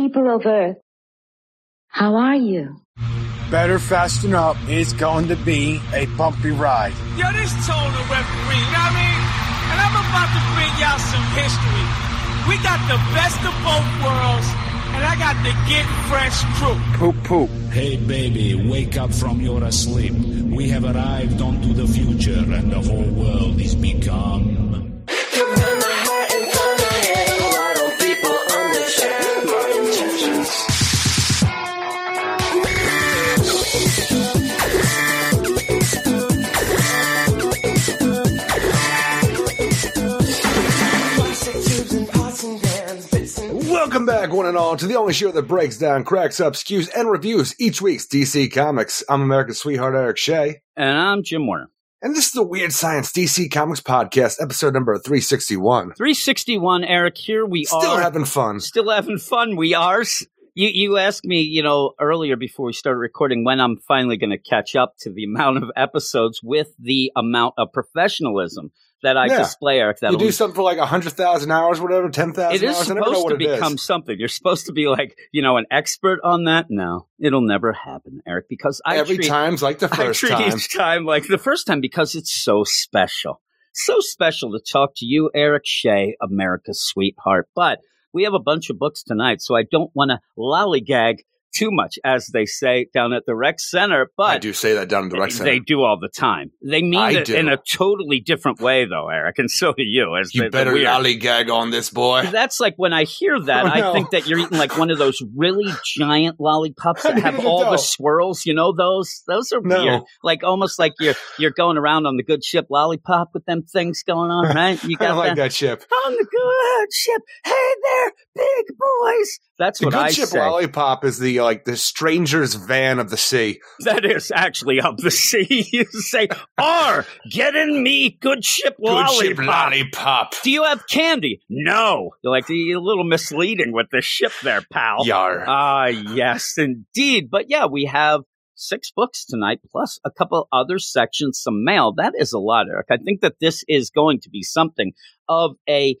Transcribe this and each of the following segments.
people of Earth. How are you? Better Fasten Up It's going to be a bumpy ride. Yo, this Tone the referee, you know what I mean? And I'm about to bring y'all some history. We got the best of both worlds, and I got the Get Fresh crew. Poop poop. Hey baby, wake up from your sleep. We have arrived onto the future and the whole world is become. Welcome back, one and all, to the only show that breaks down, cracks up, skews, and reviews each week's DC Comics. I'm America's sweetheart, Eric Shea. And I'm Jim Warner. And this is the Weird Science DC Comics Podcast, episode number 361. 361, Eric, here we Still are. having fun. Still having fun. We are. You, you asked me, you know, earlier before we started recording when I'm finally going to catch up to the amount of episodes with the amount of professionalism that I Yeah. display, Eric. You That'll do something for like 100,000 hours, whatever, 10,000 it is hours. I supposed to become something. You're supposed to be like, you know, an expert on that. No, it'll never happen, Eric, because I Every treat, time's like the I first treat time. each time like the first time because it's so special. So special to talk to you, Eric Shea, America's sweetheart. But we have a bunch of books tonight, so I don't want to lollygag too much, as they say down at the rec center. But I do say that down at the rec center. they do all the time. They mean I it do. in a totally different way, though, Eric, and so do you. As you the- the better weird- lollygag on this boy. that's like when I hear that, Oh, I no. think that you're eating like one of those really giant lollipops that have all know. the swirls. You know those? Those are No. weird. Like almost like you're you're going around on the good ship lollipop with them things going on, right? You I got don't like that chip. on the good ship. Hey there, big boys. That's The what good I chip say. lollipop is the like the stranger's van of the sea. That is actually up the sea. You say, "R, get in me, good ship lollipop." lollipop. Do you have candy? No. You're like, you're a little misleading with the ship there, pal. Yar. Ah, yes, indeed. But yeah, we have six books tonight, plus a couple other sections, some mail. That is a lot, Eric. I think that this is going to be something of a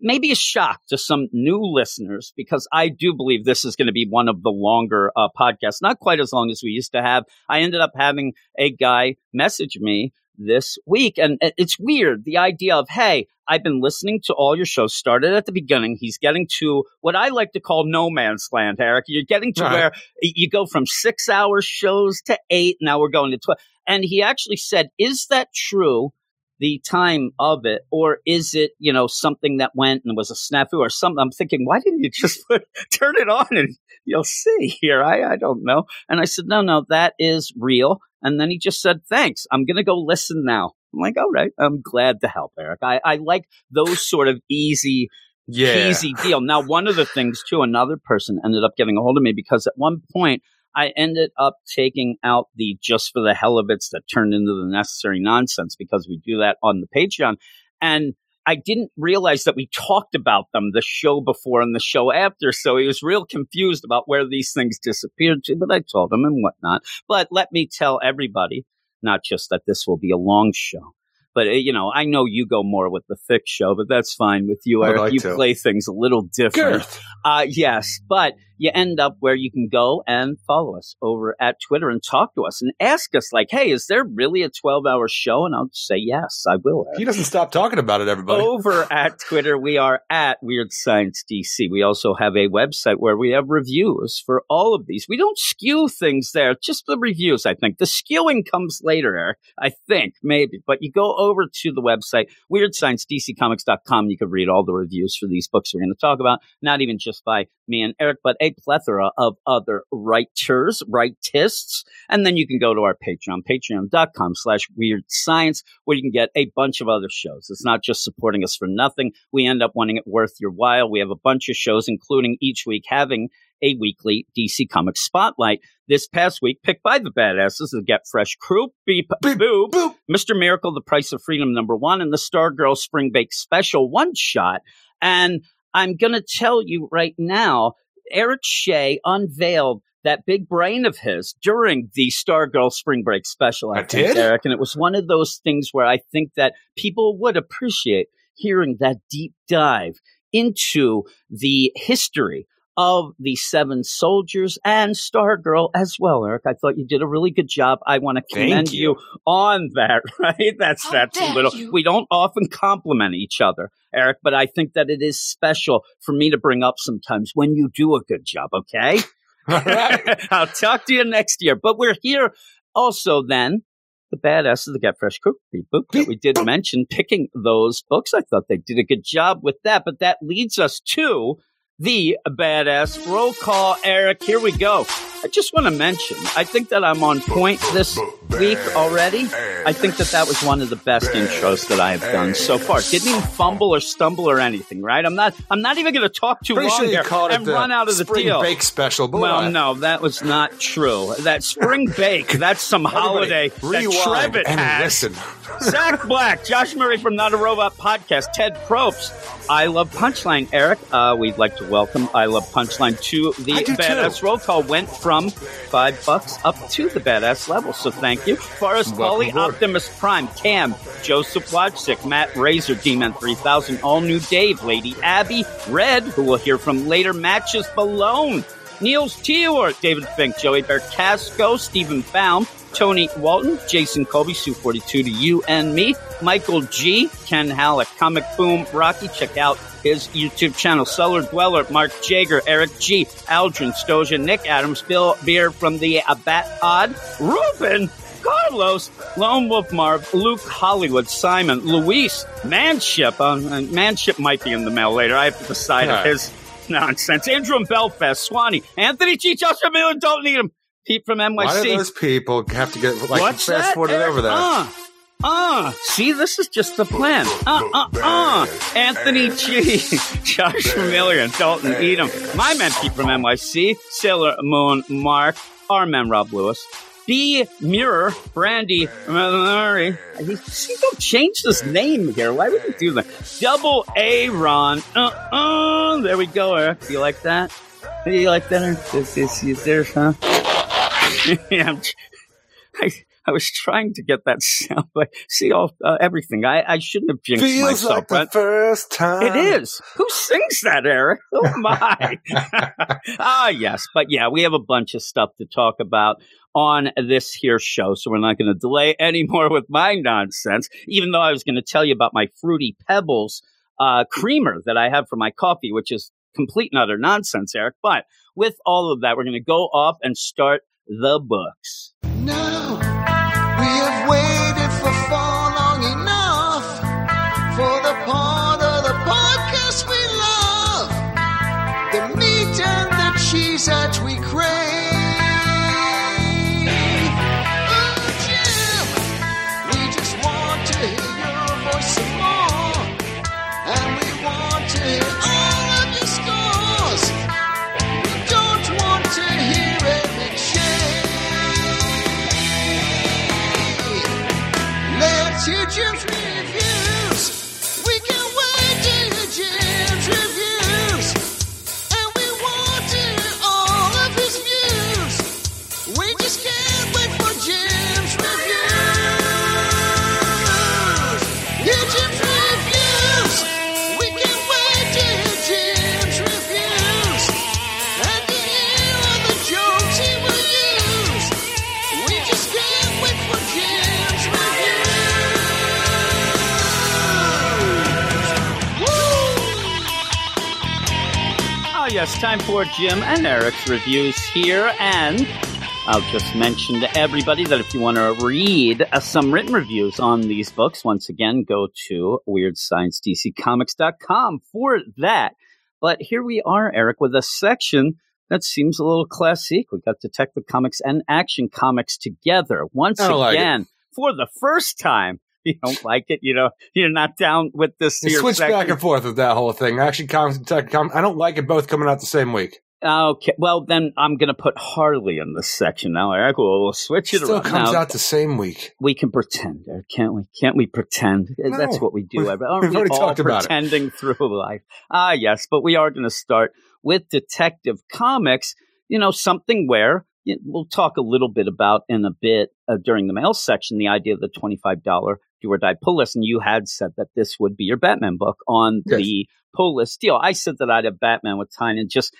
maybe a shock to some new listeners because I do believe this is going to be one of the longer uh, podcasts, not quite as long as we used to have. I ended up having a guy message me this week, and it's weird the idea of, hey, I've been listening to all your shows. Started at the beginning. He's getting to what I like to call no man's land, Eric. You're getting to Right. where you go from six hour shows to eight. Now we're going to 12. And he actually said, is that true? The time of it, or is it, you know, something that went and was a snafu or something? I'm thinking, why didn't you just put, turn it on and you'll see here? I, I don't know. And I said, no, no, that is real. And then he just said, thanks. I'm going to go listen now. I'm like, all right. I'm glad to help, Eric. I, I like those sort of easy, Yeah. easy deal. Now, one of the things too, another person ended up getting a hold of me because at one point I ended up taking out the just for the hell of it's that turned into the necessary nonsense because we do that on the Patreon. And I didn't realize that we talked about them the show before and the show after. So he was real confused about where these things disappeared to, but I told him and whatnot. But let me tell everybody, not just that this will be a long show, but uh, you know, I know you go more with the thick show, but that's fine with you, Eric. like you to. play things a little different. Uh, yes, but you end up where you can go and follow us over at Twitter and talk to us and ask us, like, hey, is there really a 12 hour show? And I'll say, yes, I will. He doesn't stop talking about it, everybody. Over at Twitter, we are at Weird Science DC. We also have a website where we have reviews for all of these. We don't skew things there, just the reviews, I think. The skewing comes later, Eric. I think, maybe. But you go over to the website, WeirdScienceDCComics.com. You can read all the reviews for these books we're going to talk about, not even just by me and Eric, but a plethora of other writers, rightists. And then you can go to our Patreon, patreon.com slash weird science, where you can get a bunch of other shows. It's not just supporting us for nothing. We end up wanting it worth your while. We have a bunch of shows, including each week having a weekly DC Comics Spotlight. This past week, picked by the badasses, the Get Fresh crew, Beep, Beep, Boop, boop. Mr. Miracle, The Price of Freedom number one, and the Stargirl Spring Bake Special one shot. And I'm going to tell you right now, Eric Shea unveiled that big brain of his during the Stargirl Spring Break special. I, I think, did? Eric, and it was one of those things where I think that people would appreciate hearing that deep dive into the history of the Seven Soldiers and Stargirl as well, Eric. I thought you did a really good job. I want to Thank commend you. you. on that, right? That's How that's a little you. we don't often compliment each other, Eric, but I think that it is special for me to bring up sometimes when you do a good job, okay? All right. I'll talk to you next year. But we're here also then. The badass of the Get Fresh Crew book that we did mention, picking those books. I thought they did a good job with that. But that leads us to the badass roll call. Eric, here we go. I just want to mention, I think that I'm on point this week already. I think that that was one of the best intros that I have done so far. Didn't even fumble or stumble or anything, right? I'm not. I'm not even going to talk too Pretty long sure you here called it and run out of the spring deal. bake special. But Well, uh, no, that was not true. That spring bake, that's some holiday everybody that rewind Trevitt and has. listen. Zach Black, Josh Murray from Not a Robot Podcast, Ted Probst, I Love Punchline. Eric, uh, we'd like to welcome I Love Punchline to the Badass too. Roll Call. Went from five bucks up to the Badass level, so thank you. Forrest Polly. Optimus Prime, Cam, Joseph Wojcik, Matt Razor, Demon 3000, All New Dave, Lady Abby, Red, who we'll hear from later, Matches Balone, Niels Tior, David Fink, Joey Bear Casco, Stephen Baum, Tony Walton, Jason Colby, Sue42 to you and me, Michael G, Ken Halleck, Comic Boom, Rocky, check out his YouTube channel, Cellar Dweller, Mark Jager, Eric G, Aldrin Stoja, Nick Adams, Bill Beer from the Abat Pod, Ruben, Carlos, Lone Wolf Marv, Luke Hollywood, Simon, Luis, Manship. Um, Manship might be in the mail later. I have to decide if his nonsense. Andrew and Belfast, Swanee, Anthony G. Joshua Miller, don't need him. Pete from NYC. Why do those people have to get like What's fast that? forwarded over that? Uh, uh, see, this is just the plan. Uh, uh, uh. Anthony G, Josh Million, Dalton Edom, my man Pete from NYC, Sailor Moon Mark, our man Rob Lewis, B Mirror, Brandy Murray. See, don't change this name here. Why would you do that? Double A Ron. Uh, uh, there we go, Eric. Do you like that? Do you like that? Eric? This is you there, huh? yeah, I'm, I, I was trying to get that sound, but see all uh, everything. I, I shouldn't have jinxed Feels myself, like the first time. it is. Who sings that, Eric? Oh my! ah, yes, but yeah, we have a bunch of stuff to talk about on this here show, so we're not going to delay anymore with my nonsense. Even though I was going to tell you about my fruity pebbles uh, creamer that I have for my coffee, which is complete and utter nonsense, Eric. But with all of that, we're going to go off and start the books. Now yes, time for Jim and Eric's reviews here. And I'll just mention to everybody that if you want to read uh, some written reviews on these books, once again, go to WeirdScienceDCComics.com for that. But here we are, Eric, with a section that seems a little classic. We got Detective Comics and Action Comics together once don't like again for the first time. you don't like it, you know, you're not down with this. You switch back and forth with that whole thing. Actually, Comics and Tech I don't like it both coming out the same week. Okay, well then I'm going to put Harley in this section now. Eric, we'll, we'll switch it. Still around. comes now, out the same week. We can pretend, can't we? Can't we pretend? Uh, no, That's what we do. We've, Aren't we've we already all talked about pretending it. through life. Ah, yes, but we are going to start with Detective Comics. You know, something where we'll talk a little bit about in a bit uh, during the mail section the idea of the $25 you Were Die pull list, and you had said that this would be your Batman book on yes. the pull list deal. I said that I had Batman with Tyne, and just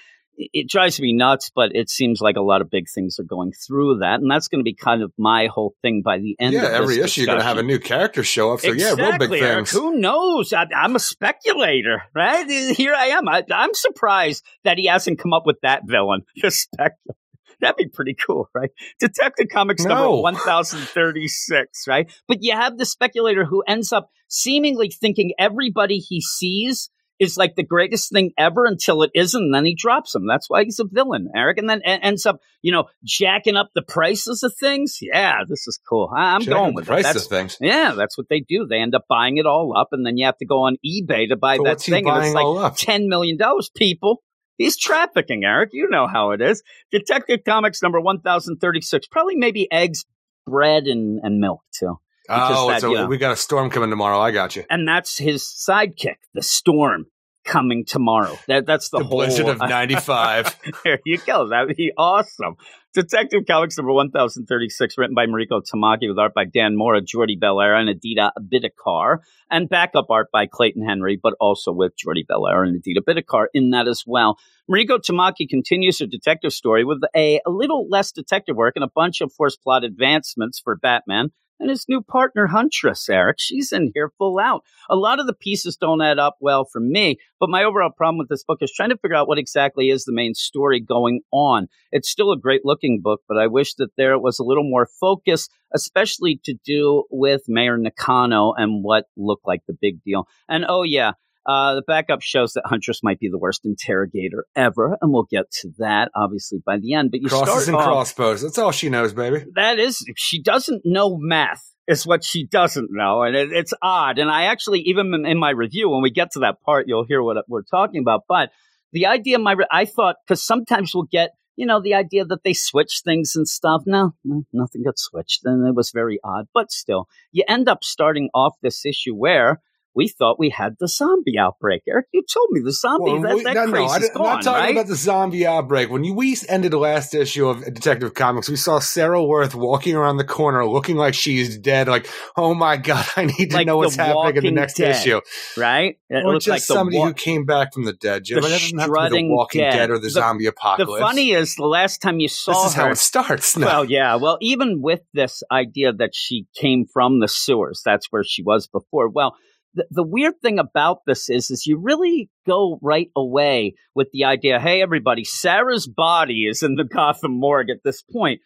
it drives me nuts, but it seems like a lot of big things are going through that, and that's going to be kind of my whole thing by the end. Yeah, every issue you're going to have a new character show up. So exactly, yeah, real big Eric. Who knows? I, am a speculator, right? Here I am. I, am surprised that he hasn't come up with that villain. The speculator. That'd be pretty cool, right? Detective Comics number 1036, right? But you have the speculator who ends up seemingly thinking everybody he sees is like the greatest thing ever until it isn't, and then he drops them. That's why he's a villain, Eric. And then e- ends up, you know, jacking up the prices of things. Yeah, this is cool. I- I'm Checking going the with price it. That's of things. yeah, that's what they do. They end up buying it all up, and then you have to go on eBay to buy So that thing. And it's like ten million dollars. People, he's trafficking, Eric. You know how it is. Detective Comics number one thousand thirty six. Probably maybe eggs, bread, and and milk too. Oh, that, so you know. we got a storm coming tomorrow. I got you. And that's his sidekick, the Storm, coming tomorrow. That that's the, The whole Blizzard of '95. there you go. That would be awesome. Detective Comics number 1036, written by Mariko Tamaki with art by Dan Mora, Jordie Bellaire, and Aditya Bidikar, and backup art by Clayton Henry, but also with Jordie Bellaire and Aditya Bidikar in that as well. Mariko Tamaki continues her detective story with a, a little less detective work and a bunch of force plot advancements for Batman and his new partner, Huntress, Eric. She's in here full out. A lot of the pieces don't add up well for me, but my overall problem with this book is trying to figure out what exactly is the main story going on. It's still a great looking book, but I wish that there was a little more focus, especially to do with Mayor Nakano and what looked like the big deal. And oh, yeah. Uh, the backup shows that Huntress might be the worst interrogator ever, and we'll get to that obviously by the end. But you Crosses start and off, crossbows. That's all she knows, baby. that is she doesn't know math is what she doesn't know and it, it's odd and i actually even in, in my review when we get to that part you'll hear what we're talking about but the idea my i thought because sometimes we'll get you know the idea that they switch things and stuff no, no nothing got switched and it was very odd but still you end up starting off this issue where we thought we had the zombie outbreak. Eric, you told me the zombie Well, that, we- that no, no, I I'm not talking right? about the zombie outbreak. When you, we ended the last issue of Detective Comics, we saw Sarah Worth walking around the corner looking like she's dead. Like, oh my God, I need to Like know what's happening in the next Dead. issue. right? It or just like the somebody wa- who came back from the dead. Jim. The It doesn't have to be the Walking dead. Dead, or the, The- zombie The apocalypse. funny is, the last time you saw this is her, how it starts. No. well, yeah, well, even with this idea that she came from the sewers, that's where she was before. Well, the, the weird thing about this is, is you really go right away with the idea, hey, everybody, Sarah's body is in the Gotham morgue at this point.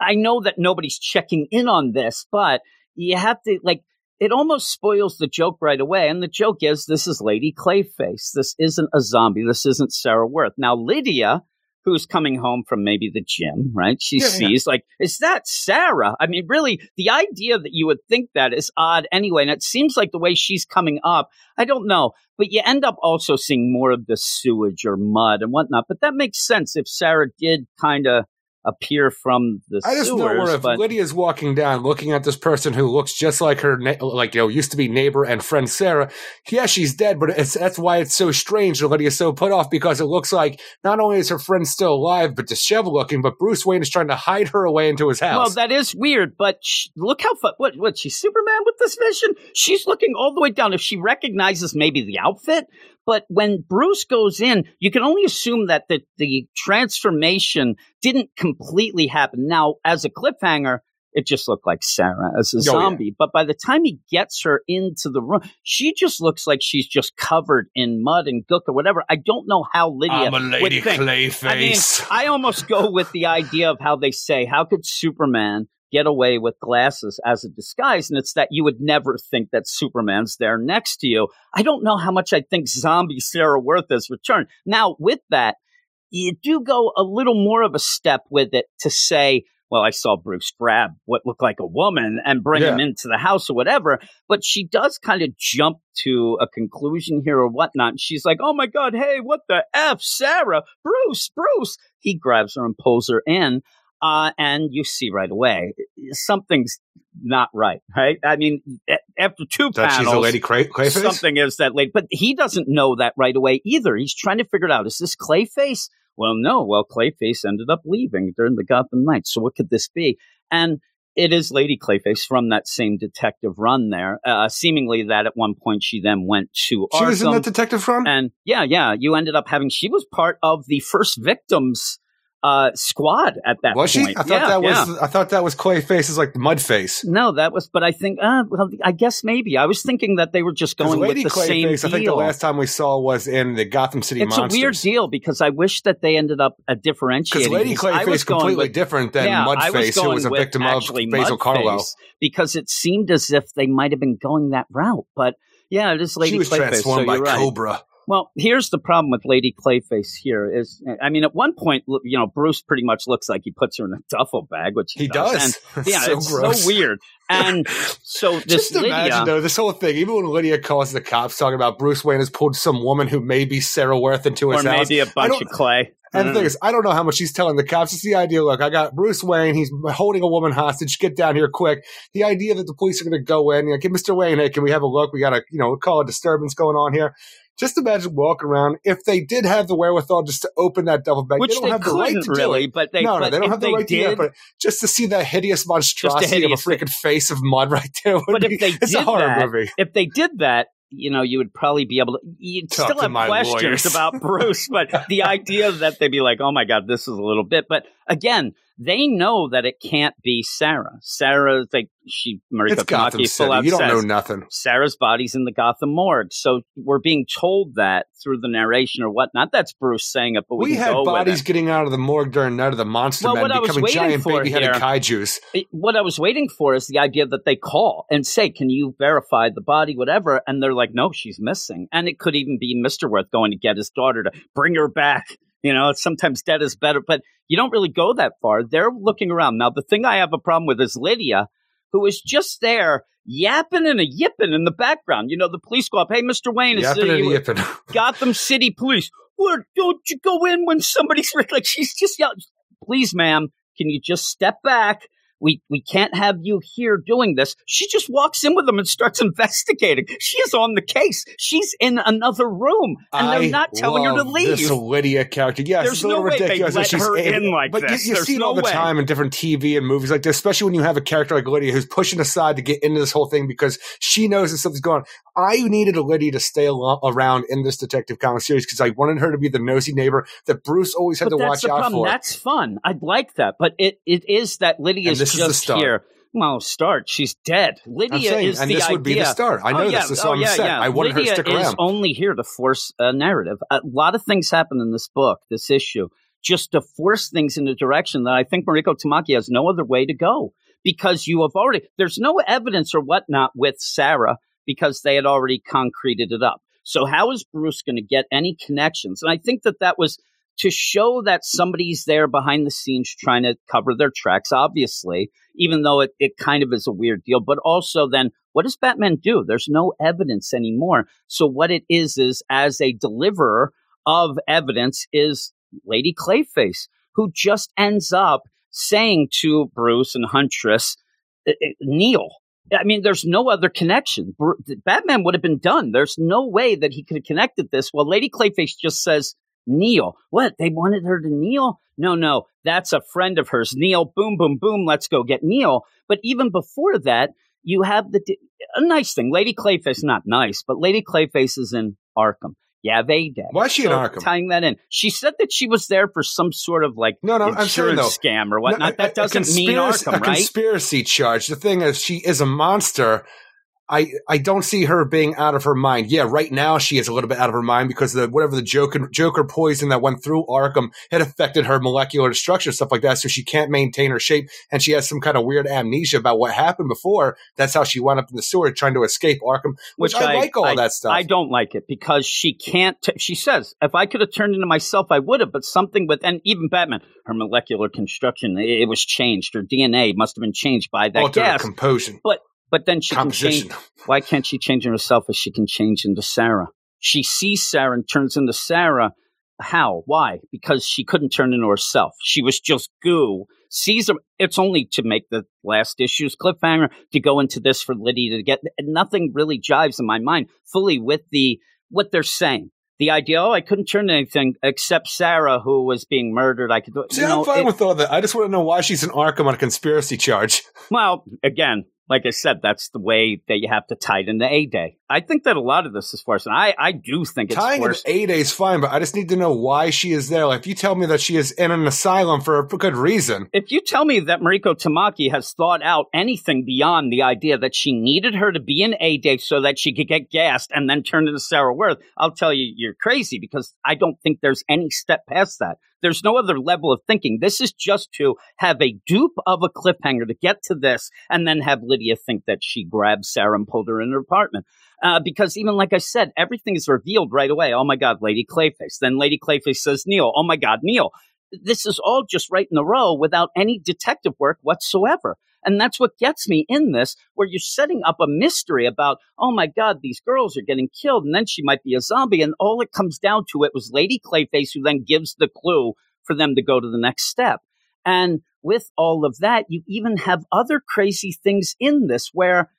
I know that nobody's checking in on this, but you have to like. It almost spoils the joke right away. And the joke is this is Lady Clayface. This isn't a zombie. This isn't Sarah Worth. Now, Lydia, who's coming home from maybe the gym, right? She Yeah, yeah. sees, like, is that Sarah? I mean, really, the idea that you would think that is odd anyway. And it seems like the way she's coming up, I don't know. But you end up also seeing more of the sewage or mud and whatnot. But that makes sense if Sarah did kind of appear from the I just sewers. know where if but Lydia's walking down, looking at this person who looks just like her, na- like you know, used to be neighbor and friend Sarah. Yeah, she's dead, but it's that's why it's so strange that Lydia's so put off because it looks like not only is her friend still alive but disheveled looking, but Bruce Wayne is trying to hide her away into his house. Well, that is weird, but sh- look how fu- what what she's Superman with this vision. She's looking all the way down. If she recognizes maybe the outfit, but when Bruce goes in, you can only assume that the the transformation didn't completely happen. Now, as a cliffhanger. It just looked like Sarah as a yeah. zombie. But by the time he gets her into the room, she just looks like she's just covered in mud and gook or whatever. I don't know how Lydia would think. Clayface. I mean, I almost go with the idea of how they say, how could Superman get away with glasses as a disguise? And it's that you would never think that Superman's there next to you. I don't know how much I think zombie Sarah Worth has returned. Now, with that, you do go a little more of a step with it to say, well, I saw Bruce grab what looked like a woman and bring him into the house or whatever. But she does kind of jump to a conclusion here or whatnot. And she's like, oh my God, hey, what the F, Sarah, Bruce, Bruce. He grabs her and pulls her in. Uh, and you see right away something's not right, right? I mean, after two that panels, she's a Lady Cray- Clayface. something is that late. But he doesn't know that right away either. He's trying to figure it out. Is this Clayface? Well, no. Well, Clayface ended up leaving during the Gotham Knights. So what could this be? And it is Lady Clayface from that same detective run there. Uh, seemingly that at one point she then went to She was in that detective run? and yeah, yeah, you ended up having. She was part of the first victims uh, squad at that was she? point. I thought Yeah, that was yeah. I thought that was Clayface's like the mud face. No, that was. But I think. Uh, well, I guess maybe I was thinking that they were just going with Lady the same Clayface, I think the last time we saw was in the Gotham City it's Monsters. a weird deal because I wish that they ended up uh, differentiating. Because. Lady these. I was Clayface completely with- different than yeah, Mudface, who was a victim of Basil Karlo. Because it seemed as if they might have been going that route. But yeah, it is Lady Clayface. she was Clayface. transformed so by right. Cobra. Well, here's the problem with Lady Clayface here is, I mean, at one point, you know, Bruce pretty much looks like he puts her in a duffel bag, which he, He does. And, yeah, so it's gross. so weird. And so this Just imagine Lydia, though this whole thing. Even when Lydia calls the cops talking about Bruce Wayne has pulled some woman who may be Sarah Worth into his or house. maybe a I bunch don't- of clay. And the thing is, I don't know how much he's telling the cops. It's the idea. Look, I got Bruce Wayne. He's holding a woman hostage. Get down here quick. The idea that the police are going to go in. You know, get Mr. Wayne. Hey, can we have a look? We got a you know call a disturbance going on here. Just imagine walking around. If they did have the wherewithal just to open that double bag, which they don't they have the right to do really, it. but they, no, no, they don't have the right to do did, that. But just to see that hideous monstrosity hideous of a freaking face of mud right there, But be, if they it's a did horror that, movie. if they did that, you know, you would probably be able to. You'd Talk still have questions lawyers. about Bruce, but the idea that they'd be like, "Oh my God, this is a little bit," but again, they know that it can't be Sarah. Sarah, like she, Mariko It's Gotham full City. You don't says, know nothing. Sarah's body's in the Gotham morgue. So we're being told that through the narration or whatnot. That's Bruce saying it, but we, We had bodies getting out of the morgue during Night of the Monster Well, Men what I was becoming giant baby-headed kaiju's. What I was waiting for is the idea that they call and say, "Can you verify the body, whatever?" And they're like, "No, she's missing." And it could even be Mister Worth going to get his daughter to bring her back. You know, sometimes dead is better, but you don't really go that far. They're looking around now. The thing I have a problem with is Lydia, who is just there yapping and a yipping in the background. You know, the police go up, "Hey, Mister Wayne, is Yapping and yipping. Gotham City Police. Where don't you go in when somebody's like she's just yelling, please, ma'am, can you just step back? We we can't have you here doing this. She just walks in with them and starts investigating. She is on the case. She's in another room, and I they're not telling her to leave. This Lydia character, yes, There's it's a little no way they ridiculous. let she's her in like but this. You, you see it no all the way. time in different TV and movies like this, especially when you have a character like Lydia who's pushing aside to get into this whole thing because she knows that something's going on. I needed a Lydia to stay around in this Detective Comics series because I wanted her to be the nosy neighbor that Bruce always had but to watch out problem. for. That's fun. I'd like that, but it it is that Lydia's This is the just start. here. Well, start. She's dead. Lydia saying, is and the this idea. would be the start. I oh, know oh, this. yeah. This is oh, yeah, set. yeah. I wanted Lydia her to stick is around. only here to force a narrative. A lot of things happen in this book, this issue, just to force things in a direction that I think Mariko Tamaki has no other way to go because you have already. There's no evidence or whatnot with Sarah because they had already concreted it up. So how is Bruce going to get any connections? And I think that that was to show that somebody's there behind the scenes trying to cover their tracks, obviously, even though it, it kind of is a weird deal. But also, then what does Batman do? There's no evidence anymore. So, what it is, is as a deliverer of evidence, is Lady Clayface, who just ends up saying to Bruce and Huntress, "Uh, uh, Neil. I mean, there's no other connection. Batman would have been done. There's no way that he could have connected this. Well, Lady Clayface just says, Neil. What? They wanted her to kneel? No, no. That's a friend of hers. Neil, boom, boom, boom. Let's go get Neil. But even before that, you have the a nice thing. Lady Clayface, not nice, but Lady Clayface is in Arkham. Yeah, they did. Why is she in Arkham? Tying that in. She said that she was there for some sort of like No, no, I'm saying insurance though. scam or whatnot. No, a- that doesn't mean Arkham, a right? conspiracy charge. The thing is, she is a monster. I, I don't see her being out of her mind. Yeah, right now she is a little bit out of her mind because the whatever the Joker Joker poison that went through Arkham had affected her molecular structure, stuff like that. So she can't maintain her shape, and she has some kind of weird amnesia about what happened before. That's how she wound up in the sewer trying to escape Arkham. Which, I, like all I, that stuff. I don't like it because she can't. T- she says, if I could have turned into myself, I would have. But something with, and even Batman, her molecular construction, it, it was changed. Her DNA must have been changed by that Alter gas. composition, but but then she can change. Why can't she change in herself as she can change into Sarah? She sees Sarah and turns into Sarah. How? Why? Because she couldn't turn into herself. She was just goo. Her. It's only to make the last issue's cliffhanger to go into this for Lydia to get. Nothing really jives in my mind fully with the what they're saying. the idea, oh, I couldn't turn anything except Sarah, who was being murdered. I could do See, you know, I'm fine it- with all that. I just want to know why she's in Arkham on a conspiracy charge. Well, again, like I said, that's the way that you have to tie it into A Day. I think that a lot of this is forced, and I, I do think it's Tying forced. A Day is fine, but I just need to know why she is there. Like, if you tell me that she is in an asylum for a good reason, if you tell me that Mariko Tamaki has thought out anything beyond the idea that she needed her to be in A Day so that she could get gassed and then turn into Sarah Worth, I'll tell you you're crazy because I don't think there's any step past that. There's no other level of thinking. This is just to have a dupe of a cliffhanger to get to this and then have Lydia think that she grabbed Sarah and pulled her in her apartment. Uh, because even like I said, everything is revealed right away. Oh my God, Lady Clayface. Then Lady Clayface says Neil. Oh my God, Neil. This is all just right in a row without any detective work whatsoever. And that's what gets me in this, where you're setting up a mystery about, oh my God, these girls are getting killed, and then she might be a zombie. And all it comes down to it was Lady Clayface who then gives the clue for them to go to the next step. And with all of that, you even have other crazy things in this where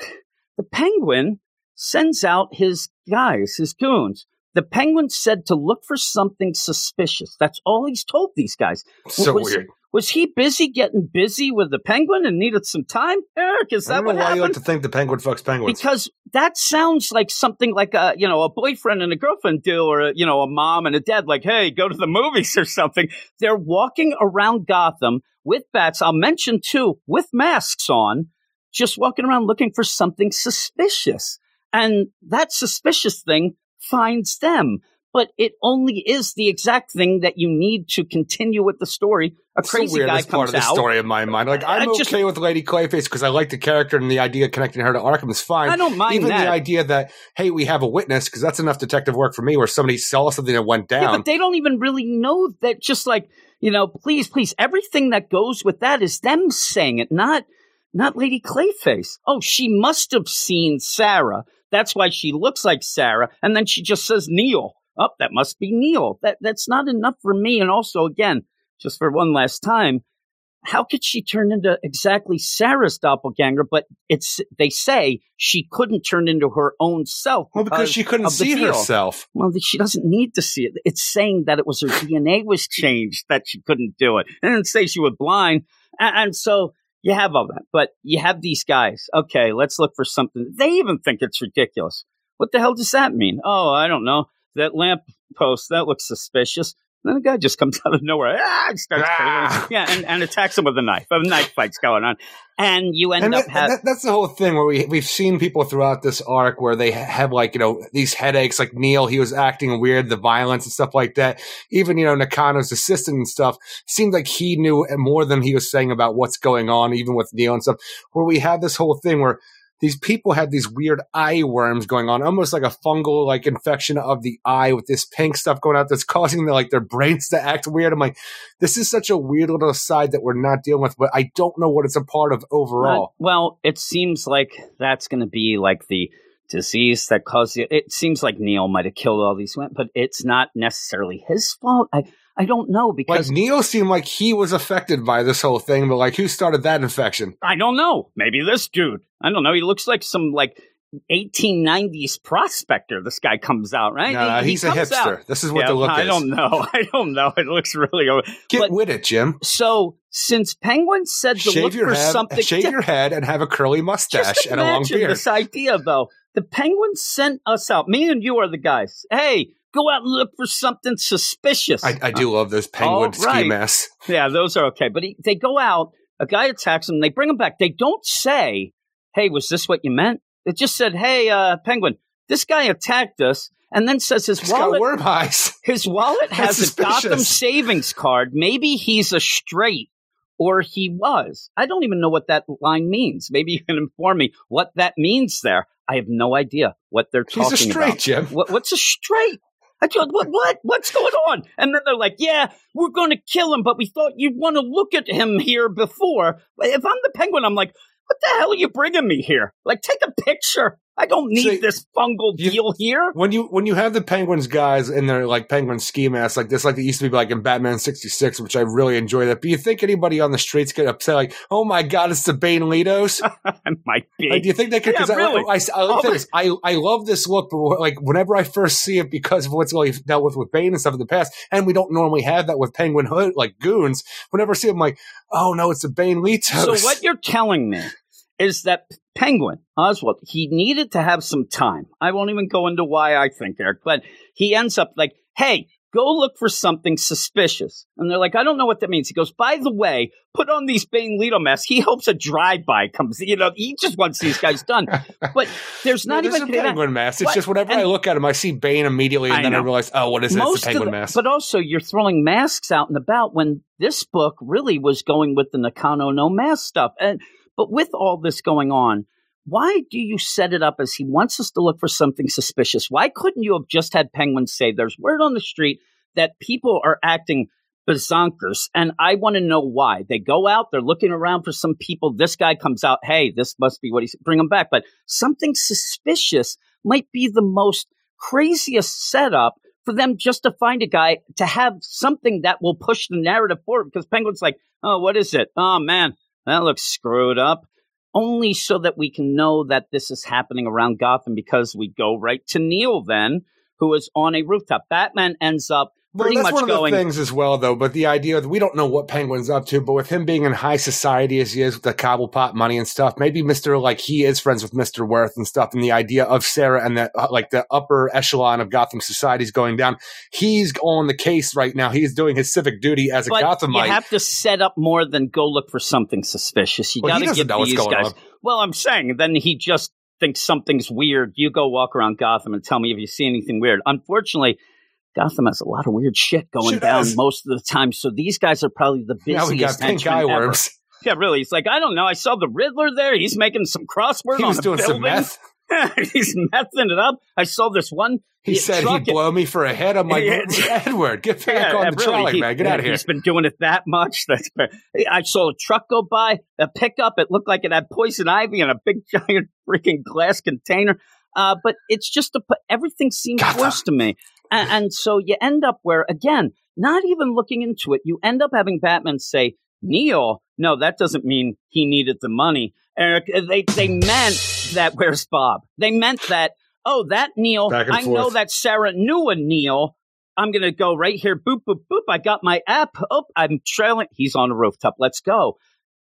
the penguin sends out his guys, his goons. The penguin said to look for something suspicious. That's all he's told these guys. so was, weird. Was he busy getting busy with the penguin and needed some time? Eric, is I that what why you like to think the penguin fucks penguins. Because that sounds like something like a you know a boyfriend and a girlfriend do, or a, you know a mom and a dad. Like, hey, go to the movies or something. They're walking around Gotham with bats. I'll mention too, with masks on, just walking around looking for something suspicious, and that suspicious thing finds them. But it only is the exact thing that you need to continue with the story. A It's crazy weird. guy That's part comes of the out. story in my mind. Like I'm I just- okay with Lady Clayface because I like the character and the idea of connecting her to Arkham is fine. I don't mind Even that. the idea that hey, we have a witness because that's enough detective work for me, where somebody saw something that went Yeah, down. but they don't even really know that. Just like you know, please, please, everything that goes with that is them saying it, not not Lady Clayface. Oh, she must have seen Sarah. That's why she looks like Sarah, and then she just says Neil. Oh, that must be Neil. That that's not enough for me. And also, again, just for one last time, how could she turn into exactly Sarah's doppelganger? But it's they say she couldn't turn into her own self. well, because she couldn't see herself. Well, she doesn't need to see it. It's saying that it was her DNA was changed that she couldn't do it. It didn't say she was blind. And, and so you have all that. But you have these guys. Okay, let's look for something. They even think it's ridiculous. What the hell does that mean? Oh, I don't know. That lamp post, that looks suspicious. Then a guy just comes out of nowhere. Ah, and starts Ah. yeah, and, and attacks him with a knife. A knife fight's going on. And you end And up that, having. that- that's the whole thing where we we've seen people throughout this arc where they have like you know these headaches. Like Neil, he was acting weird, the violence and stuff like that. Even you know Nakano's assistant and stuff seemed like he knew more than he was saying about what's going on, even with Neil and stuff. Where we have this whole thing where these people had these weird eye worms going on, almost like a fungal like infection of the eye with this pink stuff going out that's causing their like their brains to act weird. I'm like, this is such a weird little side that we're not dealing with, but I don't know what it's a part of overall. Well, it seems like that's going to be like the disease that caused it. It seems like Neil might have killed all these women, but it's not necessarily his fault. I I don't know Like because Neo seemed like he was affected by this whole thing, but like who started that infection? I don't know. Maybe this dude. I don't know. He looks like some like 1890s prospector. This guy comes out, right? No, no, He- he he's a hipster. out. This is what Yeah, the look I is. don't know. I don't know. It looks really. Get but- with it, Jim. So since Penguin said to Shave look for head, something, shave your head, and have a curly mustache and a long imagine beard. this idea, though. The Penguins sent us out. Me and you are the guys. Hey, go out and look for something suspicious. I, I do love those penguin right. ski masks. yeah, those are okay. But he, they go out. A guy attacks them. They bring them back. They don't say, "Hey, was this what you meant?" It just said, "Hey, uh, Penguin, this guy attacked us," and then says his He's wallet. worm eyes. His wallet has That's a Gotham savings card. Maybe he's a straight, or he was. I don't even know what that line means. Maybe you can inform me what that means there. I have no idea what they're He's talking a straight, about. Jim. What, what's a straight? I told what what what's going on? And then they're like, "Yeah, we're going to kill him, but we thought you'd want to look at him here before." If I'm the penguin, I'm like, "What the hell are you bringing me here? Like, take a picture." I don't need this fungal you- deal here. when you when you have the penguins guys in their like penguin ski masks like this, like it used to be like in Batman sixty six, which I really enjoy that. But you think anybody on the streets get upset like, oh my god, it's the Bane Litos? It might be. Like, do you think they could? Yeah, Because really. I, I, I, Oh I, I, I love this look, but like whenever I first see it, because of what's like dealt with with Bane and stuff in the past, and we don't normally have that with Penguin Hood like goons. Whenever I see them, I'm like, oh no, it's the Bane Litos. So what you're telling me is that Penguin Oswald he needed to have some time. I won't even go into why I think Eric, but he ends up like, "Hey, go look for something suspicious." And they're like, "I don't know what that means." He goes, "By the way, put on these Bane Leto masks." He hopes a drive-by comes. You know, he just wants these guys done. But there's not even a penguin mask. It's What? just whenever And- I look at him, I see Bane immediately, and I then I realize, oh, what is it? It's the penguin the, mask. But also, you're throwing masks out and about when this book really was going with the Nakano no mask stuff. And but with all this going on, why do you set it up as he wants us to look for something suspicious? Why couldn't you have just had Penguin say, "There's word on the street that people are acting." Bazonkers, and I want to know why. They go out, they're looking around for some people. This guy comes out, hey, this must be what he's bring him back. But something suspicious might be the most craziest setup for them just to find a guy to have something that will push the narrative forward because Penguin's like, oh, what is it? Oh, man, that looks screwed up. Only so that we can know that this is happening around Gotham because we go right to Neil then, who is on a rooftop. Batman ends up Well, that's much one of going. the things as well, though. But the idea that we don't know what Penguin's up to, but with him being in high society as he is with the Cobblepot money and stuff, maybe Mister like he is friends with Mister Worth and stuff, and the idea of Sarah and the uh, like the upper echelon of Gotham society is going down. He's on the case right now. He's doing his civic duty as a Gothamite. you have to set up more than go look for something suspicious. You Well, got he to doesn't get know what's these going guys. on. Well, I'm saying then he just thinks something's weird. You go walk around Gotham and tell me if you see anything weird. Unfortunately, Gotham has a lot of weird shit going down most of the time. So these guys are probably the now busiest we got pink eye worms. Yeah, really. He's like, I don't know. I saw the Riddler there. He's making some crossword He on was a doing some meth. Hehe's messing it up. I saw this one. He said he'd blow me for a head. I'm like, Edward, get back Yeah, on the really, trolley, he- man. Get yeah, out of here. He's been doing it that much. That's I saw a truck go by, a pickup. It looked like it had poison ivy and a big giant freaking glass container. Uh, but it's just a, everything seems Gotham. worse to me. And, and so you end up where, again, not even looking into it, you end up having Batman say, Neil, no, that doesn't mean he needed the money. Eric, uh, they, they meant that, where's Bob? They meant that, oh, that Neil, I know that Sarah knew a Neil. I'm going to go right here. Boop, boop, boop. I got my app. Oh, I'm trailing. He's on a rooftop. Let's go.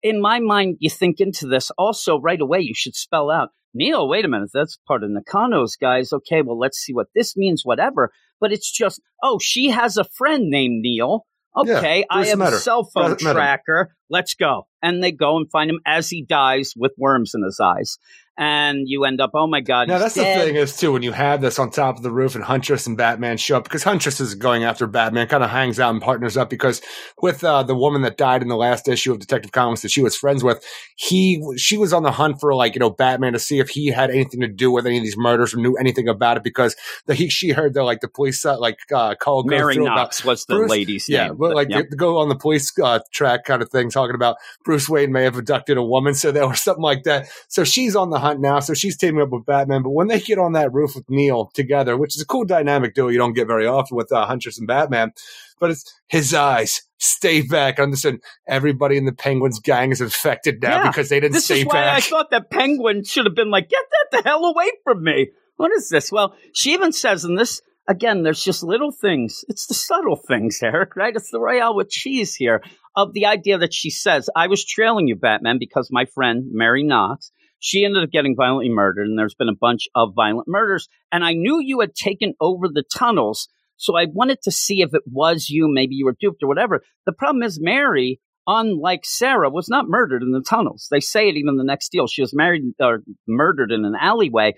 In my mind, you think into this. Also, right away, you should spell out Neil, wait a minute. That's part of Nakano's guys. Okay, well, let's see what this means, whatever. But it's just, oh, she has a friend named Neil. Yeah, Okay, I Bruce have met a cell phone Bruce met him. tracker. Let's go. And they go and find him as he dies with worms in his eyes. And you end up, oh my God, Now that's dead. the thing is too when you have this on top of the roof and Huntress and Batman show up because Huntress is going after Batman, kind of hangs out and partners up because with uh, the woman that died in the last issue of Detective Comics that she was friends with, he she was on the hunt for like you know Batman to see if he had anything to do with any of these murders or knew anything about it because the, he she heard that like the police uh, like uh, call go Mary through about Knox was the Bruce- lady's yeah, name. but like yeah. go on the police uh, track kind of thing, talking about Bruce Wayne may have abducted a woman, so there was something like that. So she's on the hunt now, so she's teaming up with Batman. But when they get on that roof with Neil together, which is a cool dynamic duo you don't get very often with uh, Huntress and Batman, but it's his eyes stay back. Understand? Everybody in the Penguins gang is infected now Yeah, because they didn't This stay is why I thought that Penguin should have been like, get that the hell away from me. What is this? Well, she even says in this, again, there's just little things. It's the subtle things, Eric, right? It's the Royale with cheese here of the idea that she says, I was trailing you, Batman, because my friend, Mary Knox, she ended up getting violently murdered, and there's been a bunch of violent murders. And I knew you had taken over the tunnels, so I wanted to see if it was you. Maybe you were duped or whatever. The problem is, Mary, unlike Sarah, was not murdered in the tunnels. They say it even in the next deal. She was married or murdered in an alleyway.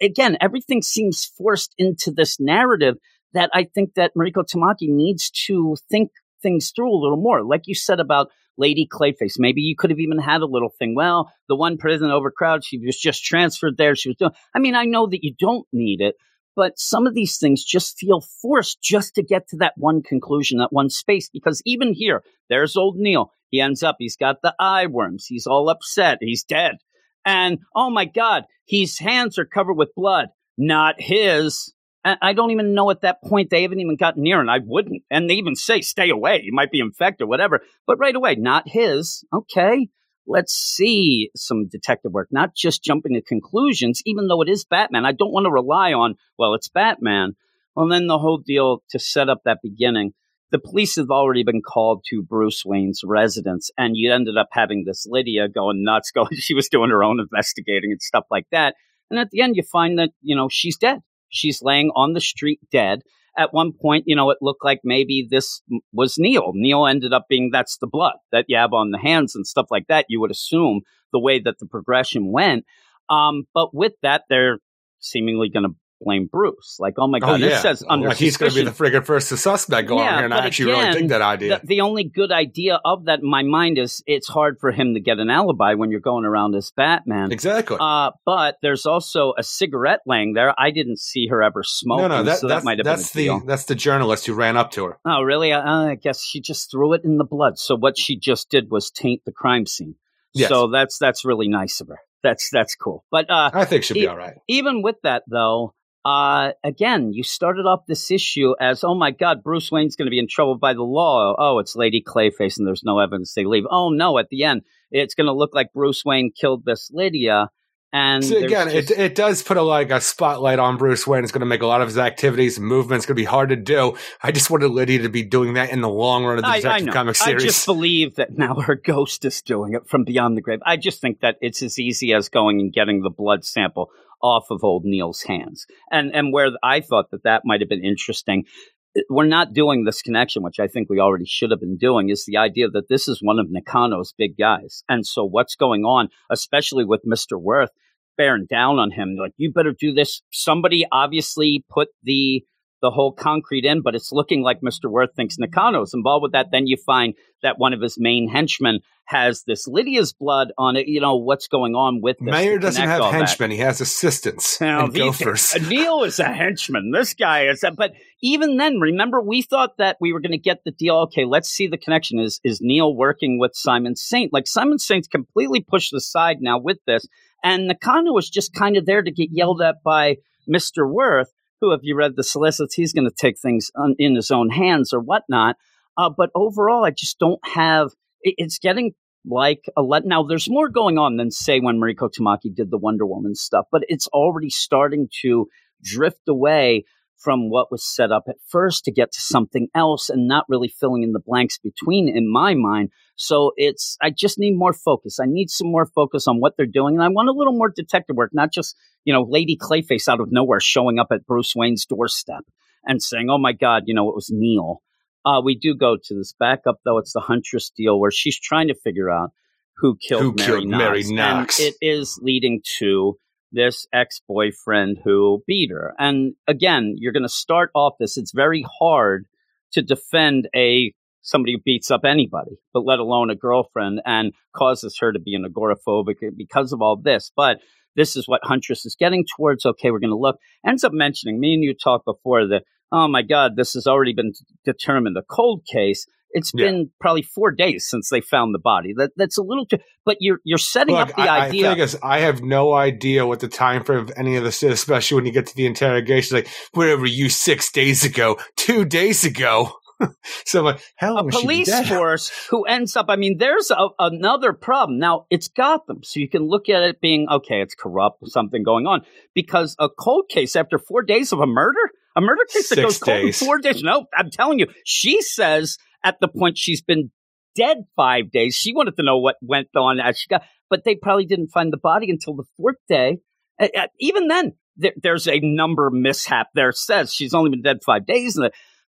Again, everything seems forced into this narrative that I think that Mariko Tamaki needs to think things through a little more. Like you said about Lady Clayface, maybe you could have even had a little thing. Well, the one prison overcrowded, she was just transferred there. She was doing. I mean, I know that you don't need it, but some of these things just feel forced just to get to that one conclusion, that one space. Because even here, there's old Neil. He ends up, he's got the eye worms. He's all upset. He's dead. And oh my God, his hands are covered with blood, not his. I don't even know at that point they haven't even gotten near, and I wouldn't. And they even say, "Stay away, you might be infected, whatever." But right away, not his. Okay, let's see some detective work, not just jumping to conclusions. Even though it is Batman, I don't want to rely on. Well, it's Batman. Well, then the whole deal to set up that beginning. The police have already been called to Bruce Wayne's residence, and you ended up having this Lydia going nuts, going, she was doing her own investigating and stuff like that. And at the end, you find that, you know, she's dead. She's laying on the street dead. At one point, you know, it looked like maybe this was Neil. Neil ended up being that's the blood that you have on the hands and stuff like that. You would assume the way that the progression went. Um, but with that, they're seemingly going to blame Bruce. Like, oh my God, this says under like he's going to be the friggin' first suspect going Yeah, here, and I actually really again, dig that idea. The, the only good idea of that in my mind is it's hard for him to get an alibi when you're going around as Batman. exactly. Uh, but there's also a cigarette laying there. I didn't see her ever smoking, no, no, that, so that that's, might have been the deal. that's the journalist who ran up to her. Oh, really? Uh, I guess she just threw it in the blood. So what she just did was taint the crime scene. Yes. So that's that's really nice of her. That's that's cool. But uh, I think she'll be E- all right. even with that though uh again you started off this issue as oh my god bruce wayne's going to be in trouble by the law. Oh it's lady clayface and there's no evidence they leave. Oh no at the end it's going to look like bruce wayne killed this lydia and See, there's again, just- it, it does put a like a spotlight on Bruce Wayne. It's going to make a lot of his activities and movements going to be hard to do. I just wanted Lydia to be doing that in the long run of the I, I Detective know. Comics I just believe that now her ghost is doing it from beyond the grave. I just think that it's as easy as going and getting the blood sample off of old Neil's hands. And and where I thought that that might have been interesting. We're not doing this connection, which I think we already should have been doing, is the idea that this is one of Nakano's big guys. And so what's going on, especially with Mr. Worth bearing down on him, like, you better do this. Somebody obviously put the the whole concrete in, but it's looking like Mr. Worth thinks Nakano's involved with that. Then you find that one of his main henchmen has this Lydia's blood on it. You know, what's going on with this? Mayor doesn't have all that. henchmen; he has assistants Now, and gophers. Neil is a henchman. This guy is. A, but even then, remember, we thought that we were going to get the deal. Okay, let's see the connection. Is is Neil working with Simon Saint? Like Simon Saint's completely pushed aside now with this, and Nakano was just kind of there to get yelled at by Mister Worth, who, if you read the solicits, he's going to take things on, in his own hands or whatnot. Uh, but overall, I just don't have. It, it's getting like a let. Now, there's more going on than say when Mariko Tamaki did the Wonder Woman stuff, but it's already starting to drift away from what was set up at first to get to something else and not really filling in the blanks between in my mind. So it's I just need more focus. I need some more focus on what they're doing and I want a little more detective work, not just, you know, Lady Clayface out of nowhere showing up at Bruce Wayne's doorstep and saying, "Oh my god, you know, it was Neil." Uh, we do go to this backup though. It's the Huntress deal where she's trying to figure out who killed Who Mary killed Knox. Mary And it is leading to this ex-boyfriend who beat her. And again, you're going to start off this. It's very hard to defend a somebody who beats up anybody, but let alone a girlfriend and causes her to be an agoraphobic because of all this. But this is what Huntress is getting towards. Okay, we're going to look. Ends up mentioning me and you talked before that. Oh my God, this has already been determined. The cold case. It's Yeah. been probably four days since they found the body. That that's a little too. But you're you're setting Look, up the I, idea. I, is, I have no idea what the time frame of any of this is, especially when you get to the interrogation. Like, where were you six days ago? Two days ago? so I'm like, how a long has she been police force who ends up. I mean, there's a, another problem. Now it's Gotham, so you can look at it being okay. It's corrupt, something going on because a cold case after four days of a murder, a murder case that Six goes cold in four days. No, I'm telling you, she says at the point she's been dead five days. She wanted to know what went on as she got, but they probably didn't find the body until the fourth day. Uh, uh, even then, there, there's a number mishap there. Says she's only been dead five days,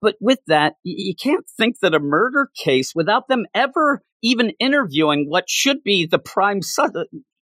but with that, you can't think that a murder case without them ever even interviewing what should be the prime sus-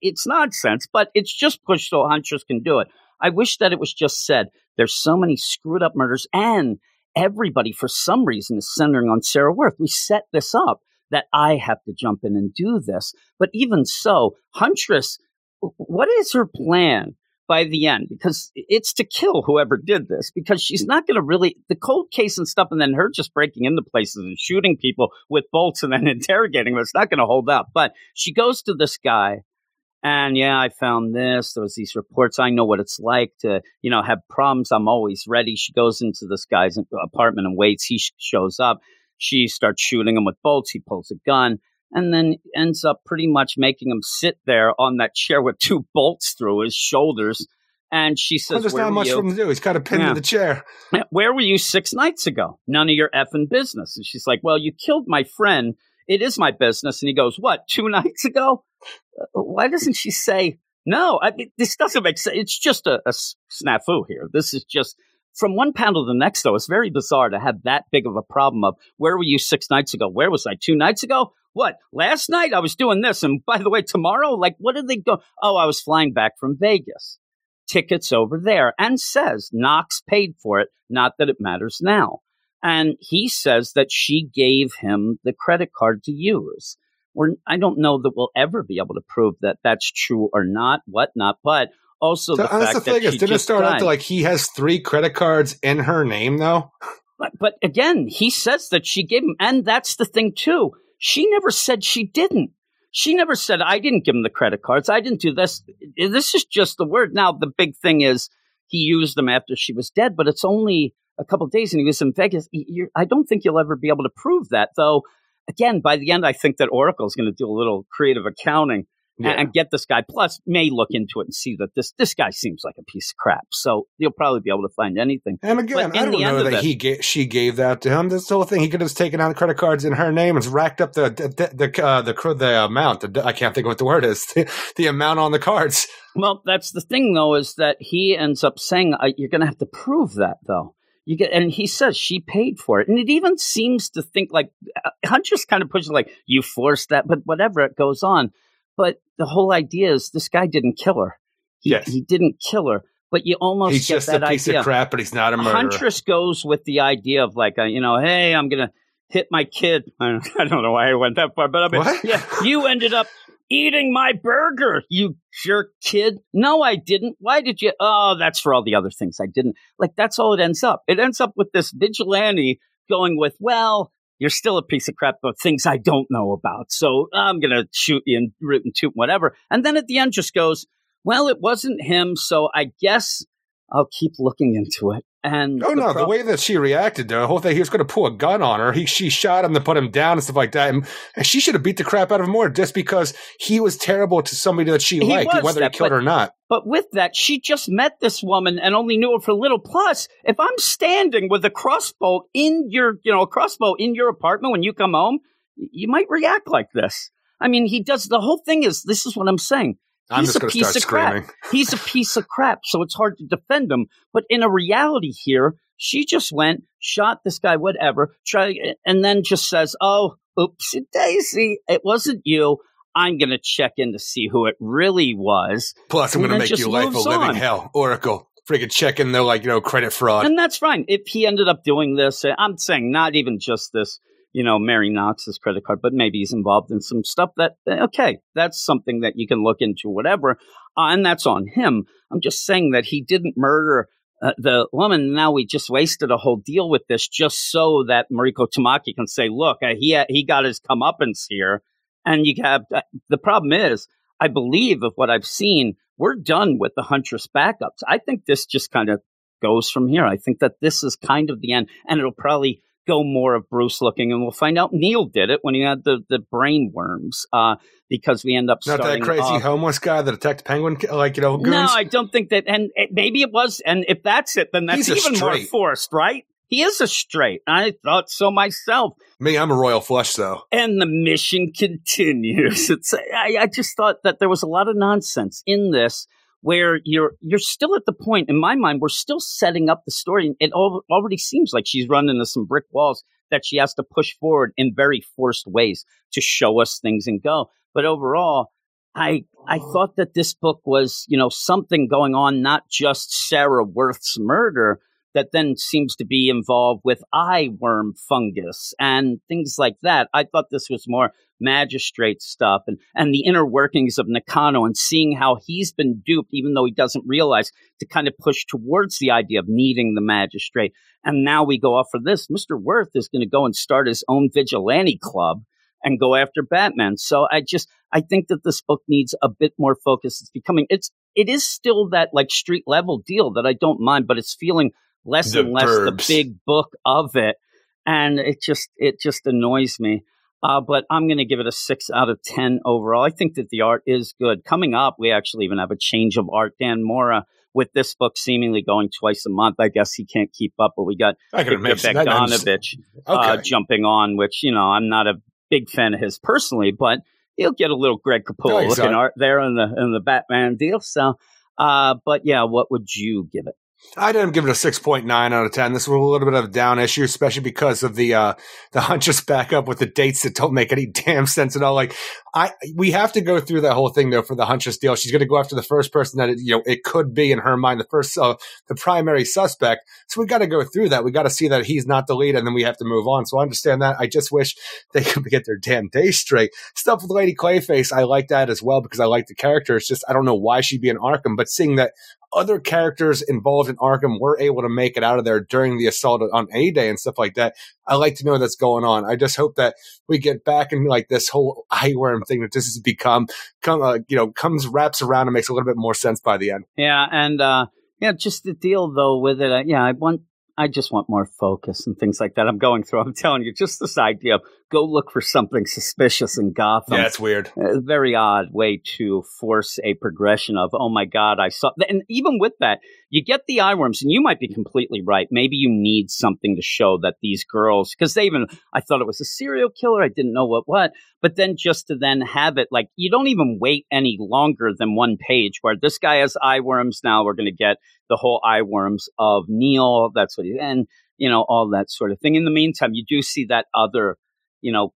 It's nonsense, but it's just pushed so Huntress can do it. I wish that it was just said. There's so many screwed up murders, and everybody, for some reason, is centering on Sarah Worth. We set this up that I have to jump in and do this. But even so, Huntress, what is her plan? by the end because it's to kill whoever did this because she's not going to really the cold case and stuff and then her just breaking into places and shooting people with bolts and then interrogating them it's not going to hold up but she goes to this guy And yeah, I found this. There was these reports. I know what it's like to, you know, have problems. I'm always ready. She goes into this guy's apartment and waits. He sh- shows up. She starts shooting him with bolts. He pulls a gun and then ends up pretty much making him sit there on that chair with two bolts through his shoulders. And she Well, says, there's not much you?" for him to do. He's kind of pinned Yeah. to the chair. Where were you six nights ago? None of your effing business. And she's like, Well, you killed my friend. It is my business. And he goes, What, two nights ago? Uh, Why doesn't she say, No, I mean, this doesn't make sense. It's just a snafu here. This is just from one panel to the next, though. It's very bizarre to have that big of a problem of where were you six nights ago? Where was I two nights ago? What? Last night I was doing this. And by the way, tomorrow, like, what did they go? Oh, I was flying back from Vegas tickets over there and says Knox paid for it, not that it matters now. And he says that she gave him the credit card to use. We're, I don't know that we'll ever be able to prove that that's true or not, whatnot, but also So, the uh, that's fact the thing that is, she didn't it start out to like he has three credit cards in her name though? But, but again, he says that she gave him, and that's the thing too. She never said she didn't. She never said I didn't give him the credit cards. I didn't do this. This is just the word. Now the big thing is he used them after she was dead, but it's only a couple of days, and he was in Vegas. You're, I don't think you'll ever be able to prove that, though. Again, by the end, I think that Oracle is going to do a little creative accounting Yeah. and, and get this guy. Plus, may look into it and see that this this guy seems like a piece of crap. So you'll probably be able to find anything. And again, But I don't the know that it- he gave, she gave that to him. This whole thing, he could have taken out the credit cards in her name and racked up the the the uh, the, the amount. The, I can't think of what the word is. The, the amount on the cards. Well, that's the thing, though, is that he ends up saying you're going to have to prove that, though. You get, and he says she paid for it, and it even seems to think like uh, Huntress kind of pushes like you forced that, but whatever it goes on. But the whole idea is this guy didn't kill her. He, Yes. he didn't kill her, but you almost He's just that a piece idea. of crap, but he's not a murderer. Huntress goes with the idea of like, uh, you know, hey, I'm gonna hit my kid. I don't, I don't know why I went that far, but I mean, What? yeah, you ended up eating my burger, you jerk kid. No, I didn't. Why did you? Oh, that's for all the other things I didn't. Like that's all it ends up. It ends up with this vigilante going with, well. You're still a piece of crap, but things I don't know about. So I'm going to shoot you and root and toot, whatever. And then at the end just goes, well, it wasn't him. So I guess I'll keep looking into it. And Oh the no! pro- the way that she reacted, the whole thing, he was going to pull a gun on her. He, she shot him to put him down and stuff like that. And, and she should have beat the crap out of him more, just because he was terrible to somebody that she He liked, whether that, he killed but- her or not. But with that, she just met this woman and only knew her for a little. Plus, if I'm standing with a crossbow in your, you know, a crossbow in your apartment when you come home, you might react like this. I mean, he does the whole thing is this is what I'm saying. I'm He's just a piece start of crap. He's a piece of crap, so it's hard to defend him. But in a reality here, she just went, shot this guy, whatever, try, and then just says, "Oh, oopsie daisy, it wasn't you." I'm going to check in to see who it really was. Plus, I'm going to make your life a living on. hell. Oracle, freaking checking the like you know credit fraud. And that's fine. If he ended up doing this, I'm saying not even just this, you know, Mary Knox's credit card, but maybe he's involved in some stuff that, uh, okay, that's something that you can look into, whatever. Uh, and that's on him. I'm just saying that he didn't murder uh, the woman. Now we just wasted a whole deal with this just so that Mariko Tamaki can say, look, uh, he, he got his comeuppance here. And you have, uh, the problem is, I believe of what I've seen, we're done with the Huntress backups. I think this just kind of goes from here. I think that this is kind of the end, and it'll probably go more of Bruce looking, and we'll find out Neil did it when he had the the brain worms, uh, because we end up Not that crazy off- homeless guy that attacked Penguin, like you know, goons. no, I don't think that, and it, maybe it was, and if that's it, then that's even more forced, right? He is a straight. I thought so myself. Me, I'm a royal flush though. and the mission continues. It's I, I just thought that there was a lot of nonsense in this where you're you're still at the point in my mind we're still setting up the story. It al- already seems like she's run into some brick walls that she has to push forward in very forced ways to show us things and go. But overall, I I thought that this book was you know something going on, not just Sarah Worth's murder. That then seems to be involved with eye worm fungus and things like that. I thought this was more magistrate stuff and, and the inner workings of Nakano and seeing how he's been duped, even though he doesn't realize, to kind of push towards the idea of needing the magistrate. And now we go off for this. Mr. Worth is going to go and start his own vigilante club and go after Batman. So I just, I think that this book needs a bit more focus. It's becoming it's it is still that like street level deal that I don't mind, but it's feeling less The and less the big book of it, and it just it just annoys me. Uh, but I'm going to give it a six out of ten overall. I think that the art is good. Coming up, we actually even have a change of art. Dan Mora with this book seemingly going twice a month. I guess he can't keep up, but we got I can admit Viktor that. I'm- Bogdanovic Okay. uh, jumping on, which you know I'm not a big fan of his personally, but he'll get a little Greg Capullo No, looking art there in the in the Batman deal. So, uh, but yeah, what would you give it? I didn't give it a six point nine out of ten. This was a little bit of a down issue, especially because of the uh the hunches back up with the dates that don't make any damn sense at all. Like I we have to go through that whole thing though for the Huntress deal. She's gonna go after the first person that it, you know it could be in her mind, the first uh, the primary suspect. So we gotta go through that. We gotta see that he's not the lead and then we have to move on. So I understand that. I just wish they could get their damn day straight. Stuff with Lady Clayface, I like that as well because I like the character. It's just I don't know why she'd be in Arkham, but seeing that other characters involved in Arkham were able to make it out of there during the assault on A Day and stuff like that. I like to know that's going on. I just hope that we get back in like this whole eyeworm thing that this has become, come, uh, you know, comes wraps around and makes a little bit more sense by the end. Yeah, and uh, yeah, just the deal though with it. Uh, yeah, I want. I just want more focus and things like that. I'm going through. I'm telling you, just this idea of go look for something suspicious in Gotham. yeah, it's weird. a very odd way to force a progression of oh my god i saw and even with that you get the eye worms and you might be completely right maybe you need something to show that these girls because they even i thought it was a serial killer i didn't know what what but then just to then have it like you don't even wait any longer than one page where this guy has eye worms now we're going to get the whole eye worms of neil that's what he and you know all that sort of thing in the meantime you do see that other you know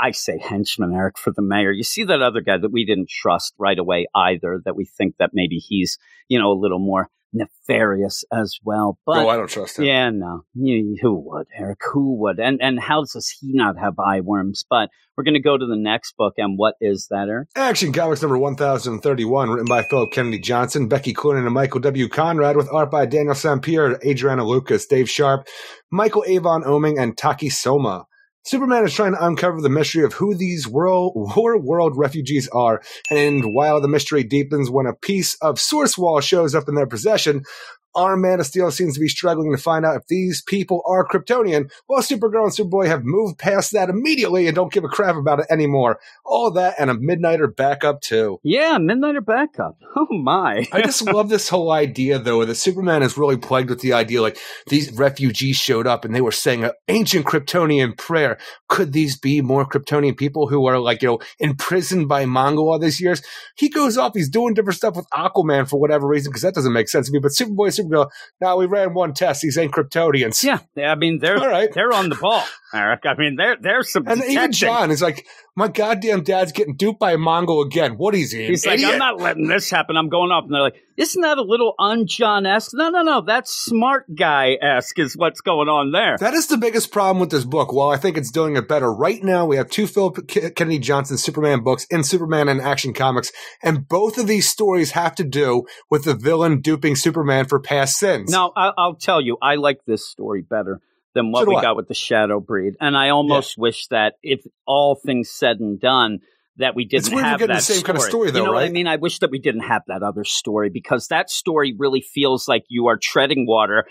I say henchman, Eric, for the mayor. You see that other guy that we didn't trust right away either, that we think that maybe he's, you know, a little more nefarious as well. But oh, I don't trust him. yeah, no, you, who would, Eric? Who would? And and how does he not have eye worms? But we're going to go to the next book, and what is that, Eric? Action Comics number 1031, written by Phillip Kennedy Johnson, Becky Cloonan, and Michael W. Conrad, with art by Daniel Sampere, Adriana Lucas, Dave Sharpe, Michael Avon Oeming, and Taki Soma. Superman is trying to uncover the mystery of who these world, war world refugees are, and while the mystery deepens when a piece of source wall shows up in their possession, our Man of Steel seems to be struggling to find out if these people are Kryptonian, while Supergirl and Superboy have moved past that immediately and don't give a crap about it anymore. All that and a Midnighter backup too. Yeah, Midnighter backup. Oh my! I just love this whole idea, though, that Superman is really plagued with the idea like these refugees showed up and they were saying an ancient Kryptonian prayer. Could these be more Kryptonian people who are like, you know, imprisoned by Mongul all these years? He goes off, he's doing different stuff with Aquaman for whatever reason, because that doesn't make sense to me. But Superboy, Now we ran one test, these ain't Kryptonians. yeah, I mean they're All right. they're on the ball, Eric. I mean they're they're some And even. John is like, my goddamn dad's getting duped by a Mongul again. What is he? He's like. I'm not letting this happen. I'm going off. And they're like, isn't that a little un-John esque? No, no, no. That's smart guy esque is what's going on there. That is the biggest problem with this book. While I think it's doing it better right now, we have two Phillip K- Kennedy Johnson Superman books in Superman and Action Comics, and both of these stories have to do with the villain duping Superman for past sins. Now, I- I'll tell you, I like this story better than what So we I. got with the Shadow Breed. And I almost wish that if all things said and done, that we didn't have that the same kind of story, though, you know what I mean? I wish that we didn't have that other story because that story really feels like you are treading water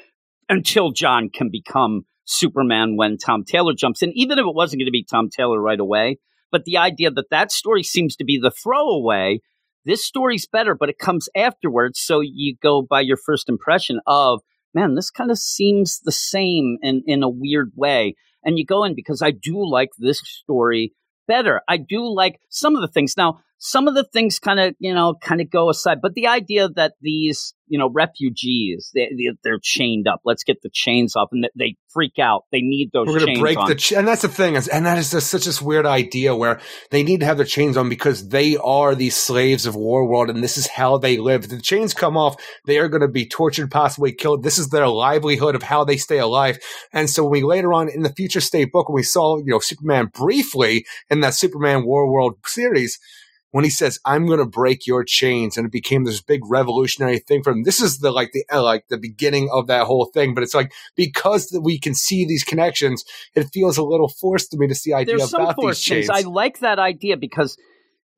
until John can become Superman when Tom Taylor jumps in, even if it wasn't going to be Tom Taylor right away. But the idea that that story seems to be the throwaway, this story's better, but it comes afterwards. So you go by your first impression of, man, this kind of seems the same in, in a weird way. And you go in because I do like this story better. I do like some of the things. Now, some of the things kind of, you know, kind of go aside, but the idea that these, you know, refugees, they, they, they're chained up. Let's get the chains off and they, freak out. They need those We're to break on. the, ch- and that's the thing, is, and that is just such this weird idea where they need to have their chains on because they are these slaves of War World, and this is how they live. If the chains come off, they are going to be tortured, possibly killed. This is their livelihood of how they stay alive. And so when we later on in the Future State book, when we saw, you know, Superman briefly in that Superman War World series, when he says, "I'm going to break your chains," and it became this big revolutionary thing for him. This is the like the uh, like the beginning of that whole thing. But it's like because that we can see these connections, it feels a little forced to me to see idea There's about these chains. things. I like that idea because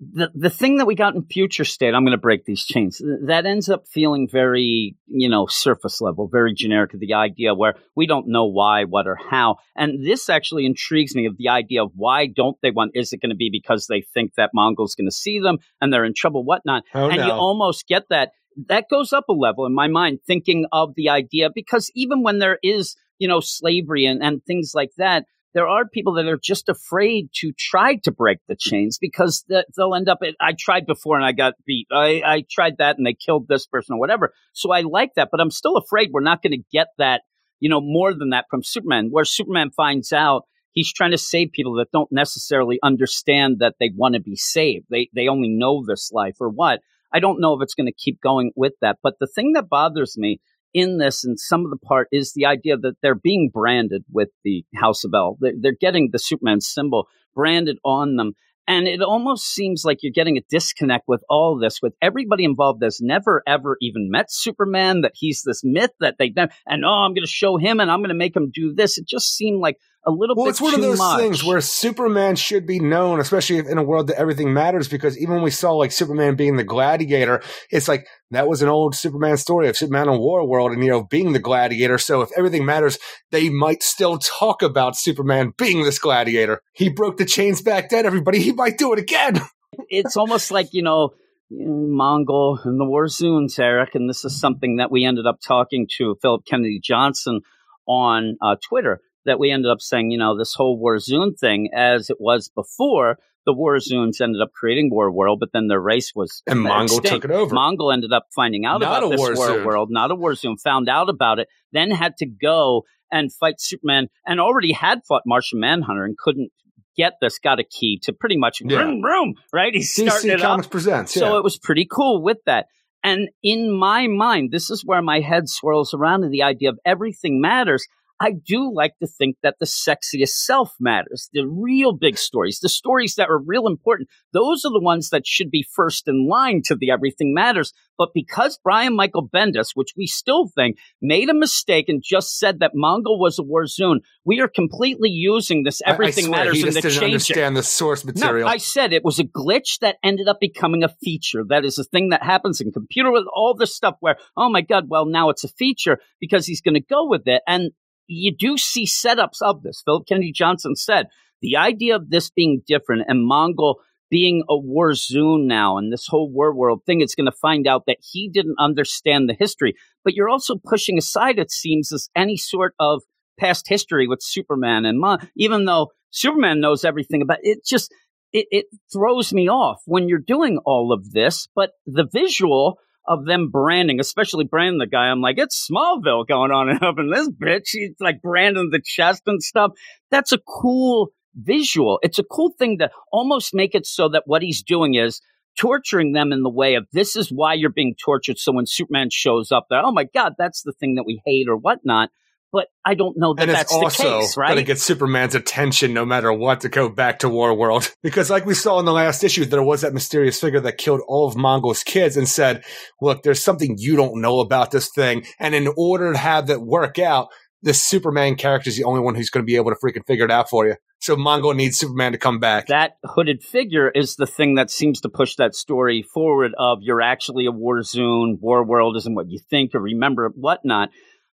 the the thing that we got in future state, I'm going to break these chains. That ends up feeling very, you know, surface level, very generic. of The idea where we don't know why, what, or how. And this actually intrigues me of the idea of why don't they want? Is it going to be because they think that Mongul's going to see them and they're in trouble, whatnot? Oh, and you almost get that. That goes up a level in my mind, thinking of the idea because even when there is, you know, slavery and, and things like that, there are people that are just afraid to try to break the chains because th- they'll end up. At, I tried before and I got beat. I, I tried that and they killed this person or whatever. So I like that, but I'm still afraid we're not going to get that, you know, more than that from Superman, where Superman finds out he's trying to save people that don't necessarily understand that they want to be saved. They they only know this life or what. I don't know if it's going to keep going with that. But the thing that bothers me in this and some of the part is the idea that they're being branded with the House of El. They're, getting the Superman symbol branded on them. And it almost seems like you're getting a disconnect with all this, with everybody involved that's never ever even met Superman, that he's this myth that they and oh, I'm going to show him and I'm going to make him do this. It just seemed like a little. Well, bit it's one of those much. things where Superman should be known, especially if in a world that everything matters. Because even when we saw like Superman being the gladiator, it's like that was an old Superman story of Superman in a War World, and you know being the gladiator. So if everything matters, they might still talk about Superman being this gladiator. He broke the chains back then. Everybody, he might do it again. it's almost like you know Mongul and the Warzoons, Eric, and this is something that we ended up talking to Phillip Kennedy Johnson on uh, Twitter. That we ended up saying, you know, this whole Warzoon thing, as it was before, the Warzoons ended up creating War World, but then their race was And Mongul extinct. took it over. Mongul ended up finding out Not about a this War Warzoon. World, not a Warzoon, found out about it, then had to go and fight Superman, and already had fought Martian Manhunter and couldn't get this, got a key to pretty much Yeah. room, room, right? He's starting it Comics up. presents. So it was pretty cool with that. And in my mind, this is where my head swirls around to the idea of everything matters. I do like to think that the sexiest self matters, the real big stories, the stories that are real important. Those are the ones that should be first in line to the everything matters. But because Brian Michael Bendis, which we still think made a mistake and just said that Mongul was a Warzoon, we are completely using this I- I everything swear, matters He and just the didn't understand the source material. No, I said it was a glitch that ended up becoming a feature. That is a thing that happens in computer with all this stuff where, oh my God, well, now it's a feature because he's going to go with it. And you do see setups of this. Phillip Kennedy Johnson said the idea of this being different and Mongul being a Warzoon now and this whole war world thing is going to find out that he didn't understand the history. But you're also pushing aside, it seems, as any sort of past history with Superman and Mon- even though Superman knows everything about it, just it, it throws me off when you're doing all of this. But the visual of them branding, especially branding the guy, I'm like, it's Smallville going on and up in this bitch. He's like branding the chest and stuff. That's a cool visual. It's a cool thing to almost make it so that what he's doing is torturing them in the way of this is why you're being tortured. So when Superman shows up there, oh my God, that's the thing that we hate or whatnot. But I don't know that and it's that's also the case, right? going to get Superman's attention no matter what to go back to War World. Because, like we saw in the last issue, there was that mysterious figure that killed all of Mongul's kids and said, Look, there's something you don't know about this thing. And in order to have that work out, this Superman character is the only one who's going to be able to freaking figure it out for you. So Mongul needs Superman to come back. that hooded figure is the thing that seems to push that story forward of you're actually a Warzoon, war world isn't what you think or remember, whatnot.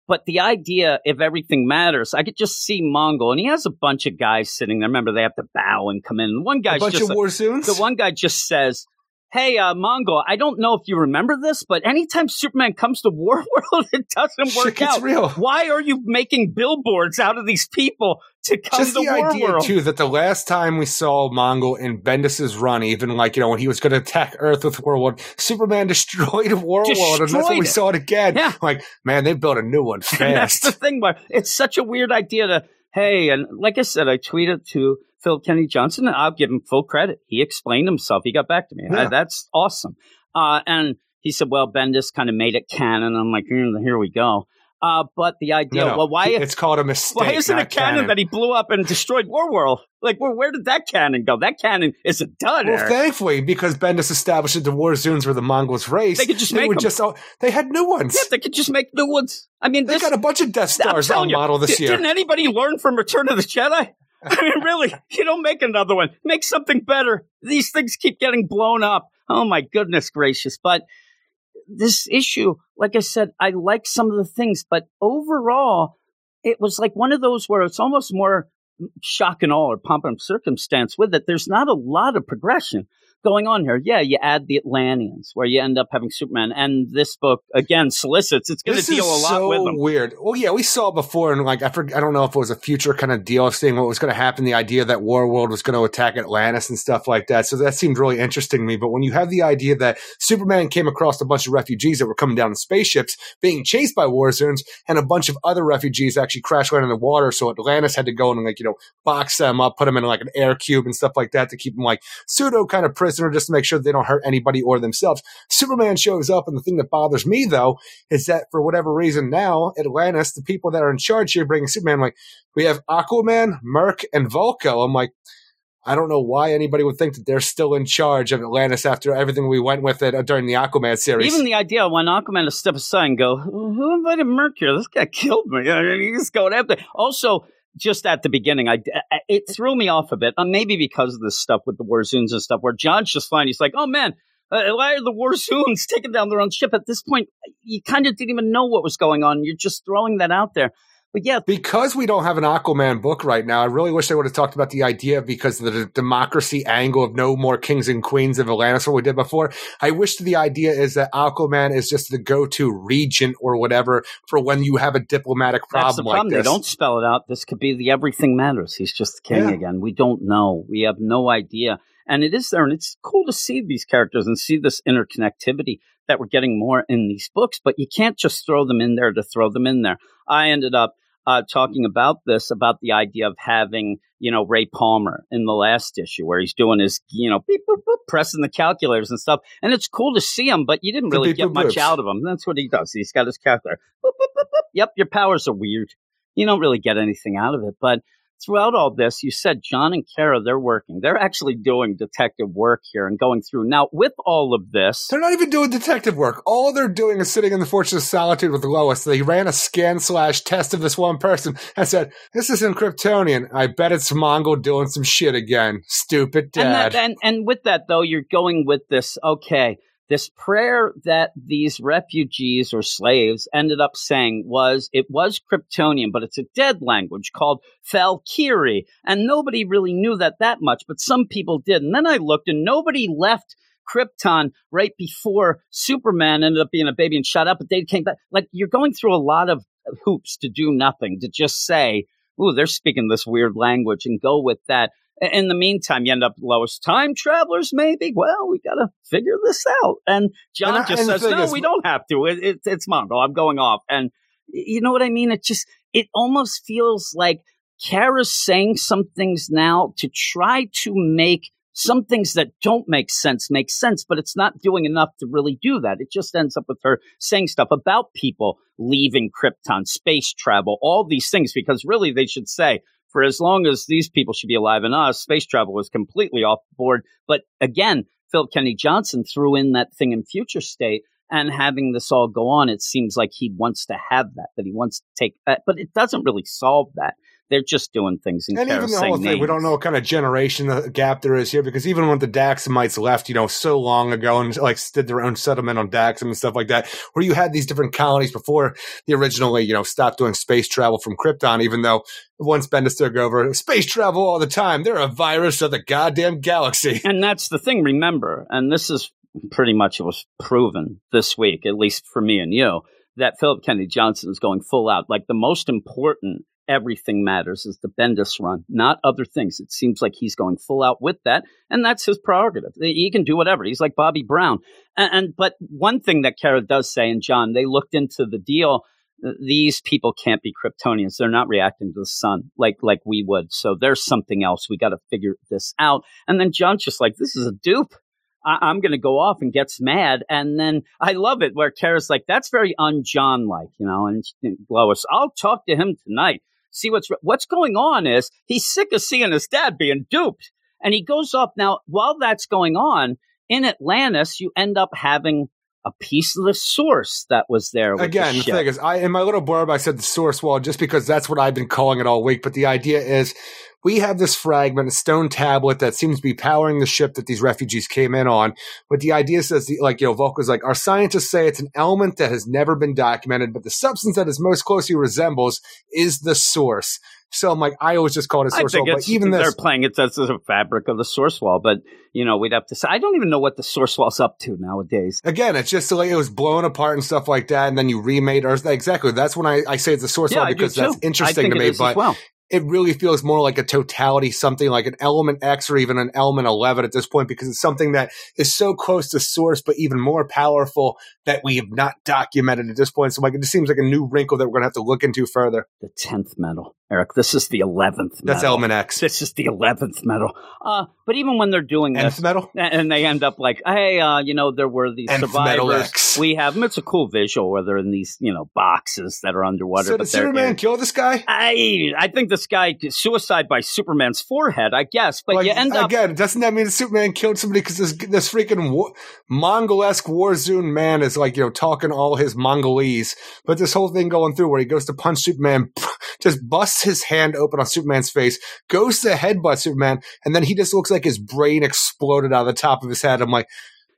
But the idea, if everything matters, I could just see Mongul, and he has a bunch of guys sitting there. Remember, they have to bow and come in. One a bunch just of Warzoons? the one guy just says, Hey, uh, Mongul, I don't know if you remember this, but anytime Superman comes to War World, it doesn't work out. real. Why are you making billboards out of these people to come Just to the War idea, World? too, that the last time we saw Mongul in Bendis's run, even like, you know, when he was going to attack Earth with War World, Superman destroyed War World, and that's when we saw it again. Yeah. Like, man, they built a new one And that's the thing, where it's such a weird idea to, hey, and like I said, I tweeted to Phil Kennedy Johnson, and I'll give him full credit. He explained himself. He got back to me. Yeah. Uh, that's awesome. Uh, and he said, well, Bendis kind of made it canon. I'm like, mm, here we go. Uh, but the idea, No, well, why, It's called a mistake. why isn't it canon, that he blew up and destroyed War World? Like, where, where did that cannon go? That cannon is a dud. Well, thankfully, because Bendis established that the Warzoons were the Monguls' race, They could just make would them. just all, they had new ones. yeah, they could just make new ones. I mean, they this, got a bunch of Death Stars on you, model this di- year. Didn't anybody learn from Return of the Jedi? I mean, really, you don't make another one. Make something better. These things keep getting blown up. Oh my goodness gracious. But this issue, like I said, I like some of the things, but overall, it was like one of those where it's almost more shock and awe or pomp and circumstance with it. There's not a lot of progression going on here. Yeah, you add the Atlanteans, where you end up having Superman, and this book again solicits. It's going to deal a lot so with them. weird. Well, yeah, we saw before, and like I forget, I don't know if it was a future kind of deal of seeing what was going to happen. The idea that Warworld was going to attack Atlantis and stuff like that. So that seemed really interesting to me. But when you have the idea that Superman came across a bunch of refugees that were coming down in spaceships, being chased by Warzoons, and a bunch of other refugees actually crash landed in the water, so Atlantis had to go and like you know box them up, put them in like an air cube and stuff like that to keep them like pseudo kind of just to make sure they don't hurt anybody or themselves. Superman shows up, and the thing that bothers me though is that for whatever reason now Atlantis, the people that are in charge here bringing Superman, like we have Aquaman, Murk, and Vulko. I'm like, I don't know why anybody would think that they're still in charge of Atlantis after everything we went with it during the Aquaman series. Even the idea of when Aquaman to step aside and go, "Who invited Mercury? This guy killed me." I mean, he's going after. Also, just at the beginning, I it threw me off a bit. Uh, maybe because of this stuff with the Warzoons and stuff, where John's just fine. He's like, "Oh man." Uh, why are the Warzoons taking down their own ship? At this point, you kind of didn't even know what was going on. You're just throwing that out there. But yeah, because we don't have an Aquaman book right now, I really wish they would have talked about the idea because of the democracy angle of no more kings and queens of Atlantis, what we did before. I wish the idea is that Aquaman is just the go-to regent or whatever for when you have a diplomatic That's the problem like. They don't spell it out. This could be the everything matters. He's just the king Yeah. again. We don't know. We have no idea. And it is there, and it's cool to see these characters and see this interconnectivity that we're getting more in these books. But you can't just throw them in there to throw them in there. I ended up uh, talking about this about the idea of having you know Ray Palmer in the last issue where he's doing his you know beep, boop, boop, pressing the calculators and stuff, and it's cool to see him, but you didn't really beep, get boop, much out of him. That's what he does. He's got his calculator. Yep, your powers are weird. You don't really get anything out of it, but throughout all this, you said John and Kara, they're working. They're actually doing detective work here and going through. Now, with all of this, They're not even doing detective work. All they're doing is sitting in the Fortress of Solitude with Lois. They ran a scan slash test of this one person and said, "This isn't Kryptonian. I bet it's Mongul doing some shit again. Stupid and, dad." that, and, and with that, though, you're going with this, okay, this prayer that these refugees or slaves ended up saying was, it was Kryptonian, but it's a dead language called Valkyrie. And nobody really knew that that much, but some people did. And then I looked and nobody left Krypton right before Superman ended up being a baby and shot up, but they came back. Like you're going through a lot of hoops to do nothing, to just say, ooh, they're speaking this weird language and go with that. In the meantime, you end up lowest time travelers, maybe. Well, we got to figure this out. And John And I- just and says, "No, is- we don't have to. It, it, it's Mongul. I'm going off." And you know what I mean? It just it almost feels like Kara's saying some things now to try to make some things that don't make sense make sense, but it's not doing enough to really do that. It just ends up with her saying stuff about people leaving Krypton, space travel, all these things, because really they should say, for as long as these people should be alive and us, space travel was completely off the board. But again, Phillip Kenny Johnson threw in that thing in future state and having this all go on, it seems like he wants to have that, that he wants to take that, but it doesn't really solve that. They're just doing things in And even the whole thing, we don't know what kind of generation gap there is here because even when the Daxamites left, you know, so long ago and like did their own settlement on Daxam and stuff like that, where you had these different colonies before they originally, you know, stopped doing space travel from Krypton, even though once Bendis took over, space travel all the time. They're a virus of the goddamn galaxy. And that's the thing, remember, and this is pretty much it was proven this week, at least for me and you, that Phillip Kennedy Johnson is going full out. Like the most important everything matters is the Bendis run, not other things. It seems like he's going full out with that, and that's his prerogative. He can do whatever. He's like Bobby Brown. And, and but one thing that Kara does say, and John, they looked into the deal. Uh, these people can't be Kryptonians. They're not reacting to the sun like like we would. So there's something else. We got to figure this out. And then John's just like, this is a dupe. I- I'm going to go off and gets mad. And then I love it where Kara's like, that's very un-John like, you know, and and Lois, I'll talk to him tonight. See what's, what's going on is he's sick of seeing his dad being duped. And he goes off. Now, while that's going on in Atlantis, you end up having a piece of the source that was there. With Again, the the thing is, I in my little blurb I said the source wall just because that's what I've been calling it all week. But the idea is, we have this fragment, a stone tablet that seems to be powering the ship that these refugees came in on. But the idea says, the, like you know, Vulko's like our scientists say it's an element that has never been documented, but the substance that is most closely resembles is the source. So I'm like, I always just call it a source wall. But even they're playing it as a fabric of the source wall, but you know we'd have to say I don't even know what the source wall's up to nowadays. Again, it's just like it was blown apart and stuff like that, and then you remade Earth. Exactly. That's when I, I say it's a source Yeah, wall because that's interesting to it me. But well. it really feels more like a totality, something like an element X or even an element 11 at this point, because it's something that is so close to source, but even more powerful that we have not documented at this point. So like, it just seems like a new wrinkle that we're going to have to look into further. The tenth metal, Eric. This is the eleventh. That's element X. This is the eleventh metal. Uh, but even when they're doing Nth this, metal? and they end up like, hey, uh, you know, there were these Nth survivors. We have them. It's a cool visual where they're in these, you know, boxes that are underwater. So did Superman in- kill this guy? I I think this guy suicide by Superman's forehead, I guess. But you end up again, doesn't that mean Superman killed somebody because this this freaking wa- Mongul-esque Warzoon man is like you know talking all his Mongolese, but this whole thing going through where he goes to punch Superman, just busts his hand open on Superman's face, goes to headbutt Superman, and then he just looks like his brain exploded out of the top of his head. I'm like,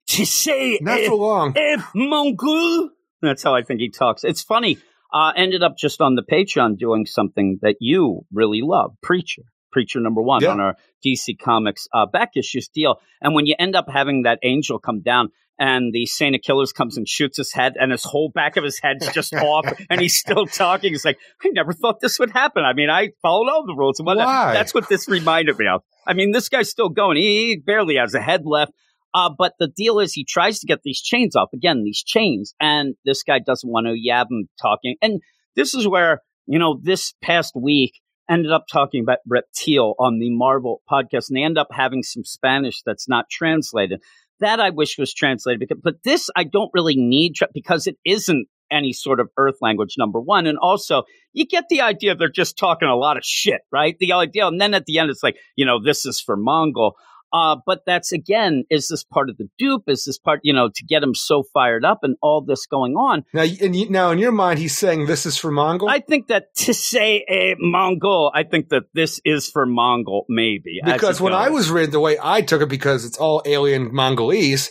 to say not for long. Mongul. That's how I think he talks. It's funny. Uh, ended up just on the Patreon doing something that you really love, Preacher. Preacher number one Yeah. on our DC Comics uh, back issues deal. And when you end up having that angel come down and the Saint of Killers comes and shoots his head and his whole back of his head's just off and he's still talking, it's like, I never thought this would happen. I mean, I followed all the rules. and whatnot. Why? That's what this reminded me of. I mean, this guy's still going. He, he barely has a head left. Uh, but the deal is he tries to get these chains off again, these chains, and this guy doesn't want to yab him talking. And this is where, you know, this past week ended up talking about Reptile on the Marvel podcast, and they end up having some Spanish that's not translated. That I wish was translated, because, but this I don't really need tra- because it isn't any sort of Earth language, number one. And also, you get the idea they're just talking a lot of shit, right? The idea, and then at the end, it's like, you know, this is for Mongul. Uh, but that's again, is this part of the dupe? Is this part, you know, to get him so fired up and all this going on? Now, and you, now in your mind, he's saying this is for Mongul. I think that to say a Mongul, I think that this is for Mongul, maybe. because when I was reading the way I took it, because it's all alien Mongolese,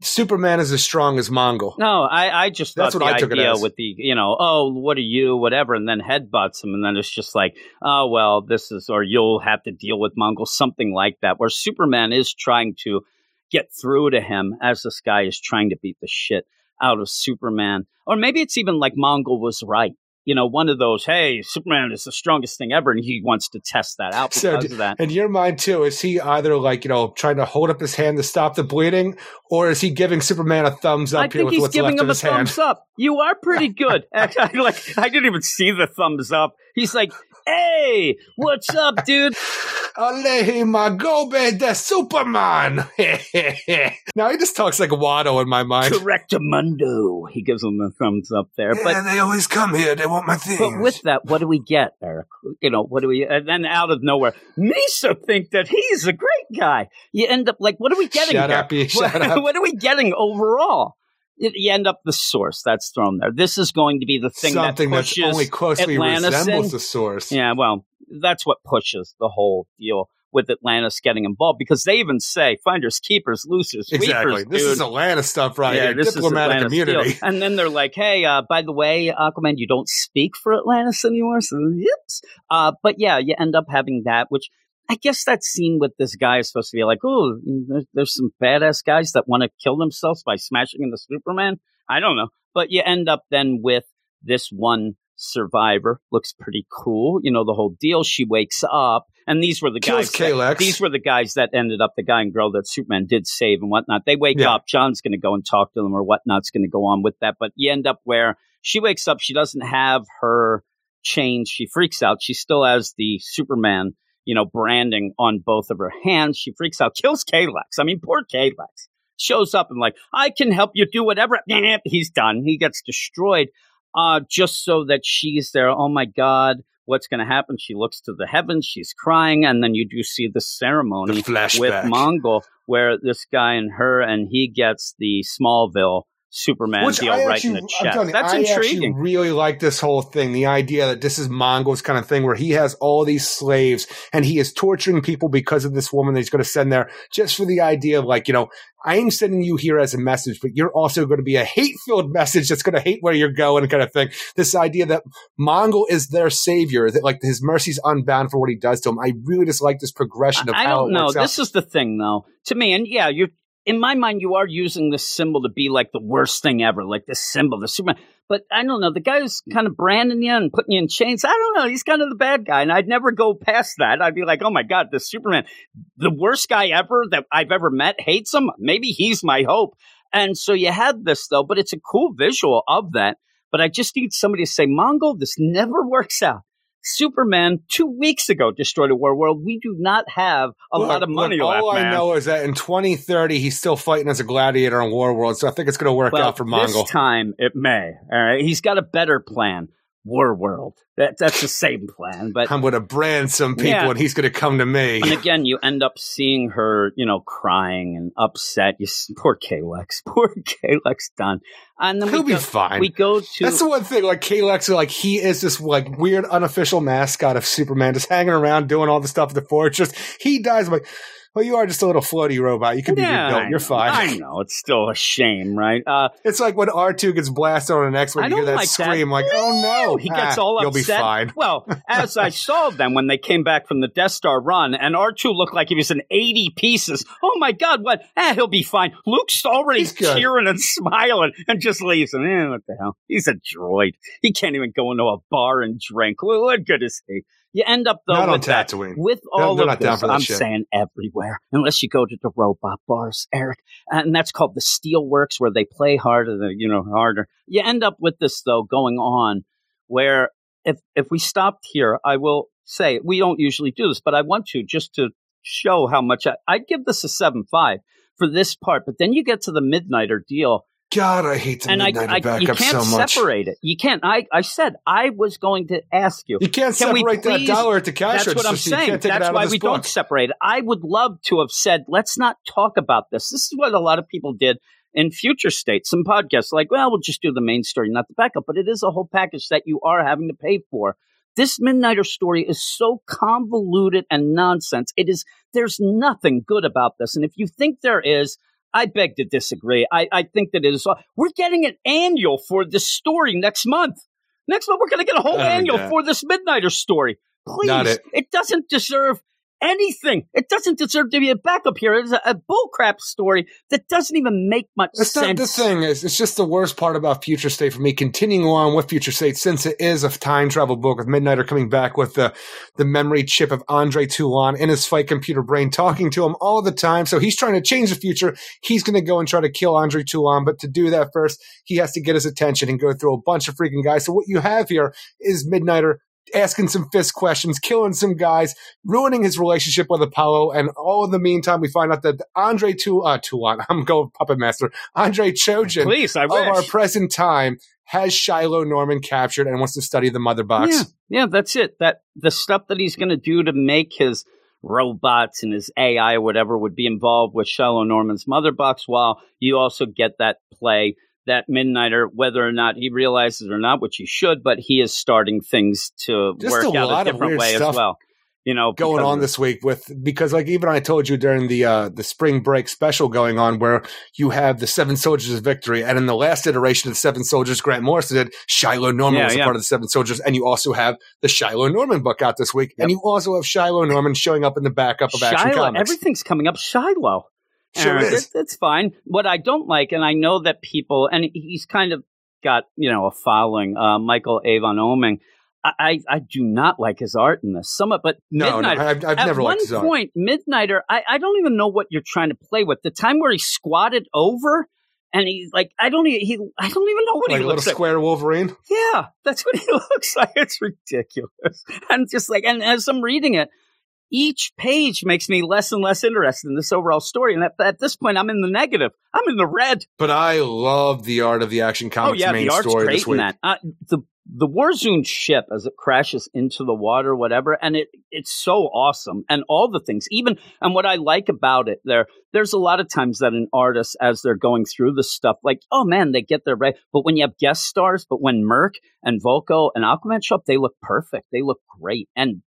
Superman is as strong as Mongul. No, I, I just That's what the I took it as. with the, you know, oh, what are you, whatever, and then headbutts him, and then it's just like, oh, well, this is, or you'll have to deal with Mongul, something like that, where Superman is trying to get through to him as this guy is trying to beat the shit out of Superman. Or maybe it's even like Mongul was right. You know, one of those, hey, Superman is the strongest thing ever, and he wants to test that out because So, of that. in your mind too, is he either like you know trying to hold up his hand to stop the bleeding, or is he giving Superman a thumbs up I here think with he's what's giving left him of a his hand? thumbs up. You are pretty good. I, like I didn't even see the thumbs up. He's like, "Hey, what's up, dude?" Alehi Magobe de Superman. now he just talks like Watto in my mind. Correctamundo. He gives him the thumbs up there. But they always come here. They want my things. but with that, what do we get, Eric? You know, what do we? And then out of nowhere, Misa think that he's a great guy. You end up like, what are we getting? Shut here? up, you what, shut up. what are we getting overall? You- You end up the source that's thrown there. This is going to be the thing Something that that's pushes only closely Atlantis resembles in. the source. Yeah, well, that's what pushes the whole deal with Atlantis getting involved because they even say finders, keepers, losers, Exactly. sweepers, This dude. is Atlanta stuff right yeah, here. this Diplomatic is Atlantis immunity. deal. And then they're like, "Hey, uh, by the way, Aquaman, you don't speak for Atlantis anymore." So, yips. Uh, but yeah, you end up having that, which I guess that scene with this guy is supposed to be like, "Oh, there's, there's some badass guys that want to kill themselves by smashing into Superman." I don't know, but you end up then with this one survivor. Looks pretty cool, you know the whole deal. She wakes up, and these were the Kills guys. that- these were the guys that ended up the guy and girl that Superman did save and whatnot. They wake Yeah. up. John's going to go and talk to them or whatnot's going to go on with that. But you end up where she wakes up. She doesn't have her chains. She freaks out. She still has the Superman, you know, branding on both of her hands. She freaks out, kills Kelex. I mean, poor Kelex shows up and like, I can help you do whatever. He's done. He gets destroyed. Uh, just so that she's there. Oh my God. What's going to happen? She looks to the heavens. She's crying. And then you do see the ceremony The with Mongul where this guy and her and he gets the Smallville Superman Which deal I right actually, in the chest. you, That's I intriguing. really like this whole thing. The idea that this is Mongul's kind of thing where he has all these slaves and he is torturing people because of this woman that he's going to send there just for the idea of like, you know, I'm sending you here as a message, but you're also going to be a hate filled message that's going to hate where you're going kind of thing. This idea that Mongul is their savior, that like his mercy's unbound for what he does to him. I really just like this progression of I how don't it know. works out. This is the thing, though. To me, and yeah, you're in my mind, you are using this symbol to be like the worst thing ever, like this symbol, the Superman. But I don't know. The guy who's kind of branding you and putting you in chains. I don't know. He's kind of the bad guy, and I'd never go past that. I'd be like, oh my god, the Superman, the worst guy ever that I've ever met, hates him. Maybe he's my hope. And so you had this though, but it's a cool visual of that. But I just need somebody to say, Mongul, this never works out. Superman two weeks ago destroyed a war world. We do not have a Look, lot of money look, left, All I man. know is that in 2030, he's still fighting as a gladiator in War World, so I think it's going to work well, out for Mongul. This time it may. All right, he's got a better plan. War World. That, that's the same plan, but I'm going to brand some people, Yeah. and he's going to come to me. and again, you end up seeing her, you know, crying and upset. You poor Kelex, poor Kelex done. And then He'll we be go, fine. We go to That's the one thing. Like Kelex, like he is this like weird unofficial mascot of Superman, just hanging around doing all the stuff at the fortress. He dies. I'm like, well, you are just a little floaty robot. You can be yeah, rebuilt. You're fine. I know it's still a shame, right? Uh, It's like when R two gets blasted on an X when you hear that like that. scream, like, oh no, he gets Ah, all You'll upset. be fine. Well, as I saw them when they came back from the Death Star run, and R2 looked like he was in 80 pieces. Oh my God, what? Ah, he'll be fine. Luke's already cheering and smiling and just leaves. him. eh, what the hell? He's a droid. He can't even go into a bar and drink. What good is he? You end up though Not on with that, Tatooine. with all they're of not down this. that I'm shit. saying everywhere, unless you go to the robot bars, Eric, and that's called the Steelworks, where they play harder, than you know, harder. You end up with this though going on, where if if we stopped here, I will say we don't usually do this, but I want to just to show how much I, I'd give this a seven five for this part. But then you get to the Midnighter deal, God, I hate the and I, Midnighter I you can't so much. separate it. You can't. I I said I was going to ask you. You can't Can separate that dollar at the cash That's what I'm so saying. can't take it That's why we book. don't separate it. I would love to have said, let's not talk about this. This is what a lot of people did in future states. Some podcasts like, well, we'll just do the main story, not the backup. But it is a whole package that you are having to pay for. This Midnighter story is so convoluted and nonsense. It is, there's nothing good about this. And if you think there is, I beg to disagree. I, I think that it is. We're getting an annual for this story next month. Next month, we're going to get a whole oh, annual get for this Midnighter story. Please. It. It doesn't deserve anything. It doesn't deserve to be a backup here. It's a, a bullcrap story that doesn't even make much That's sense. not the thing. is, it's just the worst part about Future State for me. Continuing on with Future State, since it is a time travel book with Midnighter coming back with the the memory chip of Andre Toulon in his fight computer brain, talking to him all the time. So he's trying to change the future. He's going to go and try to kill Andre Toulon, but to do that first, he has to get his attention and go through a bunch of freaking guys. So what you have here is Midnighter asking some fist questions, killing some guys, ruining his relationship with Apollo, and all in the meantime, we find out that Andre Tu- uh, Toulon, I'm going Puppet Master, Andre Trojan Please, I of our present time has Shiloh Norman captured and wants to study the mother box. Yeah, yeah, that's it. That the stuff that he's going to do to make his robots and his AI or whatever would be involved with Shiloh Norman's mother box. While you also get that play that Midnighter, whether or not he realizes or not, which he should, but he is starting things to Just work a out lot a different way as well. You know, Going on this week with because like even I told you during the uh the spring break special going on where you have the Seven Soldiers of Victory and in the last iteration of the Seven Soldiers Grant Morrison did Shiloh Norman Yeah, was a part of the Seven Soldiers and you also have the Shiloh Norman book out this week and you also have Shiloh Norman showing up in the backup of Action Comics. everything's coming up Shiloh. Sure And is. It's fine. What I don't like, and I know that people, and he's kind of got you know a following, uh, Michael Avon Oeming. I, I do not like his art in this. Some, of- but no, no, I've, I've never one liked his art. point, Midnighter, I, I don't even know what you're trying to play with. The time where he squatted over, and he's like, I don't even, he, I don't even know what Like he a looks like. square Wolverine. Yeah, that's what he looks like. It's ridiculous. And just like, and as I'm reading it, each page makes me less and less interested in this overall story. And at, at this point, I'm in the negative. I'm in the red. But I love the art of the Action Comics oh yeah, main the art's story great this in that. Uh, the the Warzoon ship as it crashes into the water, whatever, and it it's so awesome. And all the things, even and what I like about it, there there's a lot of times that an artist, as they're going through the stuff, like, oh man, they get their right. But when you have guest stars, but when Murk and Vulko and Aquaman show up, they look perfect. They look great. And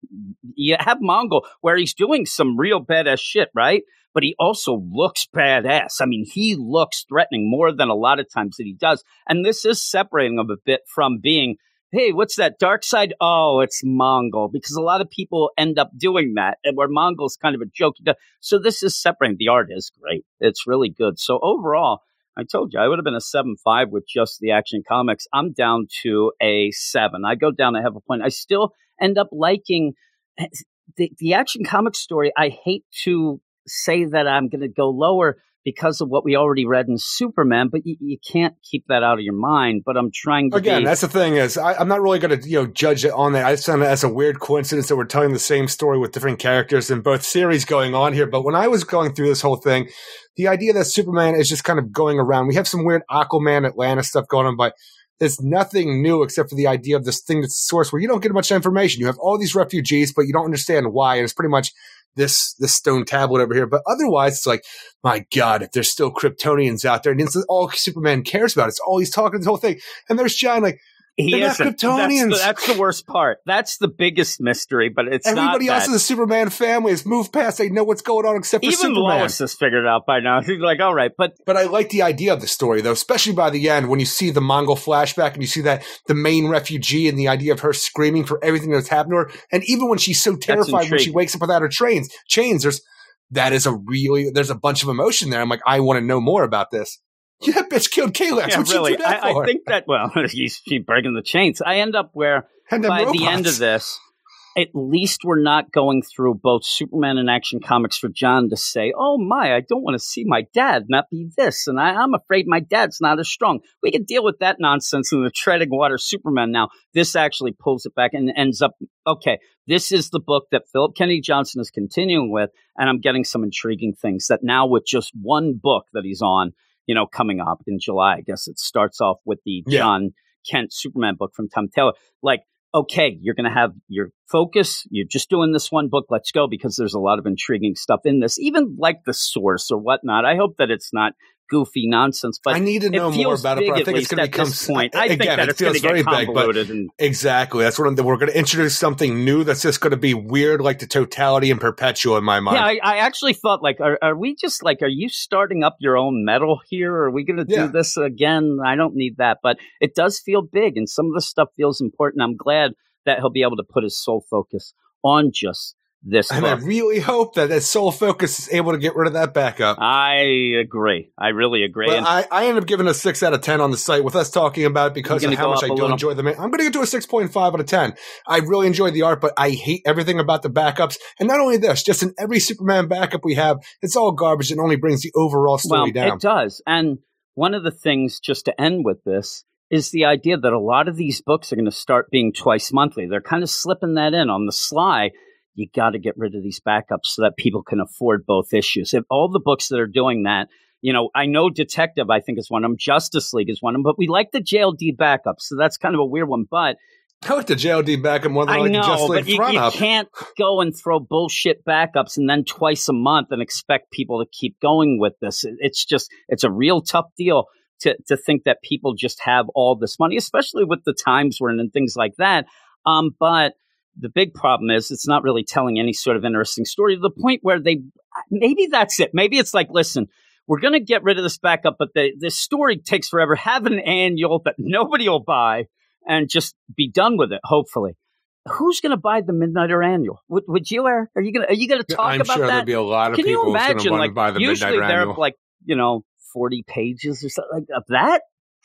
you have Mongul where he's doing some real badass shit, right? But he also looks badass. I mean, he looks threatening more than a lot of times that he does. And this is separating him a bit from being hey, what's that Darkseid? Oh, it's Mongul, because a lot of people end up doing that, and where Mongul's kind of a joke. So this is separating. The art is great; it's really good. So overall, I told you I would have been a seven five with just the Action Comics. I'm down to a seven. I go down. I have a point. I still end up liking eh, the the Action Comics story. I hate to say that I'm going to go lower because of what we already read in Superman, but you, you can't keep that out of your mind. But I'm trying to Again, be, that's the thing is I, I'm not really going to you know judge it on that. I just found it as a weird coincidence that we're telling the same story with different characters in both series going on here. But when I was going through this whole thing, the idea that Superman is just kind of going around. We have some weird Aquaman Atlanta stuff going on, but there's nothing new except for the idea of this thing that's source where you don't get much information. You have all these refugees, but you don't understand why. And it's pretty much this this stone tablet over here. But otherwise, it's like, my God, if there's still Kryptonians out there, and it's all Superman cares about. It's all he's talking this whole thing. And there's John like, he they're isn't. Kryptonians. That's the, that's the worst part. That's the biggest mystery, but it's Everybody not else in the Superman family has moved past. They know what's going on except for Even Superman. Lois has figured it out by now. He's like, all right, but But I like the idea of the story, though, especially by the end when you see the Mongul flashback and you see that the main refugee and the idea of her screaming for everything that's happened to her, and even when she's so terrified when she wakes up without her trains chains, there's that is a really there's a bunch of emotion there. I'm like, I want to know more about this. Yeah, that bitch killed Kelex. yeah, What'd really, I. I think that well, he's breaking the chains. I end up where by the end of this, at least we're not going through both Superman and Action Comics for John to say, "Oh my, I don't want to see my dad not be this," and I, I'm afraid my dad's not as strong. We can deal with that nonsense in the treading water Superman. Now, this actually pulls it back and ends up okay. This is the book that Phillip Kennedy Johnson is continuing with, and I'm getting some intriguing things that now with just one book that he's on, you know, coming up in July. I guess it starts off with the Yeah. John Kent Superman book from Tom Taylor. Like okay, you're going to have your focus. You're just doing this one book. Let's go because there's a lot of intriguing stuff in this, even like the source or whatnot. I hope that it's not goofy nonsense, but I need to know more about it, but I think it's going to become point. I again. think that it it's feels very big, but and exactly that's what I'm, we're going to introduce something new that's just going to be weird, like the totality and Perpetua in my mind. Yeah, I, I actually thought like, are, are we just like, are you starting up your own metal here? Are we going to do Yeah. this again? I don't need that, but it does feel big, and some of the stuff feels important. I'm glad that he'll be able to put his sole focus on just this and I really hope that that sole focus is able to get rid of that backup. I agree. I really agree. But And I, I ended up giving a six out of ten on the site with us talking about it because of how much I do little? enjoy the. man. I'm going to get to a six point five out of ten. I really enjoy the art, but I hate everything about the backups. And not only this, just in every Superman backup we have, it's all garbage and only brings the overall story well, down. it does. And one of the things, just to end with this, is the idea that a lot of these books are going to start being twice monthly. They're kind of slipping that in on the sly. You got to get rid of these backups so that people can afford both issues. If all the books that are doing that, you know, I know Detective, I think is one of them. Justice League is one of them, but we like the JLD backups, so that's kind of a weird one. But I like the JLD backup more than I, I like know, the Just but League you, you can't go and throw bullshit backups and then twice a month and expect people to keep going with this. It's just, it's a real tough deal to, to think that people just have all this money, especially with the times we're in and things like that. Um, but the big problem is it's not really telling any sort of interesting story to the point where they, maybe that's it. Maybe it's like, listen, we're going to get rid of this backup, but the, the story takes forever. Have an annual that nobody will buy and just be done with it, hopefully. Who's going to buy the Midnighter Annual? Would, would you, Eric? Are you going to, are you going to talk I'm about sure that? there'll be a lot of Can people you who's going to imagine? want Like, to buy the usually they're Annual. like, you know, 40 pages or something like that.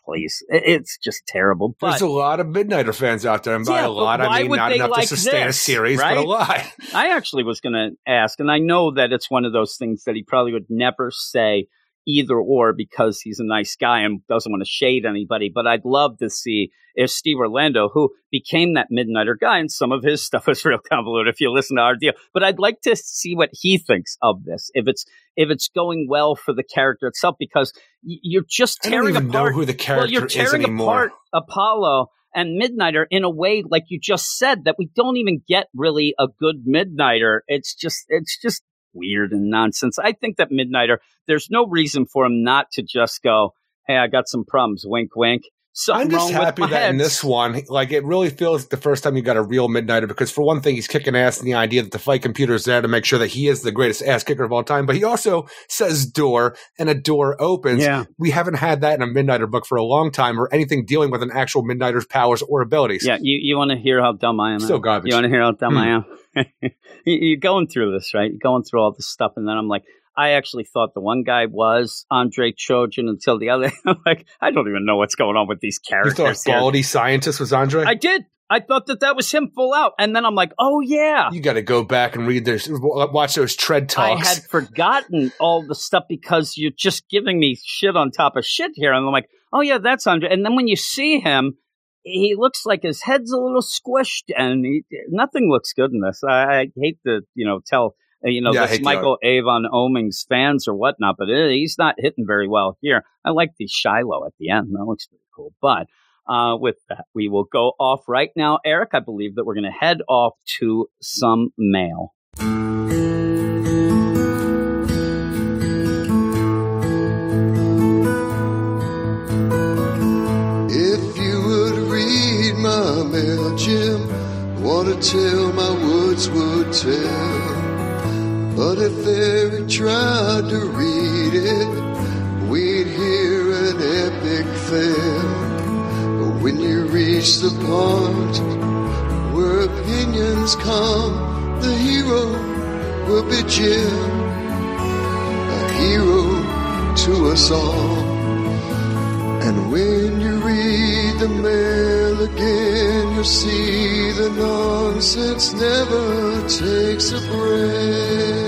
Please. It's just terrible. But There's a lot of Midnighter fans out there, and by Yeah, a lot, I mean not enough like to sustain a this, series, but a lot. I actually was going to ask, and I know that it's one of those things that he probably would never say either or because he's a nice guy and doesn't want to shade anybody. But I'd love to see if Steve Orlando, who became that Midnighter guy, and some of his stuff is real convoluted if you listen to our deal. But I'd like to see what he thinks of this. If it's if it's going well for the character itself, because you're just I don't tearing even apart know who the well, character you're is tearing apart Apollo and Midnighter in a way, like you just said, that we don't even get really a good Midnighter. It's just, it's just weird and nonsense. I think that Midnighter, there's no reason for him not to just go, Hey, I got some problems. Wink, wink. Something I'm just happy that in this one, like it really feels like the first time you got a real Midnighter because for one thing, he's kicking ass in the idea that the fight computer is there to make sure that he is the greatest ass kicker of all time. But he also says door and a door opens. Yeah. We haven't had that in a Midnighter book for a long time or anything dealing with an actual Midnighter's powers or abilities. Yeah, you, you want to hear how dumb I am? Still garbage. You want to hear how dumb Hmm. I am? You- You're going through this, right? You're going through all this stuff, and then I'm like, I actually thought the one guy was Andre Trojan until the other. I'm like, I don't even know what's going on with these characters. You thought. Baldy Scientist was Andre? I did. I thought that that was him full out, and then I'm like, oh yeah. you got to go back and read those, watch those tread talks. I had forgotten all the stuff because you're just giving me shit on top of shit here. And I'm like, oh, yeah, that's Andre. And then when you see him, he looks like his head's a little squished and he, nothing looks good in this. I, I hate to, you know, tell, you know, Yeah, this hate to- Michael Avon Oeming's fans or whatnot, but uh, he's not hitting very well here. I like the Shiloh at the end. That looks pretty cool. But uh, with that, we will go off right now. Eric, I believe that we're going to head off to some mail. If you would read my mail, Jim, what a tale my words would tell. But if Eric tried to read it, we'd hear an epic fail. But when you reach the part where opinions come, the hero will be Jim, a hero to us all. And when you read the mail again, you'll see the nonsense never takes a break.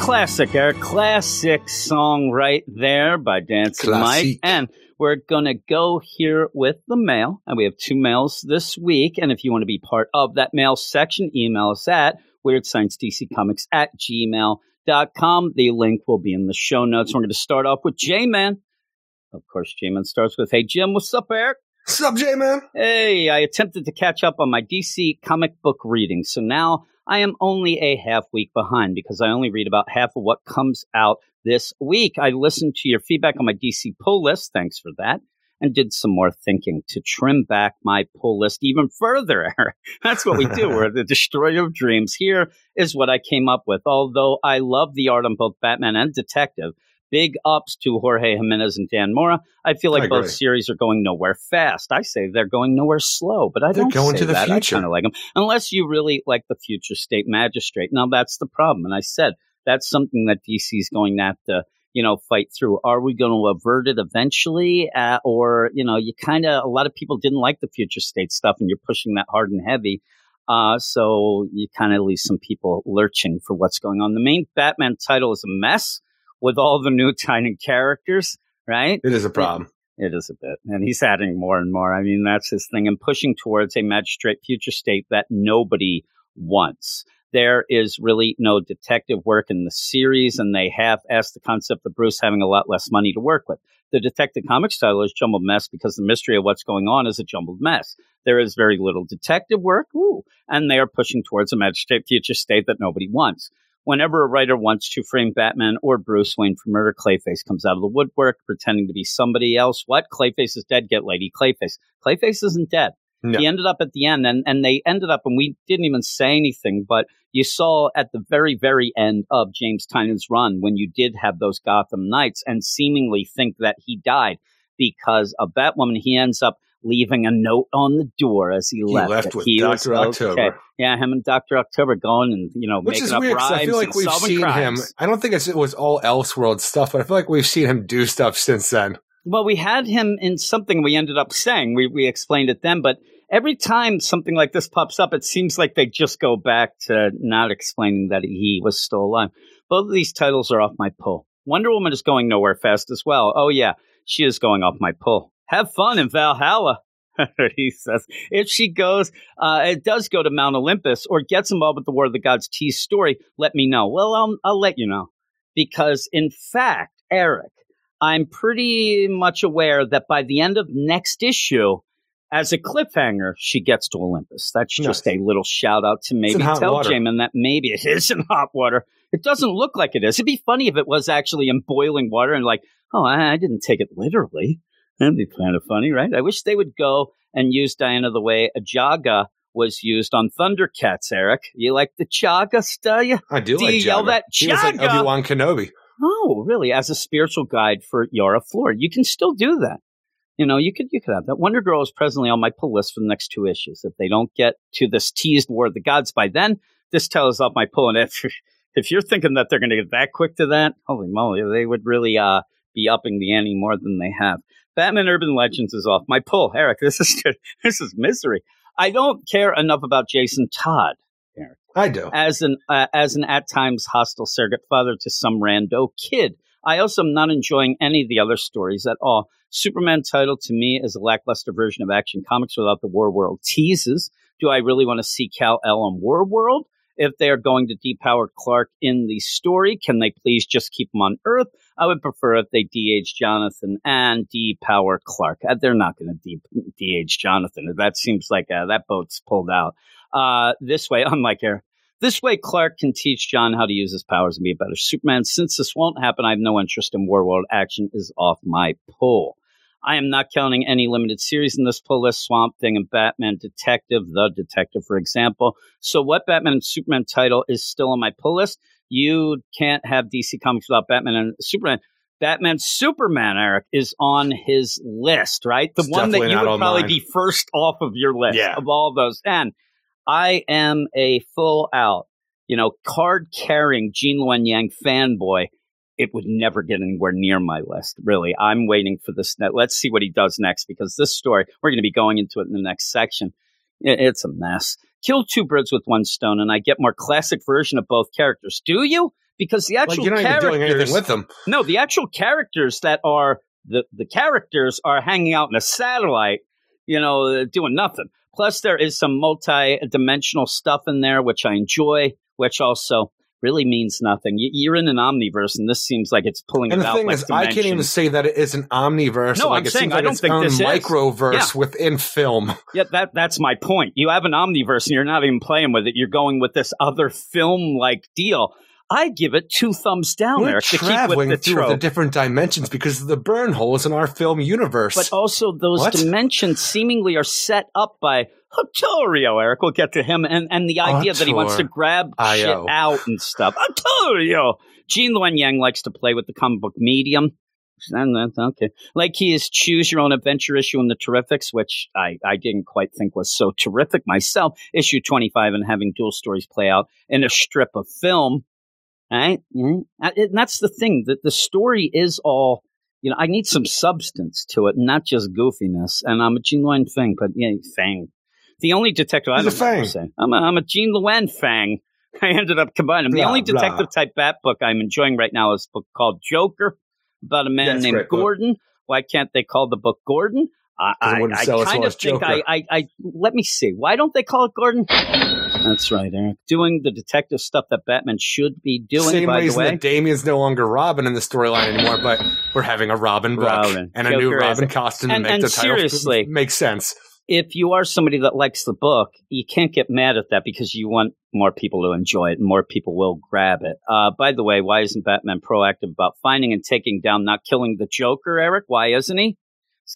Classic, Eric. Classic song right there by Dancing Mike. And we're going to go here with the mail. And we have two mails this week. And if you want to be part of that mail section, email us at weirdsciencedccomics at gmail.com. The link will be in the show notes. We're going to start off with J-Man. Of course, J-Man starts with, Hey, Jim, what's up, Eric? What's up, J Man? Hey, I attempted to catch up on my DC comic book reading, so now I am only a half week behind because I only read about half of what comes out this week. I listened to your feedback on my DC pull list, thanks for that, and did some more thinking to trim back my pull list even further. That's what we do. We're the destroyer of dreams. Here is what I came up with. Although I love the art on both Batman and Detective, big ups to Jorge Jimenez and Dan Mora. I feel like I both series are going nowhere fast. I say they're going nowhere slow, but I They're don't going say to the that. future. I kind of like them, unless you really like the future state magistrate. Now that's the problem, and I said that's something that DC is going to have to, you know, fight through. Are we going to avert it eventually, uh, or you know, you kind of a lot of people didn't like the future state stuff, and you're pushing that hard and heavy. Uh, so you kind of leave some people lurching for what's going on. The main Batman title is a mess with all the new tiny characters, right? It is a problem. It is a bit. And he's adding more and more. I mean, that's his thing and pushing towards a magistrate future state that nobody wants. There is really no detective work in the series, and they have asked the concept of Bruce having a lot less money to work with. The Detective Comics title is Jumbled Mess because the mystery of what's going on is a jumbled mess. There is very little detective work, ooh, and they are pushing towards a magistrate future state that nobody wants. Whenever a writer wants to frame Batman or Bruce Wayne for murder, Clayface comes out of the woodwork pretending to be somebody else. What? Clayface is dead. Get Lady Clayface. Clayface isn't dead. No. He ended up at the end, and, and they ended up, and we didn't even say anything, but you saw at the very, very end of James Tynion's run when you did have those Gotham Knights and seemingly think that he died because of Batwoman. He ends up leaving a note on the door as he, left. left with he Dr. October. Yeah, him and Doctor October going and you know Which making is up weird rhymes I feel like we've seen him. I don't think it's, it was all Elseworld stuff, but I feel like we've seen him do stuff since then. Well, we had him in something we ended up saying. We we explained it then, but every time something like this pops up, it seems like they just go back to not explaining that he was still alive. Both of these titles are off my pull. Wonder Woman is going nowhere fast as well. Oh yeah, she is going off my pull. Have fun in Valhalla. he says if she goes, uh, it does go to Mount Olympus or gets involved with the War of the Gods T story. Let me know. Well, I'll I'll let you know because in fact, Eric, I'm pretty much aware that by the end of next issue, as a cliffhanger, she gets to Olympus. That's just a little shout out to maybe tell water. J-Man that maybe it is in hot water. It doesn't look like it is. It'd be funny if it was actually in boiling water and like, oh, I, I didn't take it literally. That'd be kind of funny, right? I wish they would go and use Diana the way a Jaga was used on Thundercats, Eric. You like the Jaga style? I do, Do like you yell Jabba. that, He was like "Jaga"? Obi Wan Kenobi. Oh, really? As a spiritual guide for Yara Flor, you can still do that. You know, you could you could have that. Wonder Girl is presently on my pull list for the next two issues. If they don't get to this teased War of the Gods by then, this tells off my pull. And if if you're thinking that they're going to get that quick to that, holy moly, they would really uh, be upping the ante more than they have. Batman Urban Legends is off my pull. Eric, this is this is misery. I don't care enough about Jason Todd Eric. I do. as an uh, as an at times hostile surrogate father to some rando kid. I also am not enjoying any of the other stories at all. Superman title to me is a lackluster version of Action Comics without the War World teases. Do I really want to see Kal-El on War World? If they are going to depower Clark in the story, can they please just keep him on Earth? I would prefer if they DH Jonathan and depower Clark. Uh, They're not going to DH Jonathan. That seems like uh, that boat's pulled out. Uh, this way, unlike Eric. This way, Clark can teach John how to use his powers and be a better Superman. Since this won't happen, I have no interest in War World action is off my pull. I am not counting any limited series in this pull list. Swamp Thing and Batman Detective, The Detective, for example. So, what Batman and Superman title is still on my pull list? You can't have DC Comics without Batman and Superman. Batman Superman, Eric, is on his list, right? The It's one that you would on probably mine. be first off of your list Yeah. of all those. And I am a full out, you know, card carrying Gene Luen Yang fanboy. It would never get anywhere near my list, really. I'm waiting for this. Net. Let's see what he does next because this story, we're going to be going into it in the next section. It's a mess. Kill two birds with one stone, and I get more classic version of both characters. Do you? Because the Like, actual even characters, doing anything with them. no, the actual characters that are the the characters are hanging out in a satellite, you know, doing nothing. Plus, there is some multi-dimensional stuff in there which I enjoy, which also really means nothing. You, you're in an omniverse, and this seems like it's pulling And it the out thing like is, I can't even say that it is an omniverse. No, like I'm it saying seems I like don't its think own this is. microverse Yeah. within film. Yeah, that that's my point. You have an omniverse, and you're not even playing with it. You're going with this other film-like deal. I give it two thumbs down, We're Eric, to keep with traveling the through trope. the different dimensions because of the burn holes in our film universe. But also, those What? dimensions seemingly are set up by Auteur.io, Eric. We'll get to him, and, and the idea that he wants to grab shit out and stuff. Auteur.io! Gene Luen Yang likes to play with the comic book medium. Okay. Like he is choose your own adventure issue in the Terrifics, which I, I didn't quite think was so terrific myself. Issue 25 and having dual stories play out in a strip of film. Right? Mhm. Uh, And that's the thing that the story is all you know, I need some substance to it, not just goofiness. And I'm a Gene Luen Fang, but yeah, Fang. The only detective I He's a don't know what to Fang. I'm a, I'm a Gene Luen Fang. I ended up combining them. The Blah, only blah. detective type bat book I'm enjoying right now is a book called Joker about a man That's named great book. Gordon. Why can't they call the book Gordon? I, I, I kind of think I, I, I, let me see. Why don't they call it Gordon? That's right, Eric. Doing the detective stuff that Batman should be doing, Same by the reason way. that Damian's no longer Robin in the storyline anymore, but we're having a Robin book Robin. and a new Robin costume to and- make and the title seriously- make sense. if you are somebody that likes the book, you can't get mad at that because you want more people to enjoy it and more people will grab it. Uh, by the way, why isn't Batman proactive about finding and taking down, not killing the Joker, Eric? Why isn't he?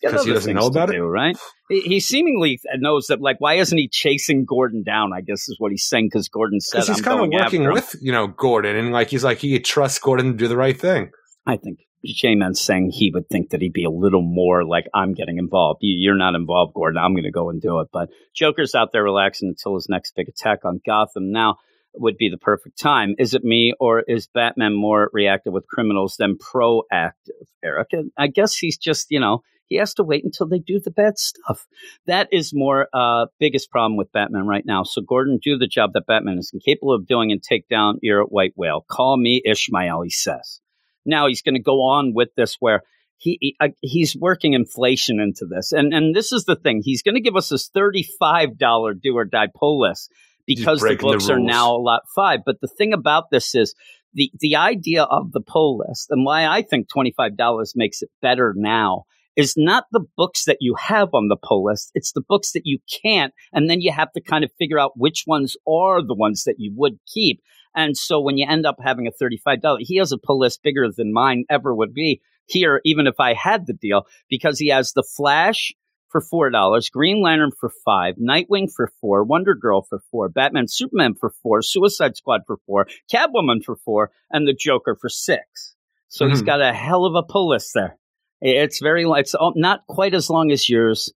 He's got 'Cause he doesn't know about to it? do, right? He, he seemingly knows that, like, why isn't he chasing Gordon down? I guess is what he's saying because Gordon said, he's kind of working after him." with, you know, Gordon and like he's like he trusts Gordon to do the right thing. I think J-Man's saying he would think that he'd be a little more like, I'm getting involved. You- You're not involved, Gordon. I'm going to go and do it. But Joker's out there relaxing until his next big attack on Gotham. Now would be the perfect time. Is it me or is Batman more reactive with criminals than proactive, Eric? I guess he's just, you know, he has to wait until they do the bad stuff. That is more uh biggest problem with Batman right now. So Gordon, do the job that Batman is incapable of doing and take down your white whale. Call me Ishmael, he says. Now he's going to go on with this where he, he uh, he's working inflation into this, and and this is the thing. He's going to give us this thirty five dollar do or die pull list because the breaking the books are now a lot five. But the thing about this is the the idea of the pull list and why I think twenty five dollars makes it better now is not the books that you have on the pull list. It's the books that you can't, and then you have to kind of figure out which ones are the ones that you would keep. And so when you end up having a thirty five dollar, he has a pull list bigger than mine ever would be here, even if I had the deal, because he has the Flash for four dollars, Green Lantern for five, Nightwing for four, Wonder Girl for four, Batman, Superman for four, Suicide Squad for four, Catwoman for four, and the Joker for six. So he's Mhm. got a hell of a pull list there. It's very, it's oh, not quite as long as yours.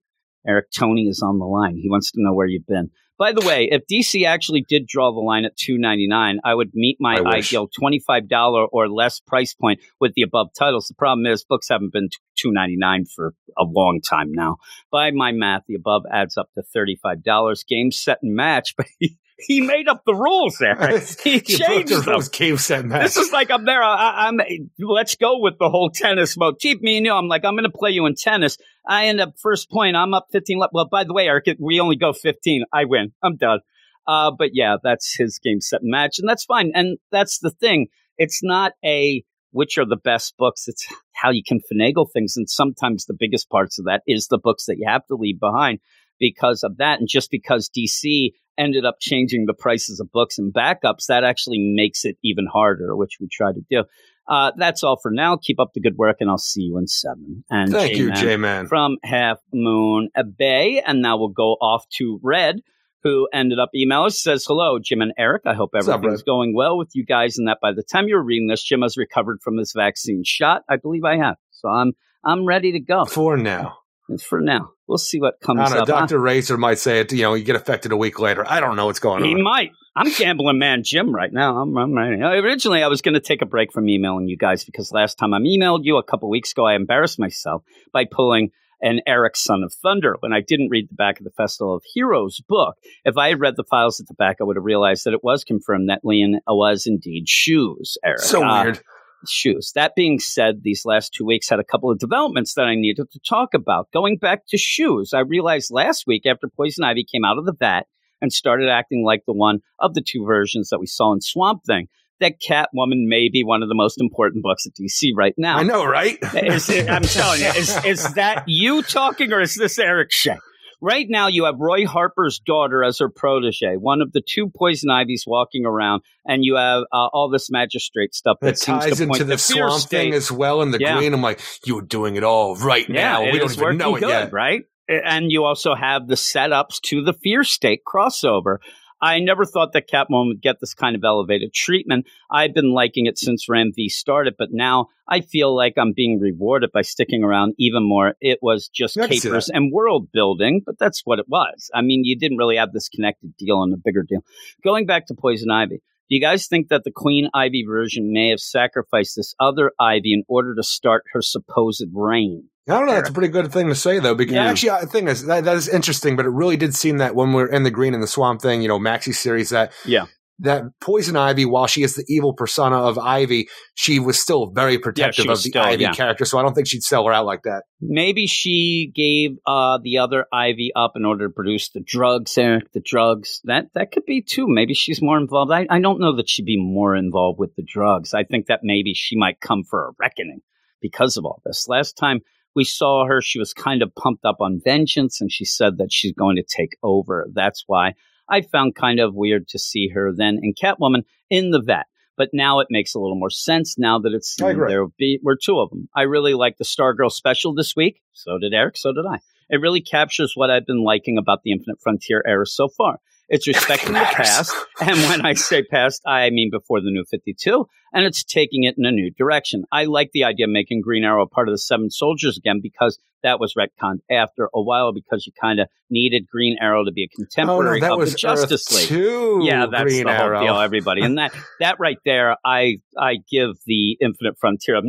Eric Tony is on the line. He wants to know where you've been. By the way, if DC actually did draw the line at two ninety nine, I would meet my ideal twenty five dollar or less price point with the above titles. The problem is books haven't been two ninety nine for a long time now. By my math, the above adds up to thirty five dollars. Game set and match, but he, he made up the rules there. He broke changed the rules, game set match. This is like I'm there. I, I'm. Let's go with the whole tennis motif. Me and you. I'm like I'm going to play you in tennis. I end up first point. I'm up 15. Well, by the way, Eric, we only go 15. I win. I'm done. Uh, but yeah, that's his game set and match, and that's fine. And that's the thing. It's not a which are the best books. It's how you can finagle things, and sometimes the biggest parts of that is the books that you have to leave behind because of that, and just because DC ended up changing the prices of books and backups, that actually makes it even harder, which we try to do. Uh, that's all for now. Keep up the good work, and I'll see you in seven. And Thank you, J-Man J Man. from Half Moon Bay. And now we'll go off to Red, who ended up emailing us, says, Hello, Jim and Eric. I hope What's up, everything's going well with you guys and that by the time you're reading this, Jim has recovered from his vaccine shot. I believe I have. So I'm I'm ready to go. For now. It's for now. We'll see what I comes don't know. up. Dr. Racer might say it, you know, you get affected a week later. I don't know what's going He on. He might. I'm gambling man Jim right now. I'm, I'm Originally, I was going to take a break from emailing you guys because last time I emailed you a couple weeks ago, I embarrassed myself by pulling an Eric Son of Thunder when I didn't read the back of the Festival of Heroes book. If I had read the files at the back, I would have realized that it was confirmed that Leon was indeed Shoes, Eric. So Uh, weird. Shoes. That being said, these last two weeks had a couple of developments that I needed to talk about. Going back to shoes, I realized last week after Poison Ivy came out of the vat and started acting like the one of the two versions that we saw in Swamp Thing, that Catwoman may be one of the most important books at DC right now. I know, right? Is it, I'm telling you, is, is that you talking or is this Eric Shea? Right now, you have Roy Harper's daughter as her protege, one of the two poison ivies walking around, and you have uh, all this magistrate stuff that seems ties to into the swamp thing as well in the Yeah. green. I'm like, you're doing it all right now. it We don't even know it good, yet. right? And you also have the setups to the Fear State crossover. I never thought that Catwoman would get this kind of elevated treatment. I've been liking it since Ram V started, but now I feel like I'm being rewarded by sticking around even more. It was just I can see capers and world building, but that's what it was. I mean, you didn't really have this connected deal and a bigger deal. Going back to Poison Ivy, do you guys think that the Queen Ivy version may have sacrificed this other Ivy in order to start her supposed reign? I don't know. That's a pretty good thing to say, though. Because Yeah. actually, I think is that, that is interesting. But it really did seem that when we are in the green and the swamp thing, you know, Maxi series, that Yeah. that Poison Ivy, while she is the evil persona of Ivy, she was still very protective she of the still, Ivy yeah. character. So I don't think she'd sell her out like that. Maybe she gave uh, the other Ivy up in order to produce the drugs, Eric. The drugs. That that could be too. Maybe she's more involved. I, I don't know that she'd be more involved with the drugs. I think that maybe she might come for a reckoning because of all this. Last time we saw her, she was kind of pumped up on vengeance, and she said that she's going to take over. That's why I found kind of weird to see her then in Catwoman in the vet. But now it makes a little more sense now that it's there be were two of them. I really like the Stargirl special this week. So did Eric. So did I. It really captures what I've been liking about the Infinite Frontier era so far. It's respecting the past, and when I say past, I mean before the New Fifty Two, and it's taking it in a new direction. I like the idea of making Green Arrow a part of the Seven Soldiers again because that was retconned after a while because you kind of needed Green Arrow to be a Oh no, contemporary of the Justice Earth League. Yeah, that's Green the whole Arrow. deal, everybody. And that that right there, I I give the Infinite Frontier a.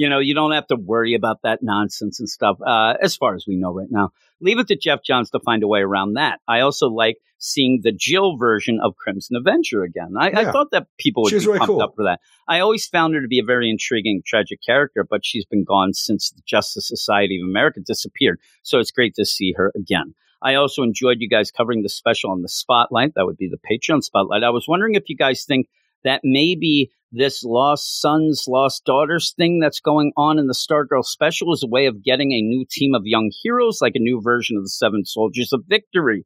You know, you don't have to worry about that nonsense and stuff. Uh, as far as we know right now, leave it to Geoff Johns to find a way around that. I also like seeing the Jill version of Crimson Avenger again. I, I thought that people would She was be really pumped cool. up for that. I always found her to be a very intriguing, tragic character, but she's been gone since the Justice Society of America disappeared. So it's great to see her again. I also enjoyed you guys covering the special on the spotlight. That would be the Patreon spotlight. I was wondering if you guys think that maybe this lost sons, lost daughters thing that's going on in the Stargirl special is a way of getting a new team of young heroes, like a new version of the Seven Soldiers of Victory.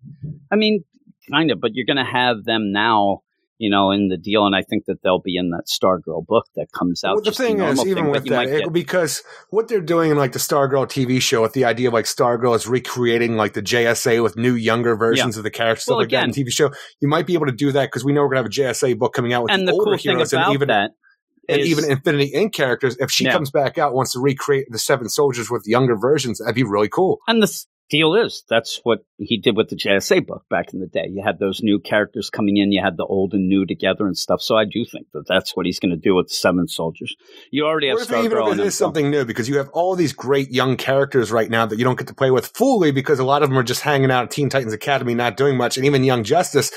I mean, kind of, but you're going to have them now, you know, in the deal, and I think that they'll be in that Stargirl book that comes out. Well, the thing is, even thing, with that, it- because what they're doing in like the Stargirl TV show with the idea of like Stargirl is recreating like the JSA with new, younger versions of the characters, Well, like that in the TV show. You might be able to do that because we know we're going to have a JSA book coming out with and the, the older cool heroes and even that and is- even Infinity Inc. characters. If she Yeah. comes back out, wants to recreate the Seven Soldiers with younger versions, that'd be really cool. And the deal is that's what he did with the JSA book back in the day. You had those new characters coming in, you had the old and new together and stuff. So I do think that that's what he's going to do with the Seven Soldiers. You already have Or if even Stargirl if and it is something new, because you have all these great young characters right now that you don't get to play with fully because a lot of them are just hanging out at Teen Titans Academy, not doing much, and even Young Justice.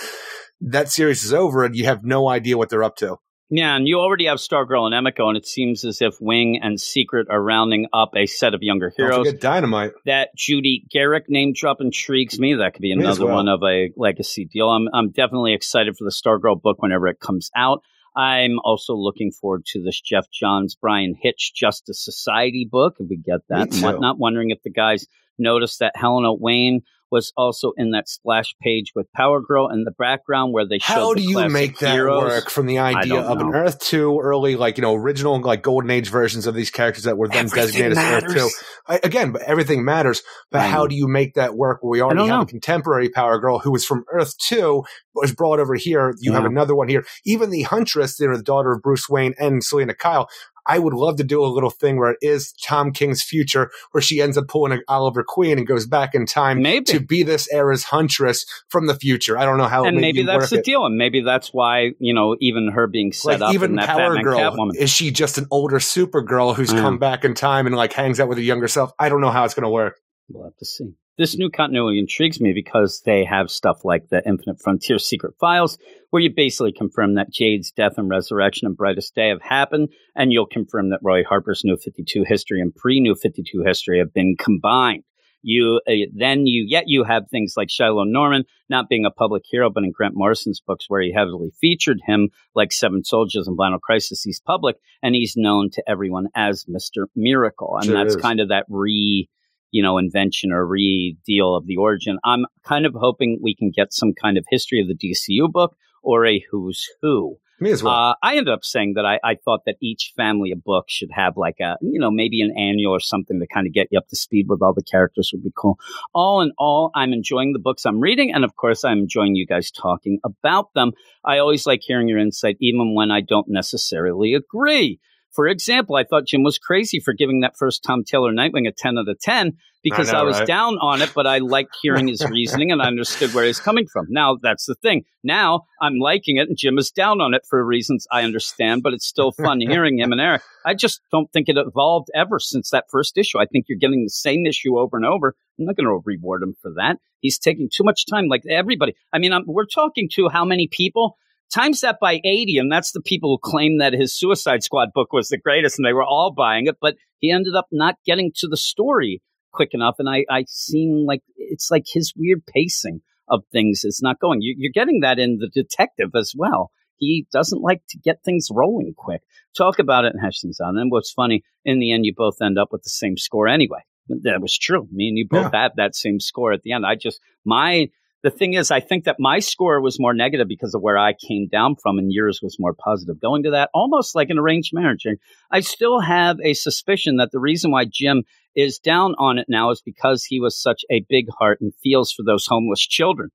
That series is over, and you have no idea what they're up to. Yeah, and you already have Stargirl and Emiko, and it seems as if Wing and Secret are rounding up a set of younger heroes. Dynamite. that Judy Garrick name drop intrigues me. That could be another well. one of a legacy deal. I'm I'm definitely excited for the Stargirl book whenever it comes out. I'm also looking forward to this Geoff Johns Bryan Hitch Justice Society book. If we get that and whatnot, wondering if the guys noticed that Helena Wayne was also in that splash page with Power Girl in the background where they showed How the do you make that heroes. work from the idea of an. Earth 2 early, like, you know, original, like, Golden Age versions of these characters that were then Everything designated as Earth 2? I, again, but everything matters. But how do you make that work where we already have know. a contemporary Power Girl who was from Earth 2, but was brought over here? You have another one here. Even the Huntress, you know, the daughter of Bruce Wayne and Selina Kyle. I would love to do a little thing where it is Tom King's future, where she ends up pulling an Oliver Queen and goes back in time Maybe. to be this era's Huntress from the future. I don't know how and maybe that's the it. deal, and maybe that's why you know even her being set like up even in that Power Batman Girl Catwoman. is she just an older Supergirl who's Yeah. come back in time and like hangs out with her younger self? I don't know how it's going to work. We'll have to see. This new continuity intrigues me because they have stuff like the Infinite Frontier Secret Files, where you basically confirm that Jade's death and resurrection and Brightest Day have happened, and you'll confirm that Roy Harper's New 52 history and pre New 52 history have been combined. You uh, then you yet you have things like Shiloh Norman not being a public hero, but in Grant Morrison's books where he heavily featured him, like Seven Soldiers and Final Crisis, he's public and he's known to everyone as Mister Miracle, and Sure that's is. kind of that re you know, invention or re deal of the origin. I'm kind of hoping we can get some kind of history of the DCU book or a who's who. Me as well. Uh, I ended up saying that I, I thought that each family of books should have like a, you know, maybe an annual or something to kind of get you up to speed with all the characters would be cool. All in all, I'm enjoying the books I'm reading. And of course, I'm enjoying you guys talking about them. I always like hearing your insight, even when I don't necessarily agree. For example, I thought Jim was crazy for giving that first Tom Taylor Nightwing a 10 out of 10 because I I, was right? down on it, but I liked hearing his reasoning and I understood where he's coming from. Now, that's the thing. Now I'm liking it and Jim is down on it for reasons I understand, but it's still fun hearing him and Eric. I just don't think it evolved ever since that first issue. I think you're getting the same issue over and over. I'm not going to reward him for that. He's taking too much time, like everybody. I mean, I'm, we're talking to how many people? Times that by 80, and that's the people who claim that his Suicide Squad book was the greatest and they were all buying it, but he ended up not getting to the story quick enough. And I, I seem like it's like his weird pacing of things is not going. You, you're getting that in the detective as well. He doesn't like to get things rolling quick. Talk about it and hash things out. And then what's funny, in the end, you both end up with the same score anyway. That was true. Me and you both had that same score at the end. I just, my, the thing is, I think that my score was more negative because of where I came down from, and yours was more positive. Going to that, almost like an arranged marriage. I still have a suspicion that the reason why Jim is down on it now is because he was such a big heart and feels for those homeless children.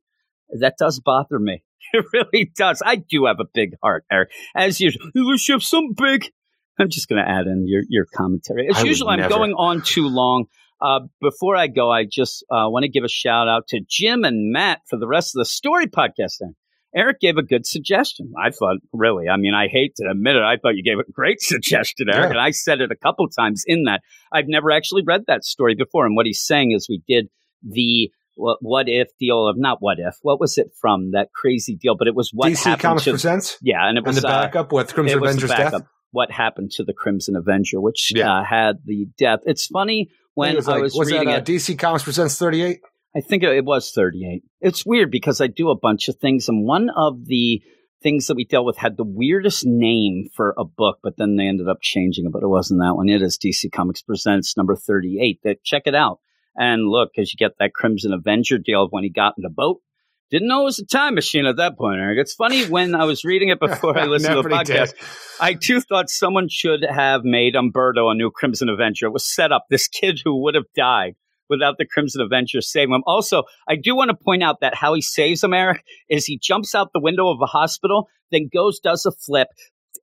That does bother me. It really does. I do have a big heart, Eric. As usual, you you have some big. I'm just going to add in your your commentary. As I usual, I'm never. going on too long. Uh, before I go, I just uh, want to give a shout out to Jim and Matt for the rest of the story podcast. Eric gave a good suggestion. I thought, really, I mean, I hate to admit it. I thought you gave a great suggestion, Eric. Yeah. And I said it a couple times in that. I've never actually read that story before. And what he's saying is we did the what, what if deal of not what if. What was it from that crazy deal? But it was what DC happened Comics to Presents yeah, and it and was the uh, backup with Crimson Avenger's death. What happened to the Crimson Avenger, which Yeah. uh, had the death? It's funny when was I was was reading that, uh, it. DC Comics Presents 38? I think it was 38. It's weird because I do a bunch of things, and one of the things that we dealt with had the weirdest name for a book, but then they ended up changing it, but it wasn't that one. It is DC Comics Presents number 38. That check it out. And look, because you get that Crimson Avenger deal when he got in the boat. Didn't know it was a time machine at that point, Eric. It's funny when I was reading it before I listened to the podcast. did. I too thought someone should have made Umberto a new Crimson Avenger. It was set up this kid who would have died without the Crimson Avenger saving him. Also, I do want to point out that how he saves him, Eric, is he jumps out the window of a hospital, then goes, does a flip,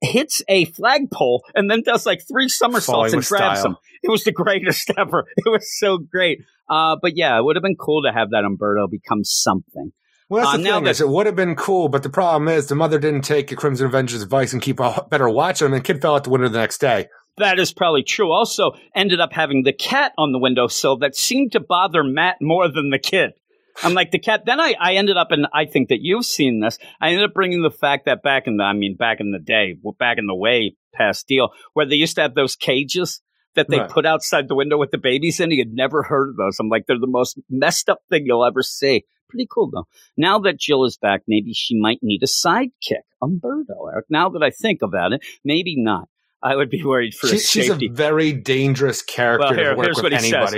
hits a flagpole, and then does like three somersaults Falling and grabs style. him. It was the greatest ever. It was so great. Uh, but yeah, it would have been cool to have that Umberto become something. Well, that's Uh, the thing that- is, it would have been cool, but the problem is the mother didn't take the Crimson Avenger's advice and keep a better watch on him, and the kid fell out the window the next day. That is probably true. Also, ended up having the cat on the windowsill that seemed to bother Matt more than the kid. I'm like the cat. Then I, I ended up, and I think that you've seen this. I ended up bringing the fact that back in the, I mean, back in the day, back in the way past deal, where they used to have those cages that they Right. put outside the window with the babies in. He had never heard of those. I'm like, they're the most messed up thing you'll ever see. Pretty cool though. Now that Jill is back, maybe she might need a sidekick. Umberto, Eric. Now that I think about it, maybe not. I would be worried for She, she's safety. a very dangerous character Well, here- to work with he says.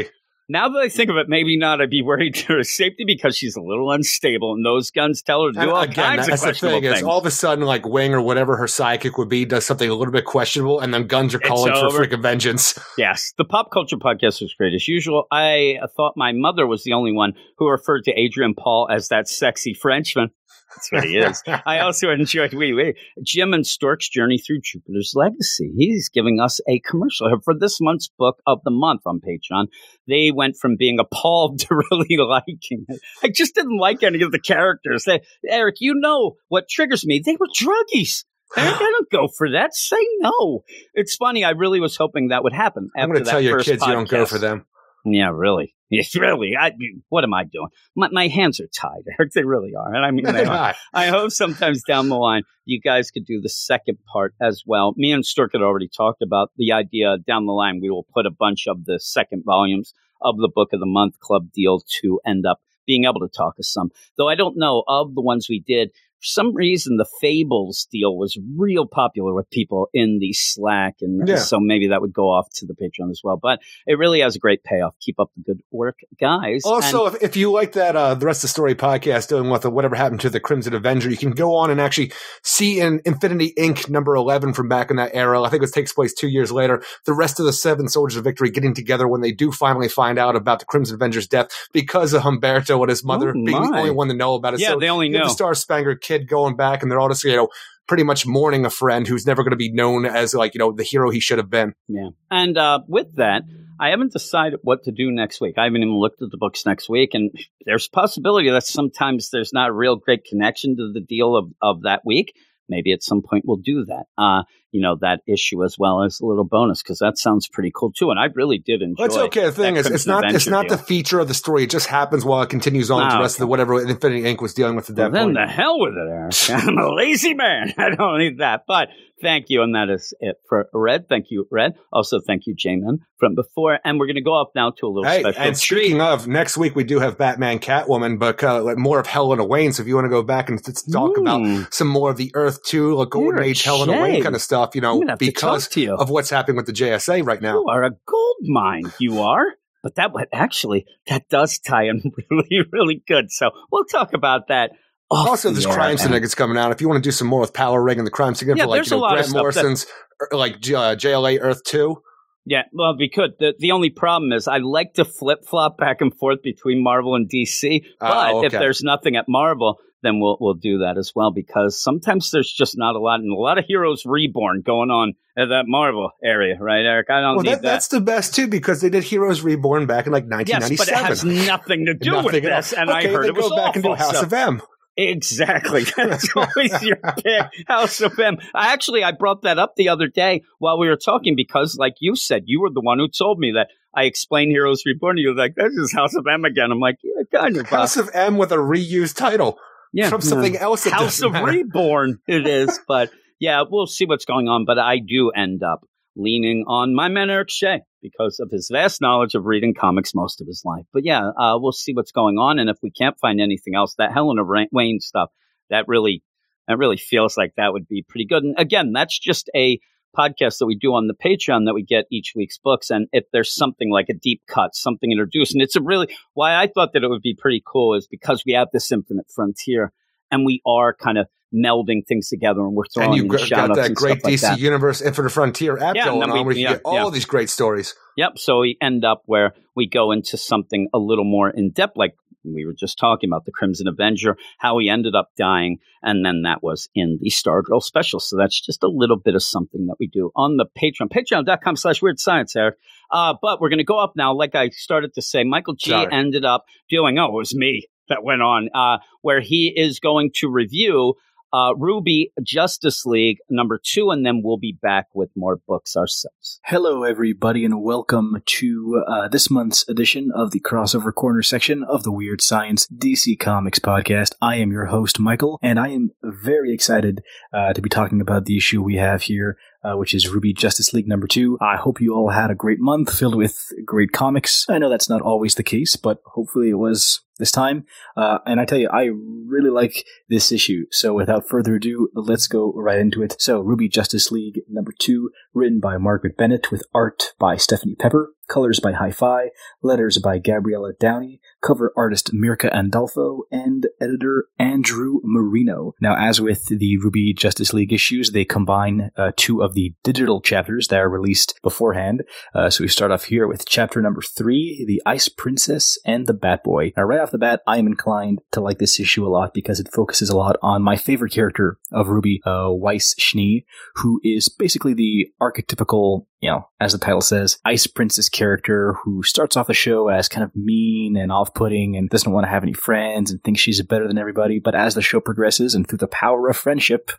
Now that I think of it, maybe not. I'd be worried for her safety because she's a little unstable, and those guns tell her to do all again, kinds of that's the questionable thing things. is all of a sudden, like Wing or whatever her sidekick would be does something a little bit questionable, and then guns are calling for freaking vengeance. yes, the pop culture podcast was great as usual. I thought my mother was the only one who referred to Adrian Paul as that sexy Frenchman. That's what he is. I also enjoyed Wee Wee. Jim and Stork's journey through Jupiter's legacy. He's giving us a commercial for this month's book of the month on Patreon. They went from being appalled to really liking it. I just didn't like any of the characters. They, Eric, you know what triggers me. They were druggies. Eric, I don't go for that. Say no. It's funny. I really was hoping that would happen. I'm after going to that tell your kids you don't go for them. Yeah, really. Yes, really. I, what am I doing? My, my hands are tied, Eric. They really are. And I mean, they They're I hope sometimes down the line you guys could do the second part as well. Me and Stork had already talked about the idea down the line we will put a bunch of the second volumes of the book of the month club deal to end up being able to talk to some. Though I don't know of the ones we did. For some reason, the Fables deal was real popular with people in the Slack, and Yeah. so maybe that would go off to the Patreon as well. But it really has a great payoff. Keep up the good work, guys. Also, And- if, if you like that, uh, the rest of the story podcast doing with whatever happened to the Crimson Avenger, you can go on and actually see in Infinity Inc. number 11 from back in that era. I think it takes place two years later. The rest of the seven soldiers of victory getting together when they do finally find out about the Crimson Avenger's death because of Humberto and his mother Oh, being the only one to know about it. Yeah, they only know. The Star Spangled Kid going back and they're all just, you know, pretty much mourning a friend who's never going to be known as like, you know, the hero he should have been. Yeah. And uh, with that, I haven't decided what to do next week. I haven't even looked at the books next week, and there's possibility that sometimes there's not a real great connection to the deal of, of that week. Maybe at some point we'll do that. Uh, you know, that issue as well as a little bonus because that sounds pretty cool too. And I really did enjoy. It's okay. The thing is, it's not it's not the feature of the story. It just happens while it continues on to Ah, the rest of the whatever Infinity Inc. was dealing with at Well, that then the hell with it, Eric. I'm a lazy man. I don't need that. But thank you, and that is it for Red. Thank you, Red. Also, thank you, Jamin, from before. And we're going to go up now to a little Hey, special and treat. speaking of, next week we do have Batman, Catwoman, but uh, more of Helena Wayne. So if you want to go back and talk about some more of the Earth Two, like Golden Age Helena Wayne kind of stuff, you know, gonna to because you. of what's happening with the JSA right now. You are a gold mine. You are. But that would actually that does tie in really, really good. So we'll talk about that. Also, the there's air, Crime. Syndicates coming out. If you want to do some more with Power Ring and the Crime Syndicate, Yeah, for like there's you a know, Grant stuff that- Morrison's, er, like uh, JLA Earth Two. Yeah, well, we could. The, the only problem is I like to flip flop back and forth between Marvel and DC. But Oh, if there's nothing at Marvel, then we'll we'll do that as well because sometimes there's just not a lot and a lot of heroes reborn going on at that Marvel area, right, Eric? I don't Well, need that, that. that's the best too because they did Heroes Reborn back in like 1997. yes, but it 1997. has nothing to do Nothing with this, and I heard it was go back and awful, House so- of M. Exactly. That's always your pick. House of M. I actually I brought that up the other day while we were talking because, like you said, you were the one who told me that I explained Heroes Reborn. You were like, "That's just House of M again." I'm like, "Yeah, kind of." House of M with a reused title yeah, from something yeah. else. House of matter. Reborn. It is, but yeah, we'll see what's going on. But I do end up leaning on my man Eric Shea because of his vast knowledge of reading comics most of his life. But yeah, uh, we'll see what's going on, and if we can't find anything else, that Helena Ra- Wayne stuff that really that really feels like that would be pretty good. And again, that's just a podcast that we do on the Patreon that we get each week's books. And if there's something like a deep cut, something introduced, and it's a really why I thought that it would be pretty cool is because we have this infinite frontier and we are kind of melding things together and we're throwing and you got shout-outs that and great stuff like DC that. Universe Infinite Frontier app Yeah, going we- on where you yeah, get all yeah. these great stories. Yep. So we end up where we go into something a little more in depth, like we were just talking about the Crimson Avenger, how he ended up dying, and then that was in the Stargirl special. So that's just a little bit of something that we do on the Patreon, patreon.com slash weird science, Eric. Uh, but we're going to go up now. Like I started to say, Michael G Sorry. ended up doing, oh, it was me that went on, uh, where he is going to review uh, Ruby Justice League number two, and then we'll be back with more books ourselves. Hello, everybody, and welcome to uh, this month's edition of the crossover corner section of the Weird Science DC Comics podcast. I am your host, Michael, and I am very excited uh, to be talking about the issue we have here, uh, which is Ruby Justice League number two. I hope you all had a great month filled with great comics. I know that's not always the case, but hopefully it was this time. Uh, and I tell you, I really like this issue. So without further ado, let's go right into it. So Ruby Justice League number two, written by Margaret Bennett with art by Stephanie Pepper, colors by Hi-Fi, letters by Gabriela Downie, cover artist Mirka Andolfo, and editor Andrew Marino. Now, as with the Ruby Justice League issues, they combine uh, two of the digital chapters that are released beforehand. Uh, so we start off here with chapter number three, The Ice Princess and the Bat Boy. Now, right off the bat, I am inclined to like this issue a lot because it focuses a lot on my favorite character of Ruby, uh, Weiss Schnee, who is basically the archetypical, you know, as the title says, Ice Princess character who starts off the show as kind of mean and off putting and doesn't want to have any friends and thinks she's better than everybody. But as the show progresses and through the power of friendship,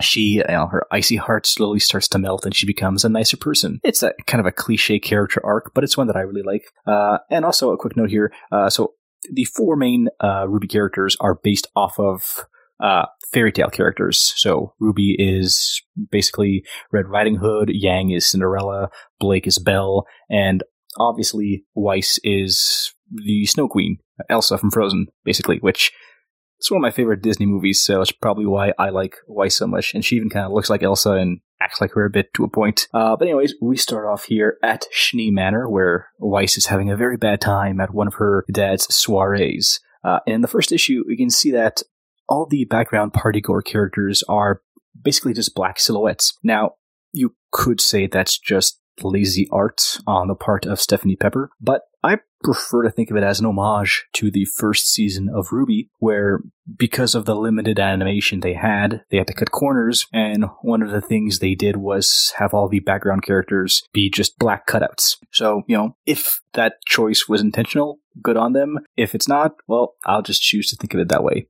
she, you know, her icy heart slowly starts to melt and she becomes a nicer person. It's a kind of a cliche character arc, but it's one that I really like. Uh, and also a quick note here. Uh, so the four main uh, Ruby characters are based off of uh, fairy tale characters. So Ruby is basically Red Riding Hood, Yang is Cinderella, Blake is Belle, and obviously Weiss is the Snow Queen, Elsa from Frozen, basically, which is one of my favorite Disney movies, so it's probably why I like Weiss so much. And she even kind of looks like Elsa and acts like her a bit to a point. Uh, but anyways, we start off here at Schnee Manor, where Weiss is having a very bad time at one of her dad's soirees. Uh, and in the first issue, we can see that all the background partygoer characters are basically just black silhouettes. Now, you could say that's just lazy art on the part of Stephanie Pepper, but I prefer to think of it as an homage to the first season of Ruby, where because of the limited animation they had, they had to cut corners, and one of the things they did was have all the background characters be just black cutouts. So, you know, if that choice was intentional, good on them. If it's not, well, I'll just choose to think of it that way.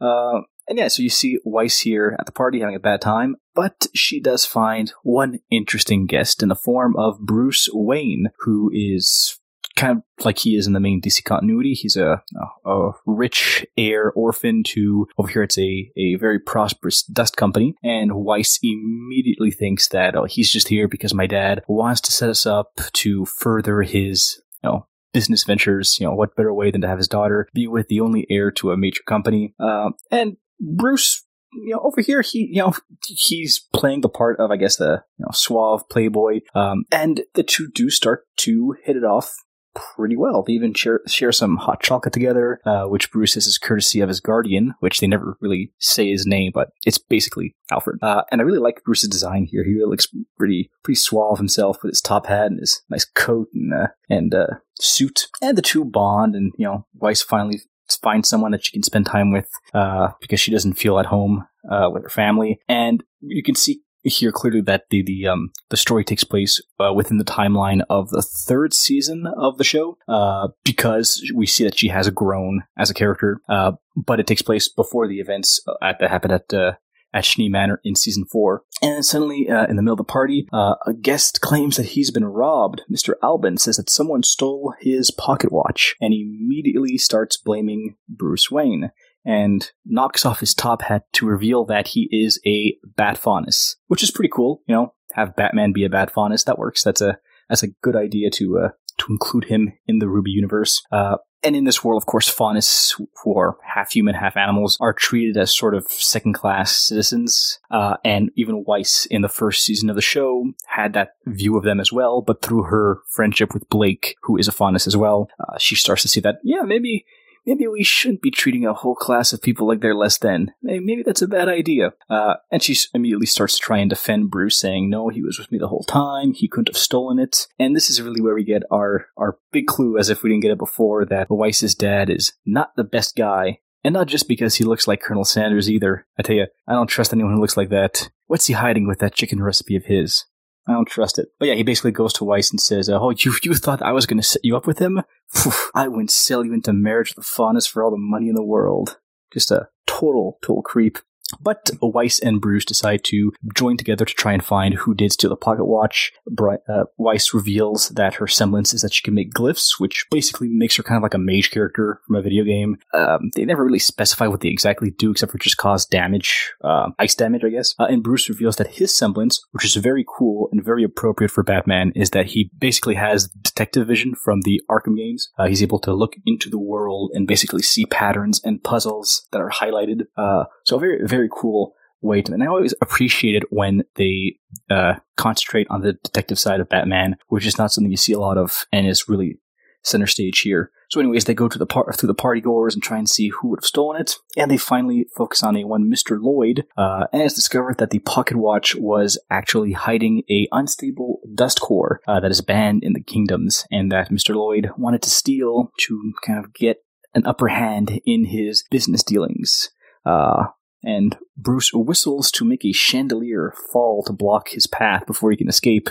Uh, and yeah, so you see Weiss here at the party having a bad time, but she does find one interesting guest in the form of Bruce Wayne, who is kind of like he is in the main DC continuity. He's a, a, rich heir orphan to, over here it's a, a very prosperous dust company, and Weiss immediately thinks that oh, he's just here because my dad wants to set us up to further his, you know, business ventures. You know, what better way than to have his daughter be with the only heir to a major company? Um, and Bruce, you know, over here, he, you know, he's playing the part of, I guess, the you know, suave playboy. Um, and the two do start to hit it off pretty well. They even share, share some hot chocolate together, uh, which Bruce says is courtesy of his guardian, which they never really say his name, but it's basically Alfred. Uh, and I really like Bruce's design here. He really looks pretty, pretty suave himself with his top hat and his nice coat and, uh, and, uh, suit. And the two bond and, you know, Weiss finally finds someone that she can spend time with, uh, because she doesn't feel at home, uh, with her family. And you can see here clearly that the the um the story takes place uh, within the timeline of the third season of the show uh because we see that she has grown as a character uh but it takes place before the events uh, at, that happened at uh at Schnee Manor in season four. And suddenly, uh, in the middle of the party, uh, a guest claims that he's been robbed. Mr. Albin says that someone stole his pocket watch and immediately starts blaming Bruce Wayne and knocks off his top hat to reveal that he is a Bat Faunus, which is pretty cool. You know, have Batman be a Bat Faunus. That works. That's a that's a good idea to uh, to include him in the Ruby universe. Uh, and in this world, of course, faunus, who are half human, half animals, are treated as sort of second class citizens. Uh, and even Weiss, in the first season of the show, had that view of them as well. But through her friendship with Blake, who is a faunus as well, uh, she starts to see that, yeah, maybe maybe we shouldn't be treating a whole class of people like they're less than. Maybe that's a bad idea. Uh, and she immediately starts to try and defend Bruce, saying, no, he was with me the whole time. He couldn't have stolen it. And this is really where we get our, our big clue, as if we didn't get it before, that Weiss's dad is not the best guy. And not just because he looks like Colonel Sanders either. I tell you, I don't trust anyone who looks like that. What's he hiding with that chicken recipe of his? I don't trust it. But yeah, he basically goes to Weiss and says, "Oh, you you thought I was going to set you up with him? Phew, I wouldn't sell you into marriage with the faunus for all the money in the world. Just a total total creep." But Weiss and Bruce decide to join together to try and find who did steal the pocket watch. Bri- uh, Weiss reveals that her semblance is that she can make glyphs, which basically makes her kind of like a mage character from a video game. Um, they never really specify what they exactly do, except for just cause damage, uh, ice damage, I guess. Uh, and Bruce reveals that his semblance, which is very cool and very appropriate for Batman, is that he basically has detective vision from the Arkham games. Uh, he's able to look into the world and basically see patterns and puzzles that are highlighted. Uh, so very, very cool way to, and I always appreciate it when they uh, concentrate on the detective side of Batman, which is not something you see a lot of, and is really center stage here. So, anyways, they go to the par- through the party goers and try and see who would have stolen it, and they finally focus on a one Mister Lloyd, uh, and it's discovered that the pocket watch was actually hiding a unstable dust core uh, that is banned in the kingdoms, and that Mister Lloyd wanted to steal to kind of get an upper hand in his business dealings. Uh, and Bruce whistles to make a chandelier fall to block his path before he can escape.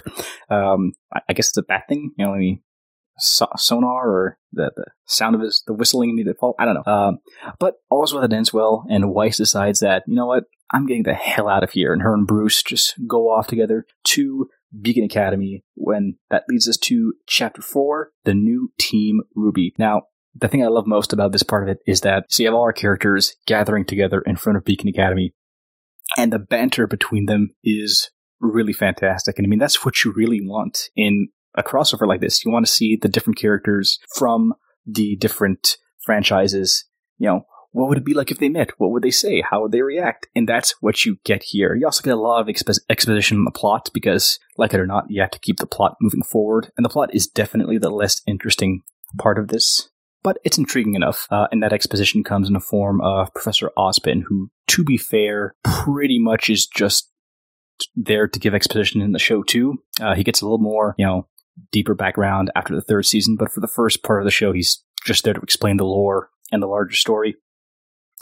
Um, I, I guess it's a bad thing, you know, any so- sonar or the, the sound of his the whistling made it fall. I don't know. Um, but all's well that ends well, and Weiss decides that you know what, I'm getting the hell out of here, and her and Bruce just go off together to Beacon Academy. When that leads us to chapter four, the new Team Ruby. Now, the thing I love most about this part of it is that so you have all our characters gathering together in front of Beacon Academy, and the banter between them is really fantastic. And I mean, that's what you really want in a crossover like this. You want to see the different characters from the different franchises. You know, what would it be like if they met? What would they say? How would they react? And that's what you get here. You also get a lot of expo- exposition on the plot because, like it or not, you have to keep the plot moving forward. And the plot is definitely the less interesting part of this but it's intriguing enough. Uh, and that exposition comes in the form of Professor Ozpin, who, to be fair, pretty much is just there to give exposition in the show too. Uh, he gets a little more, you know, deeper background after the third season, but for the first part of the show, he's just there to explain the lore and the larger story.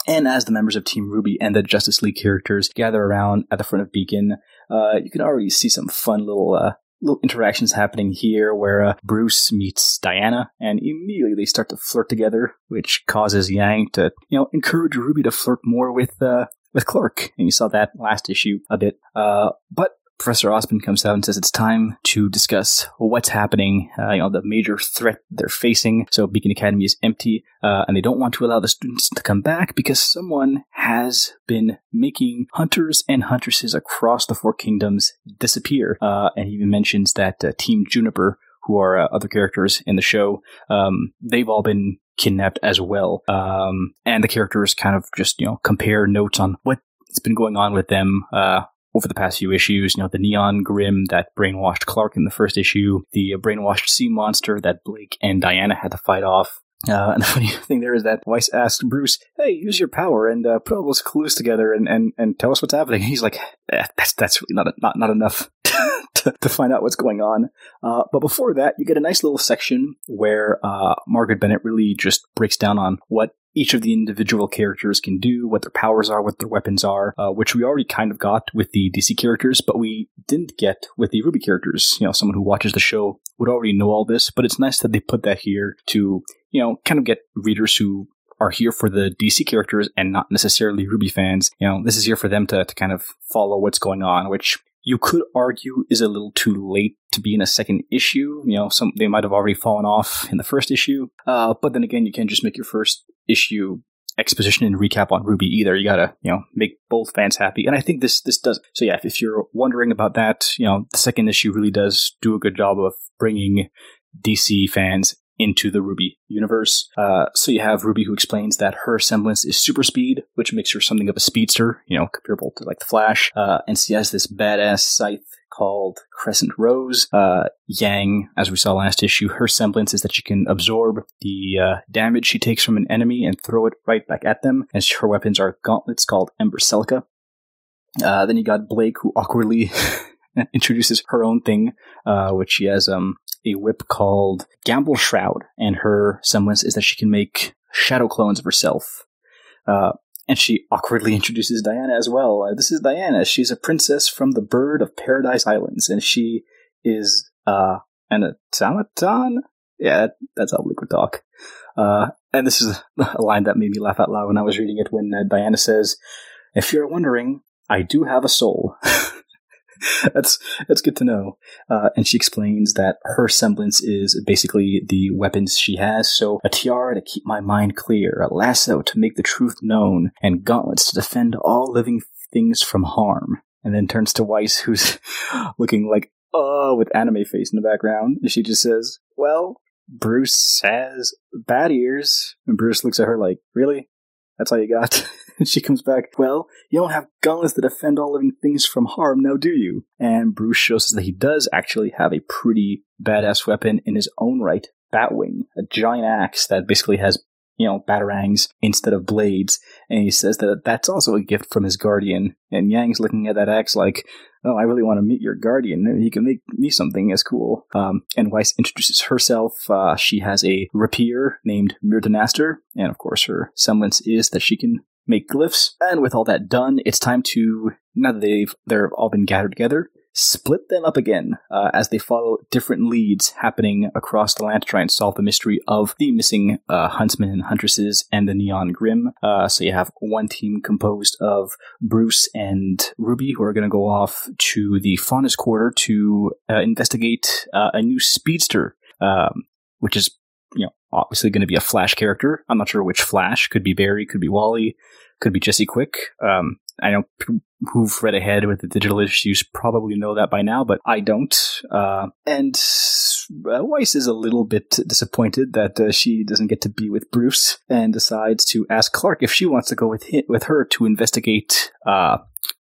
And as the members of Team Ruby and the Justice League characters gather around at the front of Beacon, uh, you can already see some fun little uh, little interactions happening here where uh, Bruce meets Diana and immediately they start to flirt together, which causes Yang to, you know, encourage Ruby to flirt more with, uh, with Clark. And you saw that last issue a bit. Uh, but Professor Ozpin comes out and says it's time to discuss what's happening, uh, you know, the major threat they're facing. So Beacon Academy is empty, uh, and they don't want to allow the students to come back because someone has been making hunters and huntresses across the Four Kingdoms disappear. Uh, and he even mentions that uh, Team JNPR, who are uh, other characters in the show, um, they've all been kidnapped as well. Um, and the characters kind of just, you know, compare notes on what's been going on with them, uh, over the past few issues. You know, the Neon Grimm that brainwashed Clark in the first issue, the brainwashed sea monster that Blake and Diana had to fight off. Uh, and the funny thing there is that Weiss asked Bruce, "Hey, use your power and uh, put all those clues together and, and, and tell us what's happening." And he's like, eh, "That's that's really not not not enough to, to find out what's going on." Uh, but before that, you get a nice little section where uh, Margaret Bennett really just breaks down on what each of the individual characters can do, what their powers are, what their weapons are, uh, which we already kind of got with the DC characters, but we didn't get with the Ruby characters. You know, someone who watches the show would already know all this, but it's nice that they put that here to, you know, kind of get readers who are here for the DC characters and not necessarily Ruby fans. You know, this is here for them to, to kind of follow what's going on, which you could argue is a little too late to be in a second issue. You know, some they might have already fallen off in the first issue. Uh, but then again, you can just make your first issue exposition and recap on Ruby either. You gotta, you know, make both fans happy. And I think this this does. So yeah, if you're wondering about that, you know, the second issue really does do a good job of bringing DC fans into the Ruby universe. Uh, so you have Ruby who explains that her semblance is super speed, which makes her something of a speedster, you know, comparable to like the Flash. Uh, and she has this badass scythe called Crescent Rose. Uh, Yang, as we saw last issue, her semblance is that she can absorb the uh, damage she takes from an enemy and throw it right back at them. And her weapons are gauntlets called Ember Celica. Uh, then you got Blake, who awkwardly introduces her own thing, uh, which she has um, a whip called Gambol Shroud, and her semblance is that she can make shadow clones of herself. Uh, and she awkwardly introduces Diana as well. Uh, this is Diana. She's a princess from the Bird of Paradise Islands, and she is uh, an automaton. Yeah, that's how Liquid talk. Uh, and this is a line that made me laugh out loud when I was reading it. When uh, Diana says, "If you're wondering, I do have a soul." that's that's good to know. Uh, and she explains that her semblance is basically the weapons she has. So a tiara to keep my mind clear, a lasso to make the truth known, and gauntlets to defend all living things from harm. And then turns to Weiss, who's looking like oh with anime face in the background. And she just says, "Well." Bruce has bad ears, and Bruce looks at her like, "Really? That's all you got?" And she comes back, Well, you don't have guns that defend all living things from harm, now do you? And Bruce shows us that he does actually have a pretty badass weapon in his own right Batwing, a giant axe that basically has, you know, batarangs instead of blades. And he says that that's also a gift from his guardian. And Yang's looking at that axe like, oh, I really want to meet your guardian. He can make me something as cool. Um, and Weiss introduces herself. Uh, she has a rapier named Myrtenaster, and of course, her semblance is that she can make glyphs. And with all that done, it's time to now that they've they're all been gathered together, split them up again uh, as they follow different leads happening across the land to try and solve the mystery of the missing uh, huntsmen and huntresses and the neon grimm. Uh, so you have one team composed of Bruce and Ruby who are going to go off to the Faunus Quarter to uh, investigate uh, a new speedster, um, which is obviously going to be a Flash character. I'm not sure which Flash. Could be Barry. Could be Wally. Could be Jesse Quick. Um, I know who've read ahead with the digital issues probably know that by now, but I don't. Uh, and uh, Weiss is a little bit disappointed that uh, she doesn't get to be with Bruce and decides to ask Clark if she wants to go with hi- with her to investigate uh,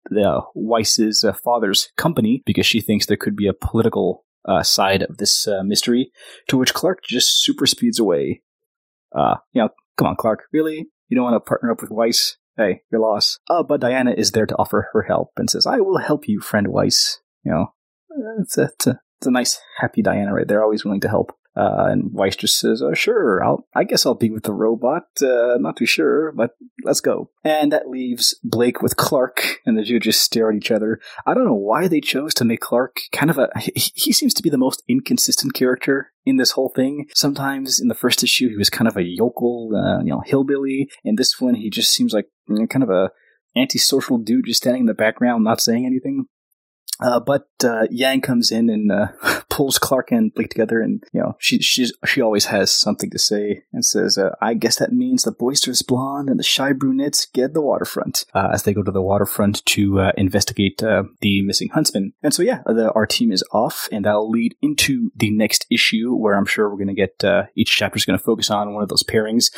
the Weiss's uh, father's company because she thinks there could be a political uh, side of this uh, mystery. To which Clark just super speeds away. Uh, you know, come on, Clark, really? You don't want to partner up with Weiss? Hey, your loss. Uh, but Diana is there to offer her help and says, "I will help you, friend Weiss." You know, uh, it's a, it's a, it's a nice, happy Diana right there, always willing to help. Uh, and Weiss just says, oh, "Sure, I'll. I guess I'll be with the robot. Uh, not too sure, but let's go." And that leaves Blake with Clark, and the two just stare at each other. I don't know why they chose to make Clark kind of a. He, seems to be the most inconsistent character in this whole thing. Sometimes in the first issue, he was kind of a yokel, uh, you know, hillbilly. In this one, he just seems like know, kind of a antisocial dude just standing in the background, not saying anything. Uh, but uh, Yang comes in and uh, pulls Clark and Blake together, and you know she she's, she always has something to say, and says, uh, "I guess that means the boisterous blonde and the shy brunettes get the waterfront." Uh, as they go to the waterfront to uh, investigate the missing huntsman, and so yeah, the, our team is off, and that'll lead into the next issue, where I'm sure we're going to get each chapter is going to focus on one of those pairings.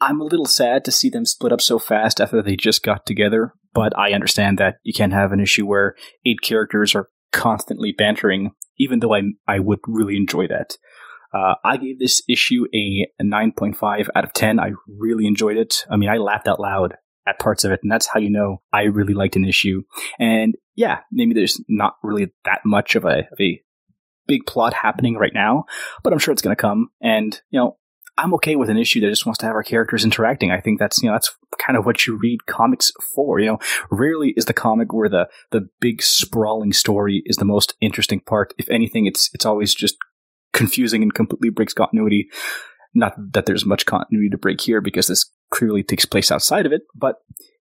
I'm a little sad to see them split up so fast after they just got together, but I understand that you can't have an issue where eight characters are constantly bantering, even though I, I would really enjoy that. Uh, I gave this issue a, a 9.5 out of 10. I really enjoyed it. I mean, I laughed out loud at parts of it, and that's how you know I really liked an issue. And yeah, maybe there's not really that much of a, a big plot happening right now, but I'm sure it's going to come. And, you know, I'm okay with an issue that just wants to have our characters interacting. I think that's you know that's kind of what you read comics for. You know, rarely is the comic where the the big sprawling story is the most interesting part. If anything, it's it's always just confusing and completely breaks continuity. Not that there's much continuity to break here because this clearly takes place outside of it, but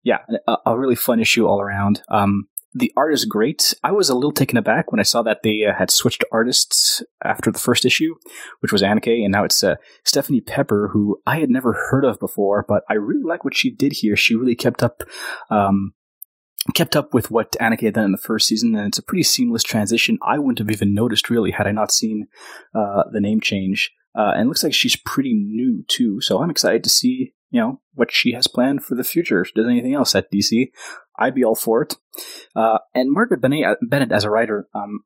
yeah, a, a really fun issue all around. Um, the art is great. I was a little taken aback when I saw that they uh, had switched artists after the first issue, which was Aneke, and now it's uh, Stephanie Pepper, who I had never heard of before, but I really like what she did here. She really kept up. Um, kept up with what Aneke had done in the first season, and it's a pretty seamless transition. I wouldn't have even noticed really had I not seen uh, the name change. Uh, and it looks like she's pretty new too, so I'm excited to see you know what she has planned for the future. If she does anything else at DC, I'd be all for it. Uh, and Margaret Bennett, Bennett as a writer, um,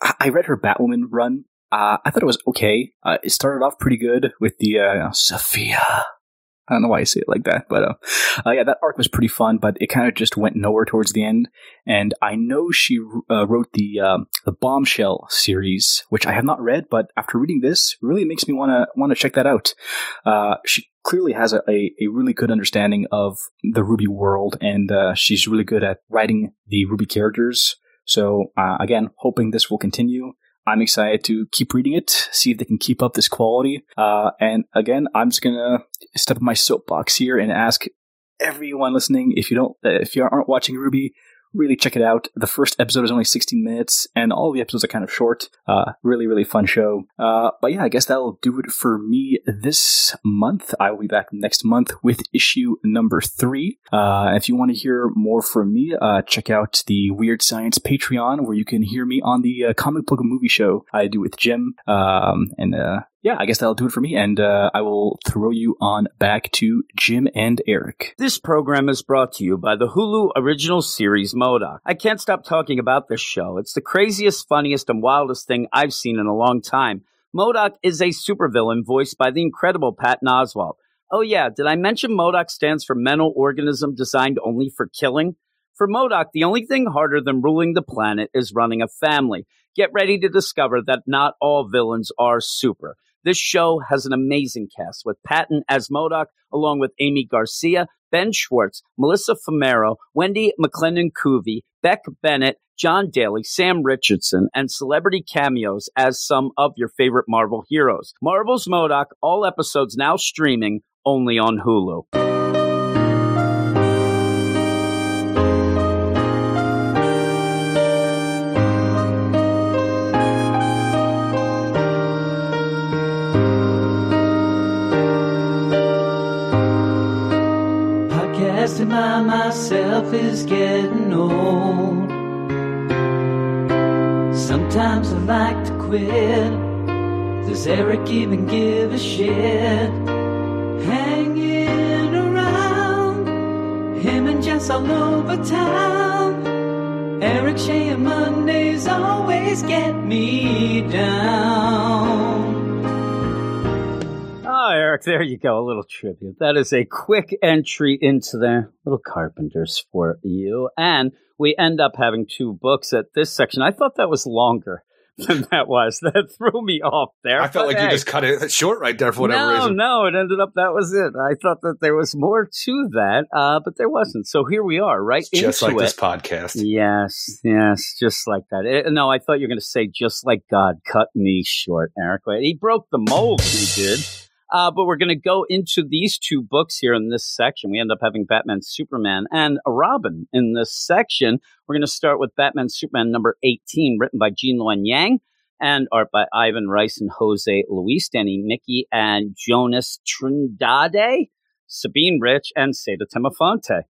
I, I read her Batwoman run. Uh, I thought it was okay. Uh, it started off pretty good with the uh, Sophia I don't know why I say it like that, but uh, uh, yeah, that arc was pretty fun, but it kind of just went nowhere towards the end. And I know she uh, wrote the um, the Bombshell series, which I have not read, but after reading this, really makes me want to want to check that out. Uh, she clearly has a, a, a, really good understanding of the Ruby world, and uh, she's really good at writing the Ruby characters. So uh, again, hoping this will continue. I'm excited to keep reading it, see if they can keep up this quality. Uh, and again, I'm just gonna step on my soapbox here and ask everyone listening if you don't, if you aren't watching RWBY, really check it out. The first episode is only 16 minutes, and all the episodes are kind of short. Uh, really, really fun show. Uh, but yeah, I guess that'll do it for me this month. I will be back next month with issue number three. Uh, if you want to hear more from me, uh, check out the Weird Science Patreon, where you can hear me on the uh, comic book movie show I do with Jim. Um, and uh, yeah, I guess that'll do it for me, and uh, I will throw you on back to Jim and Eric. This program is brought to you by the Hulu original series MODOK. I can't stop talking about this show. It's the craziest, funniest, and wildest thing I've seen in a long time. MODOK is a supervillain voiced by the incredible Patton Oswalt. Oh yeah, did I mention MODOK stands for mental organism designed only for killing? For MODOK, the only thing harder than ruling the planet is running a family. Get ready to discover that not all villains are super. This show has an amazing cast with Patton as MODOK, along with Aimee Garcia, Ben Schwartz, Melissa Fumero, Wendi McLendon-Covey, Beck Bennett, Jon Daly, Sam Richardson, and celebrity cameos as some of your favorite Marvel heroes. Marvel's MODOK, all episodes now streaming only on Hulu. Myself is getting old. Sometimes I like to quit. Does Eric even give a shit? Hanging around, him and Jess all over town. Eric Shea and Mondays always get me down. Oh, Eric, there you go. A little tribute. That is a quick entry into the Little Carpenters for you. And we end up having two books at this section. I thought that was longer than that was. That threw me off there. I felt But like you just cut it short right there for whatever no, reason. no, it ended up that was it. I thought that there was more to that, uh, but there wasn't. So here we are, right Just into like it. this podcast. Yes, yes, just like that. Eh, no, I thought you were going to say just like God cut me short, Eric. He broke the mold. He did. Uh, but we're going to go into these two books here in this section. We end up having Batman, Superman, and Robin in this section. We're going to start with Batman, Superman number 18, written by Gene Luen Yang and art by Ivan Reis and Jose Luis, Danny Miki, and Jonas Trindade, Sabine Rich, and Saida Temofonte.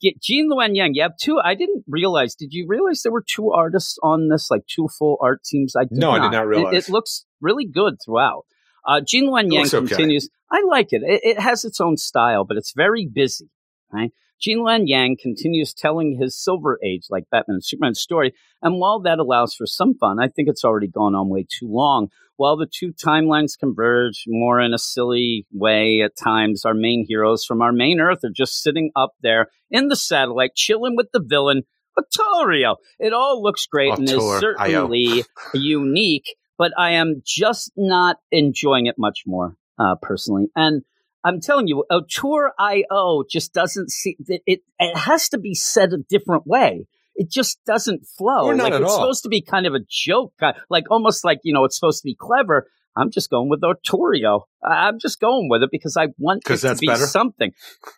Get Gene Luen Yang. You have two. I didn't realize. Did you realize there were two artists on this, like two full art teams? I did No, I did not It- realize. It, looks really good throughout. Uh, Luen It Yang okay. continues. I like it. it. It has its own style, but it's very busy. Right? Gene Luen Yang continues telling his Silver Age, like Batman and Superman story, and while that allows for some fun, I think it's already gone on way too long. While the two timelines converge more in a silly way at times, our main heroes from our main Earth are just sitting up there in the satellite, chilling with the villain, Vittorio. It all looks great and is certainly unique, but I am just not enjoying it much more, uh, personally. And I'm telling you, tour IO just doesn't see it, it. Has to be said a different way. It just doesn't flow. Or not like at it's all. supposed to be kind of a joke, like almost like you know it's supposed to be clever. I'm just going with Arturio. I- I'm just going with it because I want it to be better? something.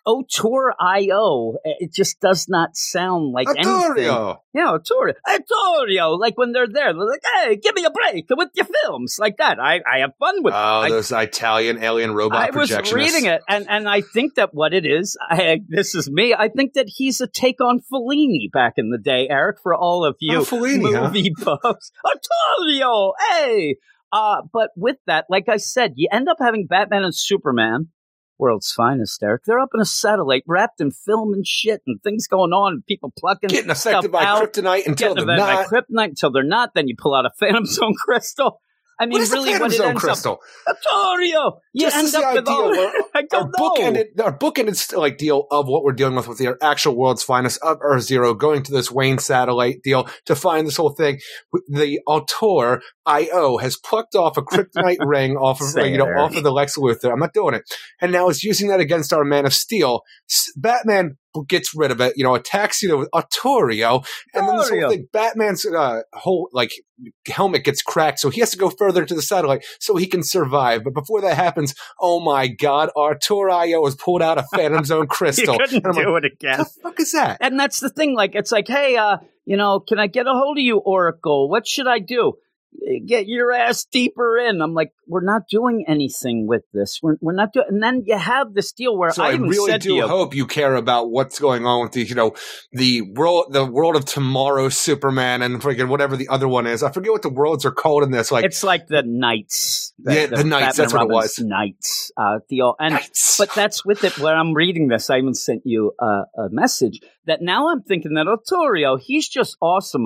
Auteur.io. Eh, it just does not sound like anything. Arturio. Yeah, Arturio. Arturio. Like when they're there, they're like, "Hey, give me a break with your films," like that. I, I have fun with. Oh, I, those Italian alien robot I was reading it, and, and I think that what it is, I, this is me. I think that he's a take on Fellini back in the day, Eric. For all of you Oh, Fellini, huh? movie buffs, Arturio, hey. Uh, but with that, like I said, you end up having Batman and Superman, world's finest, Eric. They're up in a satellite, wrapped in film and shit, and things going on, and people plucking Getting stuff affected by out, kryptonite until getting they're affected not. by kryptonite until they're not. Then you pull out a Phantom Zone crystal. I mean, what is really, what it ends crystal? up, Arturio, you Just end up with idea all. where our bookended, our bookended like deal of what we're dealing with with the actual world's finest of Earth Zero, going to this Wayne satellite deal to find this whole thing. The auteur IO has plucked off a kryptonite ring off of Say you know off of the Lex Luthor. I'm not doing it, and now it's using that against our Man of Steel. S- Batman gets rid of it, you know, attacks you know with Arturio, and then this whole thing. Batman's uh, whole like helmet gets cracked, so he has to go further to the satellite so he can survive. But before that happens, oh my god, Arturio has pulled out a Phantom Zone crystal. You couldn't do like, it again. the fuck is that? And that's the thing. Like, it's like, hey, uh, you know, can I get a hold of you, Oracle? What should I do? Get your ass deeper in. I'm like, we're not doing anything with this. We're, we're not doing. And then you have this deal where So I, I, really said do you, hope you care about what's going on with the, you know, the world, the world of tomorrow, Superman, and freaking whatever the other one is. I forget what the worlds are called in this. Like, it's like the Knights. Yeah, the Knights, Batman that's what it was. Knights uh, deal. And Knights. But that's with it. Where I'm reading this, I even sent you a, a message that now I'm thinking that Otorio, he's just awesome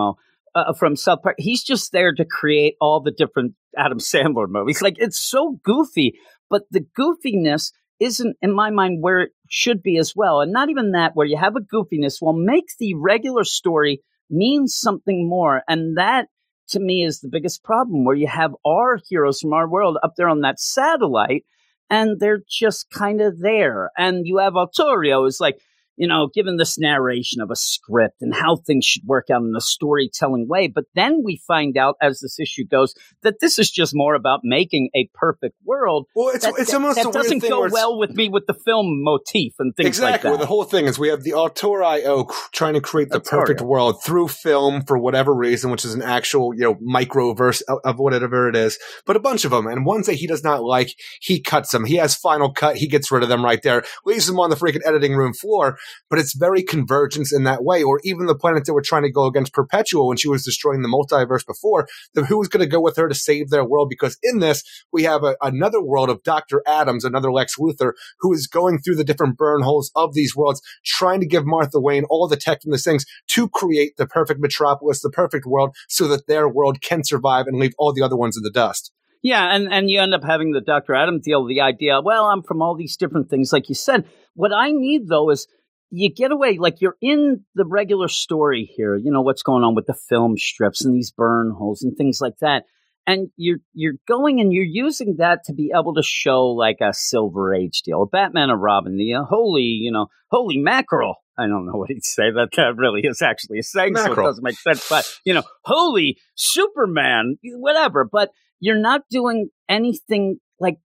uh, from South Park. He's just there to create all the different Adam Sandler movies. Like it's so goofy, but the goofiness isn't, in my mind, where it should be as well. And not even that, where you have a goofiness. Well, make the regular story mean something more, and that. To me, is the biggest problem where you have our heroes from our world up there on that satellite, and they're just kind of there. And you have Arturio is like, you know, given this narration of a script and how things should work out in a storytelling way. But then we find out as this issue goes that this is just more about making a perfect world. well, it's, that, it's that- almost that a doesn't go well with me with the film motif and things exactly. like that. Well, the whole thing is we have the Auteur.io trying to create the perfect world through film for whatever reason, which is an actual, you know, microverse of, of whatever it is, but a bunch of them. And ones that he does not like, he cuts them. He has final cut. He gets rid of them right there, leaves them on the freaking editing room floor. But it's very convergence in that way. Or even the planets that were trying to go against Perpetua when she was destroying the multiverse before, the, who was going to go with her to save their world? Because in this, we have a, another world of Dr. Adams, another Lex Luthor, who is going through the different burn holes of these worlds, trying to give Martha Wayne all the tech from these things to create the perfect metropolis, the perfect world, so that their world can survive and leave all the other ones in the dust. Yeah, and, and you end up having the Dr. Adam deal, the idea, well, I'm from all these different things, like you said. What I need, though, is you get away, like you're in the regular story here, you know, what's going on with the film strips and these burn holes and things like that. And you're you're going and you're using that to be able to show like a Silver Age deal, a Batman and Robin, the uh, holy, you know, holy mackerel. I don't know what he'd say. That that really is actually a saying, so it doesn't make sense. But you know, holy Superman, whatever. But you're not doing anything like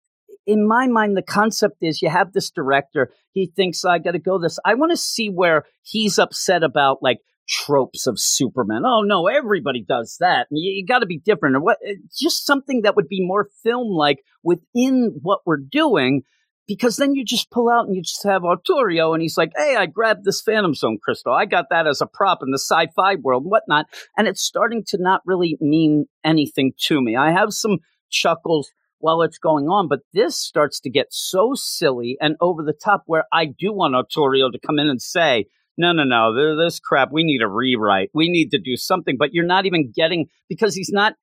in my mind the concept is you have this director he thinks i got to go this i want to see where he's upset about like tropes of superman oh no everybody does that you, you got to be different or what just something that would be more film like within what we're doing because then you just pull out and you just have Arturio and he's like, Hey, I grabbed this Phantom Zone crystal. I got that as a prop in the sci fi world and whatnot. And it's starting to not really mean anything to me. I have some chuckles while it's going on, but this starts to get so silly and over the top where I do want Arturio to come in and say, no, no, no, this crap, we need a rewrite. We need to do something. But you're not even getting, because he's not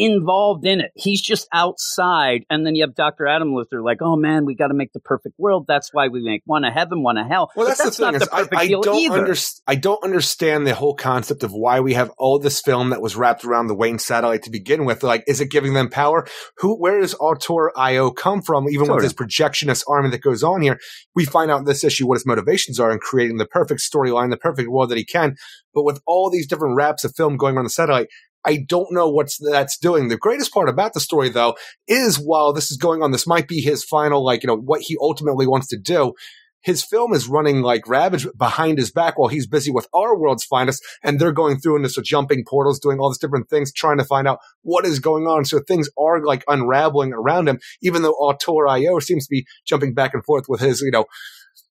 involved in it. He's just outside. And then you have Dr. Adam Luther like, oh man, we got to make the perfect world. That's why we make one of heaven, one of hell. Well, But that's, the thing. not Is the I, perfect I deal don't either. underst- I don't understand the whole concept of why we have all this film that was wrapped around the Wayne satellite to begin with. Like, is it giving them power? Who? Where does Auteur.io come from? Even with Sort his projectionist army that goes on here, we find out in this issue what his motivations are in creating the perfect storyline, the perfect world that he can. But with all these different wraps of film going on the satellite, I don't know what's that's doing. The greatest part about the story, though, is while this is going on, this might be his final, like, you know, what he ultimately wants to do. His film is running like ravage behind his back while he's busy with our world's finest, and they're going through and just jumping portals, doing all these different things, trying to find out what is going on. So things are like unraveling around him, even though Auteur.io seems to be jumping back and forth with his, you know,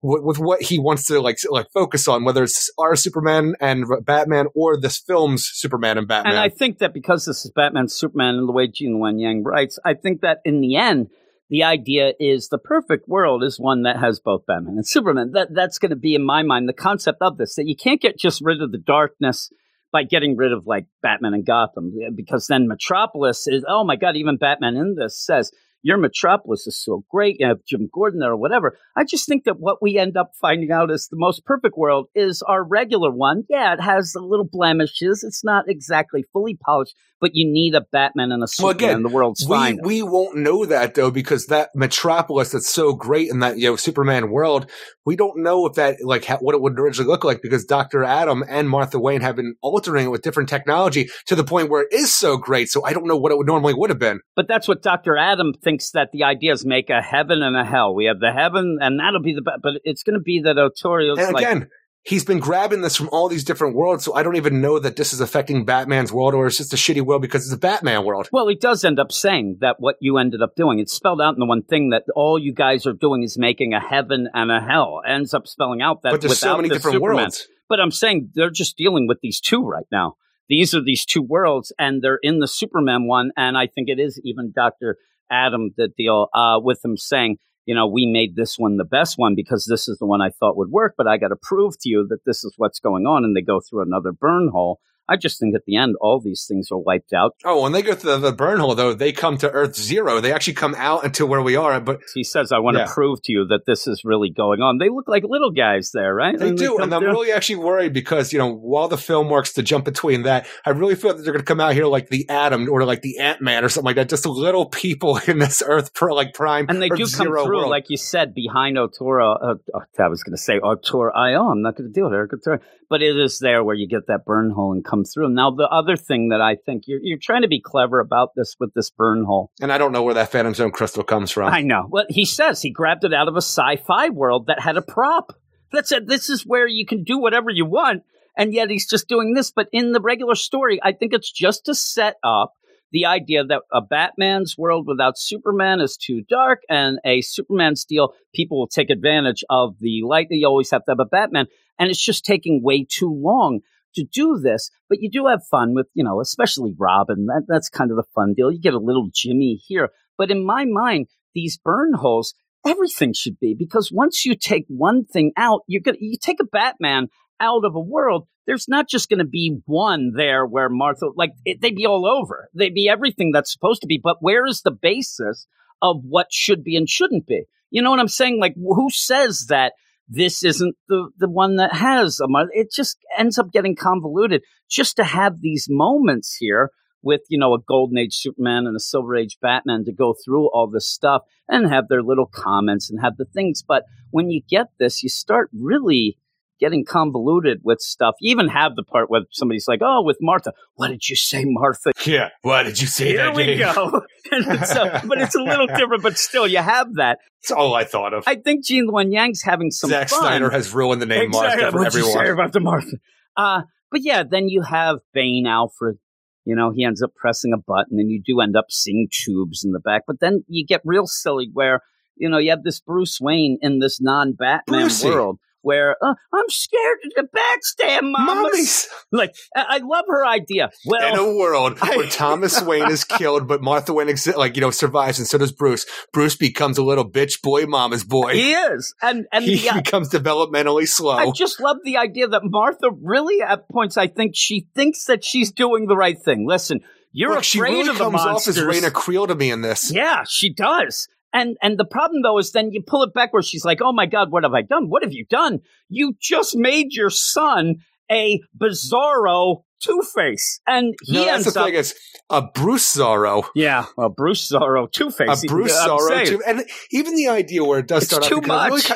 with, with what he wants to like like focus on, whether it's our Superman and Batman or this film's Superman and Batman. And I think that because this is Batman, Superman, and the way Gene Luen Yang writes, I think that in the end, the idea is the perfect world is one that has both Batman and Superman. That that's going to be in my mind the concept of this that you can't get just rid of the darkness by getting rid of like Batman and Gotham because then Metropolis is oh my god even Batman in this says your Metropolis is so great you have Jim Gordon there or whatever. I just think that what we end up finding out is the most perfect world is our regular one. Yeah, it has a little blemishes. It's not exactly fully polished, but you need a Batman and a Superman. well, again, the world's we, fine. we won't know that though because that metropolis that's so great in that you know Superman world, we don't know if that like ha- what it would originally look like because Doctor Adam and Martha Wayne have been altering it with different technology to the point where it is so great. So I don't know what it would normally would have been. But that's what Dr. Adam thinks that the idea is make a heaven and a hell. We have the heaven, and that'll be the. But it's going to be that Otorio's And like, again, he's been grabbing this from all these different worlds, so I don't even know that this is affecting Batman's world or it's just a shitty world because it's a Batman world. well, he does end up saying that what you ended up doing. It's spelled out in the one thing that all you guys are doing is making a heaven and a hell. Ends up spelling out that But there's so many the different Superman. worlds. But I'm saying they're just dealing with these two right now. These are these two worlds, and they're in the Superman one. And I think it is even Dr. Adam that deal uh, with him saying, you know, we made this one the best one because this is the one I thought would work, but I got to prove to you that this is what's going on. And they go through another burn hole. I just think at the end, all these things are wiped out. Oh, when they go through the, the burn hole, though, they come to Earth Zero. They actually come out into where we are, but He says, I want to prove to you that this is really going on. They look like little guys there, right? They do, and I'm through. really actually worried because you know while the film works to jump between that, I really feel that they're going to come out here like the Atom or like the Ant Man or something like that, just little people in this Earth per like prime And they Earth do come Zero through, world. like you said, behind Otora. Uh, oh, I was going to say Otora IO. I'm not going to do it. But it is there where you get that burn hole and come through. Now, the other thing that I think you're, you're trying to be clever about this with this burn hole. and I don't know where that Phantom Zone crystal comes from. I know. Well, he says he grabbed it out of a sci-fi world that had a prop. That's it. This is where you can do whatever you want, and yet he's just doing this. But in the regular story, I think it's just to set up the idea that a Batman's world without Superman is too dark, and a Superman steal people will take advantage of the light that you always have to have a Batman, and it's just taking way too long to do this. But you do have fun with, you know, especially Robin. That, that's kind of the fun deal. You get a little Jimmy here, but in my mind, these burn holes, everything should be because once you take one thing out, you're gonna you take a Batman out of a world. There's not just going to be one there where Martha, like it, they'd be all over. They'd be everything that's supposed to be. But where is the basis of what should be and shouldn't be? You know what I'm saying? Like who says that this isn't the the one that has a Martha? It just ends up getting convoluted. Just to have these moments here with you know a golden age superman and a silver age batman to go through all this stuff and have their little comments and have the things but when you get this you start really getting convoluted with stuff you even have the part where somebody's like oh with martha what did you say martha yeah, why did you say here that? we go it's a- but it's a little different but still you have that That's all I thought of. i think gene Luen yang's having some Zack fun Snyder has ruined the name Exactly. Martha for What'd you everyone. say about the Martha? Uh, but yeah, then you have Bane Alfred. You know, he ends up pressing a button and you do end up seeing tubes in the back. But then you get real silly where, you know, you have this Bruce Wayne in this non Batman Brucey. world where uh, I'm scared to backstab. Mommies Like, I-, I love her idea. Well, in a world I- where Thomas Wayne is killed, but Martha Wayne exi- like you know survives, and so does Bruce. Bruce becomes a little bitch boy, mama's boy. he is. And, and he the, uh, becomes developmentally slow. I just love the idea that Martha really, at points, I think she thinks that she's doing the right thing. Listen, you're Look, afraid she really of the comes off as Raina Creel to me in this. Yeah, she does. And and the problem though is then you pull it back where she's like, "Oh my god, what have I done? What have you done? You just made your son a bizarro Two-Face." And he no, that's ends the up thing is a Bruce Zorro. Yeah, a Bruce Zorro Two-Face. A Bruce Zorro too, and even the idea where it does It's start too really much.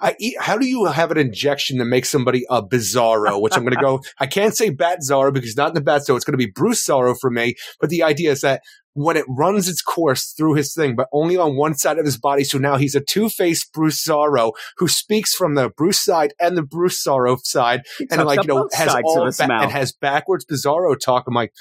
I, how do you have an injection to make somebody a Bizarro? Which I'm going to go. I can't say Bat Zorro because not in the Bat, so it's going to be Bruce Zorro for me. But the idea is that when it runs its course through his thing, but only on one side of his body. So now he's a two-faced Bruce Zorro who speaks from the Bruce side and the Bruce Zorro side, and like you know has all ba- and has backwards Bizarro talk. I'm like,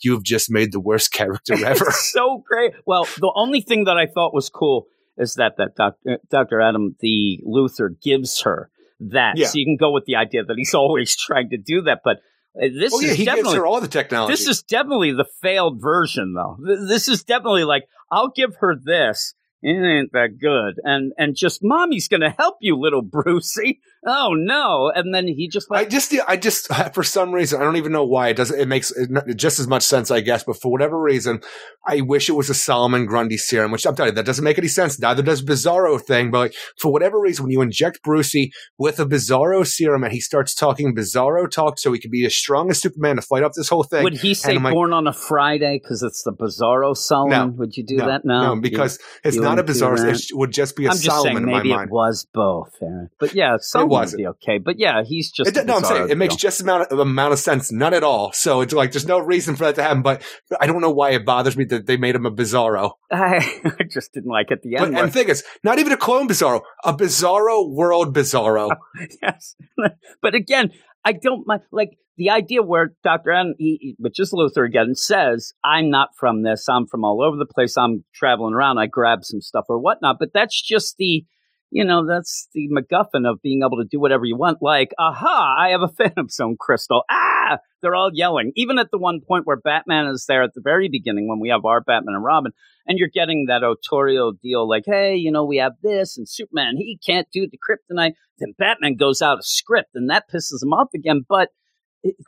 you've just made the worst character ever. So great. Well, the only thing that I thought was cool is that that Dr. Dr. Adam the Luther gives her that, Yeah. so you can go with the idea that he's always trying to do that. But uh, Uh, this oh yeah, is he gives definitely her all the technology. this is definitely the failed version, though. This is definitely like I'll give her this. It ain't that good, and and just mommy's gonna help you, little Brucey. Oh no! And then he just I just, I just, for some reason, I don't even know why it doesn't. It makes just as much sense, I guess. But for whatever reason, I wish it was a Solomon Grundy serum, which I'm telling you that doesn't make any sense. Neither does Bizarro thing. But like, for whatever reason, when you inject Brucey with a Bizarro serum and he starts talking Bizarro talk, so he can be as strong as Superman to fight off this whole thing. would he say like, born on a Friday because it's the Bizarro Solomon? Would you do no, that? No, no, because it's you not a Bizarro. It would just be a I'm just Solomon saying in my maybe it was both. But yeah, would wasn't. okay. But yeah, he's just It, no, I'm saying it makes deal. just amount of, amount of sense, none at all. So it's like there's no reason for that to happen. But I don't know why it bothers me that they made him a Bizarro. I, I just didn't like at the But, end. and the thing is, not even a clone Bizarro, a Bizarro world Bizarro. yes. but again, I don't mind like the idea where Dr. N, he, he- which is Luther again, says, I'm not from this, I'm from all over the place, I'm traveling around, I grab some stuff or whatnot. But that's just the you know, that's the MacGuffin of being able to do whatever you want. Like, aha, I have a Phantom Zone crystal. Ah, they're all yelling. Even at the one point where Batman is there at the very beginning when we have our Batman and Robin, and you're getting that Auteur.io deal, like, hey, you know, we have this, and Superman, he can't do the kryptonite. Then Batman goes out of script, and that pisses him off again. But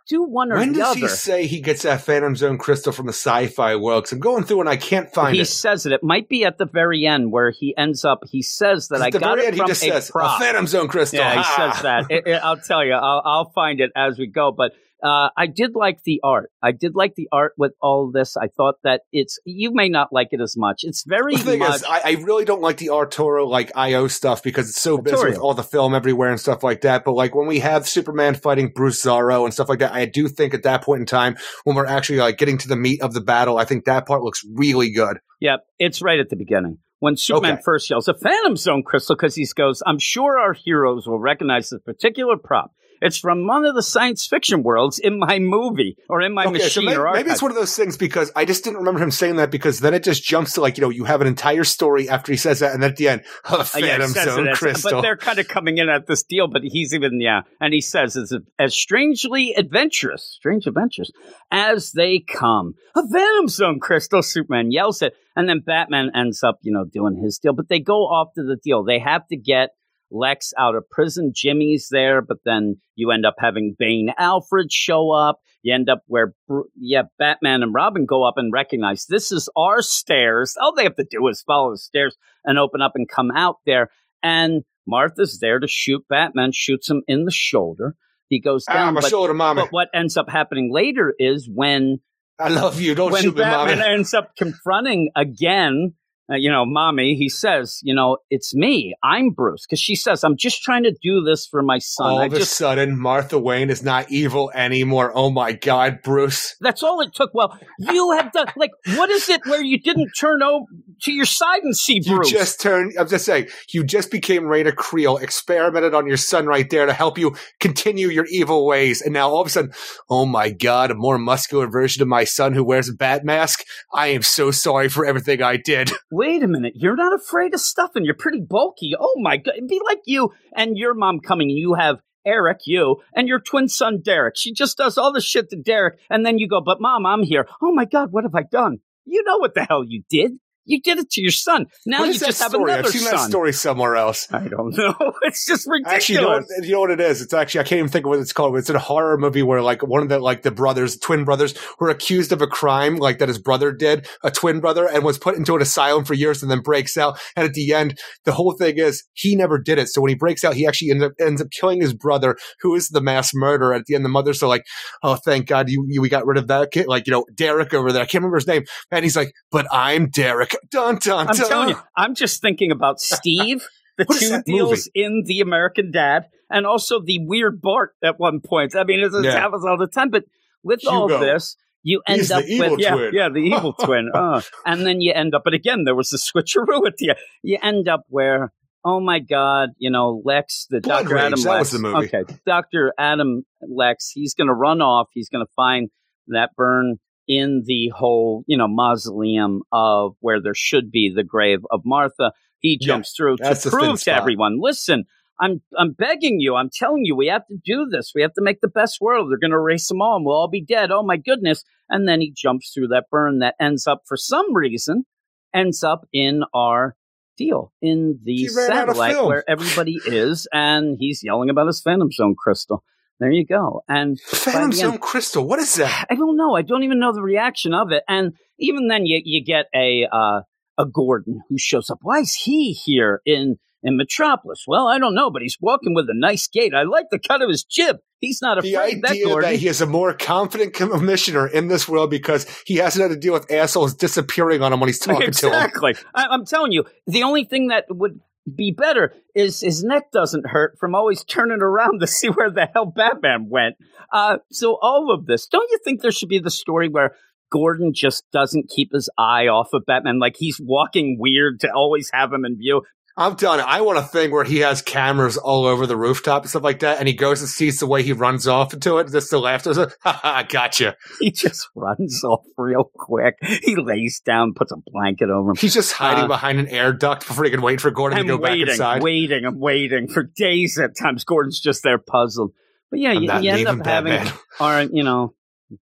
do one or When the does he say he gets that Phantom Zone crystal from the sci-fi world? Because I'm going through and I can't find he it. He says it. It might be at the very end where he ends up. He says that I got it end, he from just a says prop. a Phantom Zone crystal. Yeah, he says that. It- it- I'll tell you. I'll, I'll find it as we go. But uh, I did like the art. I did like the art with all this. I thought that it's. You may not like it as much. It's very The thing much. is, I, I really don't like the Arturo like IO stuff because it's so busy with all the film everywhere and stuff like that. But like when we have Superman fighting Bruce Zorro and stuff like that, I do think at that point in time when we're actually like getting to the meat of the battle, I think that part looks really good. Yep, it's right at the beginning. When Superman Okay. first yells, a Phantom Zone crystal, because he goes, I'm sure our heroes will recognize this particular prop. It's from one of the science fiction worlds in my movie or in my Okay, so machine maybe, or maybe it's one of those things because I just didn't remember him saying that because then it just jumps to like, you know, you have an entire story after he says that and then at the end, a Uh, yeah, Phantom says Zone crystal. But they're kind of coming in at this deal, but he's even, yeah. And he says, as, as strangely adventurous, strange adventures, as they come. A Venom Zone crystal, Superman yells it. And then Batman ends up, you know, doing his deal. But they go off to the deal. They have to get Lex out of prison. Jimmy's there, but then you end up having Bane Alfred show up. You end up where, yeah, Batman and Robin go up and recognize this is our stairs. All they have to do is follow the stairs and open up and come out there. And Martha's there to shoot Batman, shoots him in the shoulder. He goes ah, down. but, shoulder, but what ends up happening later is when I love you. Don't when shoot me, Batman mommy. ends up confronting again, uh, you know, mommy, he says, you know, it's me. I'm Bruce. Because she says, I'm just trying to do this for my son. All I of a sudden, Martha Wayne is not evil anymore. Oh my God, Bruce. that's all it took. Well, you have done, like, what is it where you didn't turn over to your side and see You Bruce? just turned, I'm just saying, you just became Raina Creel, experimented on your son right there to help you continue your evil ways. And now all of a sudden, oh my God, a more muscular version of my son who wears a bat mask. I am so sorry for everything I did. Wait a minute, you're not afraid of stuff and you're pretty bulky. Oh my god, it'd be like you and your mom coming. You have Eric, you, and your twin son Derek. She just does all the shit to Derek, and then you go, But mom, I'm here. Oh my god, what have I done? You know what the hell you did. You did it to your son. Now What you just have story? another I've seen son. that story somewhere else. I don't know. It's just ridiculous. Actually, you know, what, you know what it is? It's actually I can't even think of what it's called. It's a horror movie where like one of the like the brothers, twin brothers, were accused of a crime like that his brother did, a twin brother, and was put into an asylum for years and then breaks out. And at the end, the whole thing is he never did it. So when he breaks out, he actually ends up ends up killing his brother, who is the mass murderer. At the end, the mother's so like, oh thank God you, you we got rid of that kid, like you know Derek over there. I can't remember his name, and he's like, but I'm Derek. Dun dun I'm dun. telling you, I'm just thinking about Steve the What two deals in the American Dad, and also the weird Bart at one point. I mean, it Yeah. happens all the time. But with all this, you end He's the up with yeah, twin. yeah, the evil twin. Uh, and then you end up, but again, there was a switcheroo at the end. You end up where. Oh my God! You know Lex, the Blood Doctor Rage, Adam Lex. was the movie. Okay, Doctor Adam Lex. He's going to run off. He's going to find that burn in the whole, you know, mausoleum of where there should be the grave of Martha. He Yeah, jumps through to prove to everyone, listen, I'm I'm begging you, I'm telling you, we have to do this. We have to make the best world. They're going to erase them all, and we'll all be dead. Oh my goodness! And then he jumps through that burn that ends up, for some reason, ends up in our deal in the satellite where everybody is, and he's yelling about his Phantom Zone crystal. There you go. And Phantom Zone Crystal. What is that? I don't know. I don't even know the reaction of it. And even then, you you get a uh, a Gordon who shows up. Why is he here in in Metropolis? Well, I don't know, but he's walking with a nice gait. I like the cut of his jib. He's not The afraid. that idea Gordon. that he is a more confident commissioner in this world because he hasn't had to deal with assholes disappearing on him when he's talking to him. exactly. I'm telling you, the only thing that would be better is his neck doesn't hurt from always turning around to see where the hell Batman went. Uh, so all of this, don't you think there should be the story where Gordon just doesn't keep his eye off of Batman, like he's walking weird to always have him in view? I'm telling you, I want a thing where he has cameras all over the rooftop and stuff like that, and he goes and sees the way he runs off into it, just the laughter. Ha ha, gotcha. He just runs off real quick. He lays down, puts a blanket over him. He's just hiding Uh, behind an air duct before he can wait for Gordon I'm to go waiting, back inside. waiting, I'm waiting for days at times. Gordon's just there puzzled. But yeah, I'm you, you end up having are you know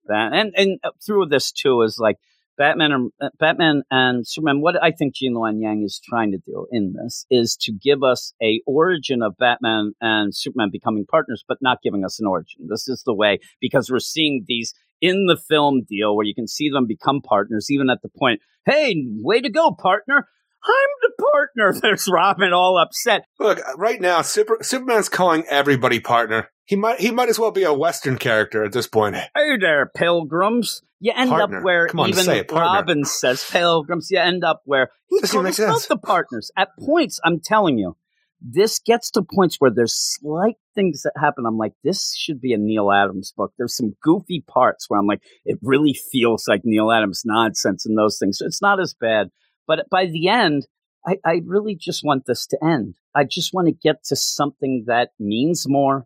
that and and through this too is like Batman and uh, Batman and Superman. What I think Gene Luen Yang is trying to do in this is to give us a origin of Batman and Superman becoming partners, but not giving us an origin. This is the way because we're seeing these in the film deal where you can see them become partners, even at the point, hey, way to go, partner. I'm the partner. There's Robin all upset. Look, right now, Super, Superman's calling everybody partner. He might he might as well be a Western character at this point. Hey there, pilgrims. You end Partner. up where on, even say. Robin says pilgrims. You end up where he calls make the partners. At points, I'm telling you, this gets to points where there's slight things that happen. I'm like, this should be a Neal Adams book. There's some goofy parts where I'm like, it really feels like Neal Adams nonsense and those things. So it's not as bad. But by the end, I, I really just want this to end. I just want to get to something that means more.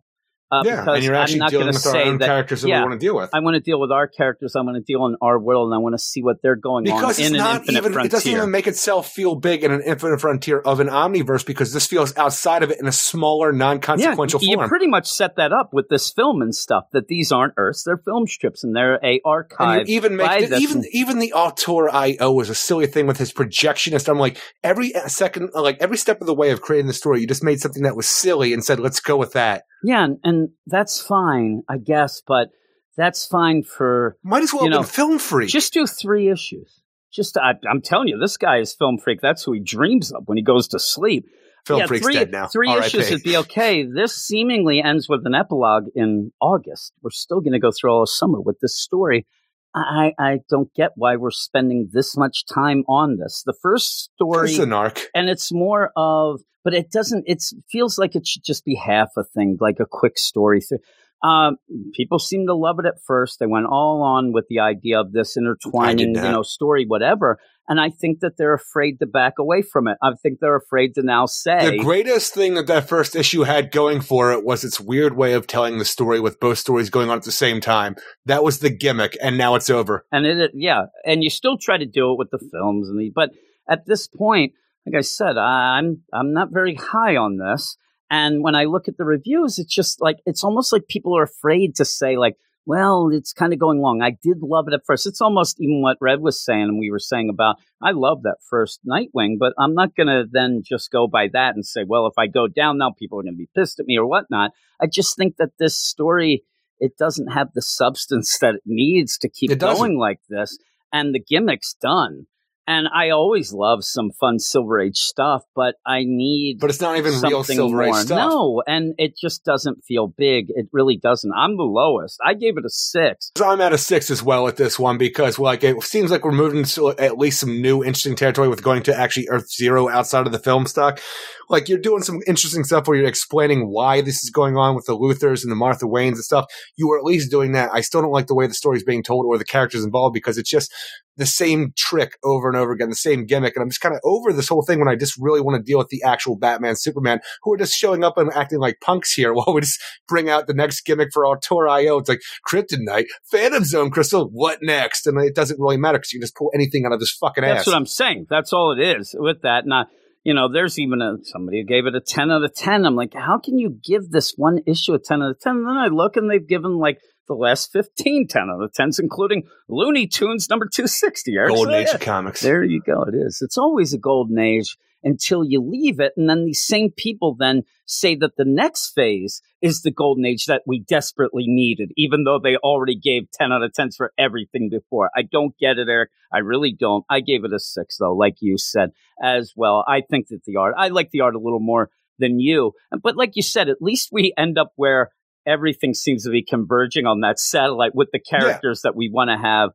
Uh, yeah, because and you're I'm actually not dealing with our say own that, characters that yeah, we want to deal with. I want to deal with our characters. I want to deal in our world, and I want to see what they're going Because on it's in an not infinite even, frontier. it doesn't even make itself feel big in an infinite frontier of an omniverse because this feels outside of it in a smaller, non-consequential yeah, you form. pretty much set that up with this film and stuff. That these aren't Earths; they're film strips, and they're a archive. And even make the, even even the Auteur.io was a silly thing with his projectionist. I'm like every second, like every step of the way of creating the story, you just made something that was silly and said, "Let's go with that." Yeah, and, and that's fine, I guess. But that's fine for Might as well You know, been film free. just do three issues. Just I, I'm telling you, this guy is film freak. That's who he dreams of when he goes to sleep. film yeah, freak's three, dead now. Three R.I.P. issues would be okay. This seemingly ends with an epilogue in August. We're still going to go through all of summer with this story. I, I don't get why we're spending this much time on this. The first story, It's an arc. and it's more of, but it doesn't. It feels like it should just be half a thing, like a quick story. through. Um, people seem to love it at first. They went all on with the idea of this intertwining, you know, story, whatever. And I think that they're afraid to back away from it. I think they're afraid to now say, The greatest thing that that first issue had going for it was its weird way of telling the story with both stories going on at the same time. That was the gimmick, and now it's over. and it, it- yeah, and you still try to do it with the films and the, but at this point, like I said, I'm I'm not very high on this. And when I look at the reviews, it's just like it's almost like people are afraid to say like, well, it's kind of going long. I did love it at first. It's almost even what Red was saying and we were saying about I love that first Nightwing, but I'm not going to then just go by that and say, well, if I go down now, people are going to be pissed at me or whatnot. I just think that this story it doesn't have the substance that it needs to keep going like this, and the gimmick's done. And I always love some fun Silver Age stuff, but I need But it's not even real Silver Age stuff. No, and it just doesn't feel big. It really doesn't. I'm the lowest. I gave it a six. I'm at a six as well at this one because, like, it seems like we're moving to at least some new interesting territory with going to actually Earth Zero outside of the film stock. Like you're doing some interesting stuff where you're explaining why this is going on with the Luthers and the Martha Waynes and stuff. You were at least doing that. I still don't like the way the story's being told or the characters involved because it's just the same trick over and over again, the same gimmick. And I'm just kind of over this whole thing when I just really want to deal with the actual Batman, Superman, who are just showing up and acting like punks here while we just bring out the next gimmick for Auteur.io. It's like Kryptonite, Phantom Zone Crystal, what next? And it doesn't really matter because you can just pull anything out of this fucking That's ass. That's what I'm saying. That's all it is with that. Now, you know, there's even a somebody who gave it a 10 out of 10. I'm like, how can you give this one issue a 10 out of 10? And then I look and they've given like the last 15 10 out of 10s, including Looney Tunes number 260. Golden Age of comics. There you go. It is. It's always a golden age until you leave it. And then these same people then say that the next phase is the golden age that we desperately needed, even though they already gave 10 out of 10s for everything before. I don't get it, Eric. I really don't. I gave it a six, though, like you said as well. I think that the art, I like the art a little more than you. But like you said, at least we end up where everything seems to be converging on that satellite with the characters that we want to have.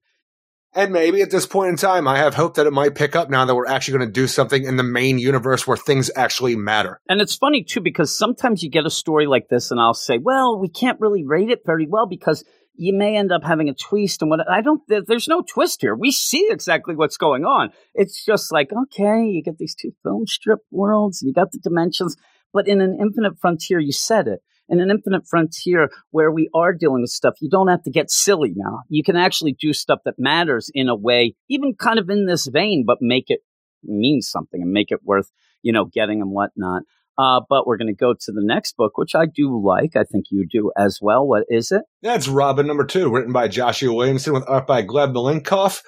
And maybe at this point in time, I have hope that it might pick up now that we're actually going to do something in the main universe where things actually matter. And it's funny too because sometimes you get a story like this, and I'll say, "Well, we can't really rate it very well because you may end up having a twist." And what I don't, there's no twist here. We see exactly what's going on. It's just like, okay, you get these two film strip worlds, and you got the dimensions, but in an infinite frontier, you said it. In an infinite frontier where we are dealing with stuff, you don't have to get silly now. You can actually do stuff that matters in a way, even kind of in this vein, but make it mean something and make it worth, you know, getting and whatnot. Uh, but we're going to go to the next book, which I do like. I think you do as well. What is it? That's Robin number two, written by Joshua Williamson with art by Gleb Malenkoff.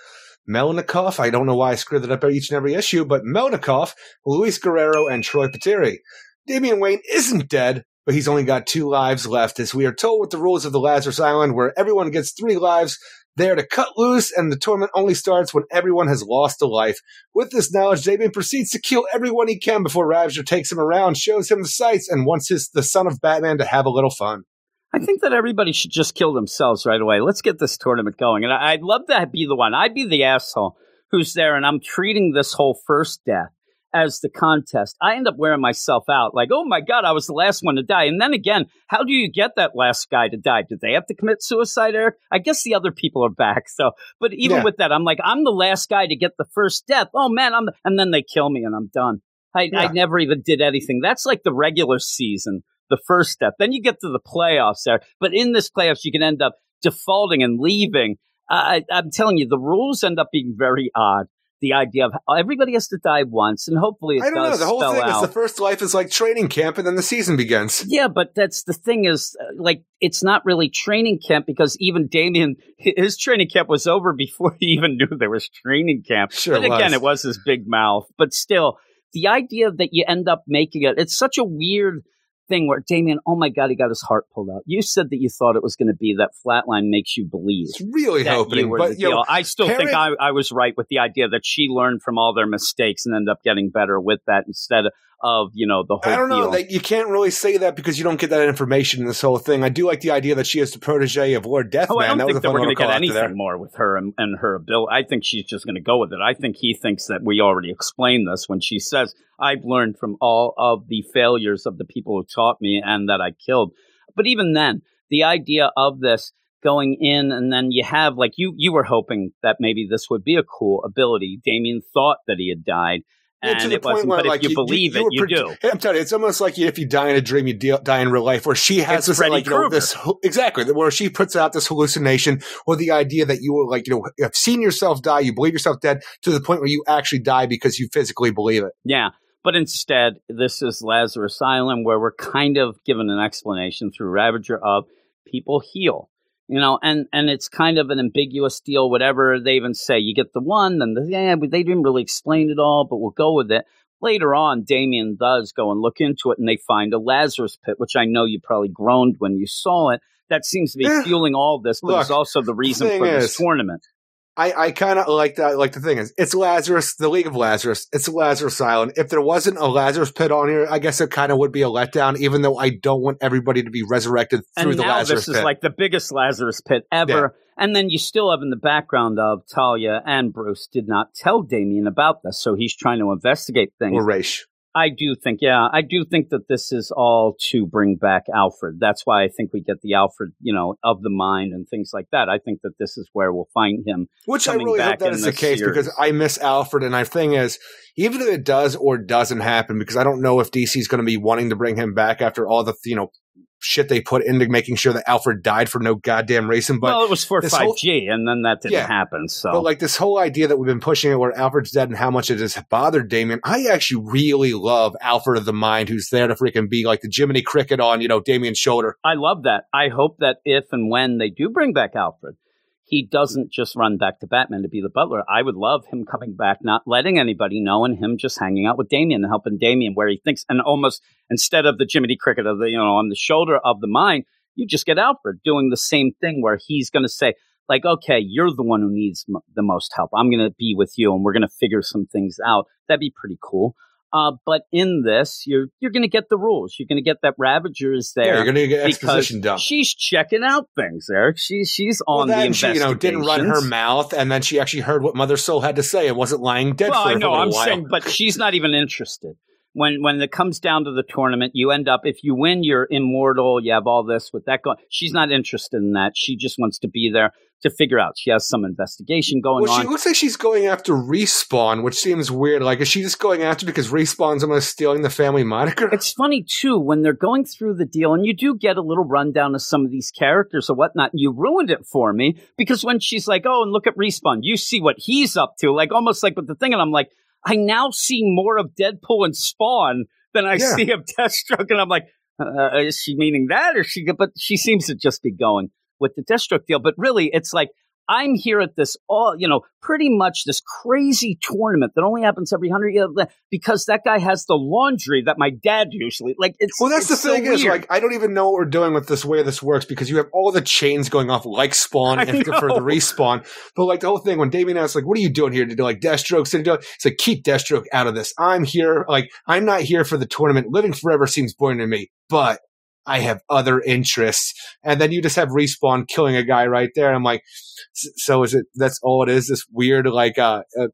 Melnikov, I don't know why I screwed it up each and every issue, but Melnikov, Luis Guerrero, and Troy Peteri. Damian Wayne isn't dead, but he's only got two lives left, as we are told with the rules of the Lazarus Island, where everyone gets three lives. There to cut loose, and the tournament only starts when everyone has lost a life. With this knowledge, Damian proceeds to kill everyone he can before Ravager takes him around, shows him the sights, and wants his the son of Batman to have a little fun. I think that everybody should just kill themselves right away. Let's get this tournament going. And I'd love to be the one. I'd be the asshole who's there, and I'm treating this whole first death as the contest. I end up wearing myself out like, oh my God, I was the last one to die. And then again, how do you get that last guy to die? Did they have to commit suicide, Eric? I guess the other people are back. So, but even Yeah. with that, I'm like, I'm the last guy to get the first death. Oh man, I'm, the, and then they kill me and I'm done. I, I never even did anything. That's like the regular season, the first step. Then you get to the playoffs there. But in this playoffs, you can end up defaulting and leaving. I, I'm telling you, the rules end up being very odd. The idea of everybody has to die once, and hopefully it I don't know. The whole thing out. is the first life is like training camp, and then the season begins. Yeah, but that's the thing is, uh, like, it's not really training camp because even Damian, his training camp was over before he even knew there was training camp. Sure but again, it was his big mouth. But still, the idea that you end up making it, it's such a weird thing where Damian, oh my God, he got his heart pulled out. You said that you thought it was going to be that flatline makes you believe. It's really hoping, but you know. I still think I, I was right with the idea that she learned from all their mistakes and ended up getting better with that instead of, you know, the whole I don't know. That you can't really say that because you don't get that information in this whole thing. I do like the idea that she is the protege of Lord Death Man. Oh, I don't that was think that we're going to get call out to anything more with her and, and her ability. I think she's just going to go with it. I think he thinks that we already explained this when she says, I've learned from all of the failures of the people who taught me and that I killed. But even then, the idea of this going in and then you have like you you were hoping that maybe this would be a cool ability. Damian thought that he had died. To the it point where, like, if you, believe it, were you do. I'm telling you, it's almost like if you die in a dream, you deal, die in real life. Where she has It's this, Freddy like, you know, this exactly where she puts out this hallucination, or the idea that you were like, you know, have seen yourself die, you believe yourself dead, to the point where you actually die because you physically believe it. Yeah. But instead, this is Lazarus Island where we're kind of given an explanation through Ravager of people heal. You know, and, and it's kind of an ambiguous deal, whatever they even say. You get the one, then the, yeah, but they didn't really explain it all, but we'll go with it. Later on, Damian does go and look into it and they find a Lazarus pit, which I know you probably groaned when you saw it. That seems to be Eh, fueling all this, but it's also the reason for this is- tournament. I, I kind of like that. Like the thing is, it's Lazarus, the League of Lazarus. It's Lazarus Island. If there wasn't a Lazarus pit on here, I guess it kind of would be a letdown. Even though I don't want everybody to be resurrected through and the now Lazarus this pit. is like the biggest Lazarus pit ever. And then you still have in the background of Talia and Bruce did not tell Damian about this, so he's trying to investigate things. or Raish. I do think, yeah, I do think that this is all to bring back Alfred. That's why I think we get the Alfred, you know, of the mind and things like that. I think that this is where we'll find him. Which I really hope that in the case series. because I miss Alfred, and my thing is, even if it does or doesn't happen, because I don't know if DC is going to be wanting to bring him back after all the you know shit they put into making sure that Alfred died for no goddamn reason. But well, it was for five G, and then that didn't Yeah. happen. So, But like this whole idea that we've been pushing it where Alfred's dead and how much it has bothered Damian, I actually really love Alfred of the Mind who's there to freaking be like the Jiminy Cricket on, you know, Damian's shoulder. I love that. I hope that if and when they do bring back Alfred, he doesn't just run back to Batman to be the butler. I would love him coming back, not letting anybody know, and him just hanging out with Damian and helping Damian where he thinks, and almost instead of the Jiminy Cricket of the, you know, on the shoulder of the mind, you just get Alfred doing the same thing where he's going to say, like, okay, you're the one who needs m- the most help. I'm going to be with you, and we're going to figure some things out. That'd be pretty cool. Uh, but in this, you're you're going to get the rules. You're going to get that Ravager is there. Yeah, you're going to get exposition dump. She's checking out things, Eric. She's she's on well, the she, you know, didn't run her mouth, and then she actually heard what Mother Soul had to say and wasn't lying dead Well, for I know. I'm while. saying, but she's not even interested. When when it comes down to the tournament, you end up if you win, you're immortal. You have all this with that going. She's not interested in that. She just wants to be there to figure out. She has some investigation going well, on. she looks like she's going after Respawn, which seems weird. Like, is she just going after because Respawn's almost stealing the family moniker? It's funny too when they're going through the deal, and you do get a little rundown of some of these characters or whatnot. And you ruined it for me because when she's like, "Oh, and look at respawn," you see what he's up to, like almost like with the thing, and I'm like, I now see more of Deadpool and Spawn than I Yeah. see of Deathstroke, and I'm like, uh, is she meaning that, or she? But she seems to just be going with the Deathstroke deal. But really, it's like. I'm here at this all, you know, pretty much this crazy tournament that only happens every hundred years because that guy has the laundry that my dad usually like. It's Well, that's it's the so thing is, weird. like, I don't even know what we're doing with this way this works because you have all the chains going off like Spawn I and for the respawn. But like the whole thing when Damian asks, like, "What are you doing here?" to do like Deathstroke, sitting down, it's like keep Deathstroke out of this. I'm here, like, I'm not here for the tournament. Living forever seems boring to me, but I have other interests. And then you just have respawn killing a guy right there. And I'm like, so is it? That's all it is. This weird, like, uh, uh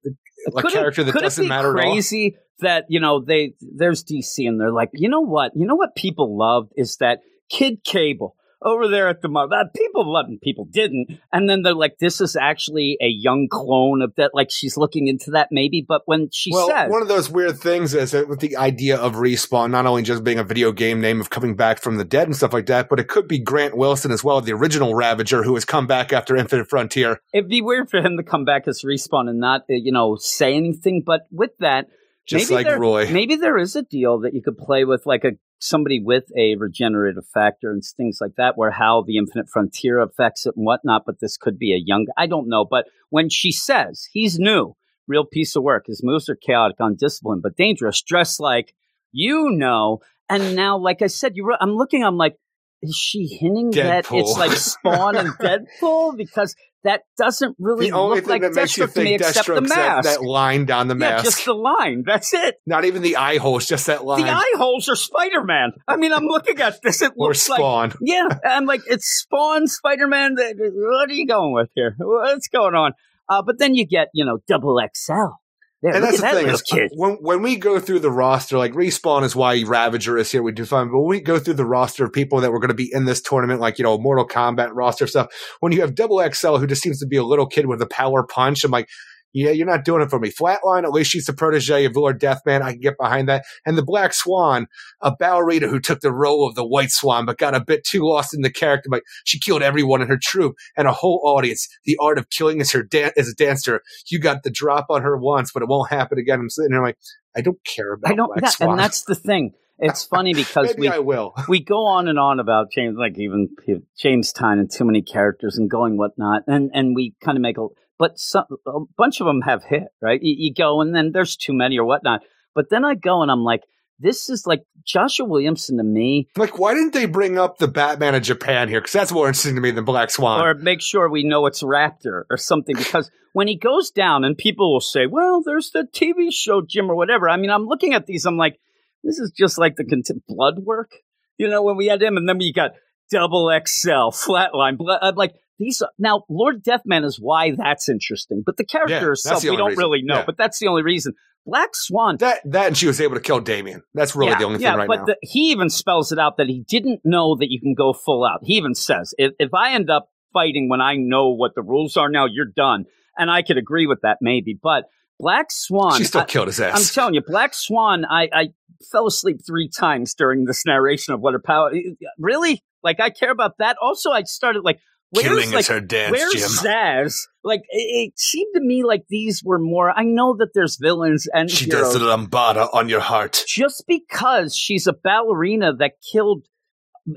a Could it- character that doesn't matter at all. crazy that you know they there's DC and they're like, you know what, you know what people loved is that Kid Cable over there at the that people loved and people didn't, and then they're like, this is actually a young clone of that. Like she's looking into that maybe, but when she well, says one of those weird things is that with the idea of respawn, not only just being a video game name of coming back from the dead and stuff like that, but it could be Grant Wilson as well, the original Ravager who has come back after Infinite Frontier. it'd be weird for him to come back as respawn and not uh, you know say anything. But with that, Just maybe like there, Roy. Maybe there is a deal that you could play with, like a somebody with a regenerative factor and things like that, where how the infinite frontier affects it and whatnot. But this could be a young. I don't know. But when she says he's new, real piece of work. His moves are chaotic, undisciplined, but dangerous. Dressed like you know. And now, like I said, you. Were, I'm looking. I'm like, is she hinting that it's like Spawn and Deadpool because that doesn't really The only look thing like that makes you Deathstroke to me, think except the Deathstroke's that, mask. that line down the yeah, mask. just the line. That's it. not even the eye holes, just that line. The eye holes are Spider Man. I mean, I'm looking at this. It or looks like Spawn. yeah. I'm like, it's Spawn, Spider Man. What are you going with here? What's going on? Uh, but then you get you know double XL. There, and that's the that thing is, uh, kid. when when we go through the roster, like respawn is why Ravager is here. We do fine, but when we go through the roster of people that were going to be in this tournament, like you know Mortal Kombat roster stuff, when you have Double XL, who just seems to be a little kid with a power punch, I'm like, yeah, you're not doing it for me. Flatline, at least she's the protege of Lord Death Man. I can get behind that. And the Black Swan, a ballerina who took the role of the White Swan, but got a bit too lost in the character. Like she killed everyone in her troop and a whole audience. The art of killing is her dan- as a dancer. You got the drop on her once, but it won't happen again. I'm sitting there like, I don't care about I don't, Black yeah, Swan. and that's the thing. It's funny because we we go on and on about James, like even James Tynion too many characters and going whatnot, and and we kind of make a, but some, a bunch of them have hit right. You, you go and then there's too many or whatnot, but then I go and I'm like, this is like Joshua Williamson to me, Like, why didn't they bring up the Batman of Japan here? Because that's more interesting to me than Black Swan. or make sure we know it's Raptor or something. Because when he goes down, and people will say, "Well, there's the TV show Jim or whatever." I mean, I'm looking at these, I'm like, this is just like the cont- blood work, you know, when we had him, and then we got double XL flatline. Blood, I'm like these. Are, now, Lord Death Man is why that's interesting, but the character Yeah, itself the we don't reason. really know. Yeah. But that's the only reason. Black Swan. That that and she was able to kill Damian. That's really yeah, the only thing right but now. the- he even spells it out that he didn't know that you can go full out. He even says, if, if I end up fighting when I know what the rules are now, you're done. And I could agree with that maybe. But Black Swan. she still I- killed his ass. I'm telling you, Black Swan, I, I fell asleep three times during this narration of what her power. Really? Like, I care about that. Also, I started like, where's, Killing like, is her dance, where's Jim. Zaz? Like, it, it seemed to me like these were more. I know that there's villains and She heroes. does the lambada on your heart. just because she's a ballerina that killed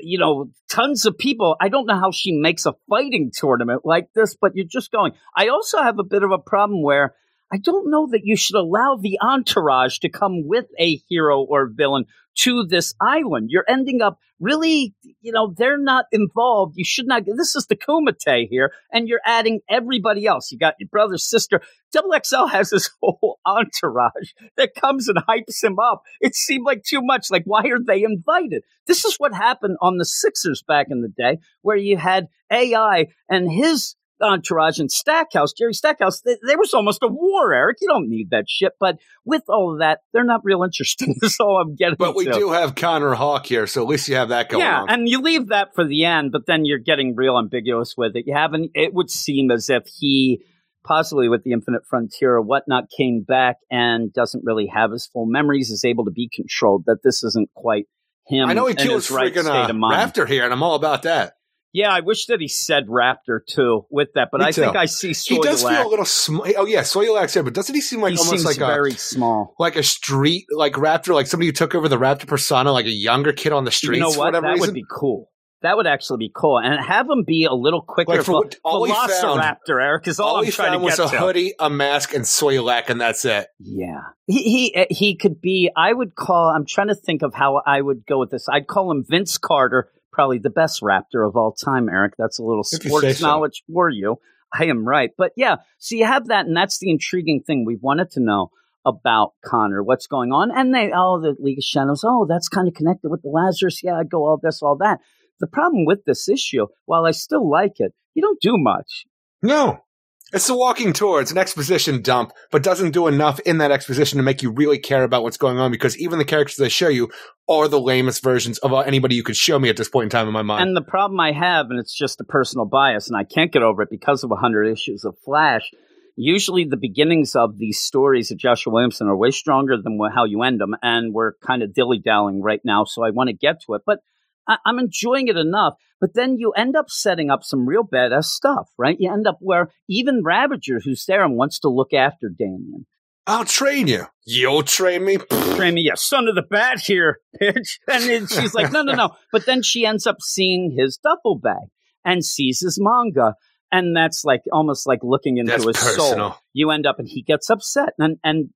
you know tons of people i don't know how she makes a fighting tournament like this but you're just going i also have a bit of a problem where i don't know that you should allow the entourage to come with a hero or villain to this island you're ending up really you know they're not involved you should not this is the kumite here and you're adding everybody else you got your brother sister double xl has this whole entourage that comes and hypes him up. It seemed like too much. Like, why are they invited? This is what happened on the Sixers back in the day, where you had AI and his entourage and Stackhouse, Jerry Stackhouse. th- There was almost a war, Eric. You don't need that shit. But with all of that, they're not real interesting. That's all I'm getting. But we to. do have Connor Hawke here, so at least you have that going yeah, on. and you leave that for the end, but then you're getting real ambiguous with it. You haven't. It would seem as if he, possibly with the Infinite Frontier or whatnot, came back and doesn't really have his full memories, is able to be controlled. That this isn't quite him. I know he kills his right state uh. Raptor here, and I'm all about that. Yeah, I wish that he said Raptor too with that, but Me I think. I see He does feel a little small. Oh yeah, Soilak's here, but doesn't he seem like He almost like a very small. like a street like Raptor, like somebody who took over the Raptor persona, like a younger kid on the streets You know what? whatever That reason? would be cool. That would actually be cool, and have him be a little quicker. Like, for all Velociraptor, Eric, is all, all I'm trying to was get a to. hoodie, a mask, and Soilak, and that's it. Yeah, he he uh, he could be. I would call. I'm trying to think of how I would go with this. I'd call him Vince Carter, probably the best Raptor of all time. Eric, that's a little sports so. knowledge for you. I am right, but yeah. So you have that, and that's the intriguing thing we wanted to know about Connor. What's going on? And they, oh, the League of Shadows. Oh, that's kind of connected with the Lazarus. Yeah, I go all this, all that. The problem with this issue, while I still like it, you don't do much. No. It's a walking tour. It's an exposition dump, but doesn't do enough in that exposition to make you really care about what's going on because even the characters they show you are the lamest versions of anybody you could show me at this point in time in my mind. And the problem I have, and it's just a personal bias, and I can't get over it because of 100 issues of Flash. Usually, the beginnings of these stories of Joshua Williamson are way stronger than how you end them, and we're kind of dilly dallying right now, so I want to get to it. But I- I'm enjoying it enough. But then you end up setting up some real badass stuff, right? You end up where even Ravager, who's there and wants to look after Damian, I'll train you. You'll train me. train me, yeah, son of the bat here, bitch. And then she's like, no, no, no. But then she ends up seeing his duffel bag and sees his manga. And that's like almost like looking into That's his soul. You end up and he gets upset. And and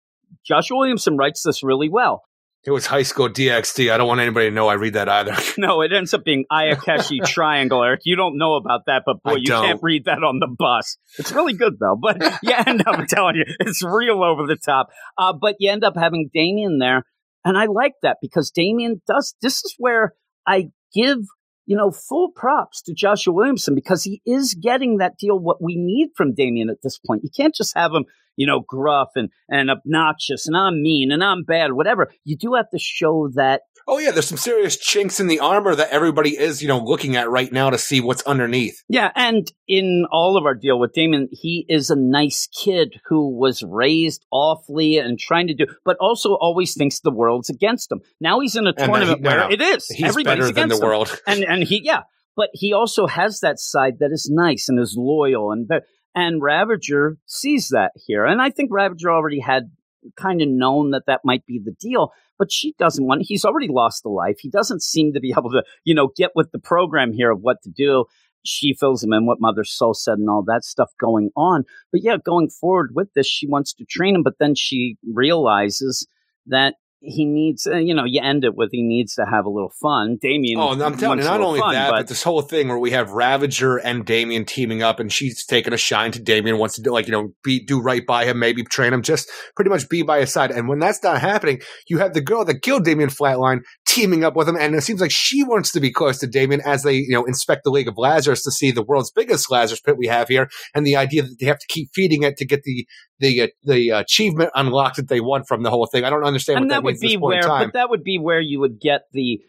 Joshua Williamson writes this really well. It was high school DXD. I don't want anybody to know I read that either. No, it ends up being Ayakashi Triangle, Eric. You don't know about that, but boy, I you don't. can't read that on the bus. It's really good though, but you end up I'm telling you, it's real over the top. Uh, but you end up having Damian there, and I like that because Damian does. This is where I give you know full props to Joshua Williamson because he is getting that deal what we need from Damian at this point. You can't just have him you know gruff and and obnoxious and I'm mean and I'm bad, whatever. You do have to show that oh yeah, there's some serious chinks in the armor that everybody is, you know, looking at right now to see what's underneath. Yeah, and in all of our deal with Damon, he is a nice kid who was raised awfully and trying to do, but also always thinks the world's against him. Now he's in a tournament he- no, where no. it is. He's Everybody's better than against the him. world. and and he yeah, but he also has that side that is nice and is loyal and and Ravager sees that here, and I think Ravager already had kind of known that that might be the deal, but she doesn't want. He's already lost a life. He doesn't seem to be able to you know get with the program here of what to do. She fills him in what Mother Soul said and all that stuff going on. But yeah, going forward with this, she wants to train him, but then she realizes that he needs, uh, you know, you end it with he needs to have a little fun. Damian. Oh, and I'm telling you, not only fun, that, but, but this whole thing where we have Ravager and Damian teaming up, and she's taking a shine to Damian, wants to do like you know, be do right by him, maybe train him, just pretty much be by his side. And when that's not happening, you have the girl that killed Damian Flatline teaming up with him, and it seems like she wants to be close to Damian as they you know inspect the League of Lazarus to see the world's biggest Lazarus pit we have here, and the idea that they have to keep feeding it to get the the uh, the achievement unlocked that they want from the whole thing. I don't understand and what that, that would means at this be where, but that would be where you would get the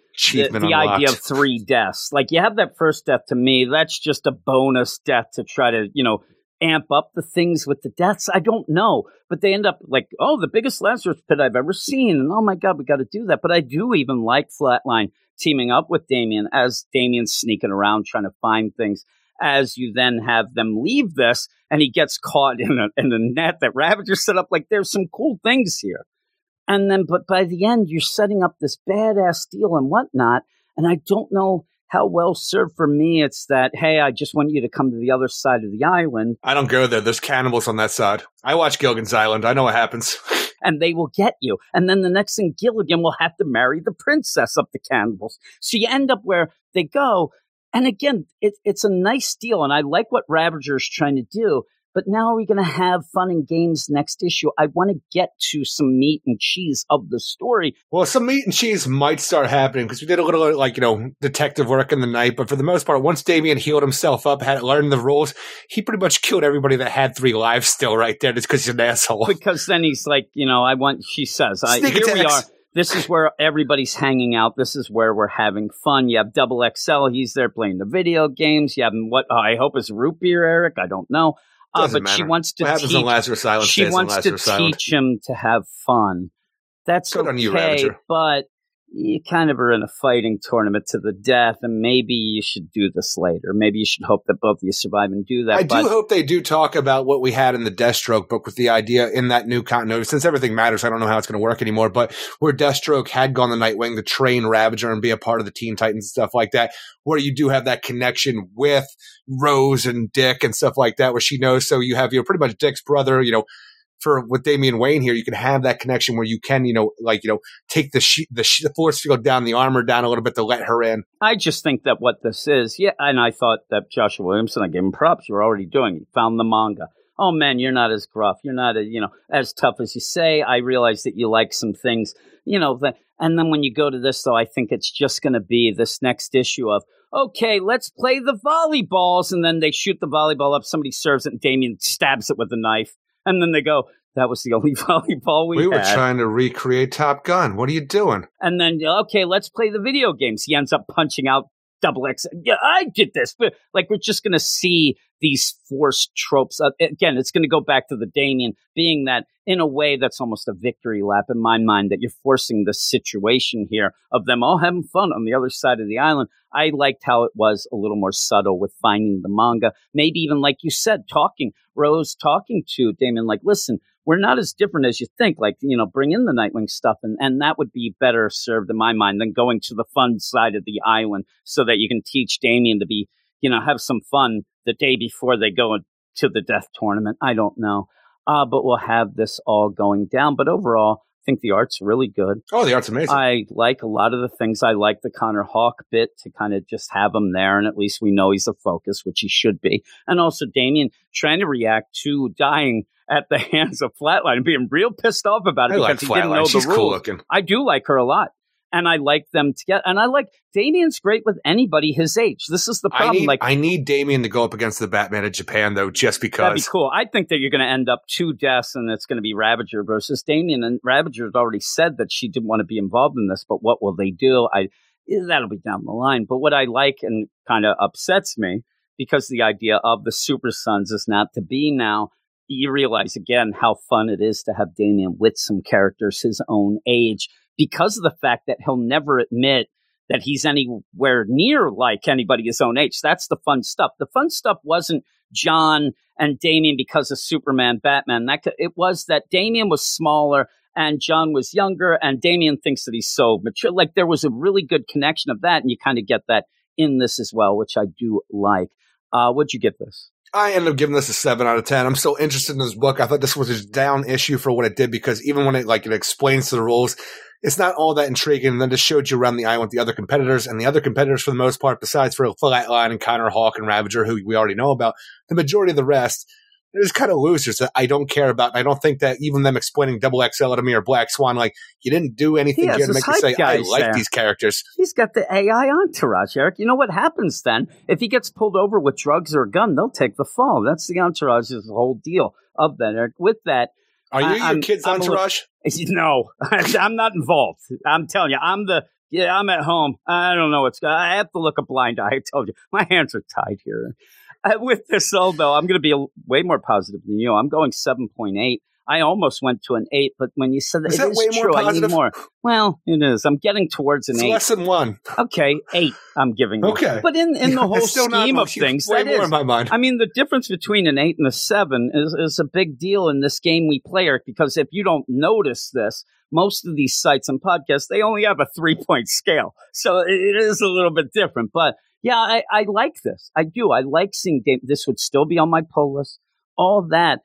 the, the idea of three deaths. Like you have that first death to me, that's just a bonus death to try to, you know, amp up the things with the deaths. I don't know, but they end up like, oh, the biggest Lazarus pit I've ever seen, and oh my god, we got to do that. But I do even like Flatline teaming up with Damian as Damian's sneaking around trying to find things. As you then have them leave this, and he gets caught in a in a net that Ravager set up. Like there's some cool things here. And then, but by the end, you're setting up this badass deal and whatnot. And I don't know how well served for me it's that, hey, I just want you to come to the other side of the island I don't go there. There's cannibals on that side. I watch Gilligan's Island. I know what happens. and they will get you. And then the next thing, Gilligan will have to marry the princess of the cannibals. So you end up where they go. And again, it, it's a nice deal. And I like what Ravager is trying to do. But now are we going to have fun and games next issue? I want to get to some meat and cheese of the story. Well, some meat and cheese might start happening because we did a little like you know detective work in the night, but for the most part, once Damian healed himself up, had learned the rules, he pretty much killed everybody that had three lives still right there, just because he's an asshole. because then he's like, you know, I want. She says, I, Sneak "Here we are. This is where everybody's hanging out. This is where we're having fun." You have Double XL. He's there playing the video games. You have what I hope is root beer, Eric. I don't know, uh, but she wants to what happens teach. on Lazarus Island she wants to Island. teach him to have fun. That's Good okay, on you, Ravager. but you kind of are in a fighting tournament to the death, and maybe you should do this later. Maybe you should hope that both of you survive and do that. I but do hope they do talk about what we had in the Deathstroke book with the idea in that new continuity. Since everything matters, I don't know how it's going to work anymore. But where Deathstroke had gone the Nightwing the train Ravager and be a part of the Teen Titans and stuff like that, where you do have that connection with Rose and Dick and stuff like that, where she knows. So you have you know pretty much Dick's brother, you know. For with Damian Wayne here, you can have that connection where you can, you know, like you know, take the she- the, she- the force field down, the armor down a little bit to let her in. I just think that what this is, yeah, and I thought that Joshua Williamson, I gave him props. You're already doing. You found the manga. Oh man, you're not as gruff. You're not, a, you know, as tough as you say. I realize that you like some things, you know. That, and then when you go to this, though, I think it's just going to be this next issue of okay, let's play the volleyballs, and then they shoot the volleyball up. Somebody serves it, and Damian stabs it with a knife, and then they go. That was the only volleyball we, We, were had. trying to recreate Top Gun. What are you doing? And then, okay, let's play the video games. He ends up punching out double X. Yeah, I did this. But like, we're just going to see these forced tropes. Uh, again, it's going to go back to the Damian being that in a way that's almost a victory lap in my mind that you're forcing the situation here of them all having fun on the other side of the island. I liked how it was a little more subtle with finding the manga. Maybe even like you said, talking, Rose talking to Damian, like, listen, we're not as different as you think. Like, you know, bring in the Nightwing stuff, and, and that would be better served in my mind than going to the fun side of the island so that you can teach Damian to be, you know, have some fun the day before they go to the death tournament. I don't know. Uh, but we'll have this all going down. But overall, think the art's really good. Oh, the art's amazing. I like a lot of the things. I like the Connor Hawke bit to kind of just have him there, and at least we know he's a focus, which he should be. And also Damian trying to react to dying at the hands of Flatline and being real pissed off about it I because like he didn't know Flatline. the She's rules. cool looking. I do like her a lot. And I like them together. And I like Damian's great with anybody his age. This is the I problem. need, like I need Damian to go up against the Batman of Japan, though, just That'd be because. cool. I think that you're going to end up two deaths, and it's going to be Ravager versus Damian. And Ravager has already said that she didn't want to be involved in this, but what will they do? I that'll be down the line. But what I like and kind of upsets me because the idea of the Super Sons is not to be now. You realize again how fun it is to have Damian with some characters his own age because of the fact that he'll never admit that he's anywhere near like anybody his own age. That's the fun stuff. The fun stuff wasn't Jon and Damian because of Superman, Batman. That could, it was that Damian was smaller and Jon was younger, and Damian thinks that he's so mature. Like there was a really good connection of that, and you kind of get that in this as well, which I do like. Uh, what'd you get this? I ended up giving this a seven out of ten. I'm so interested in this book. I thought this was a down issue for what it did because even when it like it explains the rules, it's not all that intriguing. And then just showed you around the island with the other competitors, and the other competitors, for the most part, besides for Flatline and Connor Hawke and Ravager, who we already know about, the majority of the rest, they're just kind of losers that I don't care about. I don't think that even them explaining Double XL to me or Black Swan, like, you didn't do anything here to make me say, I like there. these characters. He's got the AI entourage, Eric. You know what happens then? If he gets pulled over with drugs or a gun, they'll take the fall. That's the entourage's whole deal of that, Eric. With that, Are you I- your I'm- kid's I'm a little- No, I'm not involved. I'm telling you, I'm the yeah. I'm at home. I don't know what's. I have to look a blind eye. I told you, my hands are tied here. Uh, with this, although I'm going to be way more positive than you. I'm going seven point eight. I almost went to an eight, but when you said that, Is it that is way more true. I need more. Well, it is. I'm getting towards an It's eight. less than one. Okay, eight. I'm giving you. Okay. but in in the whole It's still not scheme of things, way more is. in my mind. I mean, the difference between an eight and a seven is, is a big deal in this game we play, Eric, because if you don't notice this, most of these sites and podcasts, they only have a three point scale. So it, is a little bit different. But yeah, I, I like this. I do. I like seeing Dave. This would still be on my pull list. All that.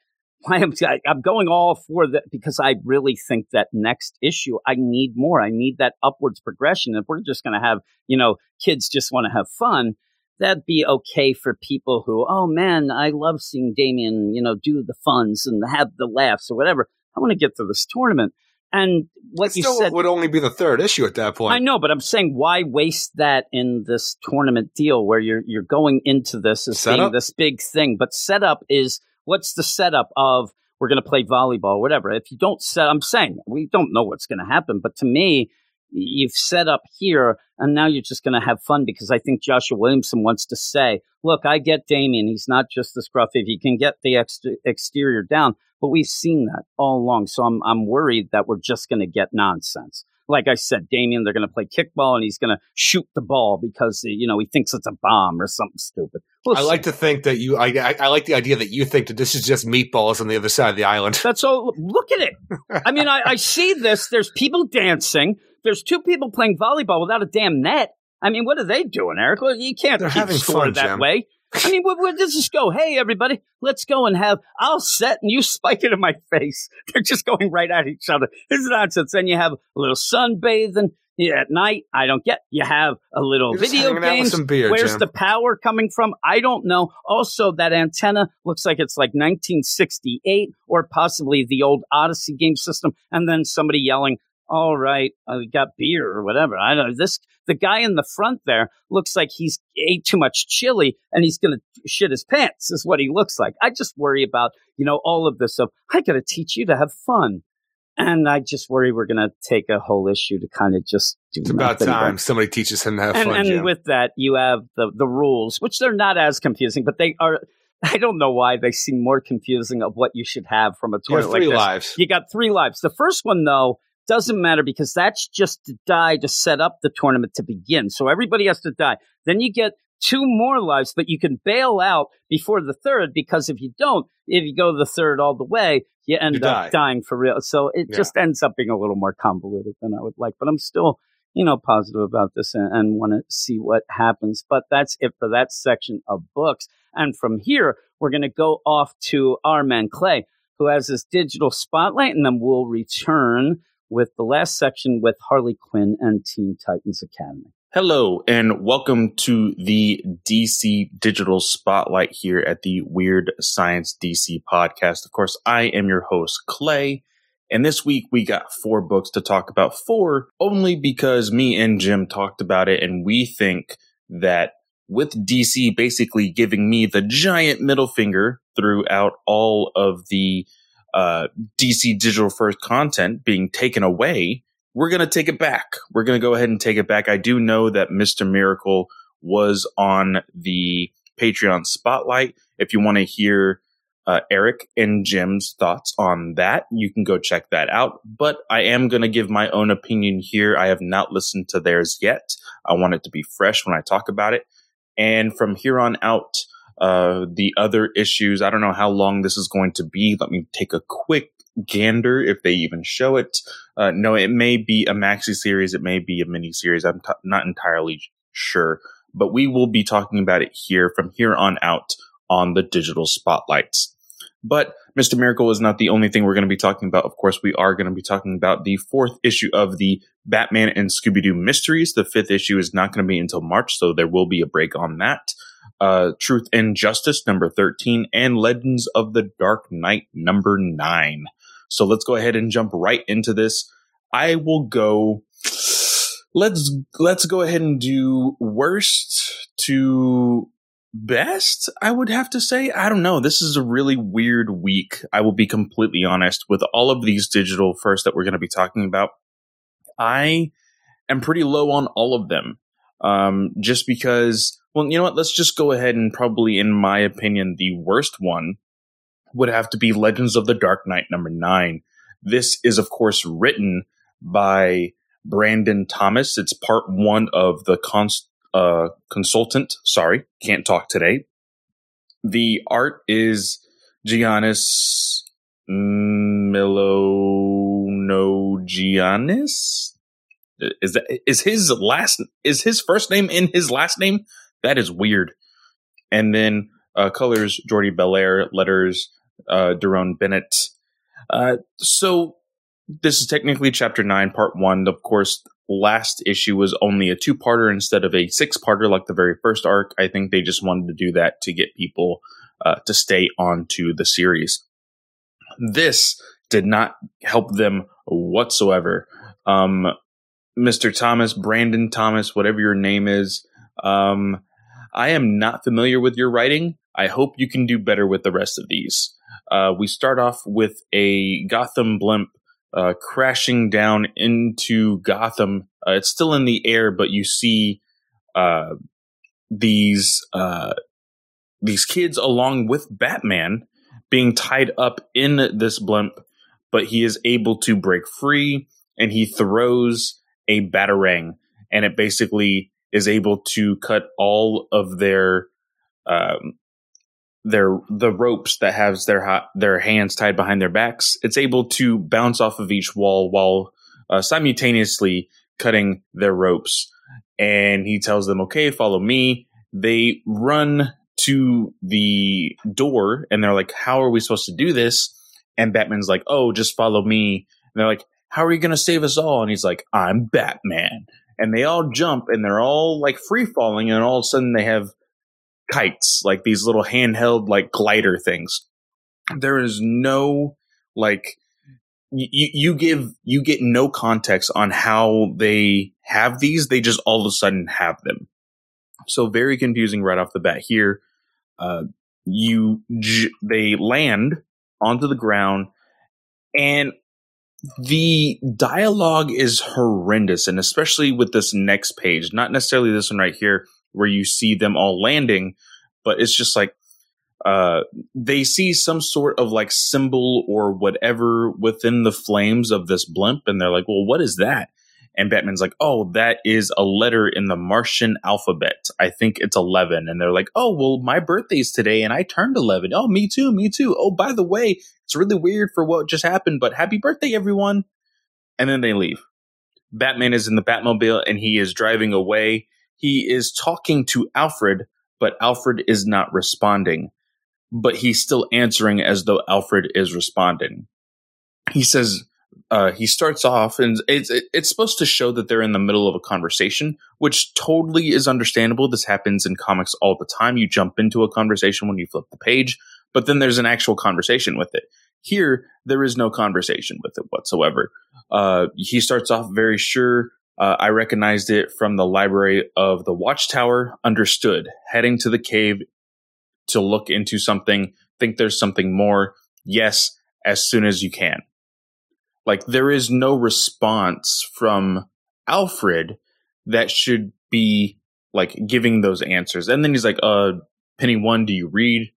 I am, I- I'm going all for that because I really think that next issue, I need more. I need that upwards progression. If we're just going to have, you know, kids just want to have fun, that'd be okay for people who, oh man, I love seeing Damian, you know, do the funs and have the laughs or whatever. I want to get to this tournament. And what It you still said, would only be the third issue at that point. I know, but I'm saying why waste that in this tournament deal where you're you're going into this as being this big thing. But setup is what's the setup of we're going to play volleyball, whatever. If you don't set, I'm saying we don't know what's going to happen. But to me, you've set up here, and now you're just going to have fun because I think Joshua Williamson wants to say, "Look, I get Damian. He's not just the scruffy. He can get the ex- exterior down." But we've seen that all along. So I'm I'm worried that we're just going to get nonsense. Like I said, Damian, they're going to play kickball and he's going to shoot the ball because eh, you know he thinks it's a bomb or something stupid. I like to think that you. I, I, I like the idea that you think that this is just meatballs on the other side of the island. That's all. Look at it. I mean, I, I see this. There's people dancing. There's two people playing volleyball without a damn net. I mean, what are they doing, Eric? Well, you can't They're keep having score fun, that Jim. way. I mean, where, where does this go? Hey, everybody, let's go and have. I'll set and you spike it in my face. They're just going right at each other. It's nonsense. Then you have a little sunbathing. Yeah, at night, I don't get. You have a little You're video hanging out with games. Where's Jim. the power coming from? I don't know. Also, that antenna looks like it's like 1968 or possibly the old Odyssey game system. And then somebody yelling, "All right, I got beer or whatever." I don't know. This the guy in the front there looks like he's ate too much chili and he's going to shit his pants. Is what he looks like. I just worry about you know all of this. Of I got to teach you to have fun. And I just worry we're going to take a whole issue to kind of just do It's about time somebody teaches him to have and, fun. and Jim. with that, you have the the rules, which they're not as confusing, but they are. I don't know why they seem more confusing of what you should have from a you have tournament like this. lives. You got three lives. The first one though doesn't matter because that's just to die to set up the tournament to begin. So everybody has to die. Then you get two more lives, but you can bail out before the third because if you don't, if you go the third all the way, you end You up die. dying for real. So it Yeah. just ends up being a little more convoluted than I would like. But I'm still, you know, positive about this and, and want to see what happens. But that's it for that section of books. And from here, we're going to go off to our man Clay, who has his digital spotlight, and then we'll return with the last section with Harley Quinn and Teen Titans Academy. Hello, and welcome to the DC Digital Spotlight here at the Weird Science DC podcast. Of course, I am your host, Clay. And this week we got four books to talk about. Four only because me and Jim talked about it, and we think that with DC basically giving me the giant middle finger throughout all of the uh, DC Digital First content being taken away, we're going to take it back. We're going to go ahead and take it back. I do know that Mr. Miracle was on the Patreon spotlight. If you want to hear uh, Eric and Jim's thoughts on that, you can go check that out. But I am going to give my own opinion here. I have not listened to theirs yet. I want it to be fresh when I talk about it. And from here on out, uh, the other issues, I don't know how long this is going to be. Let me take a quick gander if they even show it. Uh, no, it may be a maxi series. It may be a mini series. I'm t- not entirely sure, but we will be talking about it here from here on out on the digital spotlights. But Mr. Miracle is not the only thing we're going to be talking about. Of course, we are going to be talking about the fourth issue of the Batman and Scooby Doo Mysteries. The fifth issue is not going to be until March, so there will be a break on that. Uh, Truth and Justice, number 13, and Legends of the Dark Knight, number 9. So let's go ahead and jump right into this. I will go. Let's let's go ahead and do worst to best. I would have to say. I don't know. This is a really weird week. I will be completely honest with all of these digital first that we're going to be talking about. I am pretty low on all of them, um, just because. Well, you know what? Let's just go ahead and probably, in my opinion, the worst one would have to be Legends of the Dark Knight number nine. This is, of course, written by Brandon Thomas. It's part one of the cons- uh, consultant. Sorry, can't talk today. The art is Giannis Milono Giannis. Is that is his last? Is his first name in his last name? That is weird. And then uh, colors Jordie Bellaire, letters uh, Deron Bennett. Uh, so this is technically chapter nine, part one. Of course, last issue was only a two parter instead of a six parter like the very first arc. I think they just wanted to do that to get people uh, to stay on to the series. This did not help them whatsoever. Um, Mr. Thomas, Brandon Thomas, whatever your name is, um, I am not familiar with your writing. I hope you can do better with the rest of these. Uh, we start off with a Gotham blimp uh, crashing down into Gotham. Uh, it's still in the air, but you see uh, these uh, these kids along with Batman being tied up in this blimp, but he is able to break free, and he throws a batarang, and it basically is able to cut all of their um, their the ropes that has their ha- their hands tied behind their backs. It's able to bounce off of each wall while uh, simultaneously cutting their ropes. And he tells them, "Okay, follow me." They run to the door, and they're like, "How are we supposed to do this?" And Batman's like, "Oh, just follow me." And they're like, "How are you going to save us all?" And he's like, "I'm Batman." And they all jump, and they're all like free falling, and all of a sudden they have kites, like these little handheld like glider things. There is no like you, you give you get no context on how they have these. They just all of a sudden have them. So very confusing right off the bat here. Uh, you j- they land onto the ground and the dialogue is horrendous and especially with this next page not necessarily this one right here where you see them all landing, but it's just like uh, they see some sort of like symbol or whatever within the flames of this blimp, and they're like, "Well, what is that?" And Batman's like, "Oh, that is a letter in the Martian alphabet. I think it's 11." And they're like, "Oh, well, my birthday's today and I turned 11. Oh, me too, me too. Oh, by the way, it's really weird for what just happened, but happy birthday everyone." And then they leave. Batman is in the Batmobile and he is driving away he is talking to Alfred, but Alfred is not responding. But he's still answering as though Alfred is responding. He says, uh, he starts off and it's, it's supposed to show that they're in the middle of a conversation, which totally is understandable. This happens in comics all the time. You jump into a conversation when you flip the page, but then there's an actual conversation with it. Here, there is no conversation with it whatsoever. Uh, he starts off very sure uh, I recognized it from the library of the Watchtower. Understood. Heading to the cave to look into something. Think there's something more. Yes, as soon as you can. Like there is no response from Alfred that should be like giving those answers. And then he's like, uh, Penny one, do you read?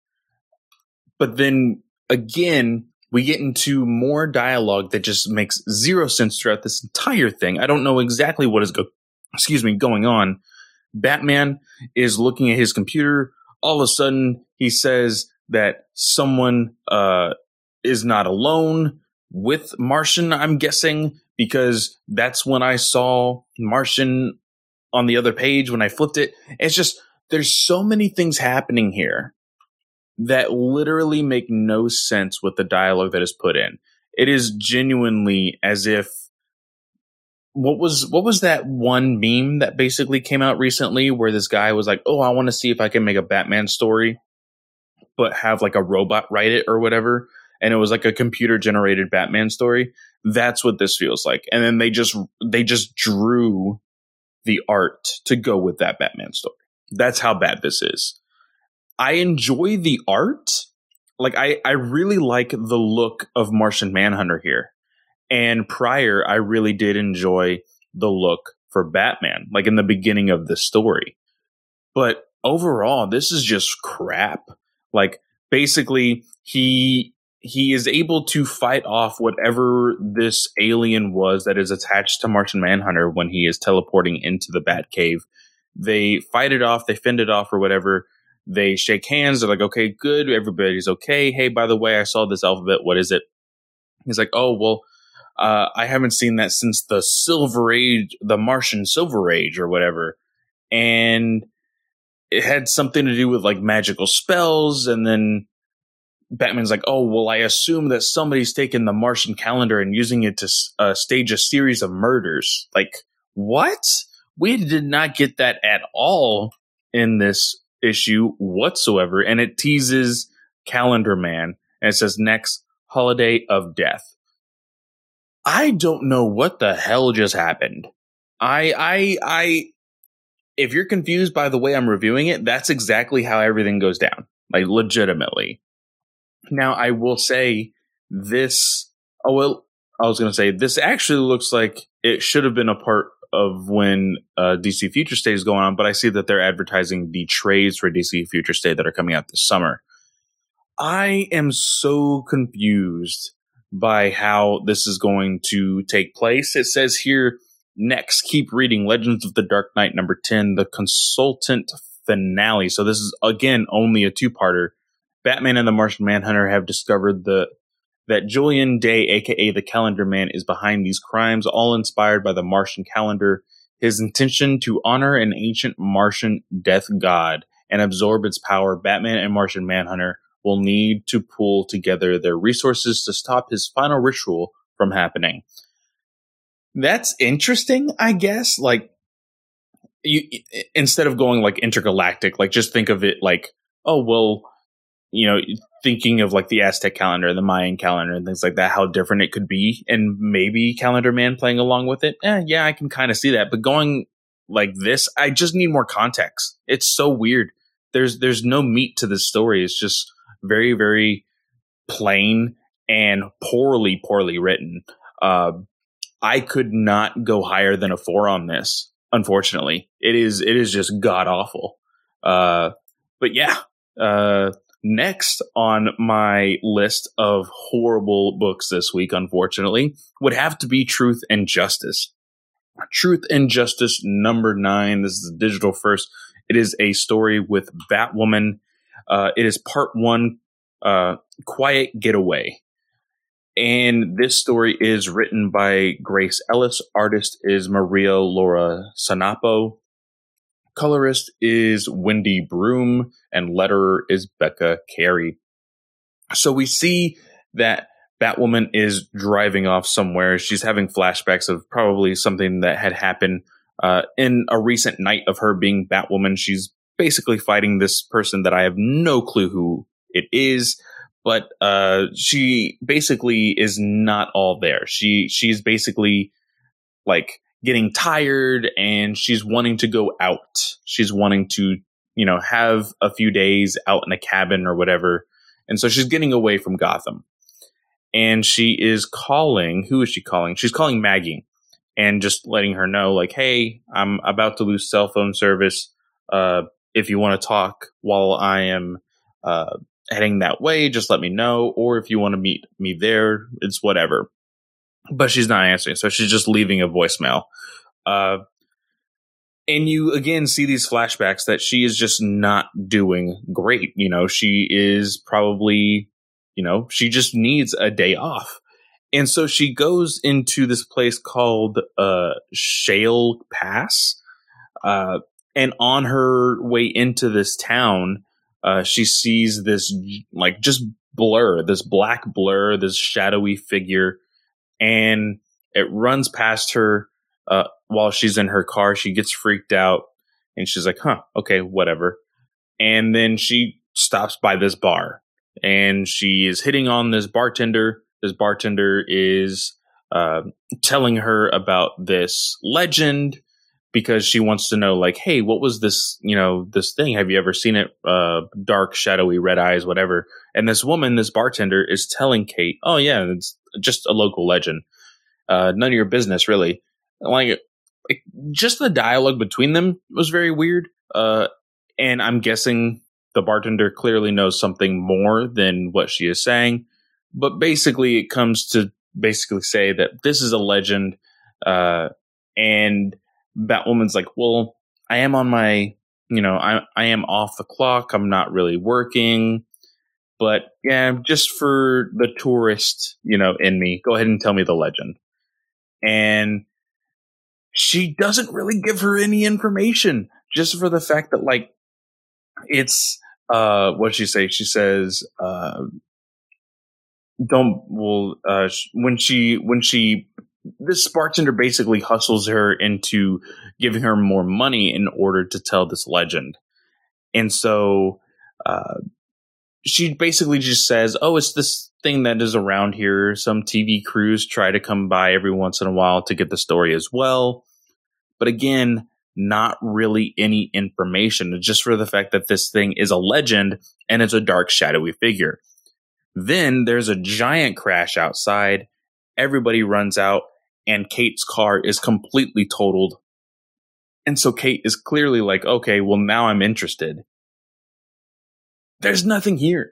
But then again, we get into more dialogue that just makes zero sense throughout this entire thing. I don't know exactly what is go- excuse me going on. Batman is looking at his computer. All of a sudden, he says that someone uh, is not alone with Martian. I'm guessing because that's when I saw Martian on the other page when I flipped it. It's just there's so many things happening here that literally make no sense with the dialogue that is put in. It is genuinely as if what was what was that one meme that basically came out recently where this guy was like, "Oh, I want to see if I can make a Batman story, but have like a robot write it or whatever." And it was like a computer generated Batman story. That's what this feels like. And then they just they just drew the art to go with that Batman story. That's how bad this is. I enjoy the art. Like I I really like the look of Martian Manhunter here. And prior, I really did enjoy the look for Batman, like in the beginning of the story. But overall, this is just crap. Like basically, he he is able to fight off whatever this alien was that is attached to Martian Manhunter when he is teleporting into the Batcave. They fight it off, they fend it off, or whatever. They shake hands. They're like, "Okay, good, everybody's okay." Hey, by the way, I saw this alphabet. What is it? He's like, "Oh, well." Uh, I haven't seen that since the Silver Age, the Martian Silver Age, or whatever. And it had something to do with like magical spells. And then Batman's like, oh, well, I assume that somebody's taken the Martian calendar and using it to uh, stage a series of murders. Like, what? We did not get that at all in this issue whatsoever. And it teases Calendar Man and it says next holiday of death. I don't know what the hell just happened. I, I, I, if you're confused by the way I'm reviewing it, that's exactly how everything goes down. Like, legitimately. Now, I will say this. Oh, well, I was going to say this actually looks like it should have been a part of when uh, DC Future State is going on, but I see that they're advertising the trades for DC Future State that are coming out this summer. I am so confused by how this is going to take place. It says here next, keep reading Legends of the Dark Knight number 10, the consultant finale. So this is again only a two parter. Batman and the Martian Manhunter have discovered the that Julian Day, aka the Calendar Man, is behind these crimes, all inspired by the Martian calendar. His intention to honor an ancient Martian death god and absorb its power, Batman and Martian Manhunter will need to pool together their resources to stop his final ritual from happening. That's interesting, I guess. Like, you instead of going like intergalactic, like just think of it like, oh well, you know, thinking of like the Aztec calendar, the Mayan calendar, and things like that, how different it could be, and maybe Calendar Man playing along with it. Eh, yeah, I can kind of see that. But going like this, I just need more context. It's so weird. There's there's no meat to this story. It's just very, very plain and poorly, poorly written. Uh, I could not go higher than a four on this. Unfortunately, it is it is just god awful. Uh, but yeah, uh, next on my list of horrible books this week, unfortunately, would have to be Truth and Justice. Truth and Justice number nine. This is digital first. It is a story with Batwoman uh, it is part one, uh, Quiet Getaway. And this story is written by Grace Ellis. Artist is Maria Laura Sanapo. Colorist is Wendy Broome. And letterer is Becca Carey. So we see that Batwoman is driving off somewhere. She's having flashbacks of probably something that had happened uh, in a recent night of her being Batwoman. She's basically fighting this person that I have no clue who it is. But uh, she basically is not all there. She she's basically like getting tired and she's wanting to go out. She's wanting to, you know, have a few days out in a cabin or whatever. And so she's getting away from Gotham. And she is calling, who is she calling? She's calling Maggie and just letting her know, like, hey, I'm about to lose cell phone service. Uh, if you want to talk while I am uh, heading that way, just let me know. Or if you want to meet me there, it's whatever. But she's not answering, so she's just leaving a voicemail. Uh, and you again see these flashbacks that she is just not doing great. You know, she is probably, you know, she just needs a day off. And so she goes into this place called uh, Shale Pass. Uh, and on her way into this town, uh, she sees this like just blur, this black blur, this shadowy figure, and it runs past her uh, while she's in her car. She gets freaked out and she's like, huh, okay, whatever. And then she stops by this bar and she is hitting on this bartender. This bartender is uh, telling her about this legend because she wants to know, like, hey, what was this, you know, this thing? Have you ever seen it? Uh, dark, shadowy, red eyes, whatever. And this woman, this bartender, is telling Kate, oh, yeah, it's just a local legend. Uh, none of your business, really. Like, like, just the dialogue between them was very weird. Uh, and I'm guessing the bartender clearly knows something more than what she is saying. But basically, it comes to basically say that this is a legend. Uh, and Batwoman's like, well, I am on my, you know, I, I am off the clock. I'm not really working. But yeah, just for the tourist, you know, in me, go ahead and tell me the legend. And she doesn't really give her any information just for the fact that like it's uh what she say she says uh don't well uh when she when she this bartender basically hustles her into giving her more money in order to tell this legend and so uh she basically just says oh it's this thing that is around here some tv crews try to come by every once in a while to get the story as well but again not really any information, just for the fact that this thing is a legend and it's a dark, shadowy figure. Then there's a giant crash outside. Everybody runs out, and Kate's car is completely totaled. And so Kate is clearly like, okay, well, now I'm interested. There's nothing here.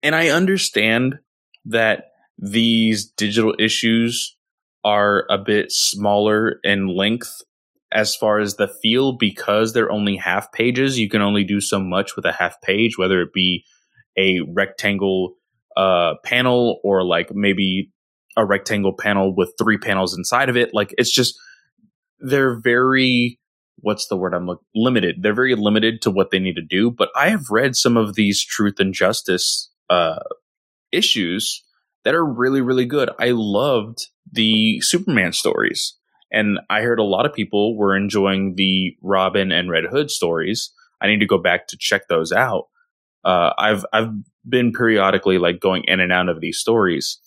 And I understand that these digital issues are a bit smaller in length as far as the feel because they're only half pages you can only do so much with a half page whether it be a rectangle uh, panel or like maybe a rectangle panel with three panels inside of it like it's just they're very what's the word i'm look limited they're very limited to what they need to do but i have read some of these truth and justice uh, issues that are really really good i loved the superman stories and I heard a lot of people were enjoying the Robin and Red Hood stories. I need to go back to check those out. Uh, I've I've been periodically like going in and out of these stories,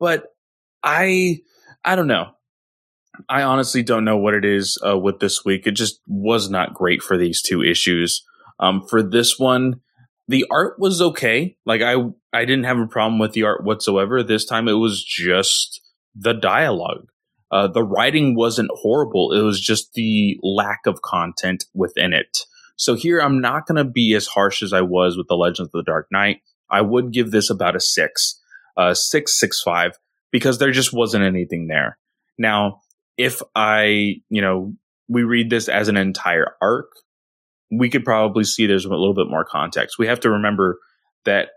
but I I don't know. I honestly don't know what it is uh, with this week. It just was not great for these two issues. Um, for this one, the art was okay. Like I I didn't have a problem with the art whatsoever. This time it was just the dialogue. Uh, the writing wasn't horrible. It was just the lack of content within it. So here I'm not going to be as harsh as I was with the Legends of the Dark Knight. I would give this about a six, uh, six, six, five, because there just wasn't anything there. Now, if I, you know, we read this as an entire arc, we could probably see there's a little bit more context. We have to remember that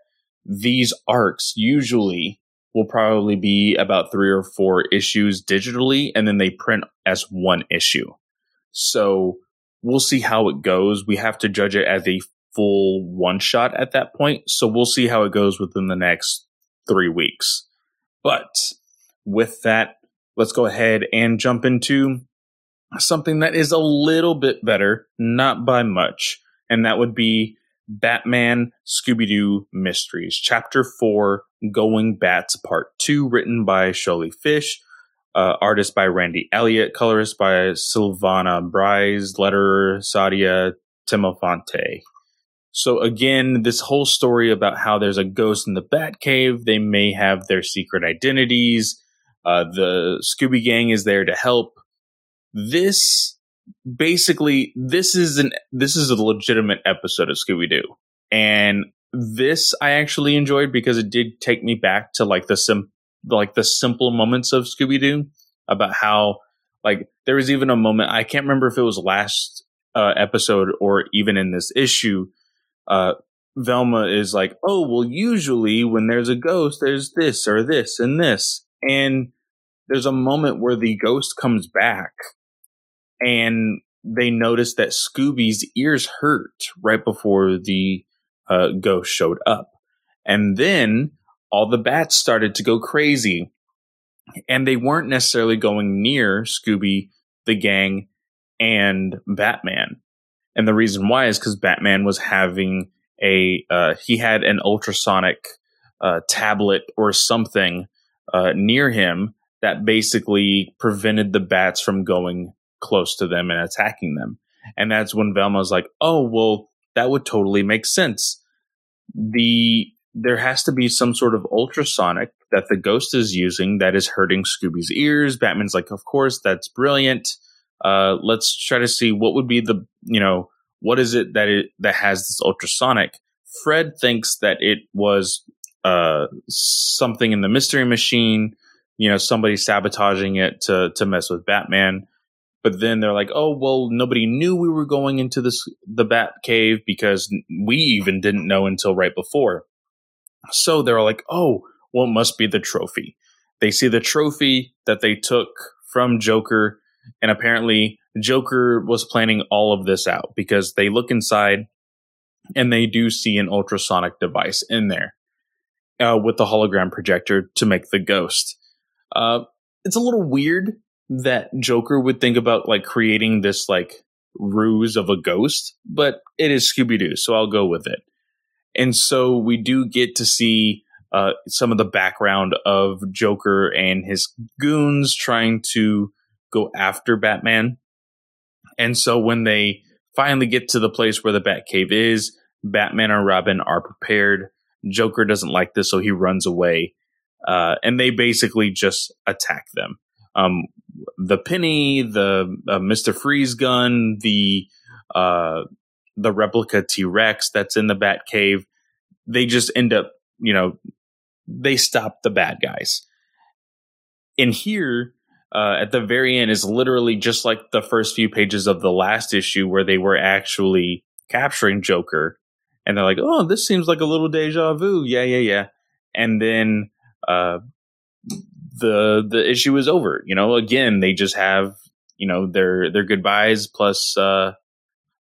these arcs usually will probably be about three or four issues digitally, and then they print as one issue. So we'll see how it goes. We have to judge it as a full one shot at that point. So we'll see how it goes within the next three weeks. But with that, let's go ahead and jump into something that is a little bit better, not by much. And that would be Batman Scooby Doo Mysteries, Chapter 4 Going Bats Part 2, written by Sholly Fisch, uh, artist by Randy Elliott, colorist by Silvana Brys, letterer Saida Temofonte. So again, this whole story about how there's a ghost in the Batcave, they may have their secret identities. Uh, the Scooby Gang is there to help. This basically this is an this is a legitimate episode of Scooby Doo, and this I actually enjoyed because it did take me back to like the sim like the simple moments of Scooby Doo about how like there was even a moment I can't remember if it was last uh, episode or even in this issue. Uh, Velma is like, oh well, usually when there's a ghost, there's this or this and this, and there's a moment where the ghost comes back and they notice that Scooby's ears hurt right before the uh, ghost showed up. And then all the bats started to go crazy. And they weren't necessarily going near Scooby, the gang, and Batman. And the reason why is because Batman was having a, uh, he had an ultrasonic uh, tablet or something uh, near him that basically prevented the bats from going close to them and attacking them. And that's when Velma's like, oh, well, that would totally make sense. The there has to be some sort of ultrasonic that the ghost is using that is hurting Scooby's ears. Batman's like, of course, that's brilliant. Uh, let's try to see what would be the, you know, what is it that it that has this ultrasonic. Fred thinks that it was uh, something in the mystery machine, you know, somebody sabotaging it to to mess with Batman. But then they're like, "Oh, well, nobody knew we were going into this the Bat Cave because we even didn't know until right before." So they're like, "Oh, well, must be the trophy." They see the trophy that they took from Joker, and apparently Joker was planning all of this out because they look inside and they do see an ultrasonic device in there uh, with the hologram projector to make the ghost. Uh, it's a little weird that Joker would think about like creating this like ruse of a ghost, but it is Scooby Doo, so I'll go with it. And so we do get to see uh, some of the background of Joker and his goons trying to go after Batman. And so when they finally get to the place where the Batcave is, Batman and Robin are prepared. Joker doesn't like this, so he runs away. Uh, and they basically just attack them. Um, the penny, the uh, Mister Freeze gun, the uh, the replica T Rex that's in the Bat Cave, they just end up, you know, they stop the bad guys. And here, uh, at the very end, is literally just like the first few pages of the last issue where they were actually capturing Joker. And they're like, oh, this seems like a little deja vu. Yeah, yeah, yeah. And then uh, the the issue is over. You know, again, they just have you know their their goodbyes plus uh,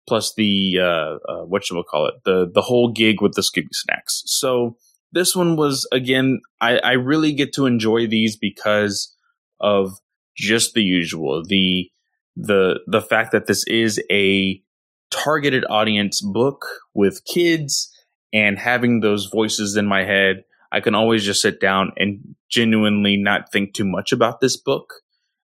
plus the uh, uh, what you call it the the whole gig with the Scooby snacks. So this one was again, I, I really get to enjoy these because of just the usual the the the fact that this is a targeted audience book with kids and having those voices in my head I can always just sit down and genuinely not think too much about this book.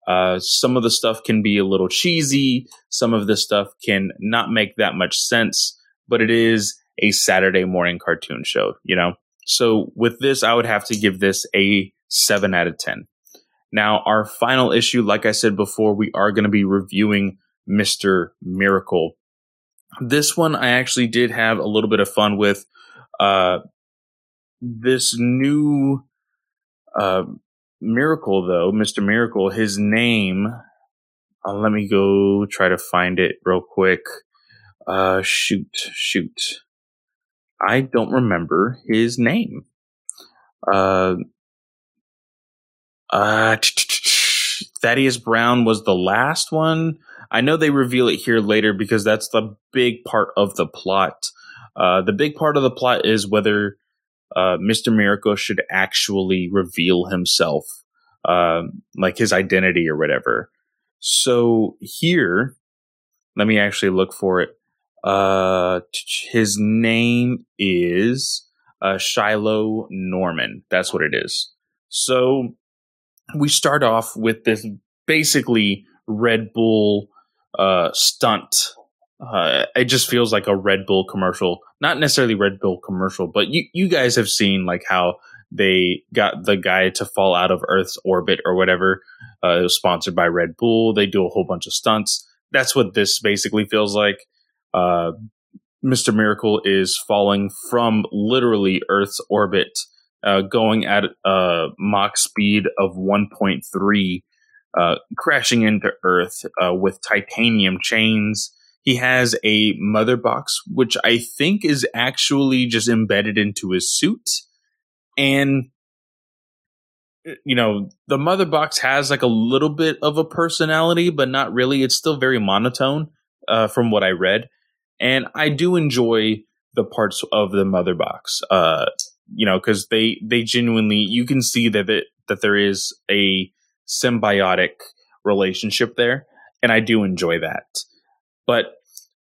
Uh, some of the stuff can be a little cheesy. Some of the stuff can not make that much sense, but it is a Saturday morning cartoon show, you know? So with this, I would have to give this a seven out of 10. Now, our final issue, like I said before, we are going to be reviewing Mr. Miracle. This one I actually did have a little bit of fun with. Uh, this new uh, miracle, though, Mr. Miracle, his name, uh, let me go try to find it real quick. Uh, shoot, shoot. I don't remember his name. Uh, uh, Thaddeus Brown was the last one. I know they reveal it here later because that's the big part of the plot. Uh, the big part of the plot is whether uh, Mr. Miracle should actually reveal himself, uh, like his identity or whatever. So here, let me actually look for it. Uh, his name is uh, Shiloh Norman. That's what it is. So we start off with this basically Red Bull uh, stunt. Uh, it just feels like a Red Bull commercial not necessarily Red Bull commercial, but you you guys have seen like how they got the guy to fall out of Earth's orbit or whatever. Uh, it was sponsored by Red Bull. They do a whole bunch of stunts. That's what this basically feels like. Uh, Mr. Miracle is falling from literally Earth's orbit, uh, going at a Mach speed of 1.3, uh, crashing into Earth uh, with titanium chains he has a mother box, which I think is actually just embedded into his suit. And, you know, the mother box has like a little bit of a personality, but not really. It's still very monotone uh, from what I read. And I do enjoy the parts of the mother box. Uh, you know, because they they genuinely you can see that it, that there is a symbiotic relationship there, and I do enjoy that. But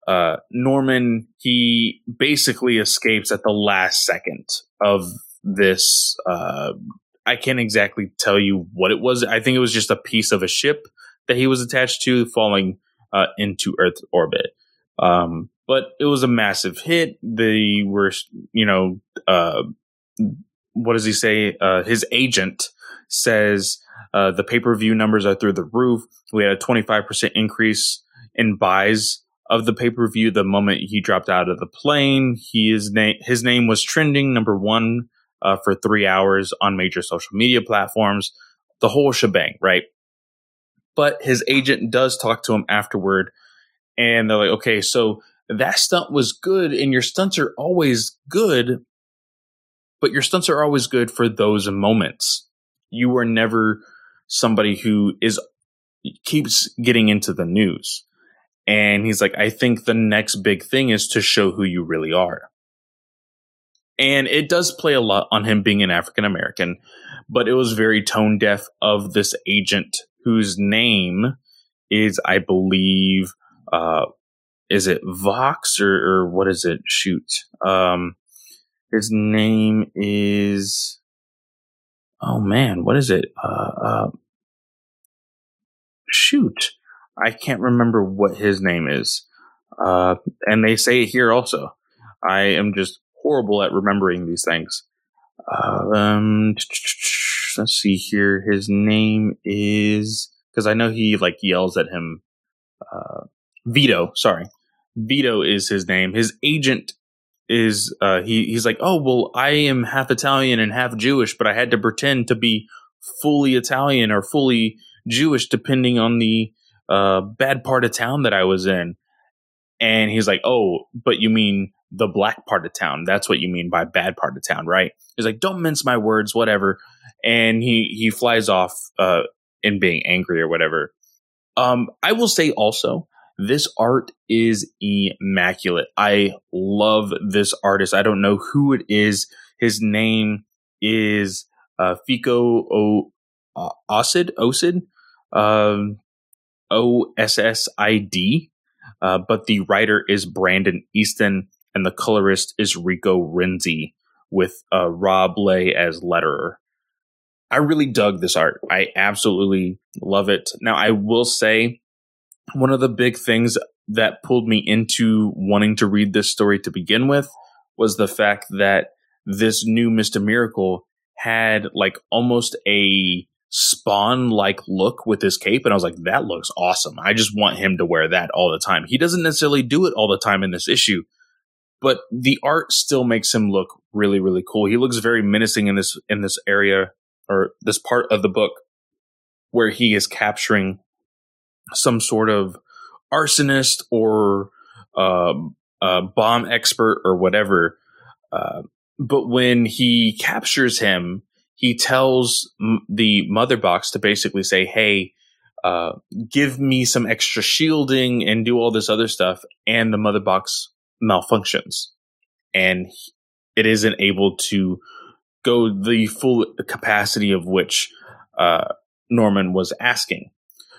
uh, Norman he basically escapes at the last second of this. Uh, I can't exactly tell you what it was. I think it was just a piece of a ship that he was attached to falling uh, into Earth orbit. Um, but it was a massive hit. They were, you know, uh, what does he say? Uh, his agent says uh, the pay per view numbers are through the roof. We had a 25% increase in buys of the pay per view the moment he dropped out of the plane. He is na- his name was trending number one uh, for three hours on major social media platforms. The whole shebang, right? But his agent does talk to him afterward, and they're like, "Okay, so that stunt was good, and your stunts are always good, but your stunts are always good for those moments. You were never somebody who is keeps getting into the news." And he's like, I think the next big thing is to show who you really are. And it does play a lot on him being an African American, but it was very tone deaf of this agent whose name is, I believe, uh, is it Vox or, or what is it? Shoot. Um, his name is, oh man, what is it? Uh, uh, shoot. I can't remember what his name is. Uh, and they say it here also. I am just horrible at remembering these things. Uh, um, let's see here. His name is because I know he like yells at him. Uh, Vito, sorry, Vito is his name. His agent is uh, he. He's like, oh well, I am half Italian and half Jewish, but I had to pretend to be fully Italian or fully Jewish depending on the uh, bad part of town that I was in. And he's like, oh, but you mean the black part of town. That's what you mean by bad part of town, right? He's like, don't mince my words, whatever. And he, he flies off, uh, in being angry or whatever. Um, I will say also, this art is immaculate. I love this artist. I don't know who it is. His name is, uh, Fico o, uh, Osid, Osid, um, O S S I D. Uh, but the writer is Brandon Easton and the colorist is Rico Renzi with uh, Rob Leigh as letterer. I really dug this art. I absolutely love it. Now, I will say one of the big things that pulled me into wanting to read this story to begin with was the fact that this new Mr. Miracle had like almost a spawn like look with his cape and I was like that looks awesome. I just want him to wear that all the time. He doesn't necessarily do it all the time in this issue, but the art still makes him look really really cool. He looks very menacing in this in this area or this part of the book where he is capturing some sort of arsonist or um, bomb expert or whatever. Uh, but when he captures him, he tells m- the mother box to basically say, "Hey, uh, give me some extra shielding and do all this other stuff." And the mother box malfunctions, and it isn't able to go the full capacity of which uh, Norman was asking.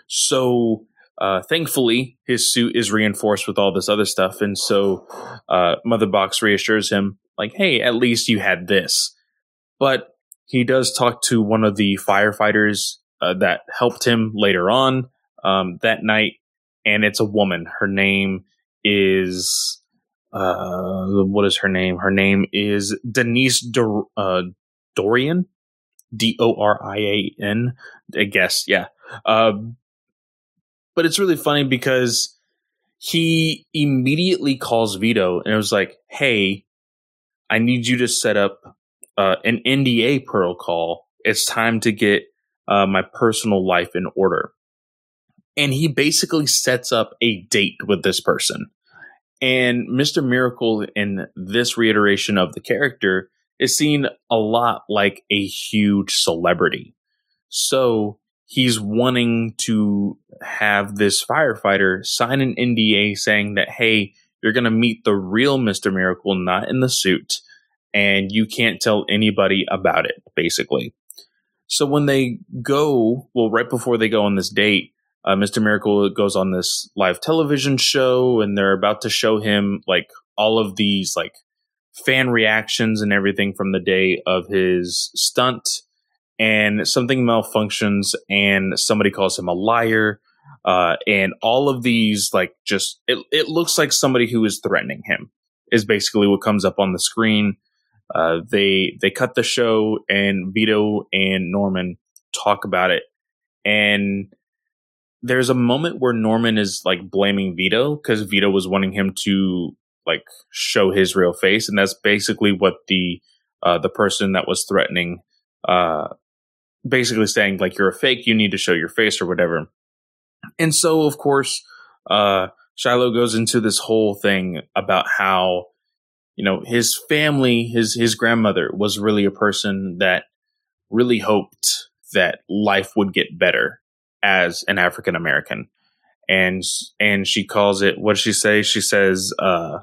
So, uh, thankfully, his suit is reinforced with all this other stuff, and so uh, Mother Box reassures him, like, "Hey, at least you had this." But he does talk to one of the firefighters uh, that helped him later on um, that night, and it's a woman. Her name is uh, what is her name? Her name is Denise Dor- uh, Dorian, D O R I A N. I guess, yeah. Uh, but it's really funny because he immediately calls Vito and it was like, "Hey, I need you to set up uh, an NDA protocol. It's time to get uh, my personal life in order." And he basically sets up a date with this person. And Mr. Miracle in this reiteration of the character is seen a lot like a huge celebrity. So he's wanting to have this firefighter sign an NDA saying that, hey, you're going to meet the real Mr. Miracle, not in the suit, and you can't tell anybody about it, basically. So when they go, well, right before they go on this date, uh, Mr. Miracle goes on this live television show, and they're about to show him like all of these like fan reactions and everything from the day of his stunt. And something malfunctions, and somebody calls him a liar. Uh, and all of these, like, just it, it looks like somebody who is threatening him is basically what comes up on the screen. Uh, they they cut the show, and Vito and Norman talk about it, and there's a moment where Norman is like blaming Vito because Vito was wanting him to like show his real face, and that's basically what the uh, the person that was threatening, uh, basically saying like you're a fake, you need to show your face or whatever. And so, of course, uh, Shiloh goes into this whole thing about how you know his family, his his grandmother was really a person that really hoped that life would get better as an African American. And and she calls it what she say? She says uh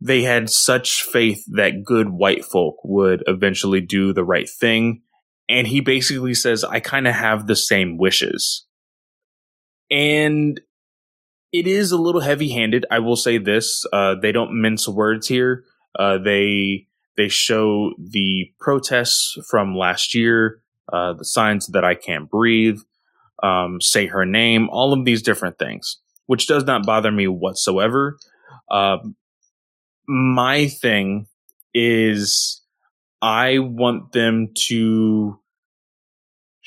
they had such faith that good white folk would eventually do the right thing. And he basically says, I kind of have the same wishes. And it is a little heavy handed. I will say this. Uh, they don't mince words here. Uh, they, they show the protests from last year, uh, the signs that I can't breathe, um, say her name, all of these different things, which does not bother me whatsoever. Um, my thing is I want them to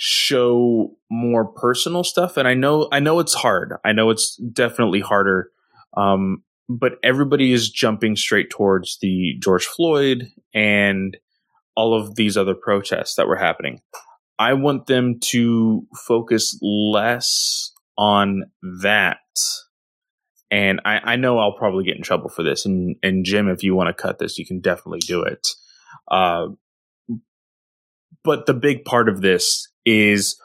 show more personal stuff and I know I know it's hard. I know it's definitely harder. Um, but everybody is jumping straight towards the George Floyd and all of these other protests that were happening. I want them to focus less on that and I, I know I'll probably get in trouble for this. And and Jim, if you want to cut this, you can definitely do it. Uh, but the big part of this is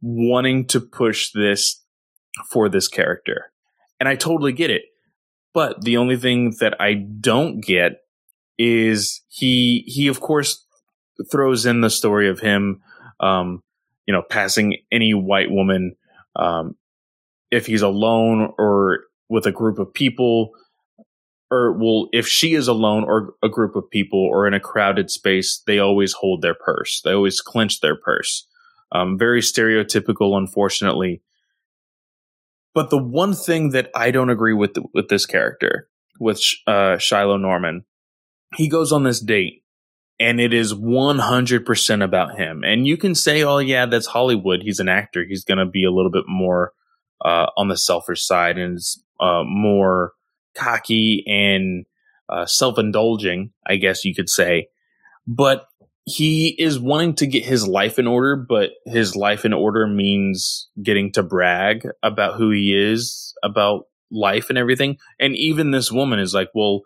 wanting to push this for this character, and I totally get it. But the only thing that I don't get is he he of course throws in the story of him, um, you know, passing any white woman um, if he's alone or with a group of people or well if she is alone or a group of people or in a crowded space they always hold their purse. They always clench their purse um, very stereotypical unfortunately. But the one thing that i don't agree with the, with this character with uh, shiloh norman he goes on this date and it is 100% about him. And you can say oh yeah that's hollywood. He's an actor. He's going to be a little bit more uh, on the selfish side and is uh, more cocky and uh, self indulging, I guess you could say. But he is wanting to get his life in order, but his life in order means getting to brag about who he is, about life and everything. And even this woman is like, well,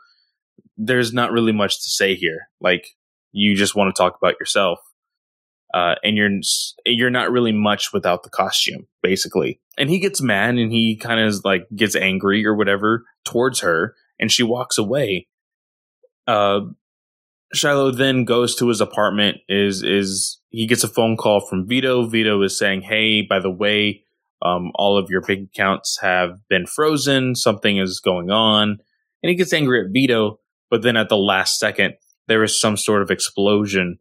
there's not really much to say here. Like, you just want to talk about yourself uh, and you're you're not really much without the costume, basically. And he gets mad and he kind of like gets angry or whatever towards her, and she walks away. Uh, Shiloh then goes to his apartment. Is is he gets a phone call from Vito? Vito is saying, "Hey, by the way, um, all of your big accounts have been frozen. Something is going on." And he gets angry at Vito, but then at the last second, there is some sort of explosion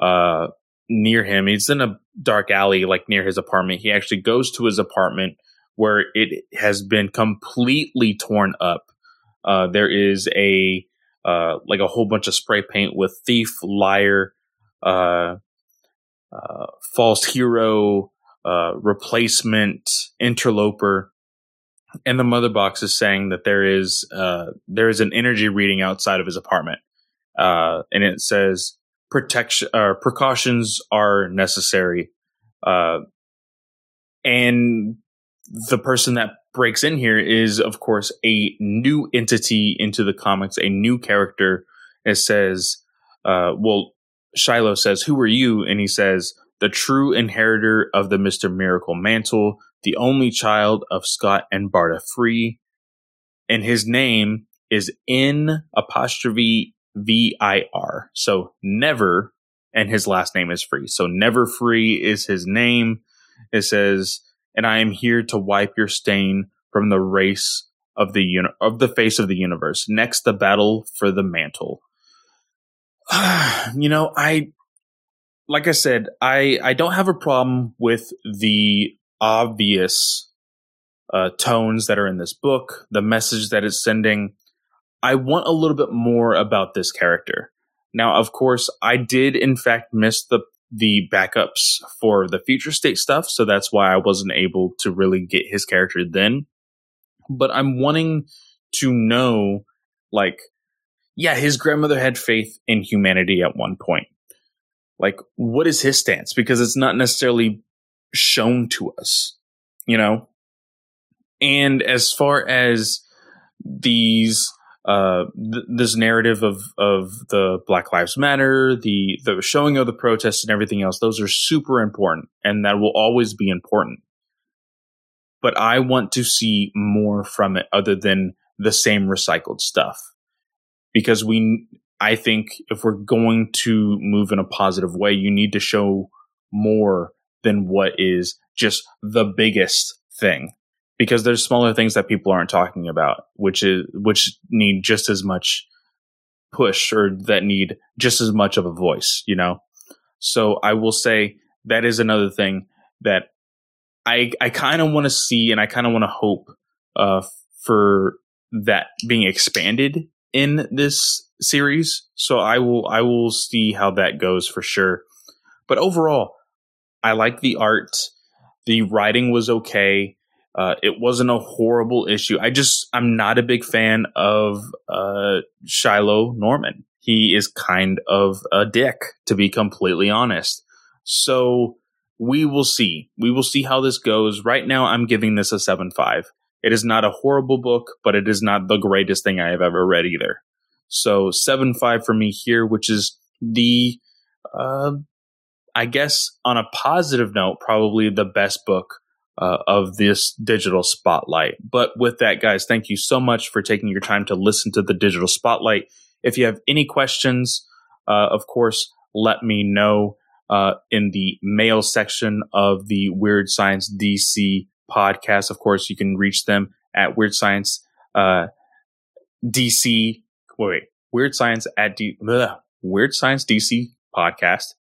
uh, near him. He's in a dark alley, like near his apartment. He actually goes to his apartment where it has been completely torn up. Uh, there is a uh, like a whole bunch of spray paint with thief, liar, uh, uh false hero, uh, replacement, interloper, and the mother box is saying that there is uh, there is an energy reading outside of his apartment, and it says protection precautions are necessary. And the person that breaks in here is, of course, a new entity into the comics, a new character. It says, uh, well, Shiloh says, Who are you? And he says, The true inheritor of the Mr. Miracle mantle, the only child of Scott and Barda Free. and his name is N apostrophe V I R. So never, and his last name is free. So never free is his name. It says, and I am here to wipe your stain from the race of the uni- of the face of the universe. Next, the battle for the mantle. you know, I like I said, I I don't have a problem with the obvious uh, tones that are in this book, the message that it's sending. I want a little bit more about this character. Now, of course, I did in fact miss the the backups for the future state stuff, so that's why I wasn't able to really get his character then. But I'm wanting to know, like, yeah, his grandmother had faith in humanity at one point. Like, what is his stance? Because it's not necessarily shown to us, you know? And as far as these, uh, th- this narrative of, of the Black Lives Matter, the, the showing of the protests and everything else, those are super important and that will always be important. But I want to see more from it other than the same recycled stuff because we, I think if we're going to move in a positive way, you need to show more than what is just the biggest thing because there's smaller things that people aren't talking about which is which need just as much push or that need just as much of a voice you know? So i will say that is another thing that i i kind of want to see and i kind of want to hope uh for that being expanded in this series. So i will i will see how that goes for sure. But overall i like the art. The writing was okay uh, it wasn't a horrible issue. I just I'm not a big fan of uh, Shiloh Norman. He is kind of a dick, to be completely honest. So we will see. We will see how this goes. Right now, I'm giving this a seven five. It is not a horrible book, but it is not the greatest thing I have ever read either. So seven five for me here, which is the, uh, I guess on a positive note, probably the best book uh, of this digital spotlight. But with that, guys, thank you so much for taking your time to listen to the digital spotlight. If you have any questions, uh, of course, let me know uh, in the mail section of the Weird Science DC podcast. Of course, you can reach them at Weird Science uh, DC. Wait, wait, Weird Science at D, bleh, Weird Science DC podcast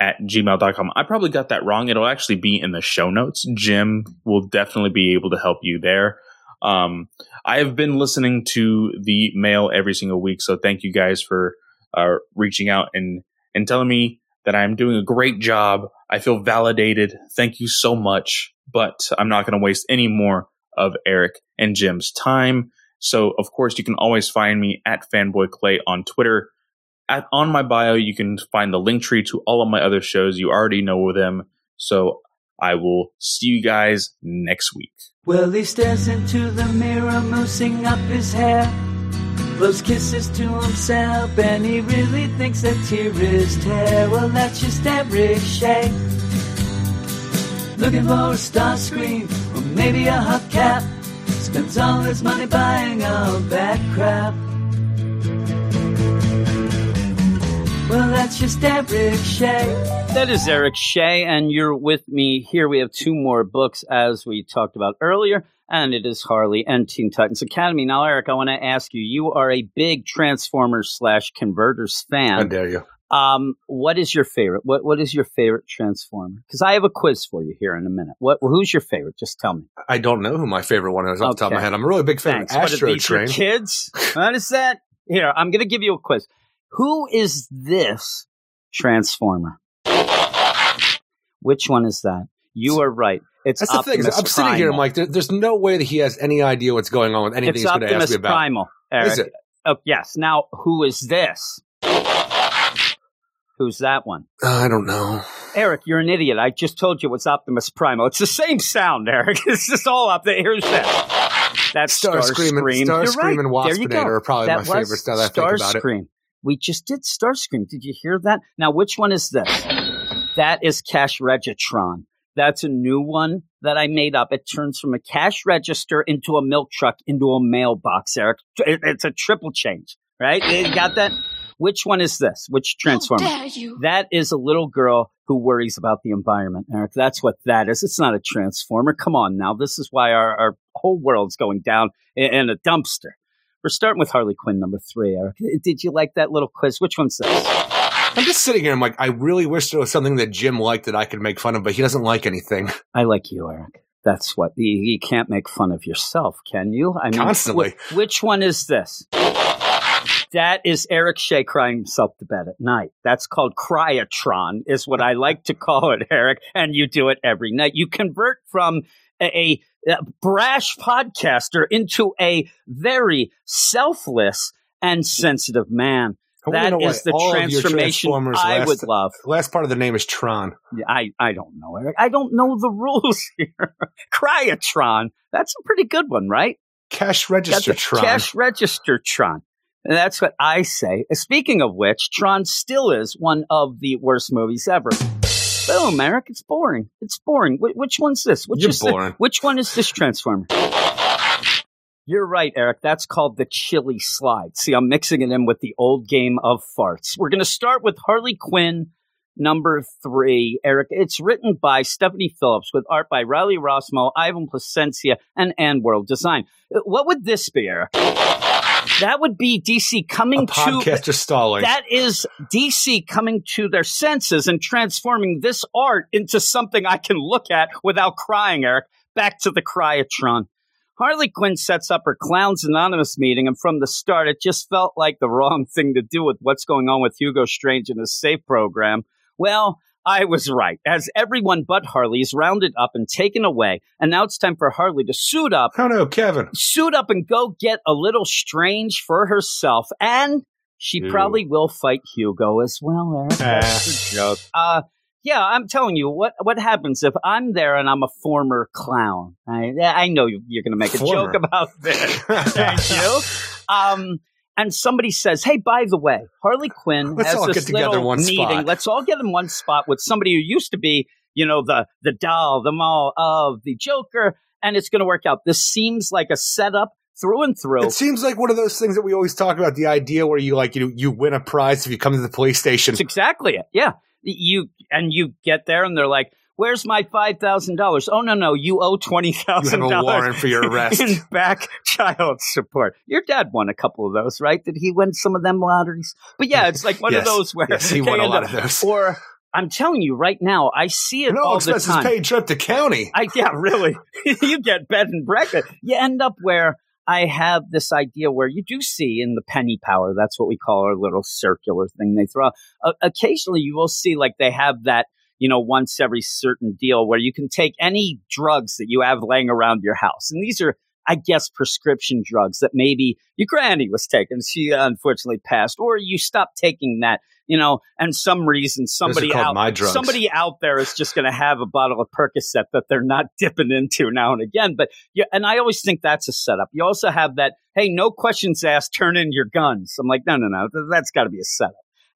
at gmail.com. I probably got that wrong. It'll actually be in the show notes. Jim will definitely be able to help you there. Um, I have been listening to the mail every single week, so thank you guys for uh, reaching out and and telling me that I'm doing a great job. I feel validated. Thank you so much. But I'm not going to waste any more of Eric and Jim's time. So, of course, you can always find me at Fanboy Clay on Twitter at, on my bio, you can find the link tree to all of my other shows. You already know them. So I will see you guys next week. Well, he stares into the mirror, moosing up his hair. Blows kisses to himself, and he really thinks that tear is tear. Well, that's just Shea. Looking for a star screen, or maybe a hubcap. Spends all his money buying all that crap. Well, that's just Eric Shea. That is Eric Shea, and you're with me here. We have two more books, as we talked about earlier, and it is Harley and Teen Titans Academy. Now, Eric, I want to ask you: you are a big Transformers slash Converters fan. How dare you? Um, what is your favorite? What What is your favorite Transformer? Because I have a quiz for you here in a minute. What Who's your favorite? Just tell me. I don't know who my favorite one is off the top of my head. I'm a really big fan Thanks. of What are Astro these, your Train. kids. What is that? Here, I'm going to give you a quiz. Who is this Transformer? Which one is that? You are right. It's That's the thing. I'm sitting here, I'm like, there, there's no way that he has any idea what's going on with anything it's he's going to ask Optimus me about. Primal. Eric. Is it? Oh, yes. Now, who is this? Who's that one? Uh, I don't know. Eric, you're an idiot. I just told you it's Optimus Primal. It's the same sound, Eric. It's just all up there. Here's that. That's Star Starscream. Scream and- You're Starscream and There you go. Waspinator are probably that my favorites now that I think about it. We just did Starscream. Did you hear that? Now, which one is this? That is Cash Regitron. That's a new one that I made up. It turns from a cash register into a milk truck into a mailbox, Eric. It's a triple change, right? You got that? Which one is this? Which transformer? dare you. That is a little girl who worries about the environment, Eric. That's what that is. It's not a transformer. Come on now. This is why our, our whole world's going down in, in a dumpster. We're starting with Harley Quinn number three, Eric. Did you like that little quiz? Which one's this? I'm just sitting here. I'm like, I really wish there was something that Jim liked that I could make fun of, but he doesn't like anything. I like you, Eric. That's what you, you can't make fun of yourself, can you? I mean, Constantly. wh- which one is this? That is Eric Shea crying himself to bed at night. That's called cryotron, is what I like to call it, Eric. And you do it every night. You convert from a, a Uh, brash podcaster into a very selfless and sensitive man. That is the all transformation I last- would love. Last part of the name is Tron. Yeah, I, I don't know, Eric. I don't know the rules here. Cryotron. That's a pretty good one, right? Cash register Tron. Cash register Tron. And that's what I say. Speaking of which, Tron still is one of the worst movies ever. Boom, Eric. It's boring. It's boring. Wh- which one's this? Which You're is the- which one is this Transformer? You're right, Eric. That's called the chili slide. See, I'm mixing it in with the old game of farts. We're going to start with Harley Quinn number three. Eric, it's written by Stephanie Phillips with art by Riley Rossmo, Ivan Placencia, and And AndWorld Design. Uh, What would this be, Eric? That would be DC coming A to podcaster stalling. that is DC coming to their senses and transforming this art into something I can look at without crying, Eric. Back to the Cryotron. Harley Quinn sets up her Clowns Anonymous meeting, and from the start, it just felt like the wrong thing to do with what's going on with Hugo Strange and his SAFE program. Well, I was right, as everyone but Harley is rounded up and taken away, and now it's time for Harley to suit up oh no, Kevin. suit up and go get a little strange for herself, and she Ew. probably will fight Hugo as well. Eric. That's a joke. Uh, yeah, I'm telling you what. What happens if I'm there and I'm a former clown? I, I know you- you're going to make a Former. joke about this. Thank you. Um, and somebody says, "Hey, by the way, Harley Quinn Let's has all this get little meeting. spot." Let's all get in one spot with somebody who used to be, you know, the the doll, the mall of the Joker, and it's going to work out. This seems like a setup through and through. It seems like one of those things that we always talk about. The idea where you like you you win a prize if you come to the police station. It's exactly it. Yeah, you and you get there, and they're like, "Where's my five thousand dollars?" Oh no, no, you owe twenty thousand dollars. You have a warrant for your arrest. in back child support. Your dad won a couple of those, right? Did he win some of them lotteries? But yeah, it's like one of those where Yes, he won a lot up- of those. Or I'm telling you right now, I see it no all the time. No expenses paid trip to county. I yeah, really. you get bed and breakfast. You end up where I have this idea where you do see in the penny power. That's what we call our little circular thing they throw. Uh, occasionally, you will see like they have that. You know, once every certain deal where you can take any drugs that you have laying around your house, and these are. I guess prescription drugs that maybe your granny was taking. She unfortunately passed, or you stopped taking that, you know, and some reason somebody out, somebody out there is just going to have a bottle of Percocet that they're not dipping into now and again. But yeah, and I always think that's a setup. You also have that, hey, no questions asked, turn in your guns. I'm like, no, no, no, that's got to be a setup.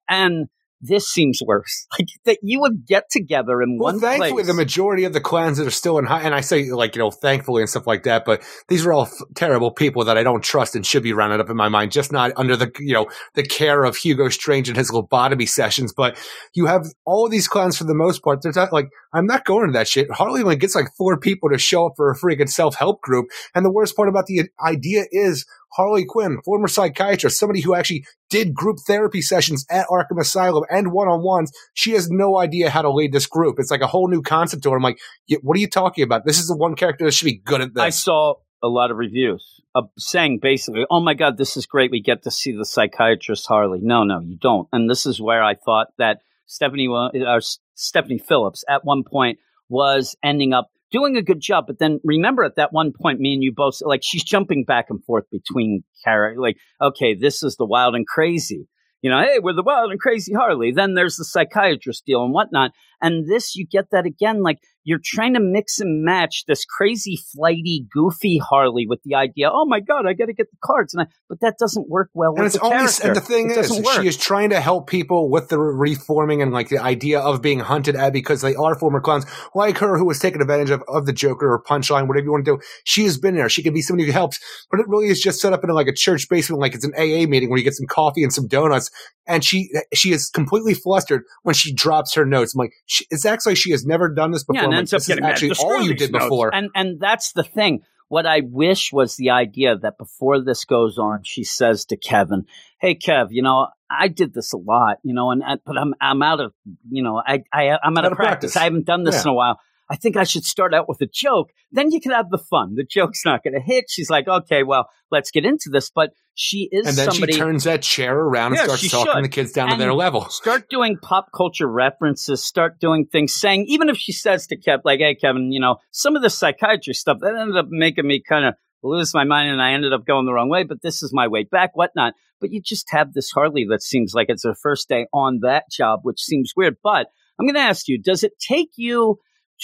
And this seems worse. Like that you would get together in Well, one thankfully, place. the majority of the clans that are still in high, and I say like you know, thankfully and stuff like that, but these are all f- terrible people that I don't trust and should be rounded up in my mind, just not under the you know the care of Hugo Strange and his lobotomy sessions. But you have all these clans for the most part. There's not like I'm not going to that shit. Harley only gets like four people to show up for a freaking self help group, and the worst part about the idea is Harley Quinn, former psychiatrist, somebody who actually did group therapy sessions at Arkham Asylum and one on ones. She has no idea how to lead this group. It's like a whole new concept to her. I'm like, what are you talking about? This is the one character that should be good at this. I saw a lot of reviews of saying basically, "Oh my God, this is great. We get to see the psychiatrist Harley." No, no, you don't. And this is where I thought that Stephanie, uh, Stephanie Phillips, at one point was ending up doing a good job. But then remember, at that one point, me and you both like she's jumping back and forth between character. Like, okay, this is the wild and crazy. You know, hey, we're the wild and crazy Harley. Then there's the psychiatrist deal and whatnot. And this, you get that again. Like you're trying to mix and match this crazy, flighty, goofy Harley with the idea. Oh my god, I got to get the cards, and I, but that doesn't work well And it's the only, and the thing It is, she is trying to help people with the reforming and like the idea of being hunted at because they are former clowns, like her who was taken advantage of of the Joker or Punchline, whatever you want to do. She has been there. She can be somebody who helps, but it really is just set up in like a church basement, like it's an AA meeting where you get some coffee and some donuts. And she she is completely flustered when she drops her notes. I'm like, she, it's actually she has never done this before. Yeah, and like, up this is getting mad. actually all you did notes. before. And and that's the thing. What I wish was the idea that before this goes on, she says to Kevin, "Hey, Kev, you know I did this a lot, you know, and and- but I'm I'm out of you know I I I'm out, Out of of practice. practice. I haven't done this Yeah. in a while." I think I should start out with a joke. Then you can have the fun. The joke's not going to hit. She's like, okay, well, let's get into this. But she is and then somebody she turns that chair around and Yeah, starts talking should. the kids down to their level. Start doing pop culture references. Start doing things, saying even if she says to Kev, like, "Hey, Kevin, you know, some of the psychiatry stuff that ended up making me kind of lose my mind, and I ended up going the wrong way. But this is my way back, whatnot." But you just have this Harley that seems like it's her first day on that job, which seems weird. But I'm going to ask you: Does it take you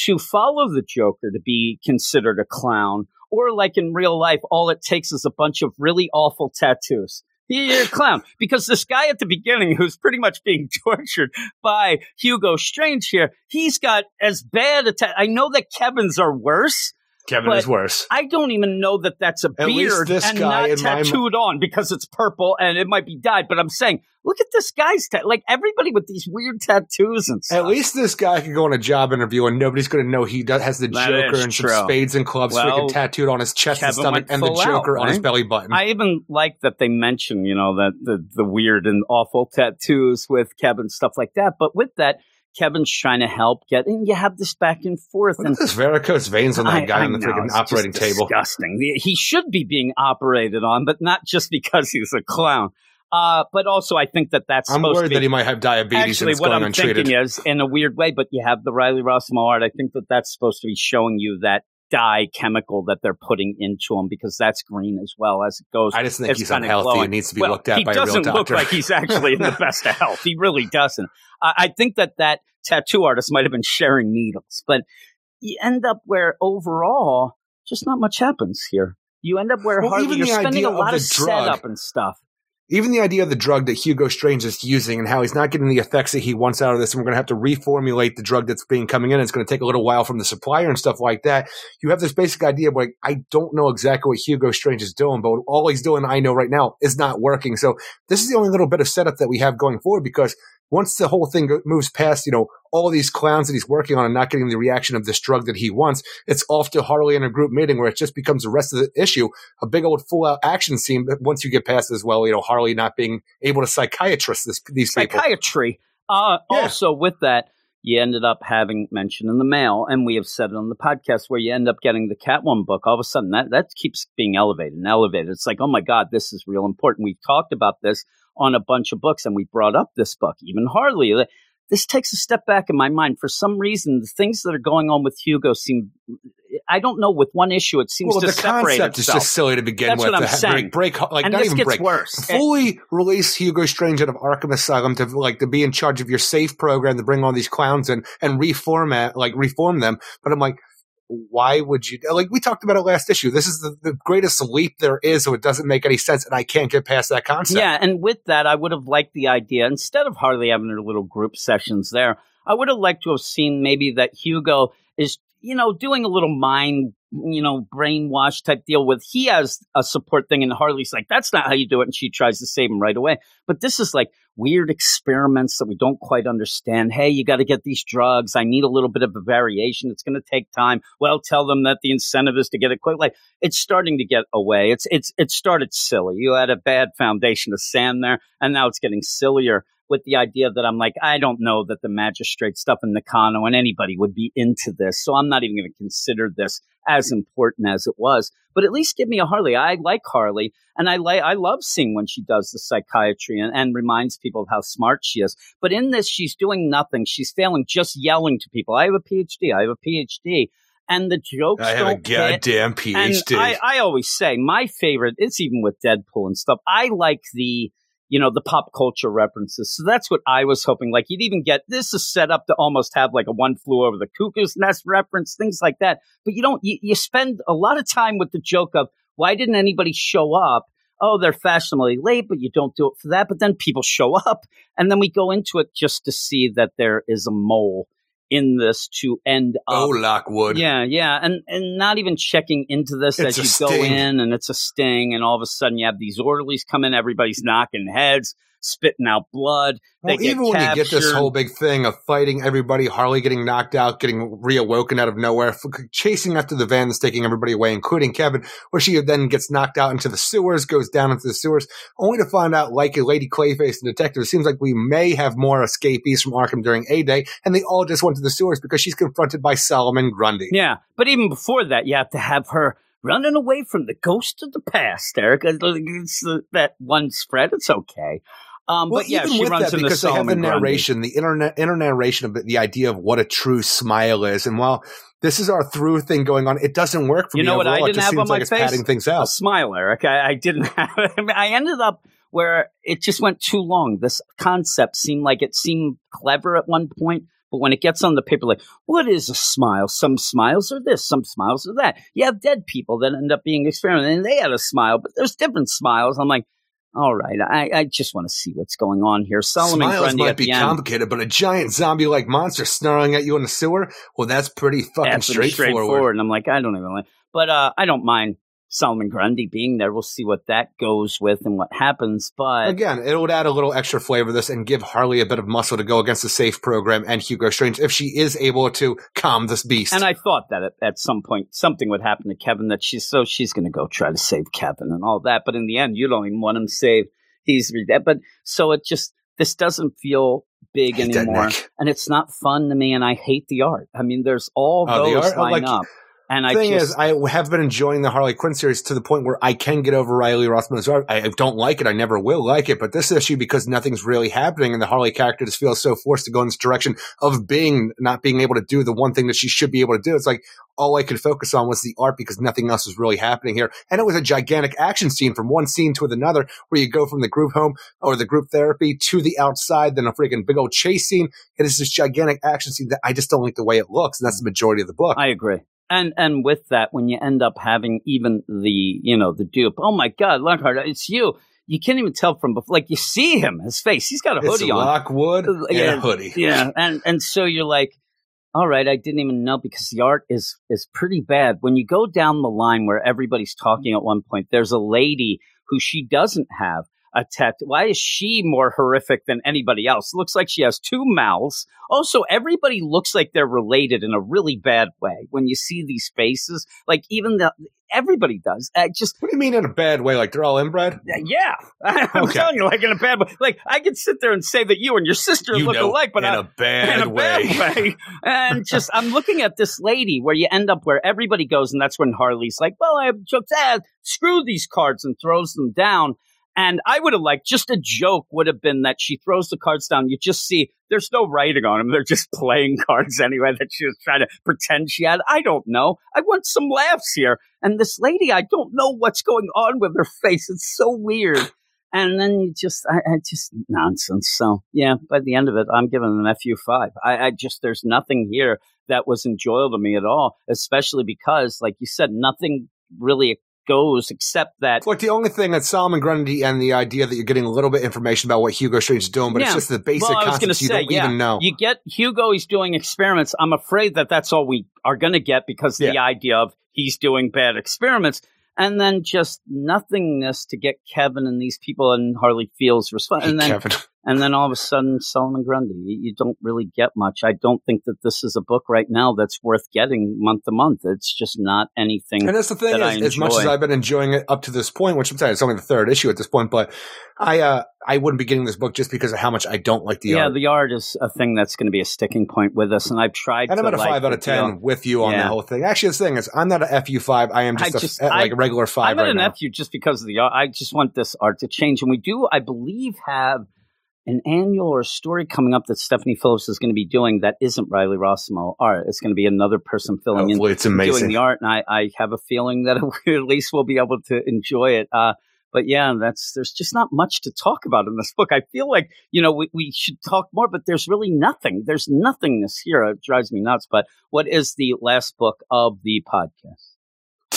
to follow the Joker to be considered a clown? Or like in real life, all it takes is a bunch of really awful tattoos. You're a clown. Because this guy at the beginning who's pretty much being tortured by Hugo Strange here, he's got as bad a ta- I know that Kevin's are worse. Kevin but is worse. I don't even know that that's a At beard this and guy not in my- tattooed on because it's purple and it might be dyed. But I'm saying, look at this guy's ta- like everybody with these weird tattoos and stuff. At least this guy could go on a job interview and nobody's going to know he does, has the That Joker and true. some spades and clubs Well, freaking tattooed on his chest and stomach and the Joker out, on his belly button. I even like that they mention, you know, that the the weird and awful tattoos with Kevin stuff like that. But with that, Kevin's trying to help get, and you have this back and forth. Look and this varicose veins on that I- guy I on the know, freaking operating table. Disgusting. He should be being operated on, but not just because he's a clown. Uh, but also, I think that that's I'm supposed to worried that he might have diabetes Actually, what I'm untreated. thinking is, in a weird way, but you have the Riley Rossmo art. I think that that's supposed to be showing you that dye chemical that they're putting into him because that's green as well as it goes. I just think he's unhealthy glowing. and needs to be Well, looked at he by a real doesn't look doctor. like he's actually in the best of health. He really doesn't. I, I think that that tattoo artist might have been sharing needles, but you end up where overall just not much happens here. You end up where Well, hardly you're spending a of lot of drug- setup and stuff. Even the idea of the drug that Hugo Strange is using and how he's not getting the effects that he wants out of this, and we're going to have to reformulate the drug that's being coming in. It's going to take a little while from the supplier and stuff like that. You have this basic idea of like, I don't know exactly what Hugo Strange is doing, but all he's doing, I know right now, is not working. So this is the only little bit of setup that we have going forward because once the whole thing moves past, you know, all these clowns that he's working on and not getting the reaction of this drug that he wants, it's off to Harley in a group meeting where it just becomes the rest of the issue, a big old full out action scene. But once you get past as well, you know, Harley not being able to psychiatrist this, these people. psychiatry. Uh, Yeah. Also, with that, you ended up having mentioned in the mail, and we have said it on the podcast, where you end up getting the Catwoman book. All of a sudden, that that keeps being elevated and elevated. It's like, oh my god, this is real important. We've talked about this on a bunch of books, and we brought up this book, even Harley. This takes a step back in my mind. For some reason, the things that are going on with Hugo seem. I don't know. With one issue, it seems Well, to the separate concept is just silly to begin That's with. what I'm saying. Break, break, like And not even break. worse. Fully release Hugo Strange out of Arkham Asylum to like to be in charge of your safe program to bring all these clowns in and reformat, like reform them. But I'm like, why would you? Like we talked about it last issue. This is the, the greatest leap there is, so it doesn't make any sense, and I can't get past that concept. Yeah, and with that, I would have liked the idea instead of Harley having her little group sessions there. I would have liked to have seen maybe that Hugo is, you know, doing a little mind, you know, brainwash type deal with he has a support thing, and Harley's like, that's not how you do it, and she tries to save him right away. But this is like weird experiments that we don't quite understand. Hey, you got to get these drugs. I need a little bit of a variation. It's going to take time. Well, tell them that the incentive is to get it quick. Like it's starting to get away. It's it's it started silly. You had a bad foundation of sand there, and now it's getting sillier with the idea that I'm like, I don't know that the magistrate stuff in Nakano and anybody would be into this. So I'm not even going to consider this as important as it was. But at least give me a Harley. I like Harley, and I like I love seeing when she does the psychiatry and, and reminds people of how smart she is. But in this, she's doing nothing. She's failing, just yelling to people. I have a PhD. I have a PhD. And the jokes I have a don't hit. goddamn And PhD. I, I always say my favorite, it's even with Deadpool and stuff. I like the you know, the pop culture references. So that's what I was hoping. Like you'd even get this is set up to almost have like a one flew over the cuckoo's nest reference, things like that. But you don't, you, you spend a lot of time with the joke of why didn't anybody show up? Oh, they're fashionably late, but you don't do it for that. But then people show up and then we go into it just to see that there is a mole in this to end oh, up. Oh, Lockwood. Yeah, yeah, and and not even checking into this It's as you go in, and it's a sting, and all of a sudden you have these orderlies come in, everybody's knocking heads, spitting out blood. Well, get even when you get this whole big thing of fighting everybody, Harley getting knocked out, getting reawoken out of nowhere, f- chasing after the van that's taking everybody away, including Kevin, where she then gets knocked out into the sewers, goes down into the sewers, only to find out, like a Lady Clayface and Detective, it seems like we may have more escapees from Arkham during A Day, and they all just went to the sewers because she's confronted by Solomon Grundy. Yeah, but even before that, you have to have her running away from the ghost of the past, Eric. It's uh, that one spread. It's okay. Um, Well, but yeah, even she with runs that, into because they have the Solomon Grundy. narration, the internet, inner narration of the, the idea of what a true smile is, and while this is our through thing going on, it doesn't work for You me know what I overall. didn't have on my like it's face? padding things a smile, Eric. I, I didn't have. I, mean, I ended up where it just went too long. This concept seemed like it seemed clever at one point, but when it gets on the paper, like, what is a smile? Some smiles are this, some smiles are that. You have dead people that end up being experimented, and they had a smile, but there's different smiles. I'm like, all right, I, I just want to see what's going on here. Solomon Smiles Grundy might be the end. complicated, but a giant zombie-like monster snarling at you in the sewer, well, that's pretty fucking That's pretty straightforward. And I'm like, I don't even like, but uh, I don't mind Solomon Grundy being there. We'll see what that goes with and what happens. But Again, it would add a little extra flavor to this and give Harley a bit of muscle to go against the safe program and Hugo Strange if she is able to calm this beast. And I thought that at, at some point something would happen to Kevin that she's so she's going to go try to save Kevin and all that. But in the end, you don't even want him saved. He's dead. But so it just this doesn't feel big anymore, and it's not fun to me. And I hate the art. I mean, there's all oh, the those line like, up, and I thing just is, I have been enjoying the Harley Quinn series to the point where I can get over Riley Rossmo's art. I don't like it. I never will like it. But this issue, because nothing's really happening and the Harley character just feels so forced to go in this direction of being, not being able to do the one thing that she should be able to do. It's like all I could focus on was the art because nothing else was really happening here. And it was a gigantic action scene from one scene to another where you go from the group home or the group therapy to the outside, then a freaking big old chase scene. It is this gigantic action scene that I just don't like the way it looks. And that's the majority of the book. I agree. And and with that, when you end up having even the you know the dupe, oh my God, Lockhart, it's you. You can't even tell from before. Like you see him, his face. He's got a It's hoodie on. Lockwood uh, and Yeah, a hoodie. Yeah, and and so you're like, all right, I didn't even know because the art is is pretty bad. When you go down the line where everybody's talking at one point, there's a lady who she doesn't have a tattoo. Why is she more horrific than anybody else? Looks like she has two mouths. Also, everybody looks like they're related in a really bad way. When you see these faces, like even the everybody does. I just What do you mean in a bad way? Like they're all inbred? yeah, I'm Okay. telling you, like in a bad way. Like I could sit there and say that you and your sister You look know, alike, but in I, a bad in a way. bad way. And just I'm looking at this lady where you end up where everybody goes, and that's when Harley's like, "Well, I have jokes. Ah, screw these cards," and throws them down. And I would have liked just a joke would have been that she throws the cards down. You just see there's no writing on them. They're just playing cards anyway that she was trying to pretend she had. I don't know. I want some laughs here. And this lady, I don't know what's going on with her face. It's so weird. And then you just, I, I just nonsense. So yeah, by the end of it, I'm giving an FU five. I, I just, there's nothing here that was enjoyable to me at all, especially because, like you said, nothing really goes except that Like the only thing that Solomon Grundy and the idea that you're getting a little bit of information about what Hugo Strange is doing, but it's just the basic well, I was gonna concepts you don't yeah, even know. You get Hugo, he's doing experiments. I'm afraid that that's all we are going to get because the idea of he's doing bad experiments. And then just nothingness to get Kevin and these people and Harley feels response. And then, Kevin. and then all of a sudden, Solomon Grundy. You, you don't really get much. I don't think that this is a book right now that's worth getting month to month. It's just not anything. And that's the thing that I is, as much as. I've been enjoying it up to this point, which I'm saying it's only the third issue at this point, but I uh I wouldn't be getting this book just because of how much I don't like the yeah, art. Yeah, the art is a thing that's going to be a sticking point with us, and I've tried. and I'm at a like five out of deal. ten with you on Yeah. the whole thing. Actually, the thing is, I'm not a FU five. I am just, a, just- like I- a regular 5 I'm right an now. FU just because of the art. I just want this art to change, and we do, I believe, have an annual or a story coming up that Stephanie Phillips is going to be doing that isn't Riley Rossimo art. It's going to be another person filling in Hopefully, it's doing the art, and I, I have a feeling that at least we'll be able to enjoy it. Uh, but yeah, that's there's just not much to talk about in this book. I feel like you know we, we should talk more, but there's really nothing. There's nothingness here. It drives me nuts. But what is the last book of the podcast?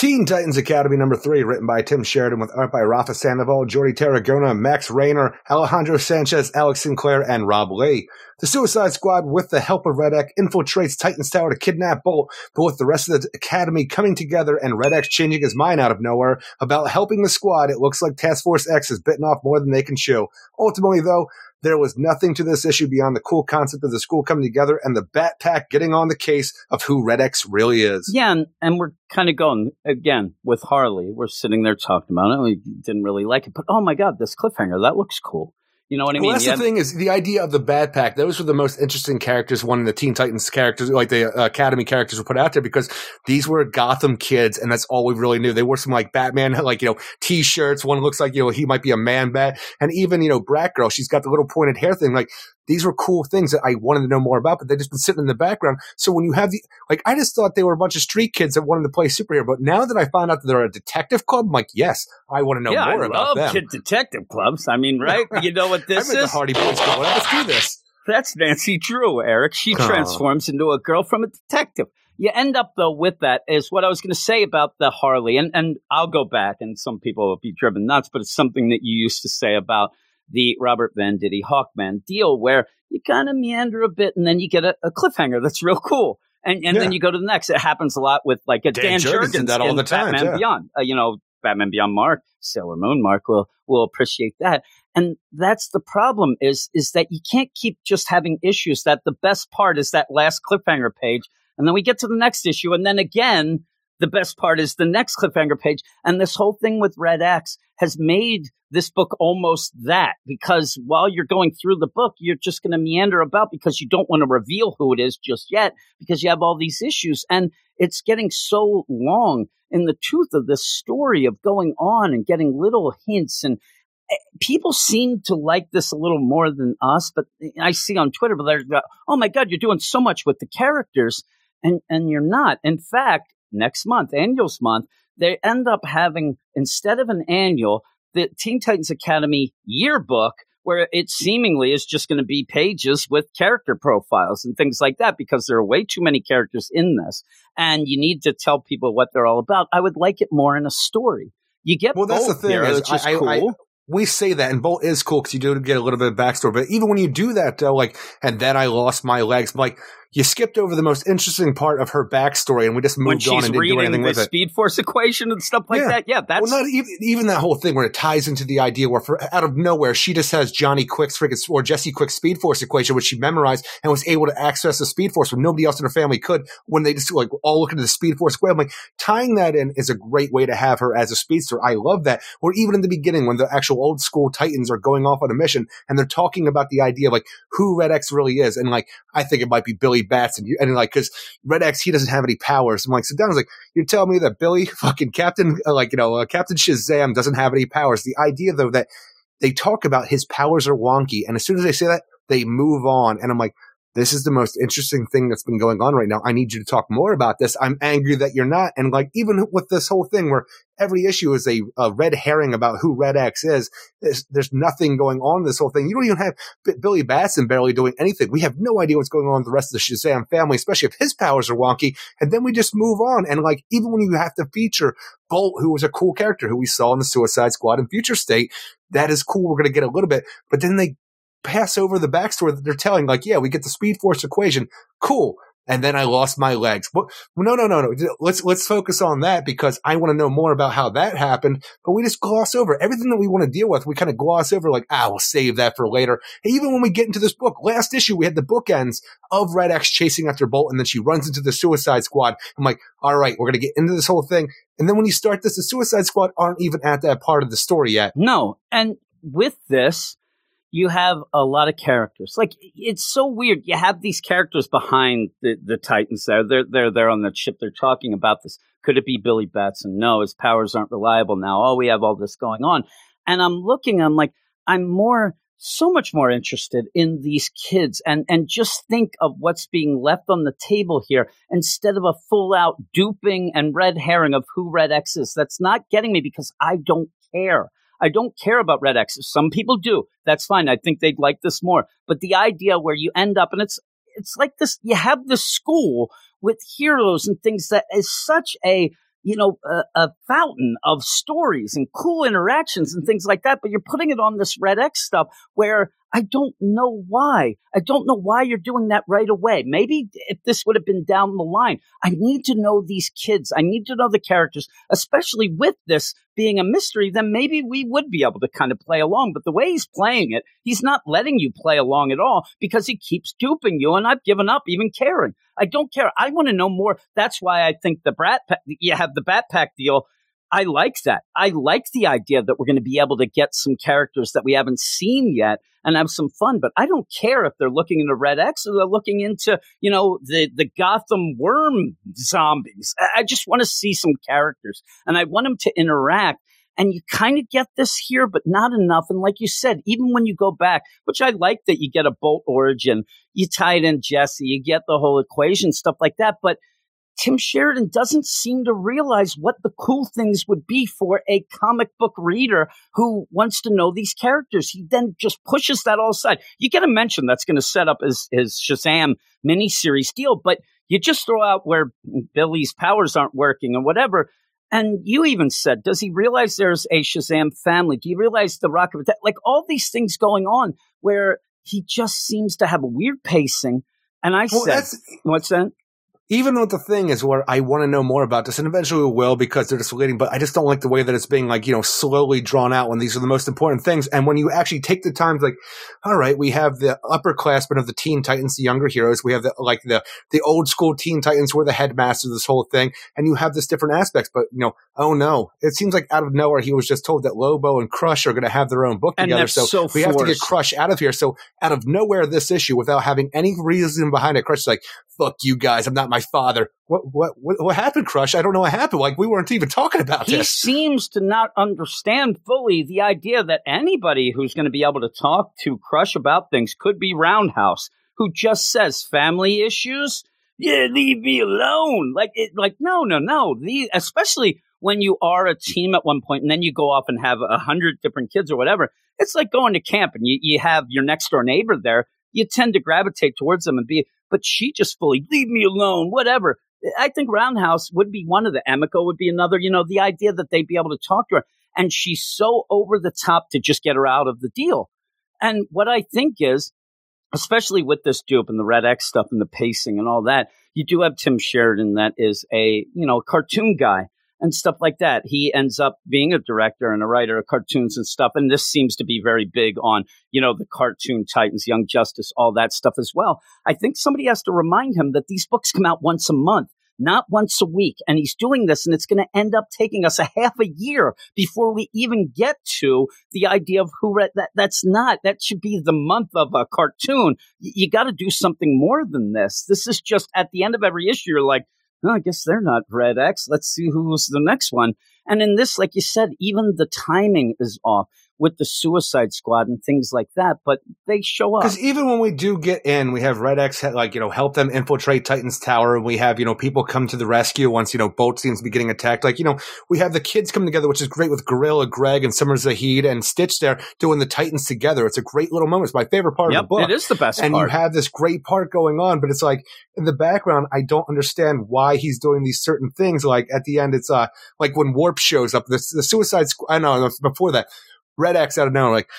Teen Titans Academy number three, written by Tim Sheridan with art by Rafa Sandoval, Jordi Tarragona, Max Raynor, Alejandro Sanchez, Alex Sinclair, and Rob Leigh. The Suicide Squad, with the help of Red X, infiltrates Titan's Tower to kidnap Bolt, but with the rest of the Academy coming together and Red X changing his mind out of nowhere about helping the squad, it looks like Task Force X has bitten off more than they can chew. Ultimately, though, there was nothing to this issue beyond the cool concept of the school coming together and the Bat Pack getting on the case of who Red X really is. Yeah, and, and we're kind of going again with Harley. We're sitting there talking about it. We didn't really like it, but oh my god, this cliffhanger that looks cool. You know what I mean? Well, that's Yeah, the thing is the idea of the Bat Pack. Those were the most interesting characters. One of the Teen Titans characters, like the uh, Academy characters, were put out there because these were Gotham kids, and that's all we really knew. They wore some like Batman, like you know, T-shirts. One looks like you know he might be a man bat, and even you know, Brat Girl. She's got the little pointed hair thing. Like these were cool things that I wanted to know more about, but they just been sitting in the background. So when you have the like, I just thought they were a bunch of street kids that wanted to play superhero. But now that I found out that they're a detective club, I'm like, yes, I want to know yeah, more I about love them. kid detective clubs. I mean, right? you know what this I'm at the is? Hardy Boys going. Let's do this. That's Nancy Drew, Eric. She Oh. transforms into a girl from a detective. You end up though with that is what I was going to say about the Harley, and and I'll go back, and some people will be driven nuts, but it's something that you used to say about the Robert Venditti Hawkman deal, where you kind of meander a bit, and then you get a, a cliffhanger that's real cool, and and then you go to the next. It happens a lot with like a Dan Dan, Jurgens that all the time, Batman yeah. Beyond. Uh, you know, Batman Beyond Mark, Sailor Moon Mark will will appreciate that and that's the problem is is that you can't keep just having issues that the best part is that last cliffhanger page and then we get to the next issue and then again the best part is the next cliffhanger page. And this whole thing with red x has made this book almost that because while you're going through the book you're just going to meander about because you don't want to reveal who it is just yet because you have all these issues. And it's getting so long in the tooth of this story of going on and getting little hints. And eh, people seem to like this a little more than us but i see on twitter but they're oh my god you're doing so much with the characters and and you're not. In fact next month annuals month they end up having instead of an annual the teen titans academy yearbook where it seemingly is just going to be pages with character profiles and things like that because there are way too many characters in this and you need to tell people what they're all about i would like it more in a story you get Well, that's the thing here, is, which is I, I- cool. I- we say that, and Bolt is cool because you do get a little bit of backstory. But even when you do that, though, like, and then I lost my legs, like, you skipped over the most interesting part of her backstory, and we just moved on and didn't do anything with it. Speed Force equation and stuff like Yeah. that. Yeah, that's well, not even even that whole thing where it ties into the idea where, for, out of nowhere, she just has Johnny Quick's freaking or Jesse Quick's Speed Force equation, which she memorized and was able to access the Speed Force when nobody else in her family could. When they just like all look into the Speed Force equation, I'm like tying that in is a great way to have her as a speedster. I love that. Or even in the beginning when the actual old school Titans are going off on a mission and they're talking about the idea of like who Red X really is, and like I think it might be Billy Bats, and, you- and like because Red X he doesn't have any powers. I'm like, sit down. I like, you're telling me that Billy, fucking Captain, uh, like, you know, uh, Captain Shazam doesn't have any powers. The idea, though, that they talk about his powers are wonky. And as soon as they say that, they move on. And I'm like, this is the most interesting thing that's been going on right now. I need you to talk more about this. I'm angry that you're not. And like, even with this whole thing where every issue is a, a red herring about who Red X is, there's, there's nothing going on in this whole thing. You don't even have B- Billy Batson barely doing anything. We have no idea what's going on with the rest of the Shazam family, especially if his powers are wonky. And then we just move on. And like, even when you have to feature Bolt, who was a cool character who we saw in the Suicide Squad in Future State, that is cool. We're going to get a little bit, but then they pass over the backstory that they're telling. Like, yeah, we get the Speed Force equation. Cool. And then I lost my legs. No, no, no, no. Let's let's focus on that because I want to know more about how that happened. But we just gloss over everything that we want to deal with. We kind of gloss over, like, ah, we'll save that for later. Even when we get into this book, last issue we had the bookends of Red X chasing after Bolt, and then she runs into the Suicide Squad. I'm like, all right, we're gonna get into this whole thing. And then when you start this, the Suicide Squad aren't even at that part of the story yet. No. And with this, you have a lot of characters. Like it's so weird. You have these characters behind the, the Titans there. They're they're there on the ship. They're talking about this. Could it be Billy Batson? No, his powers aren't reliable now. Oh, we have all this going on. And I'm looking, I'm like, I'm more so much more interested in these kids and and just think of what's being left on the table here instead of a full out duping and red herring of who Red X is. That's not getting me because I don't care. I don't care about Red X. Some people do. That's fine. I think they'd like this more. But the idea where you end up, and it's it's like this. You have this school with heroes and things that is such a you know a, a fountain of stories and cool interactions and things like that. But you're putting it on this Red X stuff where I don't know why. I don't know why you're doing that right away. Maybe if this would have been down the line, I need to know these kids. I need to know the characters, especially with this being a mystery. Then maybe we would be able to kind of play along. But the way he's playing it, he's not letting you play along at all because he keeps duping you. And I've given up even caring. I don't care. I want to know more. That's why I think the Brat you have the Bat Pack deal. I like that. I like the idea that we're going to be able to get some characters that we haven't seen yet and have some fun. But I don't care if they're looking into Red X or they're looking into, you know, the, the Gotham worm zombies. I just want to see some characters and I want them to interact. And you kind of get this here, but not enough. And like you said, even when you go back, which I like that you get a Bolt origin, you tie it in Jesse, you get the whole equation, stuff like that. But Tim Sheridan doesn't seem to realize what the cool things would be for a comic book reader who wants to know these characters. He then just pushes that all aside. You get a mention that's going to set up his, his Shazam miniseries deal, but you just throw out where Billy's powers aren't working and whatever. And you even said, does he realize there's a Shazam family? Do you realize the Rock of Attack? Like all these things going on where he just seems to have a weird pacing. And I Well, said, what's that? Even with the thing is where I want to know more about this, and eventually we will because they're just waiting. But I just don't like the way that it's being like you know slowly drawn out when these are the most important things. And when you actually take the time, to like, all right, we have the upperclassmen of the Teen Titans, the younger heroes. We have the like the the old school Teen Titans who are the headmasters of this whole thing, and you have this different aspects. But you know, oh no, it seems like out of nowhere he was just told that Lobo and Crush are going to have their own book And together. So, so we have to get. Crush out of here. So out of nowhere, this issue without having any reason behind it, Crush is like, "Fuck you guys, I'm not my father." What what what, what happened, Crush? I don't know what happened. Like we weren't even talking about this. He this. seems to not understand fully the idea that anybody who's going to be able to talk to Crush about things could be Roundhouse, who just says family issues. Yeah, leave me alone. Like, it, like no, no, no. The especially when you are a team at one point and then you go off and have a hundred different kids or whatever. It's like going to camp and you, you have your next door neighbor there. You tend to gravitate towards them and be, but she just fully leave me alone, whatever. I think Roundhouse would be one of the. Emiko would be another. You know, the idea that they'd be able to talk to her, and she's so over the top to just get her out of the deal. And what I think is, especially with this dupe and the Red X stuff and the pacing and all that, you do have Tim Sheridan that is a you know cartoon guy and stuff like that. He ends up being a director and a writer of cartoons and stuff. And this seems to be very big on, you know, the cartoon titans, Young Justice, all that stuff as well. I think somebody has to remind him that these books come out once a month. Not once a week. And he's doing this, and it's going to end up taking us a half a year before we even get to the idea of who read that. That's not, that should be the month of a cartoon. Y- you got to do something more than this. This is just at the end of every issue, you're like, oh, I guess they're not Red X. Let's see who's the next one. And in this, like you said, even the timing is off with the Suicide Squad and things like that. But they show up. Because even when we do get in, we have Red X like you know help them infiltrate Titan's tower. We have you know people come to the rescue once you know Bolt seems to be getting attacked. Like you know we have the kids coming together, which is great with Gorilla, Greg, and Summer Zahid and Stitch there doing the Titans together. It's a great little moment. It's my favorite part Yep, of the book. it is the best and part. you have this great part going on, but it's like in the background, I don't understand why he's doing these certain things. Like at the end, it's uh like when Warp shows up, the, the Suicide Squad. I know before that, Red X out of nowhere, like,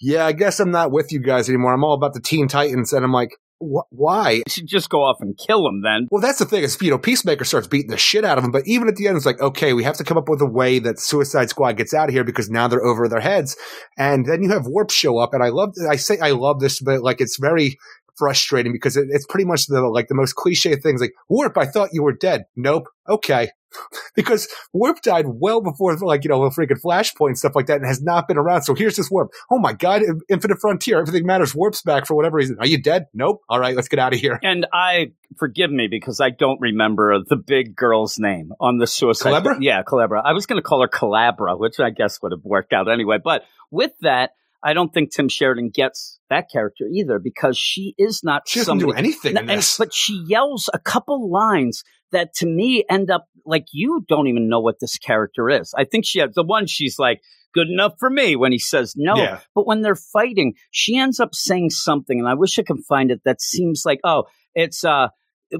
yeah, I guess I'm not with you guys anymore. I'm all about the Teen Titans, and I'm like, wh- why? You should just go off and kill him then. Well, that's the thing is, you know, Peacemaker starts beating the shit out of him, but even at the end, it's like, okay, we have to come up with a way that Suicide Squad gets out of here because now they're over their heads. And then you have Warp show up, and I love, I say I love this, but like it's very frustrating because it, it's pretty much the like the most cliche things like Warp. I thought you were dead. Nope. Okay. because Warp died well before like you know a freaking Flashpoint and stuff like that, and has not been around. So here's this Warp. Oh my God! Infinite Frontier. Everything matters. Warp's back for whatever reason. Are you dead? Nope. All right, let's get out of here. And I forgive me because I don't remember the big girl's name on the Suicide. Calabra? Yeah, Calabra. I was going to call her Calabra, which I guess would have worked out anyway. But with that, I don't think Tim Sheridan gets that character either because she is not She doesn't somebody, do anything and- but she yells a couple lines that to me end up like you don't even know what this character is. I think she has the one she's like, good enough for me when he says no. Yeah. But when they're fighting, she ends up saying something, and I wish I could find it that seems like, oh, it's uh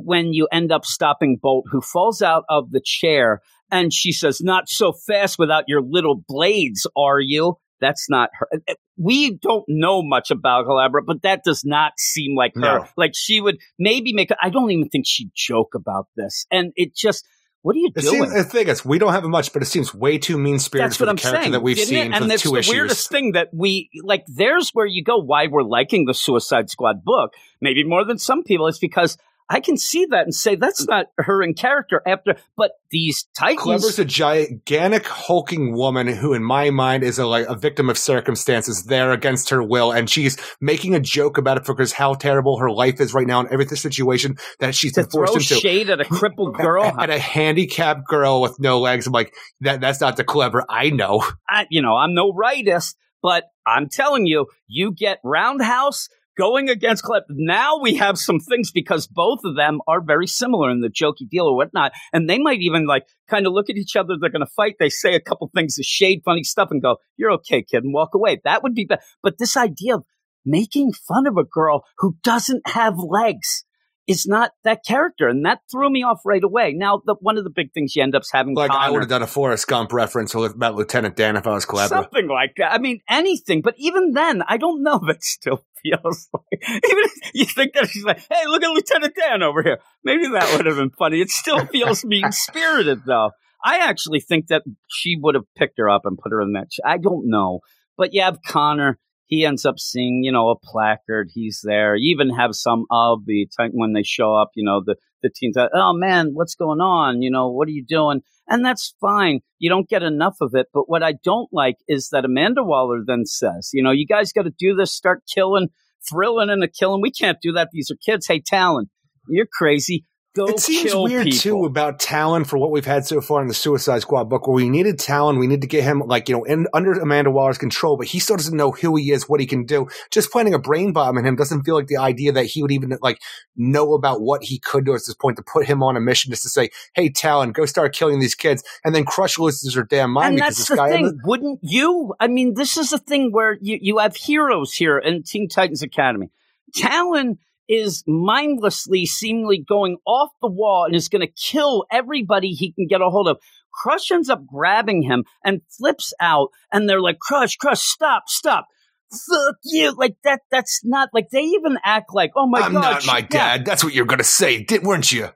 when you end up stopping Bolt, who falls out of the chair, and she says, Not so fast without your little blades, are you? That's not her. Uh, We don't know much about Calabra, but that does not seem like her. No. Like she would maybe make. I don't even think she'd joke about this, and it just. What are you It doing? seems, the thing is, we don't have much, but it seems way too mean spirited That's for what the I'm character saying. that we've seen it? for and the it's two the issues. weirdest thing that we like. There's where you go. Why we're liking the Suicide Squad book, maybe more than some people, is because I can see that and say that's mm. not her in character. After, but these Titans, Calabra's a gigantic hulking woman who, in my mind, is a like a victim of circumstances there against her will, and she's making a joke about it because how terrible her life is right now in every situation that she's to been forced throw into. shade at a crippled girl. and a handicapped girl with no legs. I'm like, that that's not the Calabra. I know. I, you know, I'm no rightist, but I'm telling you, you get Roundhouse going against Clip. Now we have some things because both of them are very similar in the jokey deal or whatnot. And they might even like kind of look at each other. They're going to fight. They say a couple things to shade, funny stuff and go, you're okay, kid, and walk away. That would be better. But this idea of making fun of a girl who doesn't have legs is not that character. And that threw me off right away. Now, the, one of the big things you end up having Like I would have done a Forrest Gump reference about Lieutenant Dan if I was clever. Something like that. I mean, anything. But even then, I don't know. That still feels like even if you think that she's like, "Hey, look at Lieutenant Dan over here." Maybe that would have been funny. It still feels mean spirited, though. I actually think that she would have picked her up and put her in that. Ch- I don't know, but you have Connor. He ends up seeing, you know, a placard. He's there. You even have some of the time when they show up. You know, the the teens. Oh man, what's going on? You know, what are you doing? And that's fine. You don't get enough of it. But what I don't like is that Amanda Waller then says, you know, you guys got to do this, start killing, thrilling and a killing. We can't do that. These are kids. Hey, Talon, you're crazy. Go It seems kill weird people. too about Talon for what we've had so far in the Suicide Squad book, where we needed Talon, we need to get him like you know in under Amanda Waller's control, but he still doesn't know who he is, what he can do. Just planting a brain bomb in him doesn't feel like the idea that he would even like know about what he could do at this point to put him on a mission just to say, "Hey, Talon, go start killing these kids," and then Crush loses her damn mind and because that's this the guy. thing, wouldn't you? I mean, this is the thing where you, you have heroes here in Teen Titans Academy. Talon is mindlessly, seemingly going off the wall and is going to kill everybody he can get a hold of. Crush ends up grabbing him and flips out, and they're like, "Crush, Crush, stop, stop." Fuck you! Like that. That's not like they even act like, "Oh my I'm god!" not my dad. That's what you're gonna say, did, weren't you?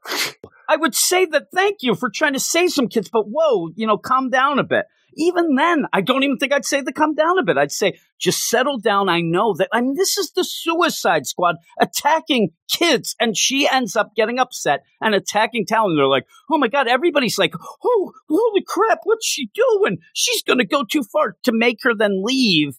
I would say that thank you for trying to save some kids, but whoa, you know, calm down a bit. Even then, I don't even think I'd say the come down a bit. I'd say just settle down. I know that. I mean, this is the Suicide Squad attacking kids, and she ends up getting upset and attacking Talon. They're like, "Oh my god!" Everybody's like, "Oh, holy crap! What's she doing? She's going to go too far to make her then leave."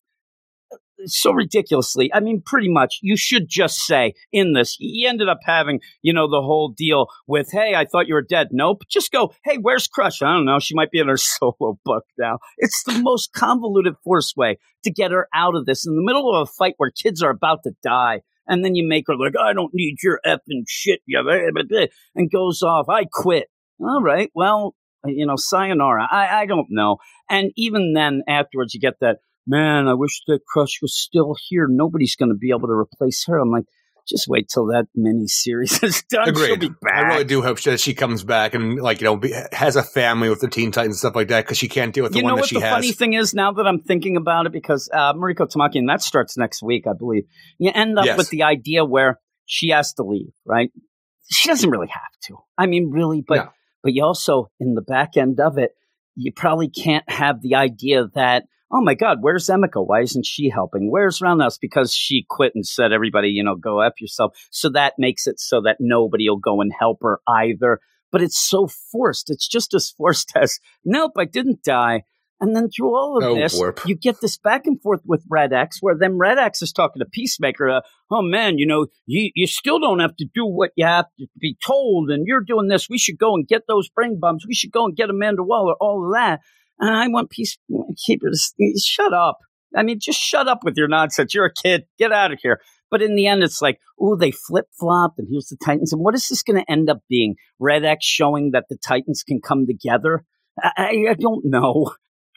So ridiculously. I mean, pretty much, you should just say in this, he ended up having, you know, the whole deal with, hey, I thought you were dead. Nope. Just go, hey, where's Crush? I don't know. She might be in her solo book now. It's the most convoluted force way to get her out of this in the middle of a fight where kids are about to die. And then you make her like, I don't need your effing shit, you blah, blah, blah," and goes off. I quit. All right. Well, you know, sayonara. I, I don't know. And even then, afterwards, you get that, man, I wish that Crush was still here. Nobody's going to be able to replace her. I'm like, just wait till that mini series is done. She'll Agreed. be back. I really do hope that she comes back and like you know be, has a family with the Teen Titans and stuff like that because she can't deal with the you one know that what she the has. funny thing is now that I'm thinking about it because uh, Mariko Tamaki and that starts next week, I believe. You end up Yes. with the idea where she has to leave, right? She doesn't really have to. I mean, really, but No. but you also in the back end of it, you probably can't have the idea that oh my god, where's Emiko? Why isn't she helping? Where's Roundhouse? Because she quit and said everybody, you know, go f yourself. So that makes it so that nobody will go and help her either. But it's so forced. It's just as forced as nope, I didn't die. And then through all of Oh, this, warp. you get this back and forth with Red X, where then Red X is talking to Peacemaker. Uh, oh man, you know, you you still don't have to do what you have to be told, and you're doing this. We should go and get those brain bombs. We should go and get Amanda Waller. All of that. I want Peacekeeper to s- shut up. I mean, just shut up with your nonsense. You're a kid. Get out of here. But in the end, it's like, oh, they flip flopped, and here's the Titans. And what is this going to end up being? Red X showing that the Titans can come together? I, I don't know.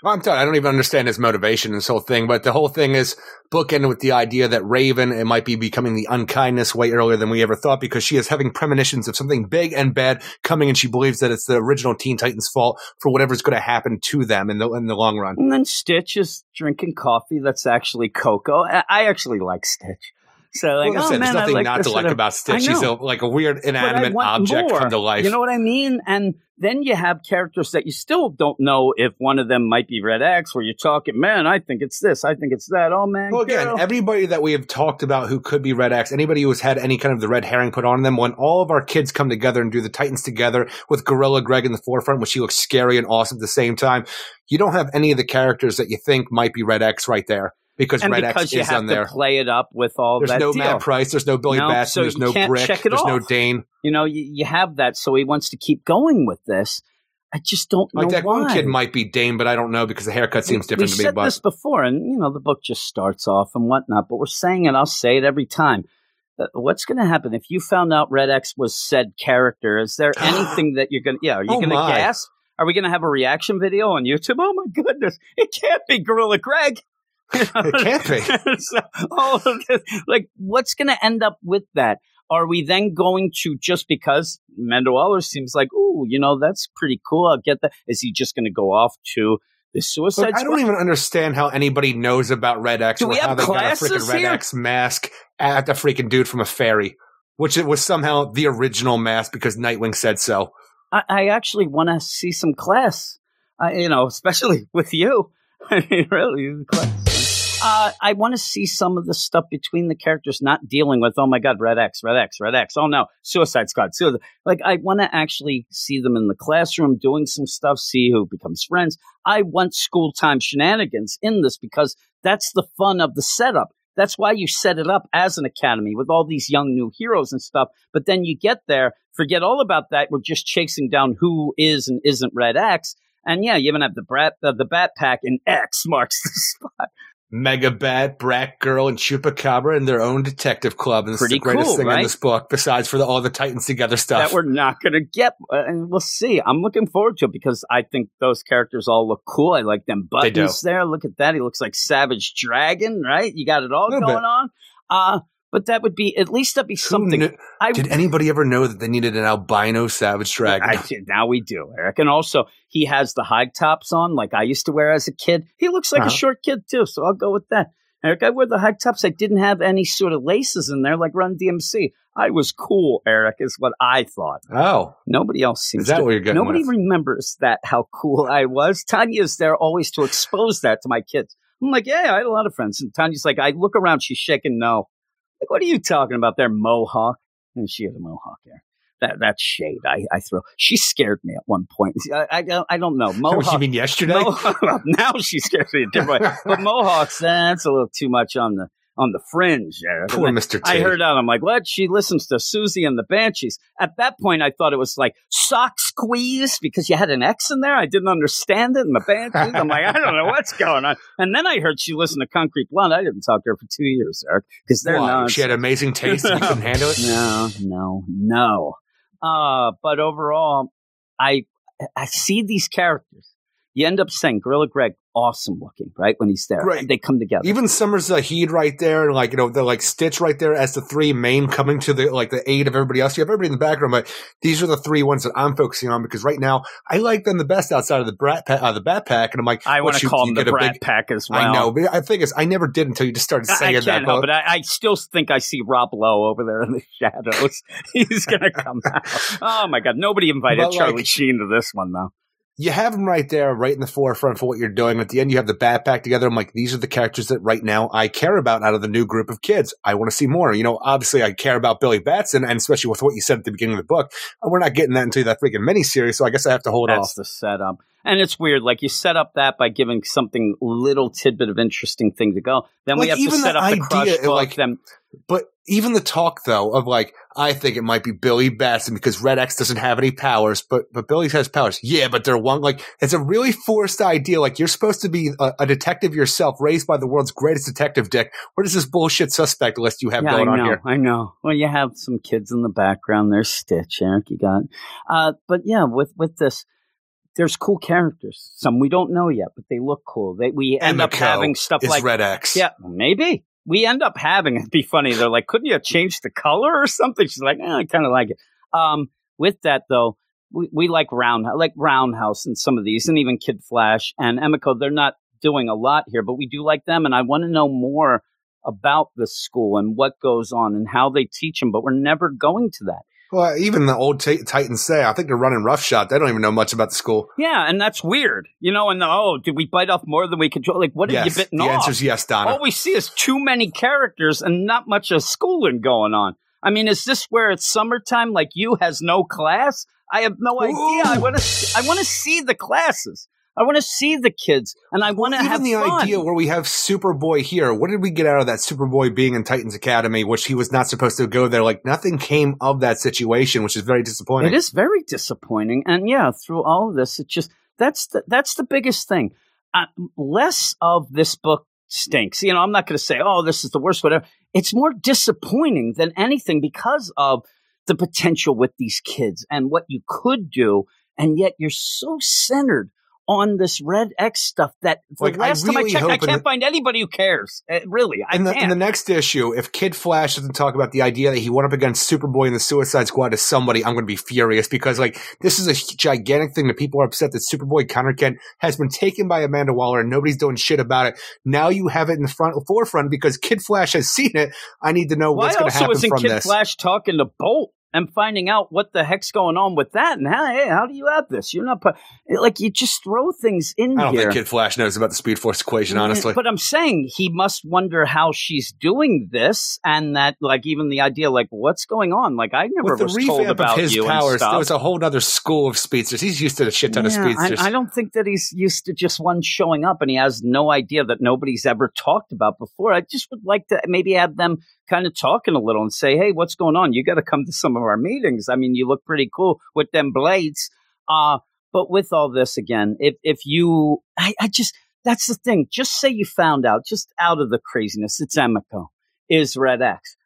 I'm telling I don't even understand his motivation in this whole thing, but the whole thing is bookended with the idea that Raven it might be becoming the unkindness way earlier than we ever thought because she is having premonitions of something big and bad coming, and she believes that it's the original Teen Titans' fault for whatever's going to happen to them in the in the long run. And then Stitch is drinking coffee that's actually cocoa. I actually like Stitch. So like, Well, oh, listen, man, there's nothing like not to like of- about Stitch. She's a, like a weird inanimate object more. come to life. You know what I mean? And then you have characters that you still don't know if one of them might be Red X, where you're talking, man, I think it's this, I think it's that. Oh man, Well, again, girl. everybody that we have talked about who could be Red X, anybody who has had any kind of the red herring put on them, when all of our kids come together and do the Titans together with Gorilla Greg in the forefront, which he looks scary and awesome at the same time, you don't have any of the characters that you think might be Red X right there because and Red because X you is have on to there. play it up with all There's that There's no deal. Matt Price, there's no Billy No, Batson, so there's no Brick, check it there's no. Dane. You know, you, you have that, so he wants to keep going with this. I just don't know Like that why. one kid might be Dane, but I don't know because the haircut seems different we to me. said But this before, and you know the book just starts off and whatnot. But we're saying it. I'll say it every time. What's going to happen if you found out Red X was said character? Is there anything that you're going? to Yeah, are you Oh, going to gasp? Are we going to have a reaction video on YouTube? Oh my goodness, it can't be Gorilla Greg. It can't be. so, all of this, like, what's going to end up with that? Are we then going to just because Amanda Waller seems like, ooh, you know, that's pretty cool. I'll get that. Is he just going to go off to the Suicide Look, I don't even understand how anybody knows about Red X Do or we how they got a freaking Red here? X mask at the freaking dude from a ferry, which it was somehow the original mask because Nightwing said so. I, I actually want to see some class. Uh, you know, especially with you. I mean, really, class. Uh, I want to see some of the stuff between the characters, not dealing with oh my god, Red X, Red X, Red X. Oh no, Suicide Squad. Suicide. Like I want to actually see them in the classroom doing some stuff, see who becomes friends. I want school time shenanigans in this because that's the fun of the setup. That's why you set it up as an academy with all these young new heroes and stuff. But then you get there, forget all about that. We're just chasing down who is and isn't Red X. And yeah, you even have the brat, the Bat Pack, and X marks the spot. Mega Bat, Brat Girl, and Chupacabra in their own detective club. And this Pretty is the greatest cool, thing in this book, besides for the, all the Titans together stuff. that we're not going to get. Uh, and we'll see. I'm looking forward to it because I think those characters all look cool. I like them buttons there. Look at that. He looks like Savage Dragon, right? You got it all going bit. on. Uh, but that would be at least that'd be something. knew- I Did anybody ever know that they needed an albino Savage Dragon? I. Now we do, Eric. And also, he has the high tops on, like I used to wear as a kid. He looks like Uh-huh. a short kid too, so I'll go with that. Eric, I wore the high tops. I didn't have any sort of laces in there, like Run DMC. I was cool, Eric, is what I thought. oh, Nobody else seems is that to. what you're getting Nobody with? remembers that how cool I was. Tanya's there always to expose that to my kids. I'm like, yeah, I had a lot of friends, and Tanya's like, I look around, she's shaking no. Like, what are you talking about there, mohawk? And she had a mohawk there. That that shade I, I throw. She scared me at one point. I I, don't- I don't know What you mohawk. mean yesterday? Mo- now she scares me a different way. But mohawks, that's a little too much on the on the fringe. Poor And Mr. T. I heard that. I'm like, what? She listens to Siouxsie and the Banshees. At that point, I thought it was like sock squeeze because you had an X in there. I didn't understand it. And the Banshees. I'm like, I don't know what's going on. And then I heard she listened to Concrete Blonde. I didn't talk to her for two years, Eric, because they're Why? not. She had amazing taste and you couldn't handle it? No, no, no. Uh, but overall, I I see these characters. You end up saying Gorilla Greg, awesome looking, right? When he's there, Right. They come together. Even Summers Zahid right there, and like you know, they're like Stitch right there as the three main coming to the like the aid of everybody else. You have everybody in the background, but these are the three ones that I'm focusing on because right now I like them the best outside of the Brat pa- uh, the Bat Pack, and I'm like, I want to call you him the get a Brat big- Pack as well. I know, but I think it's I never did until you just started saying I that. help but-. I, I still think I see Rob Lowe over there in the shadows. He's gonna come out. Oh my god! Nobody invited But, like- Charlie Sheen to this one though. You have them right there, right in the forefront for what you're doing. At the end, you have the Bat Pack together. I'm like, these are the characters that right now I care about out of the new group of kids. I want to see more. You know, obviously I care about Billy Batson, and especially with what you said at the beginning of the book, uh, we're not getting that until that freaking miniseries. So I guess I have to hold That's off. the setup. And it's weird. Like you set up that by giving something little tidbit of interesting thing to go. Then we have to set up the idea, crush book. like- then But even the talk though of like, I think it might be Billy Batson because Red X doesn't have any powers, but but Billy has powers. Yeah, but they're one like it's a really forced idea. Like you're supposed to be a, a detective yourself, raised by the world's greatest detective, Dick. What is this bullshit suspect list you have yeah, going I on know, here? I know. Well, you have some kids in the background. There's Stitch, Eric. You got, uh, but yeah, with with this, there's cool characters. Some we don't know yet, but they look cool. They we end up having stuff like Red X. Yeah, maybe we end up having. It'd be funny. They're like, couldn't you have changed the color or something? She's like, eh, I kind of like it. Um, with that though, we, we like Round like Roundhouse and some of these, and even Kid Flash and Emiko. They're not doing a lot here, but we do like them, and I want to know more about the school and what goes on and how they teach them. But we're never going to that. Well, even the old t- Titans say, I think they're running roughshod. They don't even know much about the school. Yeah, and that's weird, you know. And oh, did we bite off more than we could? Like, what have yes, you bitten the off? answer is yes, Donna. All we see is too many characters and not much of schooling going on. I mean, is this where it's summertime? Like you has no class? I have no idea. I want to. I want to see the classes. I want to see the kids, and I want to Even have the fun. idea where we have Superboy here, what did we get out of that Superboy being in Titans Academy, which he was not supposed to go there? Like nothing came of that situation, which is very disappointing. It is very disappointing, and yeah, through all of this, it just that's the that's the biggest thing. Uh, less of this book stinks. You know, I'm not going to say, oh, this is the worst, whatever. It's more disappointing than anything because of the potential with these kids and what you could do, and yet you're so centered on this Red X stuff that Like, I last time I checked, I can't the- find anybody who cares. Uh, really, I in the, in the next issue, if Kid Flash doesn't talk about the idea that he went up against Superboy and the Suicide Squad as somebody, I'm going to be furious because like this is a gigantic thing that people are upset that Superboy Connor Kent has been taken by Amanda Waller and nobody's doing shit about it. Now you have it in the front forefront because Kid Flash has seen it. I need to know Why what's going to happen. also happen isn't from Kid this. Flash talking to Bolt and finding out what the heck's going on with that? And how, hey, how do you have this? You're not like you just throw things in I don't here. think Kid Flash knows about the Speed Force equation, honestly. But I'm saying he must wonder how she's doing this, and that like even the idea like what's going on? Like I never With the was told about of his you powers, there was a whole other school of speedsters. He's used to a shit ton of speedsters. I, I don't think that he's used to just one showing up and he has no idea that nobody's ever talked about before. I just would like to maybe have them kind of talking a little and say, hey, what's going on? You got to come to some of our meetings. I mean, you look pretty cool with them blades. Uh, but with all this again, if, if you, I, I just, that's the thing. Just say you found out, just out of the craziness, it's Emiko, is Red X.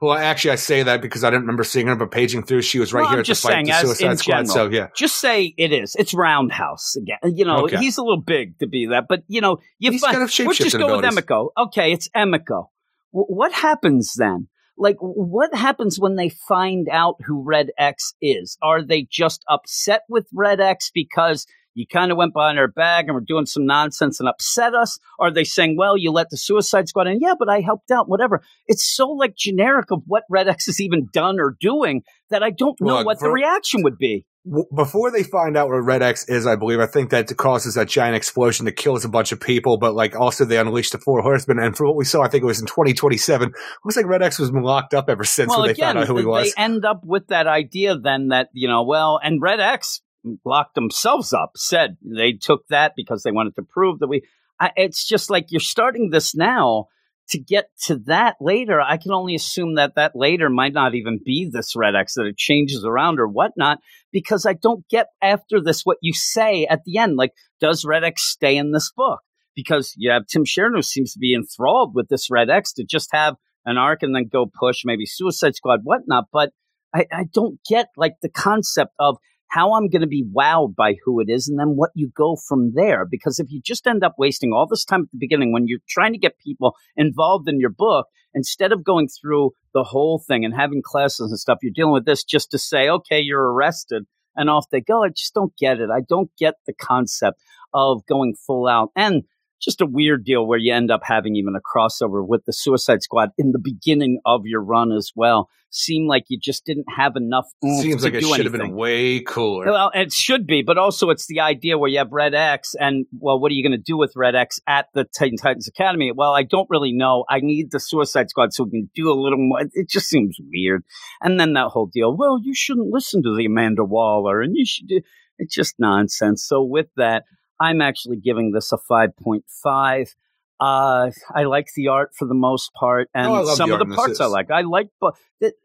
Well, actually, I say that because I didn't remember seeing her, but paging through, she was right Well, here I'm at just the fight saying, Suicide Squad. general. So yeah, Just say it is. It's Roundhouse again. You know, Okay. he's a little big to be that, but you know, you He's find, got a we'll just go with. Emiko. Okay, it's Emiko. What happens then? Like, what happens when they find out who Red X is? Are they just upset with Red X because you kind of went behind our back and were doing some nonsense and upset us? Are they saying, well, you let the Suicide Squad in? Yeah, but I helped out, whatever. It's so like generic of what Red X has even done or doing that I don't know Look, what the reaction would be. W- before they find out what Red X is, I believe I think that causes that giant explosion that kills a bunch of people. But like also they unleash the Four Horsemen, and from what we saw, I think it was in 2027. Looks like Red X was locked up ever since when they found out who he was. they end up with that idea then that, you know, well, and Red X locked themselves up, said they took that because they wanted to prove that we. I, it's just like you're starting this now to get to that later. I can only assume that that later might not even be this Red X, that it changes around or whatnot, because I don't get after this what you say at the end. Like, does Red X stay in this book? Because you have Tim Sheridan who seems to be enthralled with this Red X to just have an arc and then go push maybe Suicide Squad, whatnot. But I, I don't get like the concept of how I'm going to be wowed by who it is and then what you go from there. Because if you just end up wasting all this time at the beginning when you're trying to get people involved in your book, instead of going through the whole thing and having classes and stuff, you're dealing with this just to say, okay, you're arrested and off they go. I just don't get it. I don't get the concept of going full out. And just a weird deal where you end up having even a crossover with the Suicide Squad in the beginning of your run as well. Seemed like you just didn't have enough. Mm, seems to like it should have been way cooler. Well, it should be, but also it's the idea where you have Red X, and well, what are you going to do with Red X at the Titan Titans Academy? Well, I don't really know. I need the Suicide Squad so we can do a little more. It just seems weird. And then that whole deal. Well, you shouldn't listen to the Amanda Waller, and you should. Do, it's just nonsense. So with that, I'm actually giving this a five point five. Uh, I like the art for the most part, and Oh, some the of the parts. I like. I like, but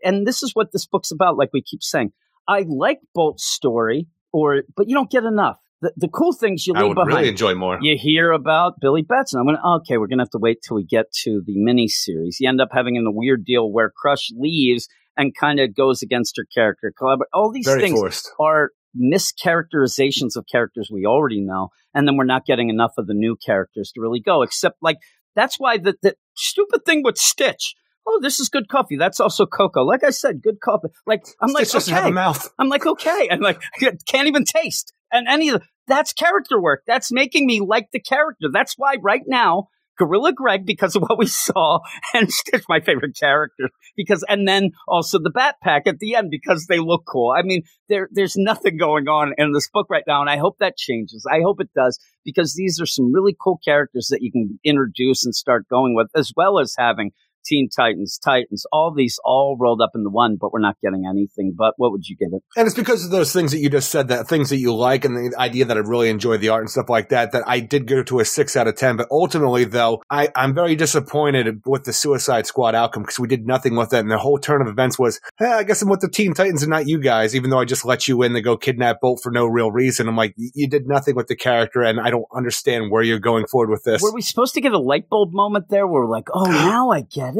and this is what this book's about. Like we keep saying, I like Bolt's story, or but you don't get enough. The, the cool things you I leave would behind. really enjoy more. You hear about Billy Batson. I'm going to, okay, we're going to have to wait till we get to the mini series. You end up having in the weird deal where Crush leaves and kind of goes against her character. All these Very things forced. are mischaracterizations of characters we already know. And then we're not getting enough of the new characters to really go, except like, that's why the, the stupid thing with Stitch. Oh, this is good coffee. That's also cocoa. Like I said, good coffee. Like I'm Stitch like, okay. mouth. I'm like, okay. I'm like, can't even taste. And any of the, that's character work. That's making me like the character. That's why right now, Gorilla Greg, because of what we saw, and Stitch, my favorite character, because, and then also the Bat Pack at the end because they look cool. I mean, there, there's nothing going on in this book right now, and I hope that changes. I hope it does because these are some really cool characters that you can introduce and start going with, as well as having Teen Titans, Titans, all these all rolled up into one, but we're not getting anything. But what would you give it? And it's because of those things that you just said, that things that you like, and the idea that I really enjoy the art and stuff like that, that I did go to a six out of 10. But ultimately, though, I, I'm very disappointed with the Suicide Squad outcome because we did nothing with it. And the whole turn of events was, hey, I guess I'm with the Teen Titans and not you guys, even though I just let you in to go kidnap Bolt for no real reason. I'm like, you did nothing with the character, and I don't understand where you're going forward with this. Were we supposed to get a light bulb moment there where we're like, oh, now I get it?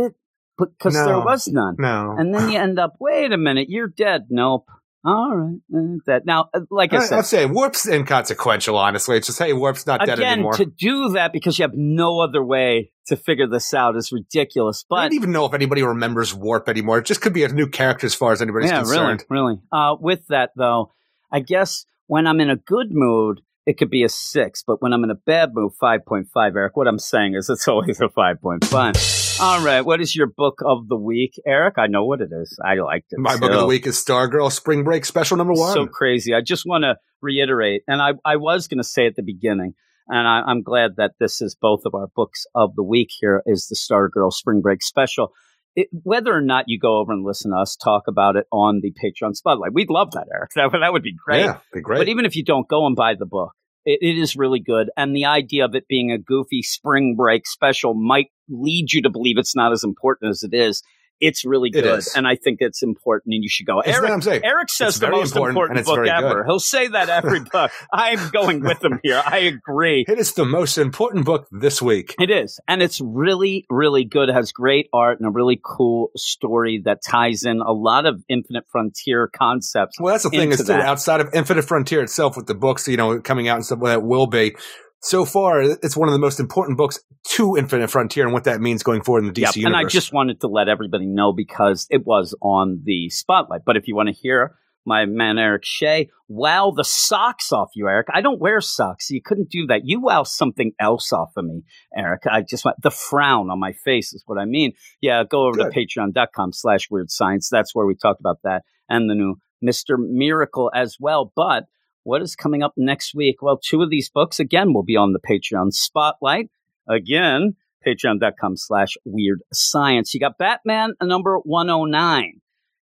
Because there was none. no. And then you end up, wait a minute, you're dead. Nope. All right. uh, That now, uh, like I I, said, I'm saying Warp's inconsequential, honestly. It's just, hey, Warp's not dead anymore. again, to do that because you have no other way to figure this out is ridiculous. But I don't even know if anybody remembers Warp anymore. It just could be a new character as far as anybody's yeah, concerned. really, really. Uh, with that though, I guess when I'm in a good mood, it could be a six. But when I'm in a bad mood, five point five. Eric, what I'm saying is it's always a five point five. All right, what is your book of the week, Eric? I know what it is. I liked it. My book of the week is Stargirl Spring Break Special Number One. So crazy. I just want to reiterate, and I, I was going to say at the beginning, and I, I'm glad that this is both of our books of the week here is the Stargirl Spring Break Special. It, whether or not you go over and listen to us talk about it on the Patreon Spotlight, we'd love that, Eric. That, would- that would be great. Yeah, be great. But even if you don't go and buy the book, it, it is really good. And the idea of it being a goofy spring break special might lead you to believe it's not as important as it is. It's really good. is. And I think it's important and you should go. It's Eric, what I'm saying. Eric says It's the most important, important, book ever. good. He'll say that every book. I'm going with him here. I agree. it is the most important book this week. It is. And it's really, really good. It has great art and a really cool story that ties in a lot of Infinite Frontier concepts. Well, that's the thing is that. outside of Infinite Frontier itself, with the books, you know, coming out and stuff like that will be. So far, it's one of the most important books to Infinite Frontier and what that means going forward in the DC Yep, universe. And I just wanted to let everybody know because it was on the spotlight. But if you want to hear my man Eric Shea wow the socks off you, Eric. I don't wear socks. You couldn't do that. You wow something else off of me, Eric. I just want the frown on my face is what I mean. Yeah, go over Good. to patreon.com slash weird science. That's where we talked about that and the new Mr. Miracle as well. But what is coming up next week? Well, two of these books again will be on the Patreon spotlight. Again, patreon.com slash weird science. You got Batman uh, number 109.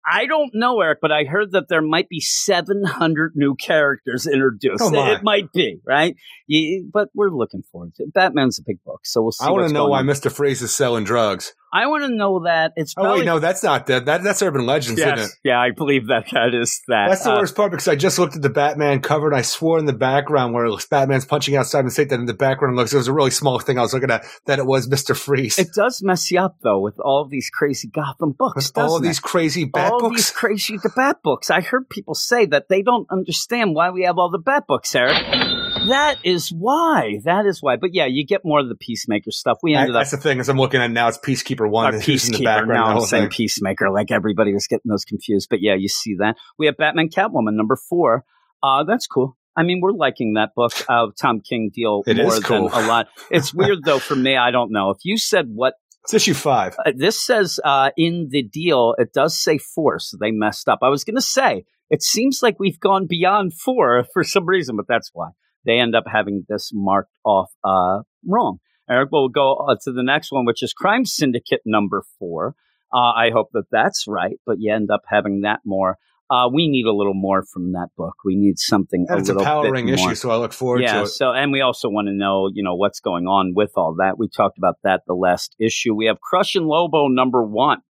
I don't know, Eric, but I heard that there might be 700 new characters introduced. My. it might be, right? You, but we're looking forward to it. Batman's a big book, so we'll see. I want to know why on. Mr. Freeze is selling drugs. I want to know that. It's Oh wait, no, that's not that. that that's Urban Legends, yes. isn't it? Yeah, I believe that that is that. That's the Uh, worst part because I just looked at the Batman cover and I swore in the background where it looks Batman's punching outside Simon State that in the background looks it was a really small thing I was looking at that it was Mister Freeze. It does mess you up though with all of these crazy Gotham books. With all of doesn't it? these crazy Bat all books. these crazy the Bat books. I heard people say that they don't understand why we have all the Bat books, Eric. That is why. That is why. But yeah, you get more of the Peacemaker stuff. We ended up that's the thing As I'm looking at now it's Peacekeeper One our and who's in the Peacekeeper. background. Now I'm saying thing. Peacemaker, like everybody was getting those confused. But yeah, you see that. We have Batman Catwoman number four. Uh, that's cool. I mean, we're liking that book. of Tom King deal It more is cool. than a lot. It's weird though for me. I don't know if you said what It's issue five. uh, this says uh, in the deal, it does say four, so they messed up. I was going to say, it seems like we've gone beyond four for some reason, but that's why they end up having this marked off uh, wrong. Eric, we'll go uh, to the next one, which is Crime Syndicate number four. Uh, I hope that that's right, but you end up having that more Uh, we need a little more from that book. We need something And a it's a powering issue, so I look forward yeah, to it. so and we also want to know, you know, what's going on with all that. We talked about that the last issue. We have Crush and Lobo number one.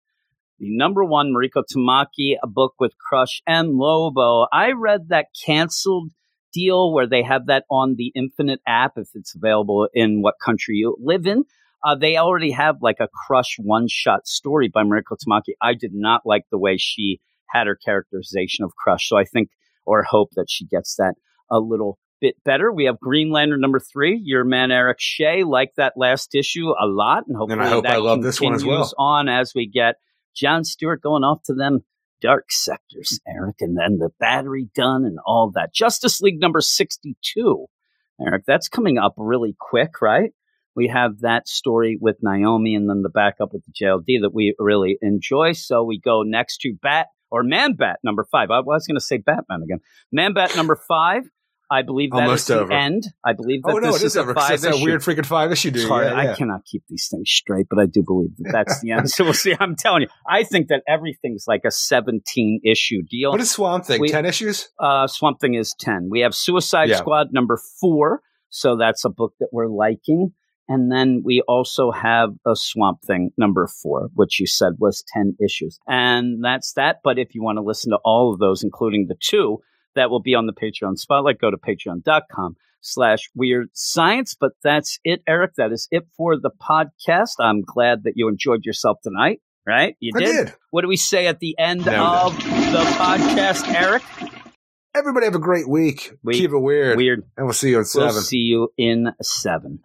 The number one Mariko Tamaki, a book with Crush and Lobo. I read that canceled deal where they have that on the Infinite app if it's available in what country you live in. Uh, they already have like a Crush one shot story by Mariko Tamaki. I did not like the way she had her characterization of Crush, so I think or hope that she gets that a little bit better. We have Green Lantern number three. Your man Eric Shea liked that last issue a lot, and hopefully I hope that I love this one as well. on as we get John Stewart going off to them dark sectors, Eric, and then the battery done and all that. Justice League number sixty-two, Eric. That's coming up really quick, right? We have that story with Naomi, and then the backup with the JLD that we really enjoy. So we go next to Bat or Man Bat number five. I was going to say Batman again. Man Bat number five. I believe that Almost is the over. end. I believe that Oh no, this it is a over. five That's that issue. weird freaking five issue dude. Yeah, yeah. I cannot keep these things straight, but I do believe that that's the end. So we'll see. I'm telling you, I think that everything's like a 17 issue deal. What is Swamp Thing? We- Ten issues? Uh, Swamp Thing is 10. We have Suicide Yeah. Squad number four. So that's a book that we're liking. And then we also have a Swamp Thing number four, which you said was 10 issues. And that's that. But if you want to listen to all of those, including the two that will be on the Patreon spotlight, go to patreon.com slash weird science. But that's it, Eric. That is it for the podcast. I'm glad that you enjoyed yourself tonight, right? You I did? did. What do we say at the end No, of the podcast, Eric? Everybody have a great week. Week. Keep it weird. Weird. And we'll see you in seven. We'll see you in seven.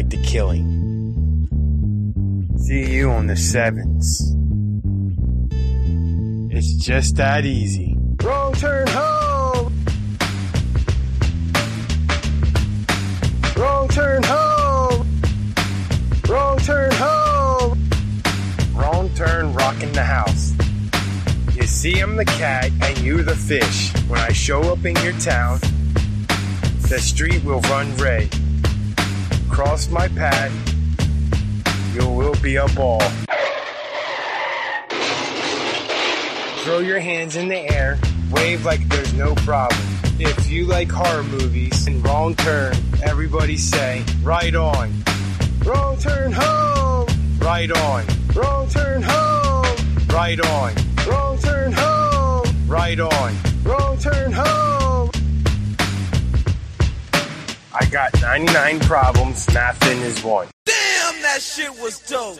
Like the killing. See you on the sevens. It's just that easy. Wrong turn home. Wrong turn home. Wrong turn home. Wrong turn rocking the house. You see, I'm the cat and you the fish. When I show up in your town, the street will run red. Cross my path, you will be a ball. Throw your hands in the air, wave like there's no problem. If you like horror movies and wrong turn, everybody say, right on. Wrong turn home, right on. Wrong turn home, right on. Wrong turn home, right on. Wrong turn home. I got 99 problems, math in is one. Damn, that shit was dope.